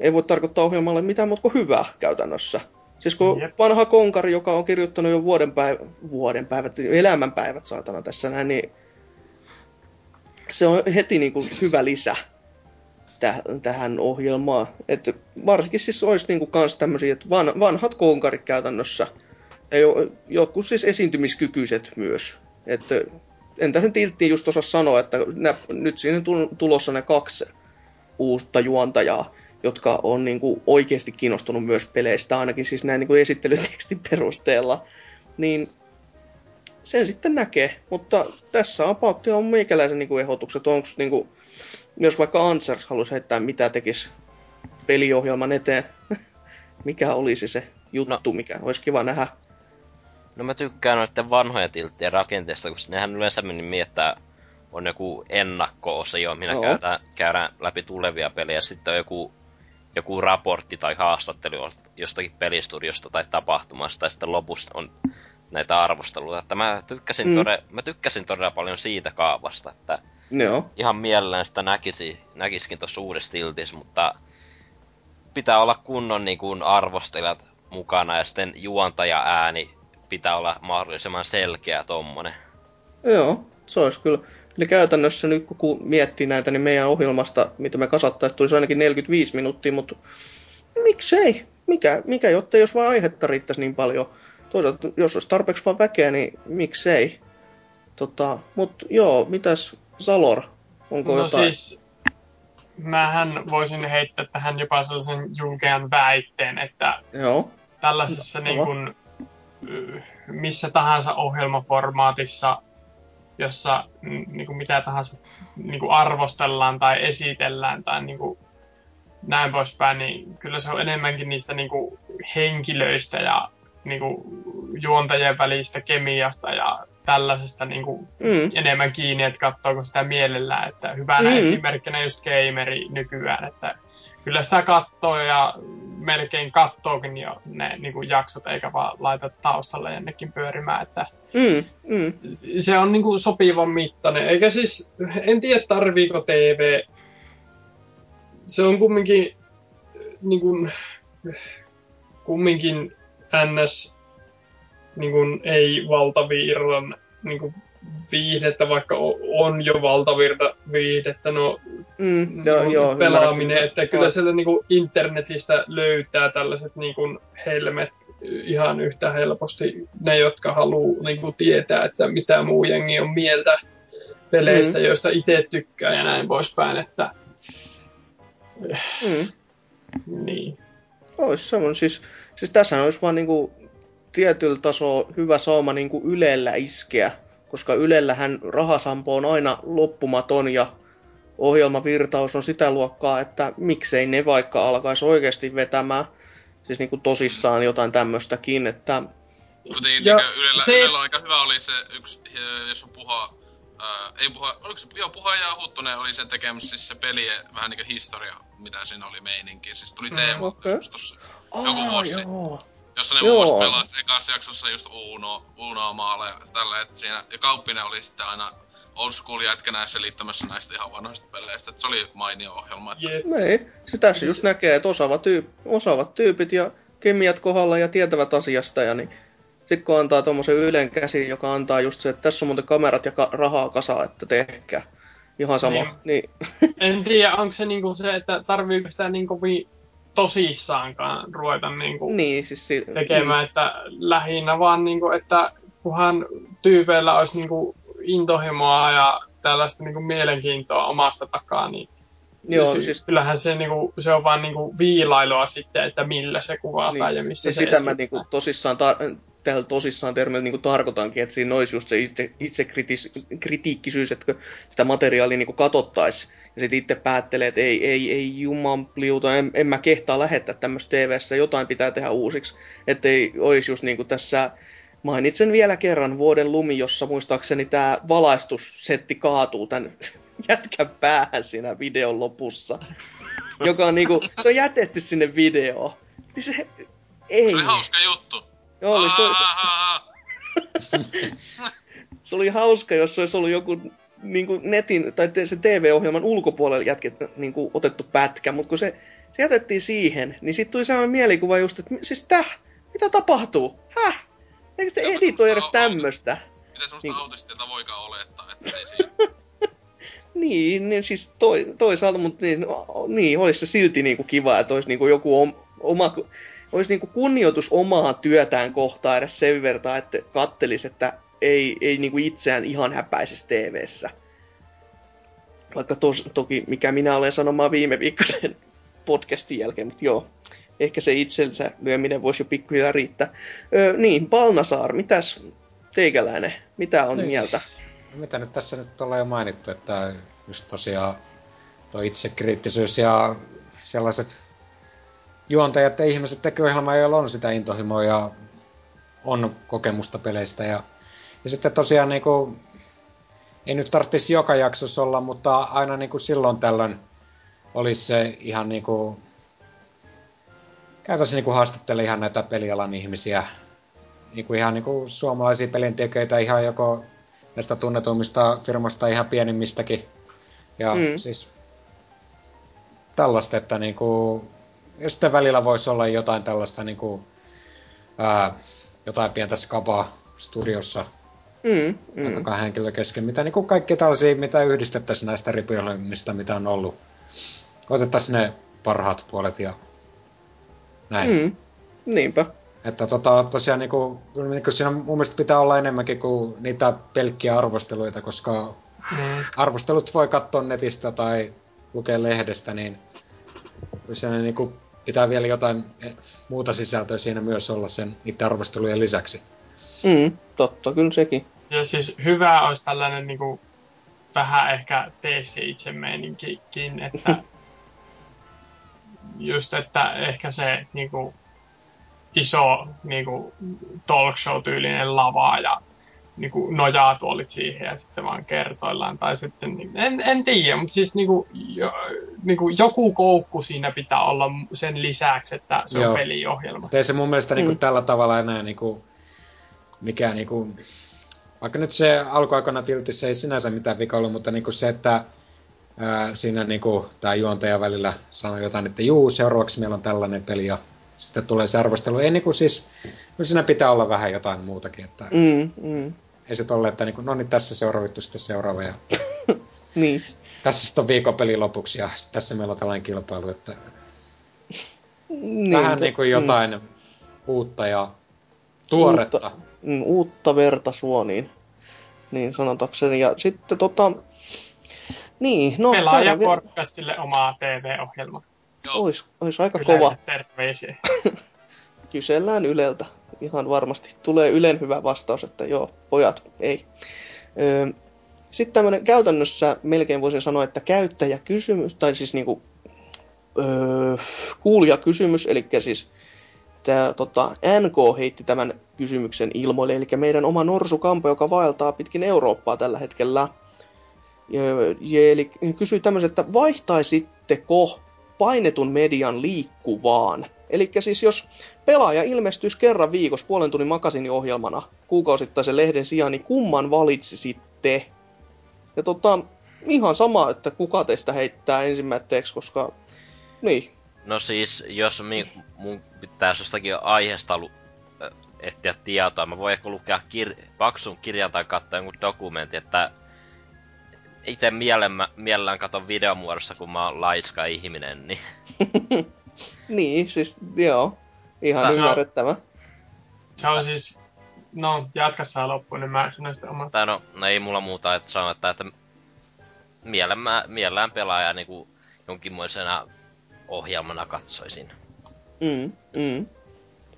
ei voi tarkoittaa ohjelmalle mitään muuta kuin hyvää käytännössä. Siis kun Jep. vanha konkari, joka on kirjoittanut jo vuoden, päivä, vuoden päivät, elämänpäivät saatana tässä näin, niin se on heti niin kuin hyvä lisä täh- tähän ohjelmaan. Et varsinkin siis olisi niinku kans tämmöisiä, että van, vanhat konkarit käytännössä, ja jo, jotkut siis esiintymiskykyiset myös. Että entä sen tilttiin just osaa sanoa, että nä, nyt siinä on tul- tulossa ne kaksi uutta juontajaa, jotka on niinku oikeasti kiinnostunut myös peleistä, ainakin siis näin niinku esittelytekstin perusteella. Niin sen sitten näkee, mutta tässä about on meikäläisen niinku ehdotukset, onko niinku, jos vaikka Ansers haluaisi heittää mitä tekisi peliohjelman eteen, mikä olisi se juttu, no. mikä olisi kiva nähdä. No mä tykkään noiden vanhojen tilttien rakenteesta, koska nehän yleensä meni miettää, on joku ennakko-osio, minä käydään, käydään läpi tulevia pelejä, sitten on joku, joku raportti tai haastattelu jostakin pelistudiosta tai tapahtumasta, ja sitten lopussa on näitä arvosteluita. Että mä tykkäsin, Mm. tode, mä tykkäsin todella paljon siitä kaavasta, että Joo. ihan mielellään sitä näkisi, näkisikin tuossa uudessa tiltissä, mutta pitää olla kunnon niin kuin arvostelijat mukana ja sitten juontaja ääni pitää olla mahdollisimman selkeä tommonen. Joo, se olisi kyllä. Eli käytännössä nyt kun miettii näitä, niin meidän ohjelmasta, mitä me kasattaisiin, tulisi ainakin 45 minuuttia, mutta miksei? Mikä, mikä jotta jos vaan aihetta riittäisi niin paljon. Toisaalta, jos olisi tarpeeksi vaan väkeä, niin miksei? Tota, mut joo, mitäs Salor? Onko No jotain? siis, mähän voisin heittää tähän jopa sellaisen julkean väitteen, että Joo. tällaisessa No, niin kuin, missä tahansa ohjelmaformaatissa, jossa niin kuin mitä tahansa niin kuin arvostellaan tai esitellään tai niin kuin näin poispäin, niin kyllä se on enemmänkin niistä niin kuin henkilöistä ja niin kuin juontajien välistä kemiasta ja tällaisesta niin kuin Mm. enemmän kiinni, että katsoako sitä mielellään. Että hyvänä Mm. esimerkkinä just gameri nykyään, että kyllä sitä katsoo ja melkein kattookin jo ne niin kuin jaksot, eikä vaan laita taustalle jonnekin pyörimään. Että Mm. Mm. se on niin kuin sopivan mittainen. Eikä siis, en tiedä tarviiko TV. Se on kumminkin niin kuin, kumminkin ns. Niin kuin, ei valtavirran niin kuin, viihdettä, vaikka on jo valtavirta viihdettä, no Mm. Joo, niin joo, pelaaminen, ymmärrän. että kyllä sieltä niin kuin internetistä löytää tällaiset niin kuin helmet ihan yhtä helposti ne, jotka haluaa niin kuin tietää, että mitä muu jengi on mieltä peleistä, Mm. joista itse tykkää ja näin poispäin, että Mm. niin. Ois semmoinen, siis, siis tässä olisi vaan niinku tietyllä tasolla hyvä sauma niinku Ylellä iskeä, koska Ylellähän rahasampo on aina loppumaton ja ohjelmavirtaus on sitä luokkaa, että miksei ne vaikka alkaisi oikeasti vetämään siis niinku tosissaan jotain tämmöstäkin, että Kuitenkin Ja niin Ylellä, se- Ylellä aika hyvä oli se yksi, eh, jos on puha, ää, ei puha, oliko se, joo, puha ja Huttunen oli se tekemässä siis se peli, vähän niinku historia, mitä siinä oli meininki. Siis tuli Mm, teema okei. just tossa, Joku Aa, vuosi. joo. Jossa ne Joo. muun muassa pelasi ekassa jaksossa just Uno, Unoa maaleja tällä, että siinä, ja Kauppinen oli sitten aina old school jätkä näissä selittämässä näistä ihan vanhoista peleistä, että se oli mainio ohjelma. Että Jep. Niin, se tässä just näkee, että osaavat, tyyp, osaavat tyypit ja kemiat kohdalla ja tietävät asiasta ja niin sitten kun antaa tuommoisen Ylen käsin, joka antaa just se, että tässä on muuten kamerat ja ka- rahaa kasaa, että tehkää. Ihan sama. Niin. niin. En tiedä, onko se niinku se, että tarviiko sitä niin kovin tosissaankaan ruveta niinku niin, siis si- tekemään, että lähinnä vaan niinku, että kunhan tyypeillä olisi niinku intohimoa ja tällaista niinku mielenkiintoa omasta takaa, niin Joo, si- siis kyllähän se, niinku, se on vaan niinku viilailua sitten, että millä se kuvataan Niin. ja missä siis se sitä mä esitetään. niinku tosissaan, tar- tällä tosissaan termillä niinku tarkoitankin, että siinä olisi just se itse, itse kritis, kritiikkisyys, että sitä materiaalia niinku katottais ja sitten itse päättelee, että ei, ei, ei jumanpliuta, en, en mä kehtaa lähettää tämmöistä TV-ssä, jotain pitää tehdä uusiksi, ettei olisi just niinku tässä Mainitsen vielä kerran vuoden lumi, jossa muistaakseni tämä valaistussetti kaatuu tämän jätkän päähän siinä videon lopussa. Joka on niinku, se on jätetty sinne videoon. Niin se, ei. se oli hauska juttu. Joo, oli, se, se, se oli hauska, jos se olisi ollut joku niin kuin netin tai se TV-ohjelman ulkopuolella jätket, niin kuin otettu pätkä, mutta kun se, se jätettiin siihen, niin sitten tuli sellainen mielikuva just, että siis täh, mitä tapahtuu? Häh? Eikö te editoi edes tämmöstä? Mitä semmoista Niin. autistilta voikaan olettaa, että ei siinä. Niin, niin siis toi, toisaalta, mutta niin, no, niin, olisi se silti niin kuin kiva, että olisi niin kuin joku om, oma, olisi niin kuin kunnioitus omaa työtään kohtaan edes sen verran, että kattelisi, että ei, ei niin kuin itseään ihan häpäisisi TV-ssä. Vaikka tos, toki, mikä minä olen sanomaan viime viikkoisen podcastin jälkeen, mutta joo, ehkä se itsensä lyöminen voisi jo pikkuhiljaa riittää. Öö, niin, Balnasaar, mitäs teikäläinen, mitä on Niin. mieltä? Mitä nyt tässä nyt ollaan jo mainittu, että just tosiaan tuo itsekriittisyys ja sellaiset juontajat ja ihmiset tekee ohjelmaa, joilla on sitä intohimoa ja on kokemusta peleistä. Ja, ja sitten tosiaan niinku, ei nyt tarvitsisi joka jaksossa olla, mutta aina niinku silloin tällöin olisi se ihan niinku, käytäisiin niinku haastattele ihan näitä pelialan ihmisiä, niinku ihan niinku suomalaisia pelintekijöitä ihan joko näistä tunnetuimmista firmasta ihan pienimmistäkin. Ja Mm. siis tällaista, että niinku, ja sitten välillä voisi olla jotain tällaista niinku, ää, jotain pientä skabaa studiossa Mm, mm. kahden henkilön kesken, mitä niinku kaikki tällaisia, mitä yhdistettäisiin näistä ripiohjelmista, mitä on ollut. Otettaisiin ne parhaat puolet ja näin. Mm. Niinpä. Että tota, tosiaan niinku, kyllä niinku siinä mun mielestä pitää olla enemmänkin kuin niitä pelkkiä arvosteluita, koska Mm. arvostelut voi katsoa netistä tai lukee lehdestä, niin se niinku pitää vielä jotain muuta sisältöä siinä myös olla sen niiden arvostelujen lisäksi. Mm, totta, kyllä sekin. Ja siis hyvä olisi tällainen niin kuin, vähän ehkä tee se itse meininkikin, että just, että ehkä se niin kuin, iso niin kuin, talk show-tyylinen lava ja niin kuin, nojaa tuolit siihen ja sitten vaan kertoillaan. Tai sitten, niin, en, en tiedä, mutta siis niin kuin, jo, niin kuin, joku koukku siinä pitää olla sen lisäksi, että se Joo. on peliohjelma. Ei se mun mielestä niinku Mm. tällä tavalla enää niinku, mikään niinku, vaikka nyt se alkuaikana tiltissä ei sinänsä mitään vika ollut, mutta niinku se, että ää, siinä niinku tämä juontaja välillä sanoi jotain, että juu, seuraavaksi meillä on tällainen peli ja sitten tulee se arvostelu. Ei niinku siis, no siinä pitää olla vähän jotain muutakin, että mm. Mm, mm. ei se tolle, että niinku, no niin tässä seuraava juttu, sitten seuraava ja Niin. tässä sitten on viikon peli lopuksi ja tässä meillä on tällainen kilpailu, että niin vähän to- niinku jotain uutta ja tuoretta. Uutta. mm, uutta verta suoniin, niin sanotakseni. Ja sitten tota, niin, no käydään vielä- Pelaajaporkastille omaa TV-ohjelma. Joo. ois, ois aika Yleensä kova. terveisiä. Kysellään Yleltä. Ihan varmasti tulee Ylen hyvä vastaus, että joo, pojat, ei. Öö, sitten tämmöinen käytännössä melkein voisin sanoa, että käyttäjäkysymys, tai siis niinku öö, kuulijakysymys, eli siis tämä tota, NK heitti tämän kysymyksen ilmoille, eli meidän oma norsukampo, joka vaeltaa pitkin Eurooppaa tällä hetkellä. Ja, ja, eli kysyi tämmöisen, että vaihtaisitteko painetun median liikkuvaan? Eli siis jos pelaaja ilmestyisi kerran viikossa puolen tunnin makasiniohjelmana kuukausittaisen lehden sijaan, niin kumman valitsisitte? Ja tota, ihan sama, että kuka teistä heittää ensimmäiseksi, koska niin, No siis, jos mi, mun pitäisi jostakin aiheesta lu, etsiä tietoa, mä voin ehkä lukea kir, paksun kirjan tai katsoa jonkun dokumentin, että itse mielellään, mielellään katon videomuodossa, kun mä oon laiska ihminen, niin niin, siis joo, ihan Tää- ymmärrettävä. Se on siis... No, jatka saa loppuun, niin mä sanon sitten oman. tai no, no ei mulla muuta että sanoa, että, että mielellään, mielellään pelaaja niinku jonkinmoisena ohjelmana katsoisin. Mm, mm.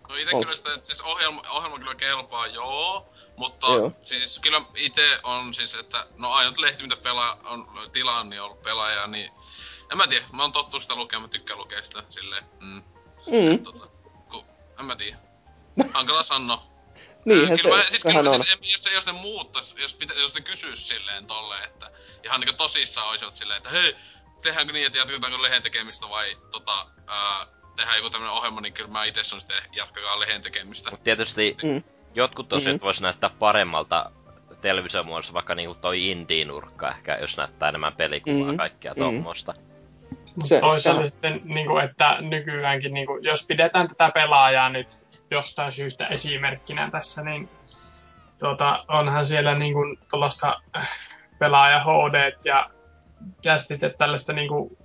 No ite kyllä sitä, että siis ohjelma, ohjelma kyllä kelpaa, joo. Mutta Joo. siis kyllä itse on siis, että no ainut lehti, mitä pelaa, on tilaan, niin on ollut pelaaja, niin en mä tiedä, mä oon tottunut sitä lukemaan, mä tykkään lukea sitä silleen, mm. Mm. Et, tota, ku, en mä tiedä. Hankala sanoa. Niinhän Ää, se kyllä mä, siis, kyllä, on. Siis, jos, jos ne muuttais, jos, pitä, jos ne kysyis silleen tolleen, että ihan niinku tosissaan olisivat silleen, että hei, tehdäänkö niin, että jatketaanko lehen tekemistä vai tota, ää, tehdään joku tämmönen ohjelma, niin kyllä mä itse sanon sitten jatkakaa lehen tekemistä. Mutta tietysti Mm. jotkut tosiaan Mhm. vois näyttää paremmalta televisiomuodossa, vaikka niinku toi indie-nurkka ehkä, jos näyttää enemmän pelikuvaa Mhm. kaikkia tuommoista. Se- toisaalta sitten, niin kuin, että nykyäänkin, niin kuin, jos pidetään tätä pelaajaa nyt jostain syystä esimerkkinä tässä, niin tuota, onhan siellä niin kuin, tuollaista äh, pelaaja HD ja kästit, että tällaista niin kuin,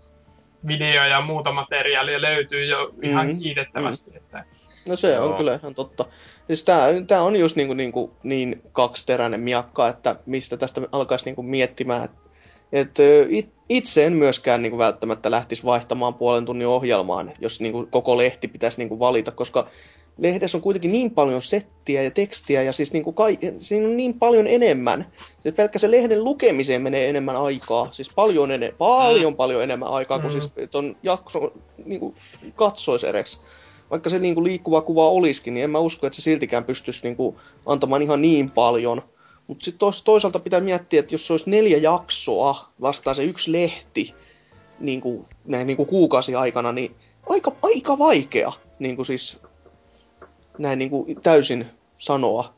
video- ja muuta materiaalia löytyy jo ihan Mhm. kiitettävästi. Että, No se on Joo. kyllä ihan totta. Siis tää, tää on just niinku, niinku, niin kaksiteräinen miakka, että mistä tästä alkaisi niinku miettimään. Et, et, it, itse en myöskään niinku välttämättä lähtisi vaihtamaan puolen tunnin ohjelmaan, jos niinku koko lehti pitäisi niinku valita, koska lehdessä on kuitenkin niin paljon settiä ja tekstiä ja siis niinku kai, siinä on niin paljon enemmän. Siis pelkkä se lehden lukemiseen menee enemmän aikaa, siis paljon, ene, paljon, paljon enemmän aikaa kuin Mm. siis ton jakson niinku katsoisereksi vaikka se niinku liikkuva kuva olisikin, niin en mä usko, että se siltikään pystyisi niinku antamaan ihan niin paljon. Mutta sitten toisaalta pitää miettiä, että jos se olisi neljä jaksoa vastaan se yksi lehti niinku, näin niinku kuukausi aikana, niin aika, aika vaikea niinku siis näin niinku täysin sanoa.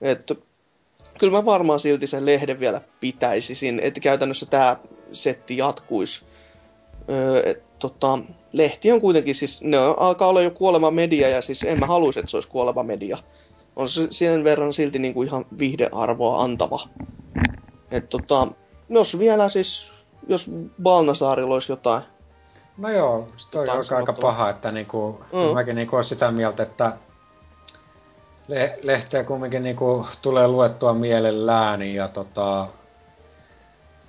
Että kyllä mä varmaan silti sen lehden vielä pitäisisin, että käytännössä tämä setti jatkuisi. Öö, et, tota, lehti on kuitenkin siis, ne alkaa olla jo kuoleva media ja siis en mä haluaisi, että se olisi kuoleva media. On se sen verran silti niinku ihan viihdearvoa antava. Et, tota, jos vielä siis, jos Balnasaarilla olisi jotain. No joo, se toi on aika sanottavaa. paha, että niinku, mm. mäkin niinku olen sitä mieltä, että le- lehteä kumminkin niinku tulee luettua mielellään ja tota,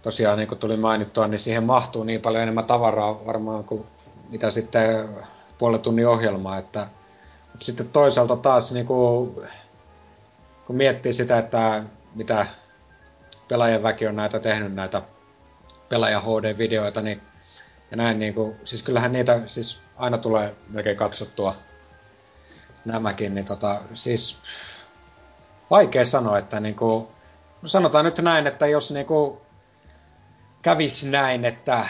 tosiaan niin kuin tuli mainittua, niin siihen mahtuu niin paljon enemmän tavaraa varmaan kuin mitä sitten puolen tunnin ohjelmaa, että mutta sitten toisaalta taas niin kuin, kun miettii sitä, että mitä pelaajien väki on näitä tehnyt näitä pelaaja HD-videoita, niin ja näin niin kuin, siis kyllähän niitä siis aina tulee melkein katsottua nämäkin, niin tota, siis vaikea sanoa, että niin kuin, no sanotaan nyt näin, että jos niin kuin kävisi näin, että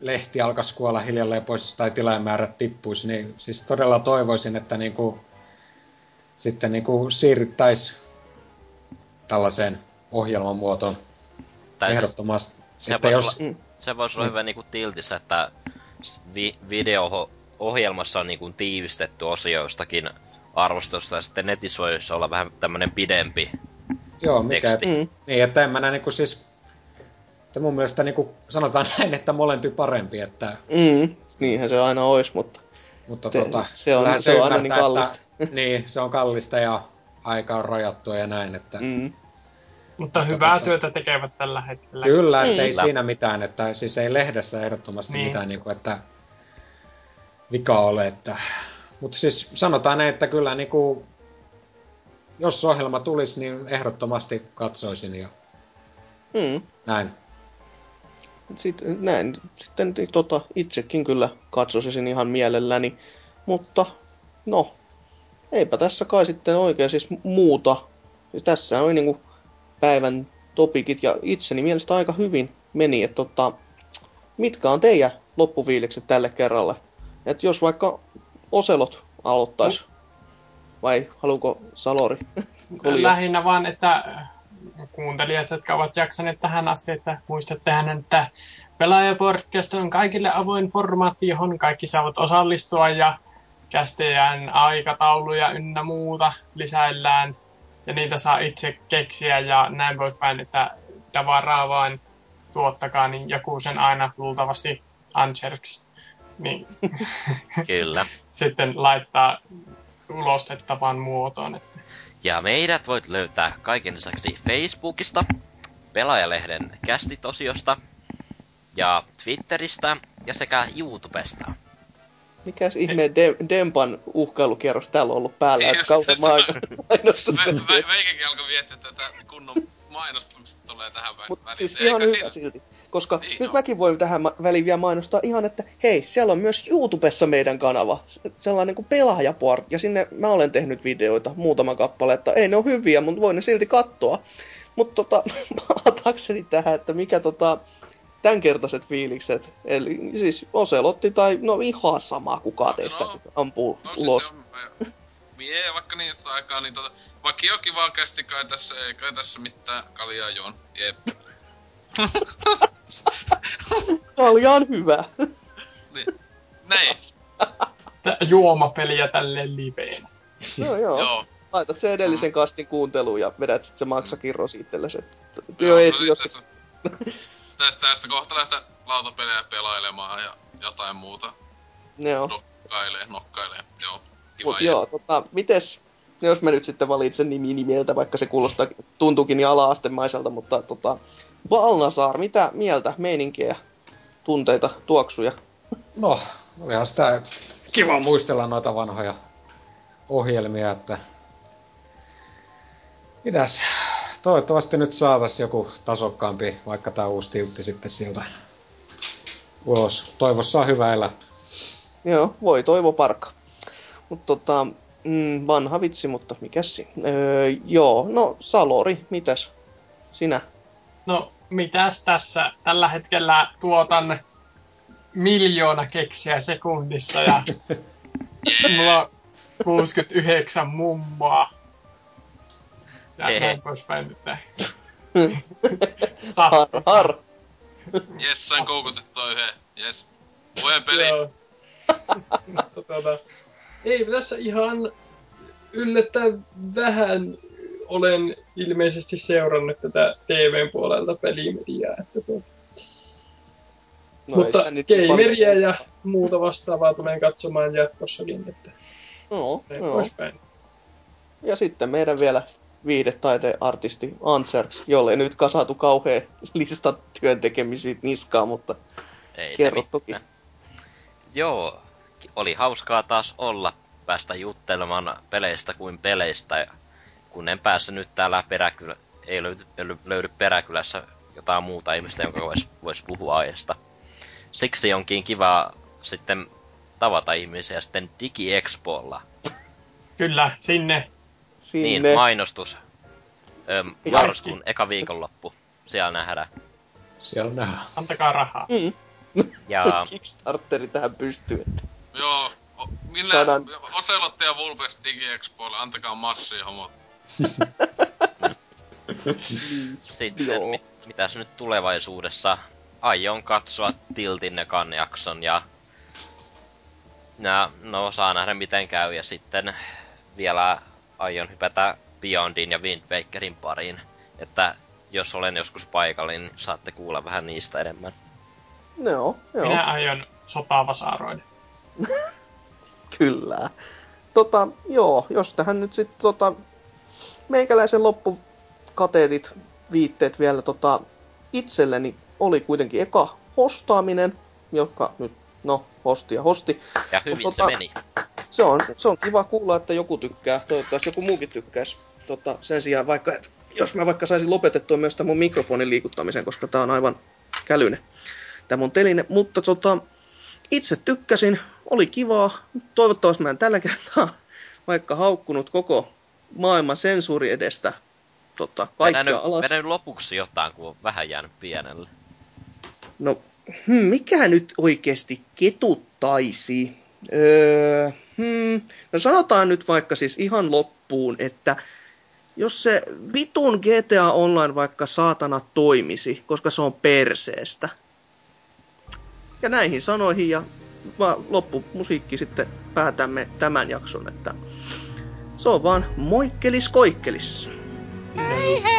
lehti alkaisi kuolla hiljalleen pois tai tilaajamäärät tippuisi, niin siis todella toivoisin, että niin kuin, sitten niin kuin siirryttäisiin tällaiseen ohjelman muotoon Tai siis ehdottomasti. se Sitten voisi jos, olla, se vois olla hyvä niinku tiltissä, että vi- video-ohjelmassa on niinku tiivistetty osio jostakin arvostusta ja sitten netissä voisi olla vähän tämmönen pidempi. joo, mikä, teksti. Mm. niin, että en mä näe niin kuin siis, että mun mielestä niin kuin, sanotaan näin, että molempi parempi, että Mm. Niinhän se aina olisi, mutta Mutta Se- tota, se on- se on aina niin kallista. Että, niin, se on kallista ja aika on rajattua ja näin. Että, mm. Mutta Mutta hyvää tota- työtä tekevät tällä hetkellä. Kyllä, että ei Kyllä. siinä mitään, että siis ei lehdessä ehdottomasti Niin. mitään, niin kuin, että vika ole. Että, mutta siis sanotaan näin, että kyllä niin kuin, jos ohjelma tulisi, niin ehdottomasti katsoisin ja Mm. näin. Sitten, näin, sitten tota, itsekin kyllä katsoisin ihan mielelläni, mutta no, eipä tässä kai sitten oikein siis muuta. Siis tässä oli niinku päivän topikit ja itseni mielestä aika hyvin meni, että tota, mitkä on teidän loppufiilikset tälle kerralle? Et jos vaikka Oselot aloittaisi, vai haluuko Salori? Koljo? Lähinnä vaan, että kuuntelijat, jotka ovat jaksaneet tähän asti, että muistattehan, että Pelaajapodcast on kaikille avoin formaatti, johon kaikki saavat osallistua ja kästejään aikatauluja ynnä muuta lisäillään. Ja niitä saa itse keksiä ja näin poispäin, että tavaraa vain tuottakaa, niin joku sen aina luultavasti Ancherks niin Kyllä. sitten laittaa ulostettavan muotoon. Että Ja meidät voit löytää kaiken lisäksi Facebookista, Pelaajalehden kästitosiosta ja Twitteristä ja sekä YouTubesta. Mikäs ihme De- Dempan uhkailukierros täällä on ollut päällä, että kauan mainostus Veikäkin alkoi miettiä tätä kunnon mainostukset tulee tähän väliin. Mutta siis ihan hyvä silti. Koska Niin, nyt no. mäkin voin tähän väliin vielä mainostaa ihan, että hei, siellä on myös YouTubessa meidän kanava. Sellainen kuin pelaajaport. Ja sinne mä olen tehnyt videoita, muutama kappale, että ei ne ole hyviä, mutta voin ne silti katsoa. Mutta tota, palatakseni tähän, että mikä tota, tämänkertaiset fiilikset. Eli siis Oselotti tai no ihan sama kuka teistä No, ampuu No ulos. siis on, mie vaikka niin aikaa, niin tota, vakio kiva kästi kai tässä, ei kai tässä mitään kaljaa juon. Jep. Kalja on hyvä. niin. Näin. juomapeliä tälleen liveen. no joo. Joo. Laitat sen edellisen kastin kuunteluun ja vedät sitten se maksakirros itsellesi. et Työ Joo, ei, no siis jos... tässä, tästä, tästä kohta lähteä lautapelejä pelailemaan ja jotain muuta. Joo. Nokkailee, nokkailee. Joo. Kiva Mut joo, tota, mites, jos mä nyt sitten valitsen nimi nimeltä, vaikka se kuulostaa, tuntuukin niin ala-astemaiselta, mutta tota, Valnasaar, mitä mieltä, meininkiä, tunteita, tuoksuja? No, olihan sitä kiva muistella noita vanhoja ohjelmia, että... Mitäs? Toivottavasti nyt saatas joku tasokkaampi, vaikka tää uusi tiltti sitten sieltä ulos. Toivossa on hyvä elää. Joo, voi toivo parka. Mutta tota, mm, vanha vitsi, mutta mikäs siinä? Öö, joo, no Salori, mitäs? Sinä? No, mitäs tässä? Tällä hetkellä tuotan miljoona keksiä sekunnissa ja mulla on 69 mummoa. Ja Hehe. näin poispäin nyt. Har, Sattuu. har. Jes, sain koukutettua yhden. Jes. Luen peli. Joo. Mutta tuota, ei tässä ihan yllättäen vähän olen ilmeisesti seurannut tätä TVn puolelta pelimediaa. Että tuota. No, Mutta niin gameria ja muuta vastaavaa tulen katsomaan jatkossakin. Että Joo, näin joo. poispäin. Ja sitten meidän vielä viihdetaiteen artisti Anserks, jolle ei nyt kasatu kauhean lista työn tekemisiä niskaa, mutta Ei Kerro se toki. Joo, oli hauskaa taas olla, päästä juttelemaan peleistä kuin peleistä. Ja kun en päässyt nyt täällä peräkylä, ei löydy, löydy peräkylässä jotain muuta ihmistä, jonka voisi vois puhua aiheesta. Siksi onkin kiva sitten tavata ihmisiä sitten DigiExpolla. Kyllä, sinne. sinne. Niin, mainostus. Ö, Kaikki. marraskuun eka viikonloppu. Siellä nähdään. Siellä nähdään. Antakaa rahaa. Mm. Ja Kickstarteri tähän pystyy. Että. Joo, o, minne Saadaan- Oselotti ja Vulpes DigiExpoille, antakaa massia homot. Sitten mit, mitäs nyt tulevaisuudessa? Aion katsoa Tiltinnekan jakson ja... Ja, no, saa nähdä miten käy ja sitten vielä aion hypätä Beyondin ja Wind Wakerin pariin. Että jos olen joskus paikalla, niin saatte kuulla vähän niistä enemmän. Joo, joo. Minä aion sotaa vasaroida. Kyllä. Tota, joo, jos tähän nyt sitten tota, meikäläisen loppukateetit, viitteet vielä tota, itselleni oli kuitenkin eka hostaaminen, joka nyt, no, hosti ja hosti. Ja hyvin Mut se tota- meni. Se on, se on kiva kuulla, että joku tykkää. Toivottavasti joku muukin tykkäisi. Tota, sen sijaan vaikka, et, jos mä vaikka saisin lopetettua myös tämän mun mikrofonin liikuttamisen, koska tää on aivan kälyne, tämä mun teline. Mutta tota, itse tykkäsin, oli kivaa. Toivottavasti mä en tällä kertaa vaikka haukkunut koko maailman sensuuri edestä tota, kaikkea Vedän nyt, alas. vedän nyt lopuksi jotain, kun on vähän jäänyt pienelle. No, hmm, mikä nyt oikeasti ketuttaisi? Öö, hmm, no sanotaan nyt vaikka siis ihan loppuun, että jos se vitun GTA Online vaikka saatana toimisi, koska se on perseestä. Ja näihin sanoihin ja va- loppumusiikki sitten päätämme tämän jakson, että se on vaan moikkelis koikkelis. Hei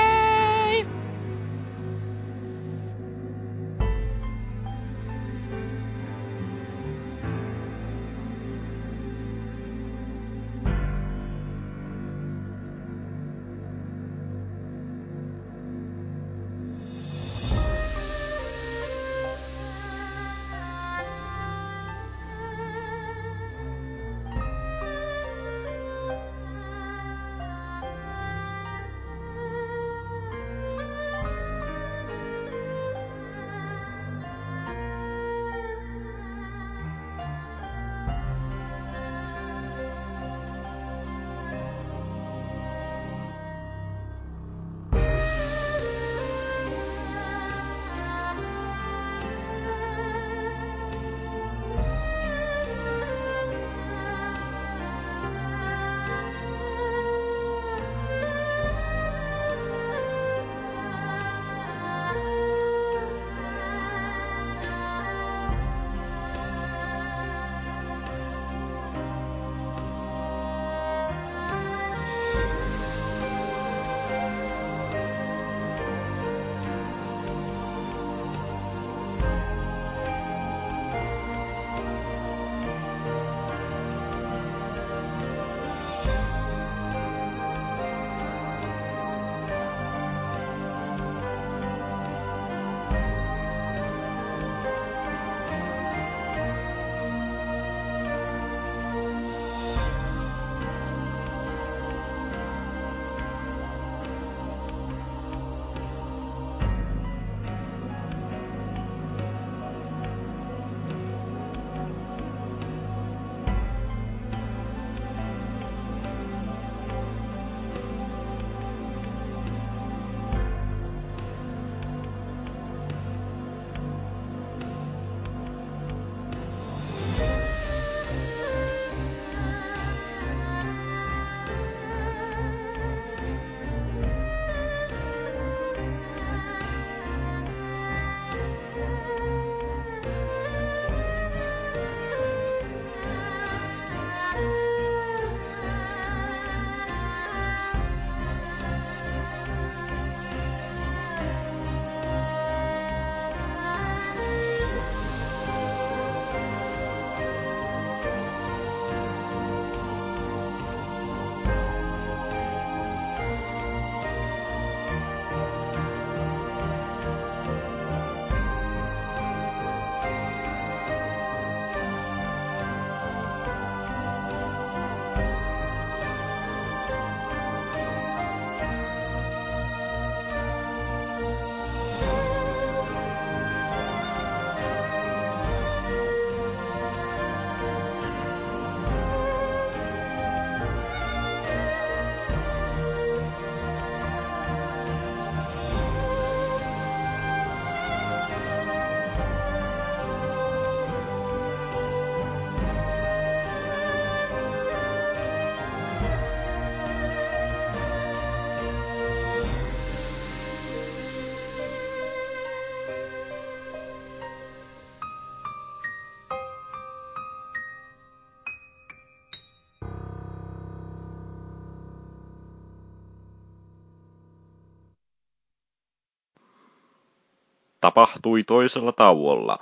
tapahtui toisella tauolla.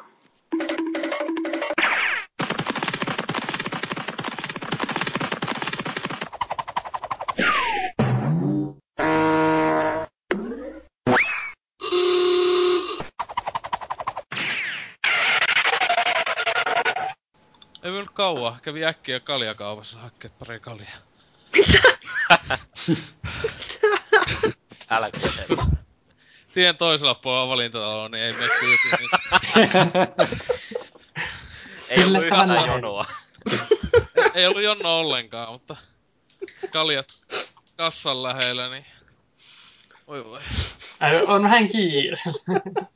Ei kauan. Kävi äkkiä kaljakaupassa hakkee pari kaljaa. Älä kysele. Tien toisella puolella valintataloa, niin ei mene kyytiin. Ei ollut yhtään jonoa. ei ollut jonno ollenkaan, mutta kaljat kassan lähellä, niin... Voi voi. On vähän kiire.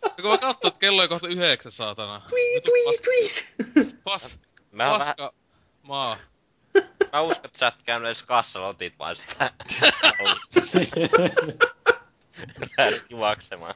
Ja kun mä katsoin, että kello on kohta yhdeksän, saatana. Tweet, tweet, tweet. Pas, Mä, oon vähän, paska maa. mä uskon, että sä et käynyt edes kassalla, otit vaan sitä. Lähdit juoksemaan.